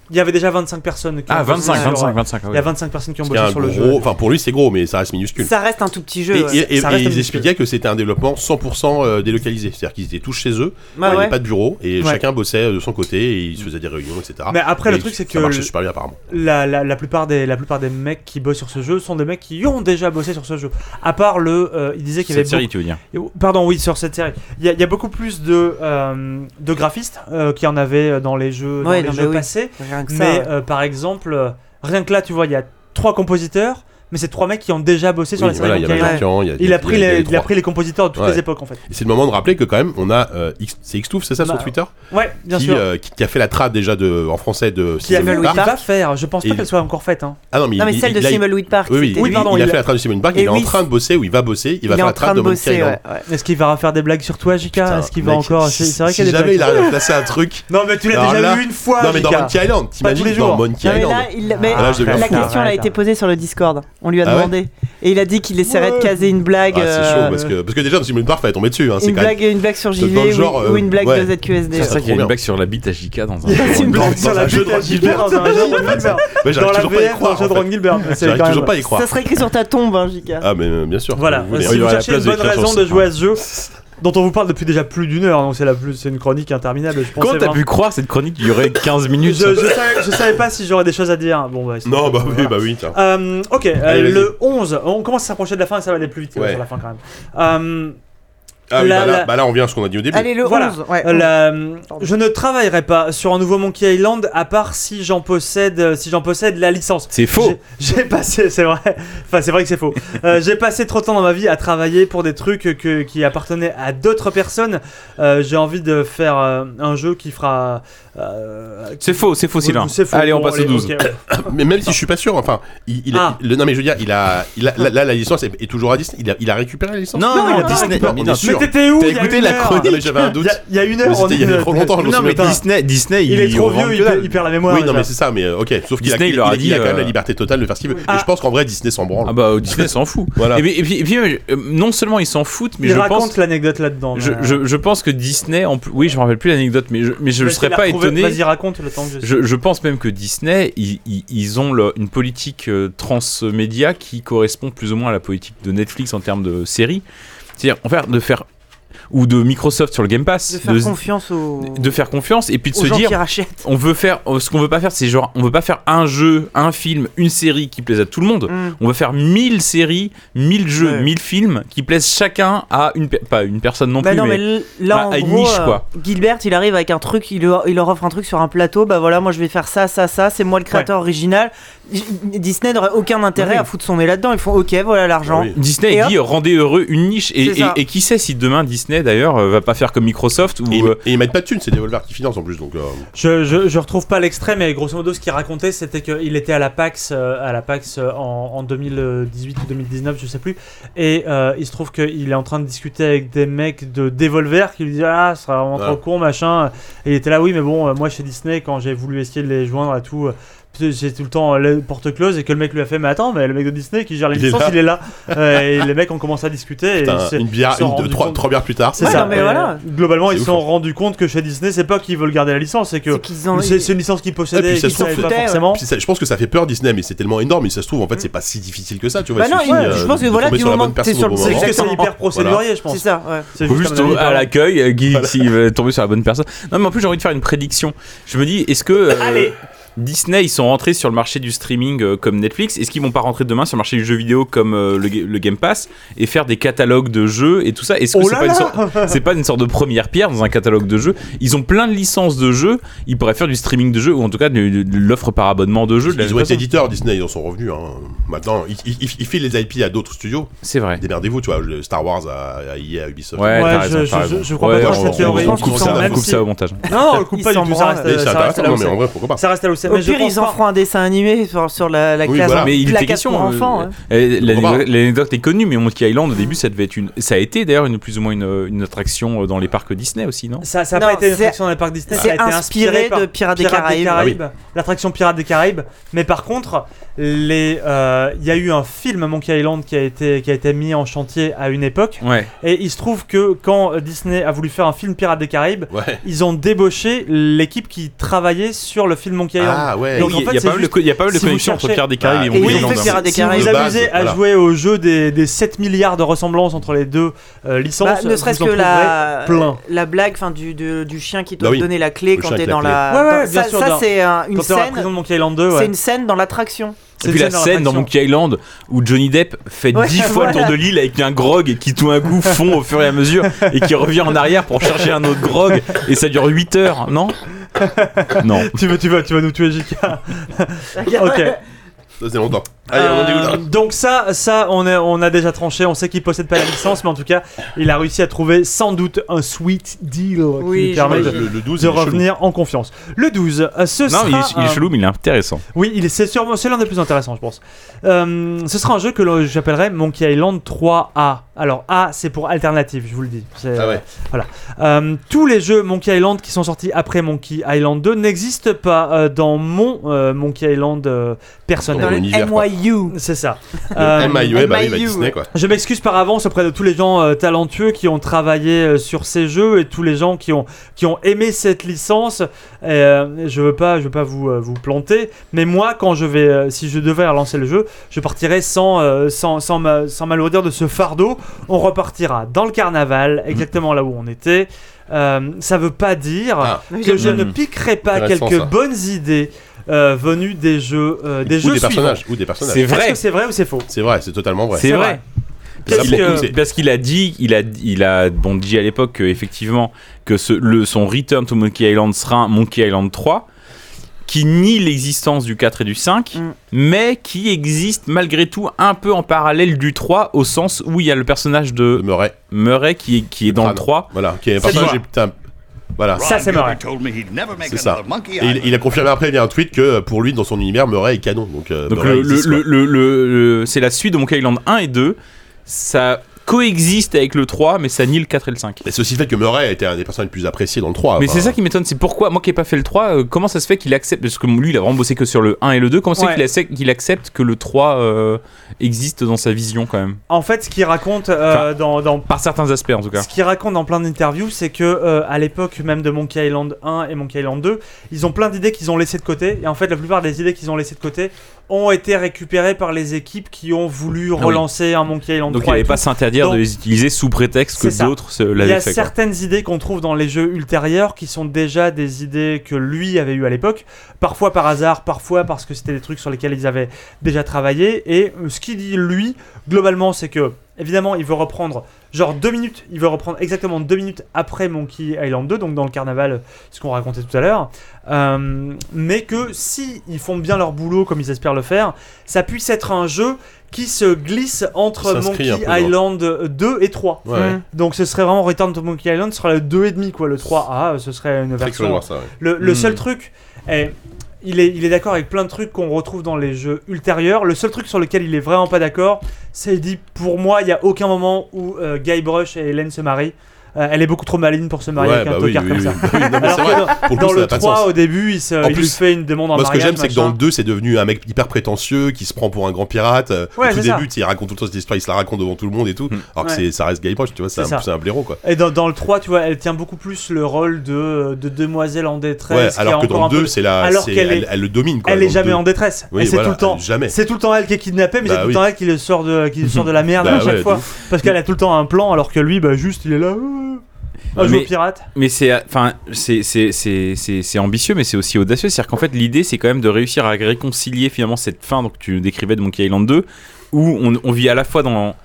il y avait déjà 25 personnes qui Ah, ont bossé 25, sur- 25, 25. ah Il oui. y a 25 personnes qui ont bossé sur le jeu. Enfin, pour lui, c'est gros, mais ça reste minuscule. Ça reste un tout petit jeu. Et, ouais. et- et- ça et reste ils minuscule. expliquaient que c'était un développement 100% euh, délocalisé. C'est-à-dire qu'ils étaient tous chez eux, Bah il n'y ouais. avait pas de bureau, et Ouais. chacun bossait de son côté, et ils se faisaient des réunions, etc. Mais après, le Et truc, c'est ça que marchait le- super bien, apparemment. la, la, la plupart des, la plupart des mecs qui bossent sur ce jeu sont des mecs qui ont déjà bossé sur ce jeu. À part le. euh, il disait qu'il y avait Cette série, beaucoup- tu veux dire Pardon, oui, sur cette série. Il y, a- il y a beaucoup plus de, euh, de graphistes euh, qu'il y en avait dans les jeux, dans Ouais, les non, jeux mais oui. passés. Rien que ça. Mais ouais. euh, par exemple, euh, rien que là, tu vois, il y a trois compositeurs, mais c'est trois mecs qui ont déjà bossé sur Oui, la série. voilà, il a- il, a pris a les, les il a pris les compositeurs de toutes Ouais. les époques en fait. Et c'est le moment de rappeler que quand même, on a euh, X- c'est Xtouf, c'est ça Bah, sur Twitter, Ouais, bien qui, sûr. euh, qui, qui a fait la trad déjà de, en français de qui, a, Simon qui Park. va faire, je pense pas qu'elle soit encore faite. Hein. Ah non, mais, Non, mais il- celle de il- Simulweed Park. Oui, oui, c'était- Oui, il- pardon, il, a fait a- la trad de Simon Park, il est en train de bosser ou il va bosser, il va est faire en la train trad de bosser. Est-ce qu'il va refaire des blagues sur toi, JK Est-ce qu'il va encore si- C'est vrai qu'il a jamais il à placer un truc. Non, mais tu l'as déjà eu une fois. Non, mais dans. Monkey Island, t'imagines les dans. Monkey Island. la question elle a été posée sur le Discord. On lui a Ah ouais demandé. Et il a dit qu'il essaierait de caser une blague. Ah, c'est euh, chaud parce que, parce que déjà dans Simon Park, fallait tomber dessus. Hein, Une quand même- blague, une blague sur JV ou- genre, ou euh, une blague ouais. de ZQSD. C'est Ça, ça qu'il y a une blague sur la bite à JK dans un. Une blague jeu vie de de Ron Gilbert dans un jeu de Ron Gilbert. Dans la toujours pas à y VF, dans croire. un jeu de. Ron Gilbert. C'est J'arrive toujours pas à y croire. Ça serait écrit sur ta tombe, hein, JK. Ah, mais euh, bien sûr. Voilà, si hein. vous cherchez une bonne raison de jouer à ce jeu, dont on vous parle depuis déjà plus d'une heure, donc c'est la plus, c'est une chronique interminable. Je Comment t'as vraiment- pu croire cette chronique durait 15 minutes je, je, savais, je savais pas si j'aurais des choses à dire. Bon, bah, Non, bah oui, bah oui, tiens. Euh, ok, euh, Allez, le 11, on commence à s'approcher de la fin et ça va aller plus vite Ouais. sur la fin quand même. Euh, Ah oui, la- bah là, la- bah là, on vient à ce qu'on a dit au début. Allez, le Voilà. 11. Ouais. Euh, la- je ne travaillerai pas sur un nouveau Monkey Island à part si j'en possède, euh, si j'en possède la licence. C'est faux J'ai- passé, c'est vrai. Enfin, c'est vrai que c'est faux. Euh, j'ai passé trop de temps dans ma vie à travailler pour des trucs que, qui appartenaient à d'autres personnes. Euh, j'ai envie de faire euh, un jeu qui fera. euh, C'est faux, c'est faux, Oui, Sylvain. c'est faux. Allez, on passe au 12. ok, ouais. Mais même si je suis pas sûr, enfin, il, il- Ah. le, non mais je veux dire, il a, il a là, là, la licence est, est toujours à Disney. Il a, il a récupéré la licence. Non, Non, non, non, Disney. Sûr. T'étais où T'as écouté la chronique Non, mais j'avais un Il doute. y a- il y, a une heure. On c'était il y a est- trop longtemps, Non, mais. Disney, Disney, Il est trop vieux, il, il perd- la mémoire. Oui, non, mais c'est ça, mais euh, ok. Sauf qu'il a, Disney, il il, leur a il- il a dit, quand même la euh, liberté totale de faire ce qu'il veut. Ah. Et je pense qu'en vrai, Disney s'en branle. Ah bah Disney s'en fout. Voilà. Et puis, euh, non seulement ils s'en foutent, mais il je raconte pense, l'anecdote là-dedans. je, euh, pense que Disney, en plus, oui, je me rappelle plus l'anecdote, mais je, ne serais la pas étonné. Vas-y, raconte le temps que je. Pense même que Disney, ils, ont une politique euh, transmédia qui correspond plus ou moins à la politique de Netflix en termes de séries. C'est-à-dire, en fait, de faire ou de Microsoft sur le Game Pass, De faire de, confiance aux, de faire confiance et puis de se dire, on veut faire, ce qu'on veut pas faire, c'est genre, on veut pas faire un jeu, un film, une série qui plaise à tout le monde. Mm. On va faire 1000 séries, 1000 jeux, Ouais. 1000 films qui plaisent chacun à une pas une personne non Bah plus non, mais, là, bah, en à une gros, niche, euh, quoi. Gilbert, il arrive avec un truc, il leur, il leur offre un truc sur un plateau, bah voilà, moi je vais faire ça, ça, ça, c'est moi le créateur original. Disney n'aurait aucun intérêt Oui. à foutre son nez là-dedans, ils font ok, voilà l'argent. Oui. Disney Et dit rendez heureux une niche et- et qui sait si demain Disney Disney d'ailleurs euh, va pas faire comme Microsoft ou Et, euh, et ils mettent pas de thunes, c'est Devolver qui finance en plus, donc. euh, Je, je, je retrouve pas l'extrait, mais grosso modo, ce qu'il racontait, c'était qu'il était à la PAX, à la PAX en, en 2018 ou 2019, je sais plus. Et euh, il se trouve qu'il est en train de discuter avec des mecs de Devolver qui lui disent Ah, ce sera vraiment trop Ah. con, machin. Et il était là, oui, mais bon, moi chez Disney, quand j'ai voulu essayer de les joindre à tout. Euh, j'ai tout le temps euh, les porte close et que le mec lui a fait mais attends mais le mec de Disney qui gère les Il licences il est là Euh, et les mecs ont commencé à discuter et putain, c'est- une bière, une, deux, trois, compte- trois bières plus tard. c'est Ouais, ça non, mais Et, voilà. euh, globalement C'est ils se sont rendus compte que chez Disney c'est pas qu'ils veulent garder la licence c'est que C'est c'est c'est une licence qu'ils Et possédaient puis et ça qu'ils se trouve, savaient pas forcément Puis ça- je pense que ça fait peur Disney, mais c'est tellement énorme, mais ça se trouve, en fait, c'est pas si difficile que ça, tu vois. Bah non, suffit, ouais, euh, je pense que de voilà, du la moment que t'es sur le- C'est c'est hyper procédurier, je pense. C'est ça. C'est juste à l'accueil, euh, Guy, s'il veut tomber sur la bonne personne. Non, mais en plus, j'ai envie de faire une prédiction. Je me dis, est-ce que euh, Allez. Disney, ils sont rentrés sur le marché du streaming euh, comme Netflix Est-ce qu'ils vont pas rentrer demain sur le marché du jeu vidéo comme euh, le, ga- le Game Pass et faire des catalogues de jeux et tout ça? Est-ce que Oh c'est pas, une sorte- c'est pas une sorte de première pierre dans un catalogue de jeux? Ils ont plein de licences de jeux. Ils pourraient faire du streaming de jeux ou en tout cas de, de- de l'offre par abonnement de jeux. de la Ils ont été éditeurs, Disney, ils en sont revenus. hein. Maintenant, ils, ils, ils filent les IP à d'autres studios. C'est vrai. Démerdez-vous, tu vois, le Star Wars à, à EA, à Ubisoft. Ouais, Ouais, t'as raison, je- je- je crois Ouais, pas dans cette on- théorie. on Je coupe pense ça, au montage. Non, on le coupe Ils pas du tout, ça reste, Mais ça Au Mais pire, ils en feront un dessin animé sur, sur la, la Oui, case. voilà. Mais il était question. pour euh, enfants. hein. euh, L'anecdote est connue, mais Monkey Island au début ça devait être une, ça a été d'ailleurs une plus ou moins une, une attraction euh, dans les parcs Disney aussi, non? Ça n'a Non, pas été une attraction dans les parcs Disney, c'est a été inspiré inspiré par de Pirates des Caraïbes. Ah l'attraction Pirates des Caraïbes. Mais par contre, les, euh, il y a eu un film Monkey Island qui a été qui a été mis en chantier à une époque. Ouais. Et il se trouve que quand Disney a voulu faire un film Pirates des Caraïbes, Ouais. ils ont débauché l'équipe qui travaillait sur le film Monkey Island. Ah ouais. Donc, il en y a- fait, y a pas mal de juste- il y a pas mal de si connexions entre Pierre des Caraïbes Ah, et et fait Si vous vous de amusez à voilà. jouer au jeu des, des 7 milliards de ressemblances entre les deux euh, licences, Bah, ne serait-ce en que la, plein. la blague fin, du, de- du chien qui doit Bah oui. te donner la clé Le quand t'es dans la. Ouais, ouais, dans- bien ça, sûr, ça, dans- c'est un- une scène. prison de Monkey Island 2, C'est une scène dans l'attraction. Et puis la scène dans Monkey Island où Johnny Depp fait Ouais, 10 fois le tour de l'île avec un grog et qui tout un coup fond au fur et à mesure et qui revient en arrière pour chercher un autre grog et ça dure 8 heures, non? Non. tu, veux, tu, vas, tu vas nous tuer, JK. ok. Ça faisait longtemps. Allez, on Euh, donc ça, ça on, est- on a déjà tranché, on sait qu'il possède pas la licence, mais en tout cas, il a réussi à trouver sans doute un sweet deal qui lui permet Le, de, le- le 12, de chelou. revenir en confiance. Le 12, euh, ce Non, sera... il est, il est un- chelou, mais il est intéressant. Oui, il est, c'est sûrement c'est l'un des plus intéressants, je pense. Euh, ce sera un jeu que l'on- j'appellerais Monkey Island 3A. Alors A, c'est pour alternative, je vous le dis. C'est- Ah ouais. Euh, tous les jeux Monkey Island qui sont sortis après Monkey Island 2 n'existent pas euh, dans mon euh, Monkey Island euh, Dans C'est ça. Euh, MIU, bah oui, bah Disney quoi. je m'excuse par avance auprès de tous les gens euh, talentueux qui ont travaillé euh, sur ces jeux et tous les gens qui ont, qui ont aimé cette licence. Euh, je veux pas, je veux pas vous, euh, vous planter, mais moi, quand je vais, euh, si je devais relancer le jeu, je partirais sans, euh, sans, sans, ma- sans m'alourdir de ce fardeau. On repartira dans le carnaval, exactement là où on était. Euh, ça veut pas dire Ah. que je Mhm. ne piquerai pas quelques ça. bonnes idées euh, venues des jeux, euh, des Ou jeux des suivants. personnages. Ou des personnages. C'est Est-ce vrai. que c'est vrai ou c'est faux? C'est vrai, c'est totalement vrai. C'est vrai. vrai. Parce qu'il que- a- c'est- Parce qu'il a dit, il a, il a bon, dit à l'époque que, effectivement que ce, le, son Return to Monkey Island sera un Monkey Island 3 qui nie l'existence du 4 et du 5, Mm. mais qui existe malgré tout un peu en parallèle du 3 au sens où il y a le personnage de de Murray. Murray qui est, qui est dans le crâne. 3. Voilà, qui est un personnage. Voilà. Ça, c'est Murray. Gilbert told me he'd never make C'est ça. Et il, a confirmé après via un tweet que pour lui, dans son univers, Murray est canon. Donc, euh, Donc le- le- le- c'est la suite de Monkey Island 1 et 2. Ça coexiste avec le 3, mais ça nie le 4 et le 5. Et c'est aussi le fait que Murray a été un des personnages les plus appréciés dans le 3. Mais enfin, c'est ça qui m'étonne, c'est pourquoi, moi qui n'ai pas fait le 3, euh, comment ça se fait qu'il accepte, parce que lui il a vraiment bossé que sur le 1 et le 2, comment c'est Ouais. qu'il accepte, qu'il accepte que le 3 euh, existe dans sa vision quand même? En fait, ce qu'il raconte euh, dans, dans Par certains aspects en tout cas. Ce qu'il raconte dans plein d'interviews, c'est que euh, à l'époque même de Monkey Island 1 et Monkey Island 2, ils ont plein d'idées qu'ils ont laissées de côté. Et en fait, la plupart des idées qu'ils ont laissées de côté ont été récupérées par les équipes qui ont voulu Ah oui. relancer un Monkey Island Donc il 3. et n'allait pas s'interdire de les utiliser sous prétexte que d'autres se Il y l'avaient a fait. quoi. certaines idées qu'on trouve dans les jeux ultérieurs qui sont déjà des idées que lui avait eues à l'époque, parfois par hasard, parfois parce que c'était des trucs sur lesquels ils avaient déjà travaillé. Et ce qu'il dit lui, globalement, c'est que évidemment, il veut reprendre genre deux minutes, il veut reprendre exactement deux minutes après Monkey Island 2, donc dans le carnaval, ce qu'on racontait tout à l'heure. Euh, mais que si ils font bien leur boulot comme ils espèrent le faire, ça puisse être un jeu qui se glisse entre Monkey Island 2 et 3. Ouais, ouais. Donc ce serait vraiment Return to Monkey Island, ce sera le 2,5 quoi, le 3A, ce serait une version voir ça, ouais. le, le Hmm. seul truc est. Il est, d'accord avec plein de trucs qu'on retrouve dans les jeux ultérieurs. Le seul truc sur lequel il est vraiment pas d'accord, c'est il dit pour moi, il y a aucun moment où euh, Guybrush et Hélène se marient. Euh, elle est beaucoup trop maligne pour se marier Ouais, avec bah un oui, tocard oui, comme oui, ça. non, Alors vrai. dans- dans coup, le n'a pas de 3 sens. au début, il, se, En il fait une demande en Moi, ce que j'aime, c'est que dans le machin. 2, c'est devenu un mec hyper prétentieux qui se prend pour un grand pirate. Euh, Ouais, Au tout début, il raconte tout le temps cette histoire, il se la raconte devant tout le monde et tout. Mm. Alors que Ouais. ça reste Guybrush, tu vois, c'est un, un blaireau quoi. Et dans, dans le 3, tu vois, elle tient beaucoup plus le rôle de, de demoiselle en Ouais, détresse. qui alors que dans le peu- 2, c'est la. elle, le domine quoi. Elle est jamais 2. en détresse. C'est tout le temps. C'est tout le temps elle qui est kidnappée, mais Bah c'est tout oui. le temps elle qui le sort de, la merde Bah à chaque ouais, fois. Parce qu'elle a tout le temps un plan, alors que lui, bah juste, il est là. Un jeu Mais- au pirate. Mais c'est, enfin, c'est, c'est, c'est, c'est, c'est ambitieux, mais c'est aussi audacieux. C'est-à-dire qu'en fait, l'idée, c'est quand même de réussir à réconcilier finalement cette fin donc tu décrivais de Monkey Island 2, où on, on vit à la fois dans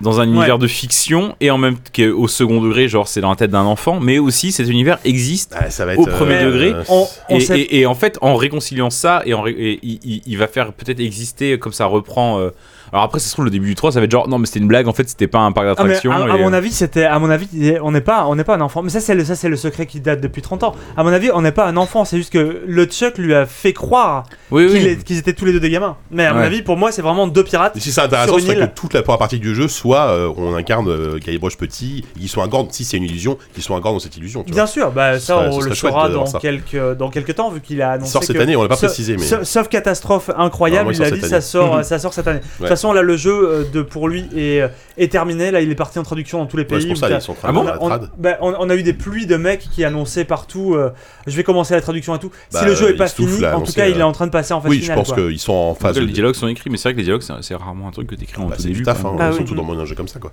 dans un univers de fiction et en même qu'au second degré, genre c'est dans la tête d'un enfant, mais aussi cet univers existe. Ah, ça va être, Au premier euh, degré, On, on Et, sait- et- et en fait, en réconciliant ça, et, en ré- et il, il- il va faire peut-être exister comme ça reprend. euh, alors après, ça se trouve le début du 3, ça va être genre non, mais c'était une blague. En fait, c'était pas un parc Ah, d'attractions. à, et, à mon euh, avis, c'était à mon avis, il on n'est pas, on n'est pas un enfant. Mais ça, c'est le, ça, c'est le secret qui date depuis 30 ans. À mon avis, on n'est pas un enfant. C'est juste que le Chuck lui a fait croire oui, oui. qu'ils étaient tous les deux des gamins. Mais à mon avis, pour moi, c'est vraiment deux pirates. Et si c'est intéressant, c'est que toute la première partie du jeu soit euh, on incarne euh, Guybrush petit, qu'ils soient un gorge, si c'est une illusion, qu'ils soient un gorge dans cette illusion. Tu vois. Bien sûr, bah, ça, on le saura dans quelques, dans quelques temps, vu qu'il a Il annoncé sort cette que- année, on l'a pas Sauf- précisé, mais. Sauf, catastrophe incroyable, il il a sort dit ça sort, ça sort cette année. De toute Ouais. Façon, là, le jeu euh, de pour lui est, euh, est terminé. Là, il est parti en traduction dans tous les Ouais, pays. c'est pour où ça, ils sont en train Ah de bon on, bah, on- on a eu des pluies de mecs qui annonçaient partout euh, je vais commencer la traduction et tout. Bah, si le jeu est pas fini, en tout cas, il est en train de passer en phase Oui, je finale. pense quoi. qu'ils sont en phase tout cas, de. les dialogues sont écrits, mais c'est vrai que les dialogues, c'est, rarement un truc que t'écris en Bah, tout c'est début. du taf, hein, Bah oui. surtout dans un jeu comme ça, quoi.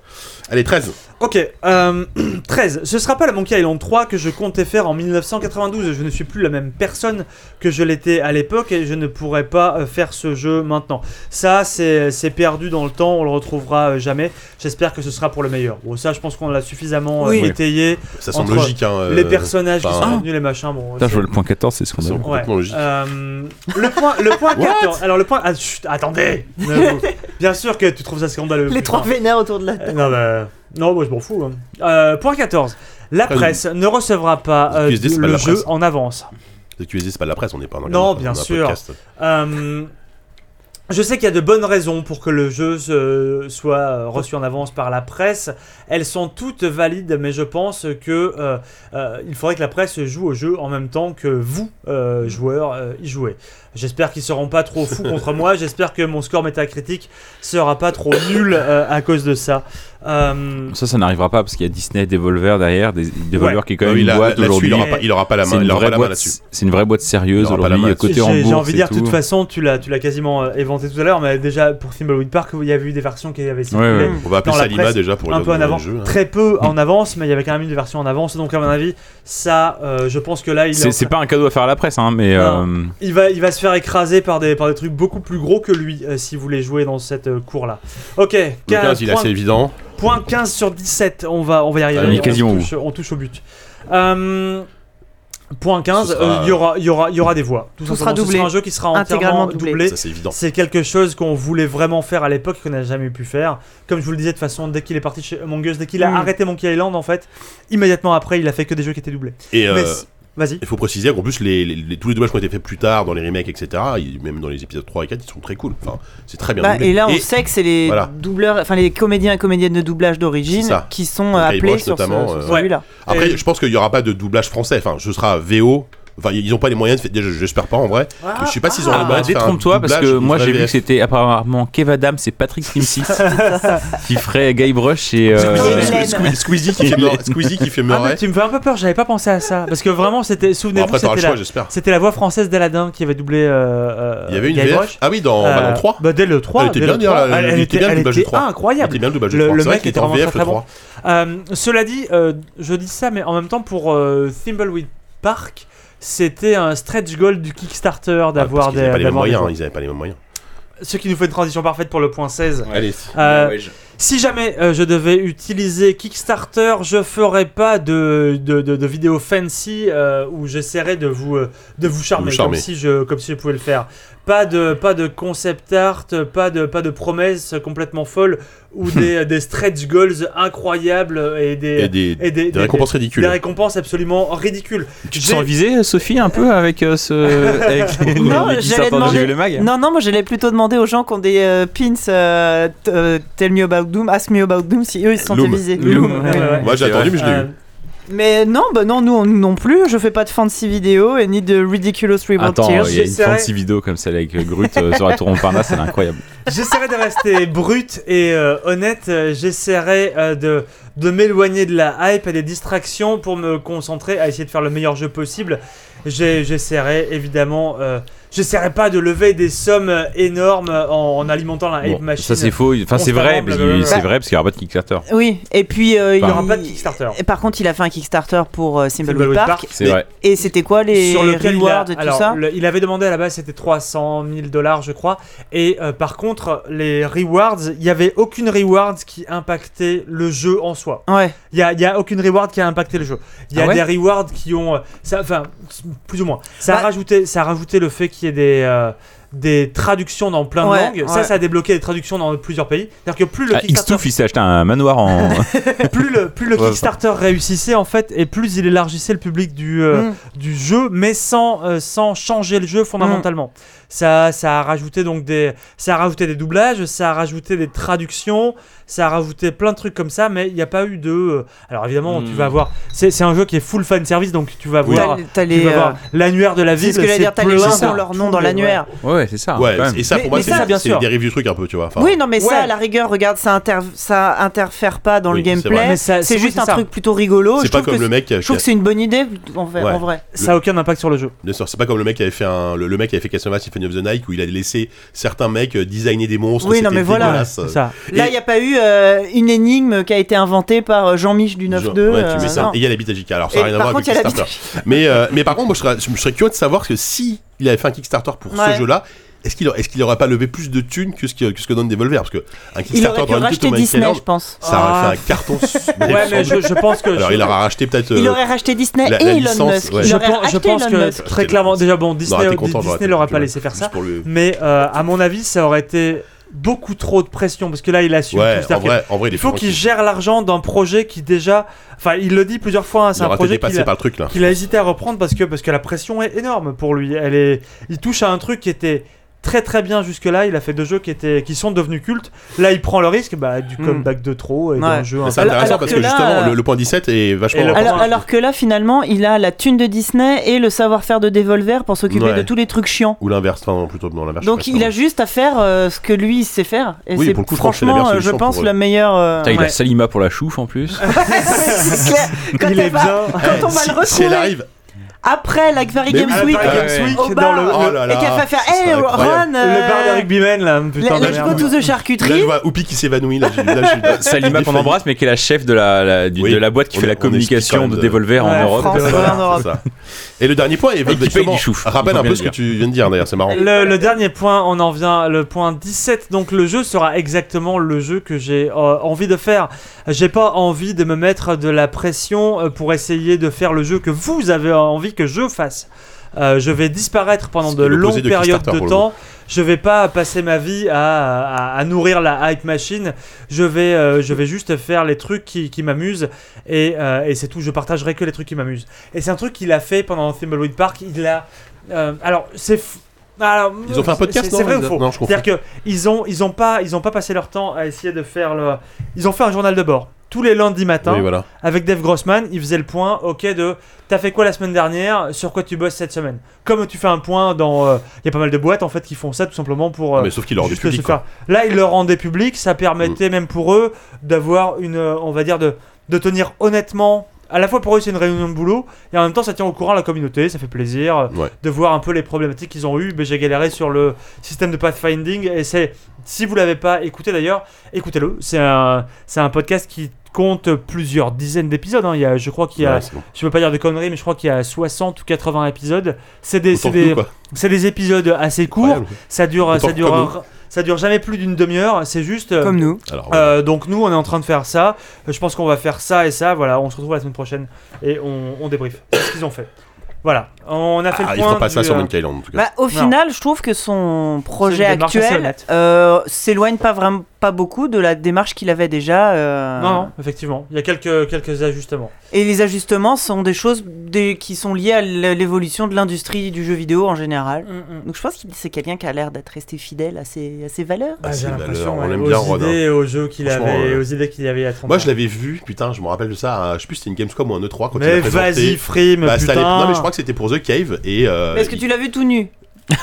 Allez, 13. Ok, euh, 13. Ce sera pas la Monkey Island 3 que je comptais faire en 1992. Je ne suis plus la même personne que je l'étais à l'époque et je ne pourrais pas faire ce jeu maintenant. Ça, c'est c'est perdu dans le temps, on le retrouvera euh, jamais. J'espère que ce sera pour le meilleur. Bon, ça, je pense qu'on l'a suffisamment euh, Oui. étayé. Ça semble Entre logique, hein. euh, les personnages qui sont venus, les machins. Bon, Putain, je vois le point 14, c'est Ça scandaleux. semble complètement logique. Euh, le point, le point 14. Alors le point. Ah, chut, attendez. Bien sûr que tu trouves ça scandaleux. Les trois vénères autour de la Euh, table. Non, bah, non, moi je m'en fous. hein. Euh, point 14. La presse ne recevra pas euh, QSD, c'est pas le jeu en avance. Le QSD, c'est pas de la presse, on n'est pas dans Non, bien sûr. podcast. Euh, je sais qu'il y a de bonnes raisons pour que le jeu soit euh, reçu en avance par la presse. Elles sont toutes valides, mais je pense que euh, euh, faudrait que la presse joue au jeu en même temps que vous, joueurs, y jouez. J'espère qu'ils seront pas trop fous contre moi. J'espère que mon score métacritique sera pas trop nul euh, à cause de ça. Euh, Ça, ça n'arrivera pas parce qu'il y a Disney, Devolver derrière, des, Devolver Ouais. qui est quand même oui, une là- boîte aujourd'hui. il aura pas- il aura pas la main une il aura vraie pas la main boîte- là-dessus. C'est une vraie boîte sérieuse Il aura pas la aujourd'hui, côté J'ai en j'ai bourse envie de dire, de tout. toute façon, tu l'as, tu l'as quasiment euh, éventé tout à l'heure, mais déjà pour Thimbleweed Park, il y avait eu des versions qui avaient circulé Ouais, ouais. On va appeler ça la Lima déjà pour un le peu en jeu, hein. très peu en avance, mais il y avait quand même une version en avance. Donc à mon avis, ça, euh, je pense que là, il, C'est pas un cadeau à faire à la presse, hein, mais. Non. il va, il va se faire écraser par des, par des trucs beaucoup plus gros que lui euh, si vous voulez jouer dans cette euh, cour là. Ok, Le 15, il est point- assez évident. Point 15 sur 17, on va, on va y arriver. On est on, quasiment touche, on touche au but. Euh, point 15, Ce sera- euh, il y, aura, il y, aura, il y aura des voix. Tout, sera Ce doublé. sera un jeu qui sera Intégralement entièrement doublé. c'est évident. C'est quelque chose qu'on voulait vraiment faire à l'époque et qu'on n'a jamais pu faire. Comme je vous le disais, de toute façon, dès qu'il est parti chez Among Us, dès qu'il a Mm. arrêté Monkey Island, en fait, immédiatement après, il a fait que des jeux qui étaient doublés. Et euh, vas-y. il faut préciser qu'en plus, les, les- les- tous les doublages qui ont été faits plus tard dans les remakes, etc., ils- même dans les épisodes 3 et 4, ils sont très cool. Enfin, c'est très bien Bah, et là, on sait que c'est les voilà. doubleurs, enfin les comédiens et comédiennes de doublage d'origine qui sont appelés sur, ce- notamment, sur euh, celui-là. Après, Et- je pense qu'il n'y aura pas de doublage français. Enfin, ce sera VO. Enfin, ils n'ont pas les moyens de faire. J'espère pas en vrai. Mais je sais pas s'ils ont les Ah, moyens de faire détrompe-toi parce que moi j'ai vu que c'était apparemment Kev Adams et Patrick Timsit qui ferait Guybrush et. euh, Squeezie, Sque- Sque- Squeezie qui fait Murray- Squeezie qui fait Ah, tu me fais un peu peur, j'avais pas pensé à ça. Parce que vraiment, c'était. Souvenez-vous, c'était la, voix française d'Aladin qui avait doublé. euh, euh, Il y avait une Guy VF. Ah oui, dans, bah, dans le 3. bah, dès le 3. Elle était bien, le dire, 3. la- Elle, était bien, le doublage du était 3. incroyable. Bien le doublage du Le, 3. le C'est vrai mec était en vraiment VF très, le très bon. 3. Euh, cela dit, je dis ça, mais en même temps, pour Thimbleweed Park, c'était un stretch goal du Kickstarter Ah, d'avoir des. hein, Ils avaient pas les mêmes moyens. Ce qui nous fait une transition parfaite pour le point 16. Allez. Euh, Si jamais euh, je devais utiliser Kickstarter, je ferais pas de, de, de, de vidéos fancy euh, où j'essaierais de vous, euh, de vous charmer, Vous charmer. Comme, si je, comme si je pouvais le faire. Pas de, pas de concept art, pas de, pas de promesses complètement folles ou des, des stretch goals incroyables et des, Et des, et des, des récompenses des ridicules. récompenses absolument ridicules. Tu te sens visée, Sophie, un peu avec euh, ce. avec les, Non, les demander- le mag Non, non, moi j'allais plutôt demander aux gens qui ont des euh, pins Tell me about Doom, Ask me about Doom, si eux ils se sont Loom. visés. Loom, Ouais, ouais, ouais. ouais. Moi j'ai C'est attendu, vrai. mais je l'ai Euh, eu. Mais non, bah non, nous on- non plus, je fais pas de fancy vidéo et ni de ridiculous reward Attends, tears. il y a une fancy vidéo comme celle avec euh, Grut euh, sur la tour Montparnasse, elle est incroyable. J'essaierai de rester brut et euh, honnête. Euh, J'essaierai euh, de, de m'éloigner de la hype et des distractions pour me concentrer à essayer de faire le meilleur jeu possible. J'essaierai évidemment. Euh, J'essaierai pas de lever des sommes euh, énormes en, en alimentant la hype Bon, machine. ça c'est faux, enfin c'est vrai, parce qu'il- blablabla. c'est vrai parce qu'il n'y aura pas de Kickstarter. Oui, et puis euh, Il y aura pas de Kickstarter. Et par contre, il a fait un Kickstarter pour euh, Park. Park. Mais- vrai. Et c'était quoi les sur lequel il, a, rewards et tout alors, ça le- il avait demandé à la base c'était 300 000 dollars je crois et euh, par contre les rewards il y avait aucune reward qui impactait le jeu en soi Ouais. il y a, y a aucune reward qui a impacté le jeu il y a Ah ouais des rewards qui ont euh, enfin plus ou moins ça a Bah- rajouté ça a rajouté le fait qu'il y ait des euh, des traductions dans plein de Ouais, langues, ça, ouais. ça a débloqué des traductions dans plusieurs pays. C'est-à-dire que plus le Ah, Kickstarter il s'est acheté un manoir en. plus le, plus le Ouais, Kickstarter réussissait en fait et plus il élargissait le public du, euh, Mm. du jeu mais sans, euh, sans changer le jeu fondamentalement. Ça, ça a rajouté donc des ça a rajouté des doublages, ça a rajouté des traductions, ça a rajouté plein de trucs comme ça mais il n'y a pas eu de euh, alors évidemment tu vas avoir c'est c'est un jeu qui est full fan service donc tu vas Oui. voir T'as- T'as tu les. vas euh, voir l'annuaire de la ville C'est ce que j'allais dire, t'as les gens de qui ont leur nom dans l'annuaire. Ouais, ouais, c'est ça. Ouais, quand même. et ça Mais- pour moi mais c'est ça, bien c'est sûr. des reviews trucs un peu, tu vois. Enfin, Oui, non, mais ça, à la rigueur, regarde, ça, inter- ça interfère pas dans Oui, le gameplay. C'est oui, juste c'est un ça. truc plutôt rigolo. C'est Je pas trouve comme que le mec. Je trouve que c'est une bonne idée en vrai. Ça a aucun impact sur le jeu. Bien sûr, c'est pas comme le mec qui avait fait un, le, mec qui avait fait Castlevania Symphony of the Night où il a laissé certains mecs euh, designer des monstres. Oui, non, mais voilà. Là, il n'y a pas eu euh, une énigme qui a été inventée par euh, Jean-Mich du 9-2. Genre, ouais, tu euh, il y a l'habitat JK. Alors ça n'a rien à voir avec a Kickstarter. Mais, euh, mais par contre, moi je serais, je serais curieux de savoir que si il avait fait un Kickstarter pour Ouais. ce jeu-là, est-ce qu'il est-ce qu'il aurait pas levé plus de thunes que ce que, que, ce que donne Devolver Parce que un Kickstarter dans racheter Disney, Island, je pense. ça aurait Ah. fait un carton. Ouais, mais je, je pense que Alors il aura racheté peut-être. Il aurait racheté Disney la- et la Elon licence, Musk. ouais. Il je aurait pense, je racheté pense Elon que Musk. très clairement, déjà bon, Disney, Non, content, Disney j'aurais leur a été pas laissé faire ça. le- Mais euh, à mon avis, ça aurait été beaucoup trop de pression parce que là, il assume. Ouais, tout. En vrai, en vrai, il faut qu'il gère l'argent d'un projet qui déjà, enfin, il le dit plusieurs fois. hein, c'est un projet qu'il a, a hésité à reprendre parce que parce que la pression est énorme pour lui. Elle est, il touche à un truc qui était très très bien jusque là. Il a fait deux jeux qui étaient qui sont devenus cultes. Là, il prend le risque bah, du Hmm. comeback de trop et d'un Ouais. jeu. Mais un C'est intéressant alors parce que que là, justement, euh, le, le point 17 est vachement. Alors, point- alors que là, finalement, il a la thune de Disney et le savoir-faire de Devolver pour s'occuper Ouais. de tous les trucs chiants. Ou l'inverse, enfin, plutôt non, l'inverse. Donc il a juste à faire euh, ce que lui il sait faire. Et Oui, c'est pour le coup, franchement, euh, je pense, eux. la meilleure. euh, Putain, il Ouais. a Salima pour la chouffe en plus. c'est clair. Quand, Il est va- bien. quand on va Si- le si elle retrouver arrive, après la Mais Games Week, au bar, le, Oh et qu'elle va faire Hey incroyable. Ron, le bar des rugbymen là, putain de let's go to the Là, je charcuterie. vois Oupi qui s'évanouit. Là, Salima qu'on embrasse, mais qui est la chef de la, boîte qui fait la communication de de- Devolver en Europe. Et le dernier point, et paye justement, rappelle un peu ce que tu viens de dire d'ailleurs, c'est marrant. Le, le dernier point, on en vient, le point 17. Donc le jeu sera exactement le jeu que j'ai euh, envie de faire. J'ai pas envie de me mettre de la pression euh, pour essayer de faire le jeu que vous avez envie que je fasse. Euh, je vais disparaître pendant de longues de périodes de temps. Je vais pas passer ma vie à, à- à nourrir la hype machine. Je vais, euh, je vais juste faire les trucs qui, qui m'amusent et, euh, et c'est tout. Je partagerai que les trucs qui m'amusent. Et c'est un truc qu'il a fait pendant Thimbleweed Park. Il a, alors c'est. Alors, Ils ont fait un podcast, c'est- vrai ou faux Non, je confonds. C'est-à-dire que ils ont, ils ont pas, ils ont pas passé leur temps à essayer de faire le. Ils ont fait un journal de bord tous les lundis Oui, voilà. avec Dave Grossman. Il faisait le point, ok, de t'as fait quoi la semaine dernière, sur quoi tu bosses cette semaine? Comme tu fais un point dans, euh, il y a pas mal de boîtes en fait qui font ça tout simplement pour. euh, Mais sauf qu'il leur rendait public. faire- Là, ils le rendaient public, ça permettait même pour eux d'avoir une, euh, on va dire, de, de tenir honnêtement. À la fois pour eux, c'est une réunion de boulot, et en même temps, ça tient au courant la communauté, ça fait plaisir euh, Ouais. de voir un peu les problématiques qu'ils ont eues. J'ai galéré sur le système de pathfinding, et c'est, si vous l'avez pas écouté d'ailleurs, écoutez-le. C'est un, c'est un podcast qui compte plusieurs dizaines d'épisodes. hein. Il y a, je crois qu'il y a, Ouais, c'est bon. je veux pas dire de conneries, mais je crois qu'il y a 60 ou 80 épisodes. C'est des, c'est nous, des, des épisodes assez courts. Ça dure, Autant ça dure, ça dure jamais plus d'une demi-heure. C'est juste. euh, Comme nous. Euh, donc nous, on est en train de faire ça. Euh, Je pense qu'on va faire ça et ça. Voilà, on se retrouve la semaine prochaine et on, on débrief. C'est ce qu'ils ont fait. Voilà, on a fait Ah, le point. feront pas ça sur Monkey Island en tout cas. Bah, au final, je trouve que son projet actuel euh, s'éloigne pas vraiment pas beaucoup de la démarche qu'il avait déjà. euh, Non, non, effectivement, il y a quelques quelques ajustements. Et les ajustements sont des choses des- qui sont liées à l'évolution de l'industrie du jeu vidéo en général. Donc je pense que c'est quelqu'un qui a l'air d'être resté fidèle à ses, à ses valeurs. Ah, j'ai l'impression on ouais, aime aux bien Rodin. idées, aux jeux qu'il avait, ouais. aux idées qu'il avait il a 30 Moi je l'avais vu, putain, je me rappelle de ça, à- je sais plus si c'était une Gamescom ou un E3 quand il Mais a présenté. vas-y, Frime, Bah, c'était à l'époque- putain. non mais je crois que c'était pour The Cave et euh, Est-ce que tu l'as vu tout nu?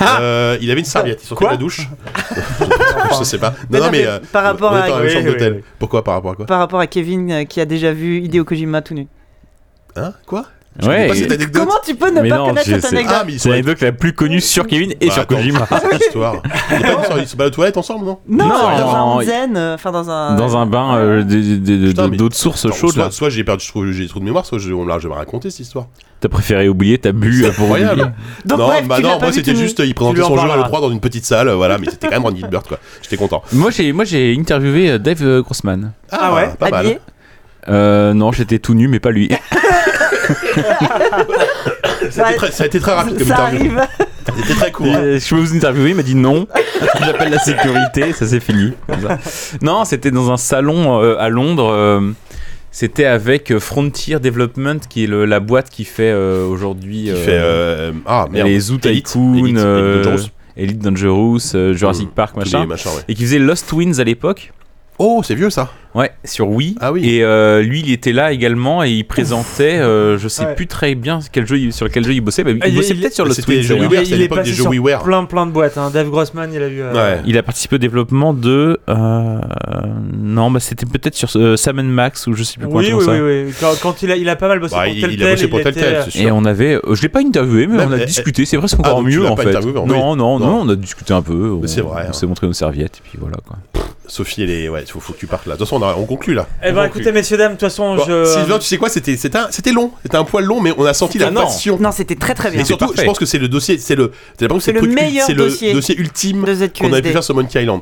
Euh, il avait une serviette, il sortait Quoi de la douche. je sais pas. Non non mais mais euh, par rapport on à- même Oui, oui, oui. Pourquoi par rapport à quoi? Par rapport à Kevin euh, qui a déjà vu Hideo Kojima tout nu. Hein? Quoi? Ouais, connais pas et- cette anecdote. Comment tu peux ne Mais pas non, connaître cette anecdote Ah C'est l'anecdote la plus connue sur Kevin et Bah, sur attends, Kojima. histoire Ils sont pas- Ils sont pas aux toilettes ensemble non Non, Non, dans un zen, euh, enfin dans un. Dans un bain euh, d'autres sources chaudes soit, j'ai perdu trop, j'ai trop de mémoire, soit je, on me l'a jamais raconté cette histoire. T'as préféré oublier, t'as bu euh, pour. Incroyable. Donc, non, bref, bah non, moi c'était juste, il présentait son jeu à parleras. l'E3 dans une petite salle, voilà, mais c'était quand même Randy Gilbert quoi. J'étais content. Moi j'ai moi j'ai interviewé Dave Grossman. Ah ouais Pas mal. Euh, non, j'étais tout nu mais pas lui. Ça a été très, ça a été très rapide comme Ça interview. arrive. C'était très court. Euh, je peux vous interviewer, il m'a dit non. J'appelle la sécurité, ça c'est fini. comme ça. Non, c'était dans un salon euh, à Londres. euh, c'était avec euh, Frontier Development, qui est le- la boîte qui fait euh, aujourd'hui Qui euh, fait euh, ah merde. les Zoo Elite, Tycoon, Elite, Elite Dangerous. Elite Dangerous, euh, Jurassic Mm, Park, machin. machins, ouais. Et qui faisait Lost Twins à l'époque. Oh, c'est vieux ça. Ouais, sur Wii. Ah oui. Et euh, lui, il était là également et il présentait, euh, je sais Ouais. plus très bien quel jeu, il- sur quel jeu il bossait. Bah, il Ah, il- bossait il- peut-être sur les Twins. jeux. WiiWare, c'est à il est l'époque passé des jeux sur WiiWare. plein plein de boîtes. Hein. Dave Grossman, il a eu. euh, Ouais. Il a participé au développement de. euh, non, bah c'était peut-être sur euh, Sam Max ou je sais plus quoi. Oui, oui, ça. oui, oui. Quand, quand il, a, il a pas mal bossé Bah, pour il, Telltale. il a bossé pour il était, Telltale, c'est Et on avait, euh, je l'ai pas interviewé, mais Même, on a discuté. C'est presque ah, encore mieux en fait. non, non, Non. on a discuté un peu. On, c'est vrai, On hein. s'est montré nos serviettes et puis voilà quoi. Sophie, elle est. Ouais, faut, faut que tu partes là. De toute façon, on, a- on conclut là. Eh ben, écoutez, messieurs, dames, de toute façon, Bon, je. Sylvain, tu sais quoi C'était c'était un- c'était long. C'était un poil long, mais on a senti la non. passion. Non, c'était très très bien. Et surtout, parfait. je pense que c'est le dossier, c'est le, t'as l'impression que C'est le le meilleur c'est dossier le dossier ultime qu'on avait pu faire sur Monkey Island.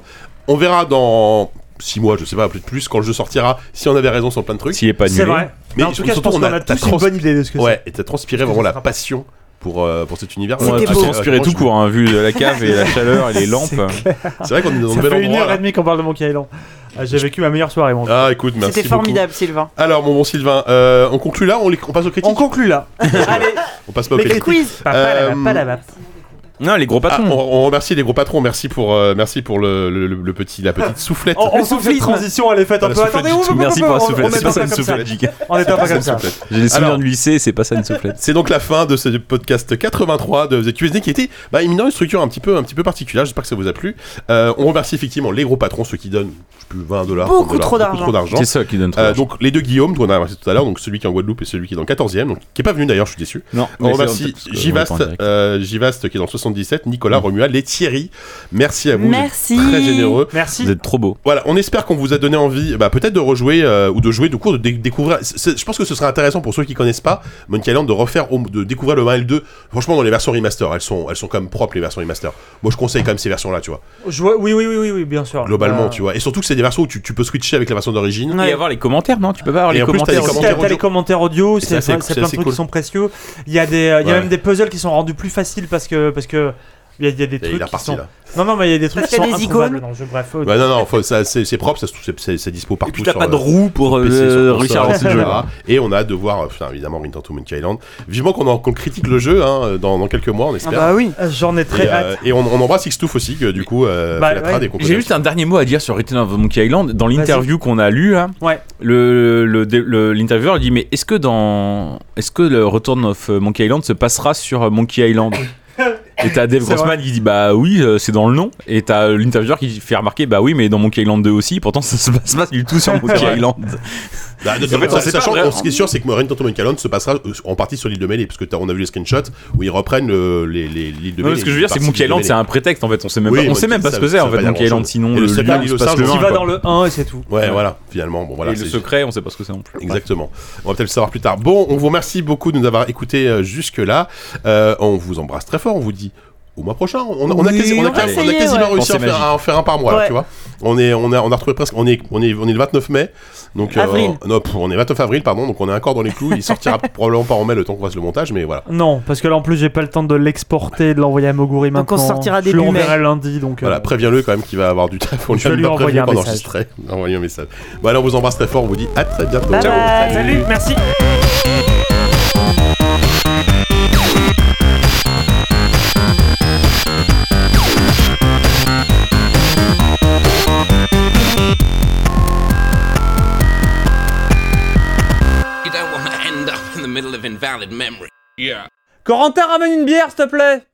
On verra dans 6 mois, je sais pas, peut-être plus, quand le jeu sortira, si on avait raison sur plein de trucs. S'il est pas C'est annulé. vrai. Mais Mais en tout cas, je surtout, pense on qu'on a- a t'as tous une bonne idée de ce que Ouais, et t'as transpiré vraiment la passion pour, euh, pour cet univers. Tu ouais, transpirais ouais, tout court, hein, vu la cave et la chaleur et les lampes. C'est vrai qu'on est dans c'est. un Ça bel fait une endroit. heure et demie qu'on parle de Monkey Island. Ah, J'ai vécu ma meilleure soirée, mon. Ah, écoute, merci. C'était beaucoup. formidable, Sylvain. Alors, mon bon Sylvain, euh, on conclut là, on, les- on passe aux critiques. On conclut là. Allez, On passe pas aux critiques. quiz. Pa- pa- la- Euh, pa- la- pa- Non, les gros Ah, patrons. on, on remercie les gros patrons, merci pour, euh, merci pour le, le- le- le petit, la petite soufflette. On, on Le sent que cette soufisme. transition elle est faite un La peu. Attendez, on- Merci on- pour la on- soufflette. on C'est est pas ça une comme ça. soufflette. On était pas C'est comme ça. J'ai des souvenirs de lycée, c'est pas ça une soufflette. C'est donc la fin de ce podcast 83 de The QSD qui était bah, éminent une structure un petit peu, un petit peu particulière. J'espère que ça vous a plu. Euh, on remercie effectivement les gros patrons, ceux qui donnent plus 20 dollars, Beaucoup trop d'argent. C'est ça qui donne trop. Euh, d'argent. donc les deux Guillaume, qu'on a remercié tout à l'heure, donc celui qui est en Guadeloupe et celui qui est dans le 14e, donc qui est pas venu d'ailleurs, je suis déçu. non, On remercie Givast, est euh, Givast qui est dans le 77, Nicolas, Mm. Romuald et Thierry. Merci à vous, vous êtes Merci. très généreux. Merci. Vous êtes trop beau. Voilà, on espère qu'on vous a donné envie, bah, peut-être de rejouer euh, ou de jouer, du coup, de dé- découvrir. je pense que ce serait intéressant pour ceux qui connaissent pas Monkey Island de refaire, de découvrir le 1 et le 2. Franchement, dans les versions remaster, elles sont, elles sont quand même propres les versions remaster. Moi, je conseille quand même ces versions-là, tu vois. Je vois- Oui, oui, oui, oui, oui, bien sûr. Globalement, Euh, tu vois. Et surtout que c'est des versions où tu, tu peux switcher avec la version d'origine. Ouais. Et avoir les commentaires, non? Tu peux pas avoir Et les en plus, t'as les commentaires. Commentaires t'as les audio. commentaires audio, c'est plein de assez trucs cool. qui sont précieux. Il y a des, euh, il y a Ouais. même des puzzles qui sont rendus plus faciles parce que parce que il y a, il y a des Et trucs qui sont. là. Non, non, mais il y a des trucs Parce qui sont des icônes. dans le jeu. Bref. euh, Ouais, non, non, faut- ça, c'est c'est propre, ça se trouve, c'est- dispo Et partout. puis t'as sur, pas de euh, roue pour PC, euh, réussir à lancer le jeu. Et on a hâte de voir, enfin, évidemment, Ring to Monkey Island. Vivement qu'on en- qu'on critique le jeu hein, dans, dans quelques mois, on Ah espère. bah oui. J'en ai Et, très euh, hâte. et on, on embrasse Xtoof aussi, que du coup, euh, Bah, fait la trad ouais. et qu'on J'ai juste un dernier mot à dire sur Return of Monkey Island. Dans Vas-y. l'interview qu'on a lu, hein, Ouais. le, le, le- l'intervieweur dit mais est-ce que dans est-ce que le Return of Monkey Island se passera sur Monkey Island? Et t'as Dave Grossman qui dit bah oui euh, c'est dans le nom. Et t'as l'intervieweur qui fait remarquer bah oui mais dans Monkey Island 2 aussi. Pourtant ça se passe pas du tout sur Monkey. Island Bah, de- En fait, en on sait pas sachant, vraiment. ce qui est sûr, c'est que to Monkey Island se passera euh, en partie sur l'île de Melee, parce que on a vu les screenshots où ils reprennent euh, les, les, l'île de Non, Melee. ce que je veux dire c'est que Monkey Island c'est un prétexte en fait on sait même Oui, pas on sait même pas ça- ce que c'est en fait Monkey Island sinon Et le le secret, il se le passe singe, le il Tu 1 vas quoi. dans le 1 et c'est tout. Ouais, voilà, finalement. Bon, voilà. et le secret on sait pas ce que c'est non plus Exactement. On va peut-être le savoir plus tard. Bon, on vous remercie beaucoup de nous avoir écoutés euh, jusque-là. On vous embrasse très fort. On vous dit au mois prochain. On, a- on a, Oui, quasi- on a on va quasi- on a essayer, quasiment ouais. réussi à Pensée faire, à en faire un par mois, là, tu vois. On est, on a, on a retrouvé presque, on est, on est, on est le 29 mai, donc euh, Avril. non, pff, on est 29 avril, pardon, donc on est encore dans les clous. Il sortira probablement pas en mai le temps qu'on fasse le montage, mais voilà. Non, parce que là en plus j'ai pas le temps de l'exporter, de l'envoyer à Moguri Donc, on maintenant. sortira début mai. lundi, donc. euh, Voilà, préviens-le quand même qu'il va avoir du taf. On Je vais lui lui envoyer prévenu un message. Envoyez un message. Bon, allez, on vous embrasse très fort. On vous dit à très bientôt. Bye Ciao. bye. Salut, merci. You don't want to end up in the middle of invalid memory. Yeah. Corentin, ramène une bière, s'il te plaît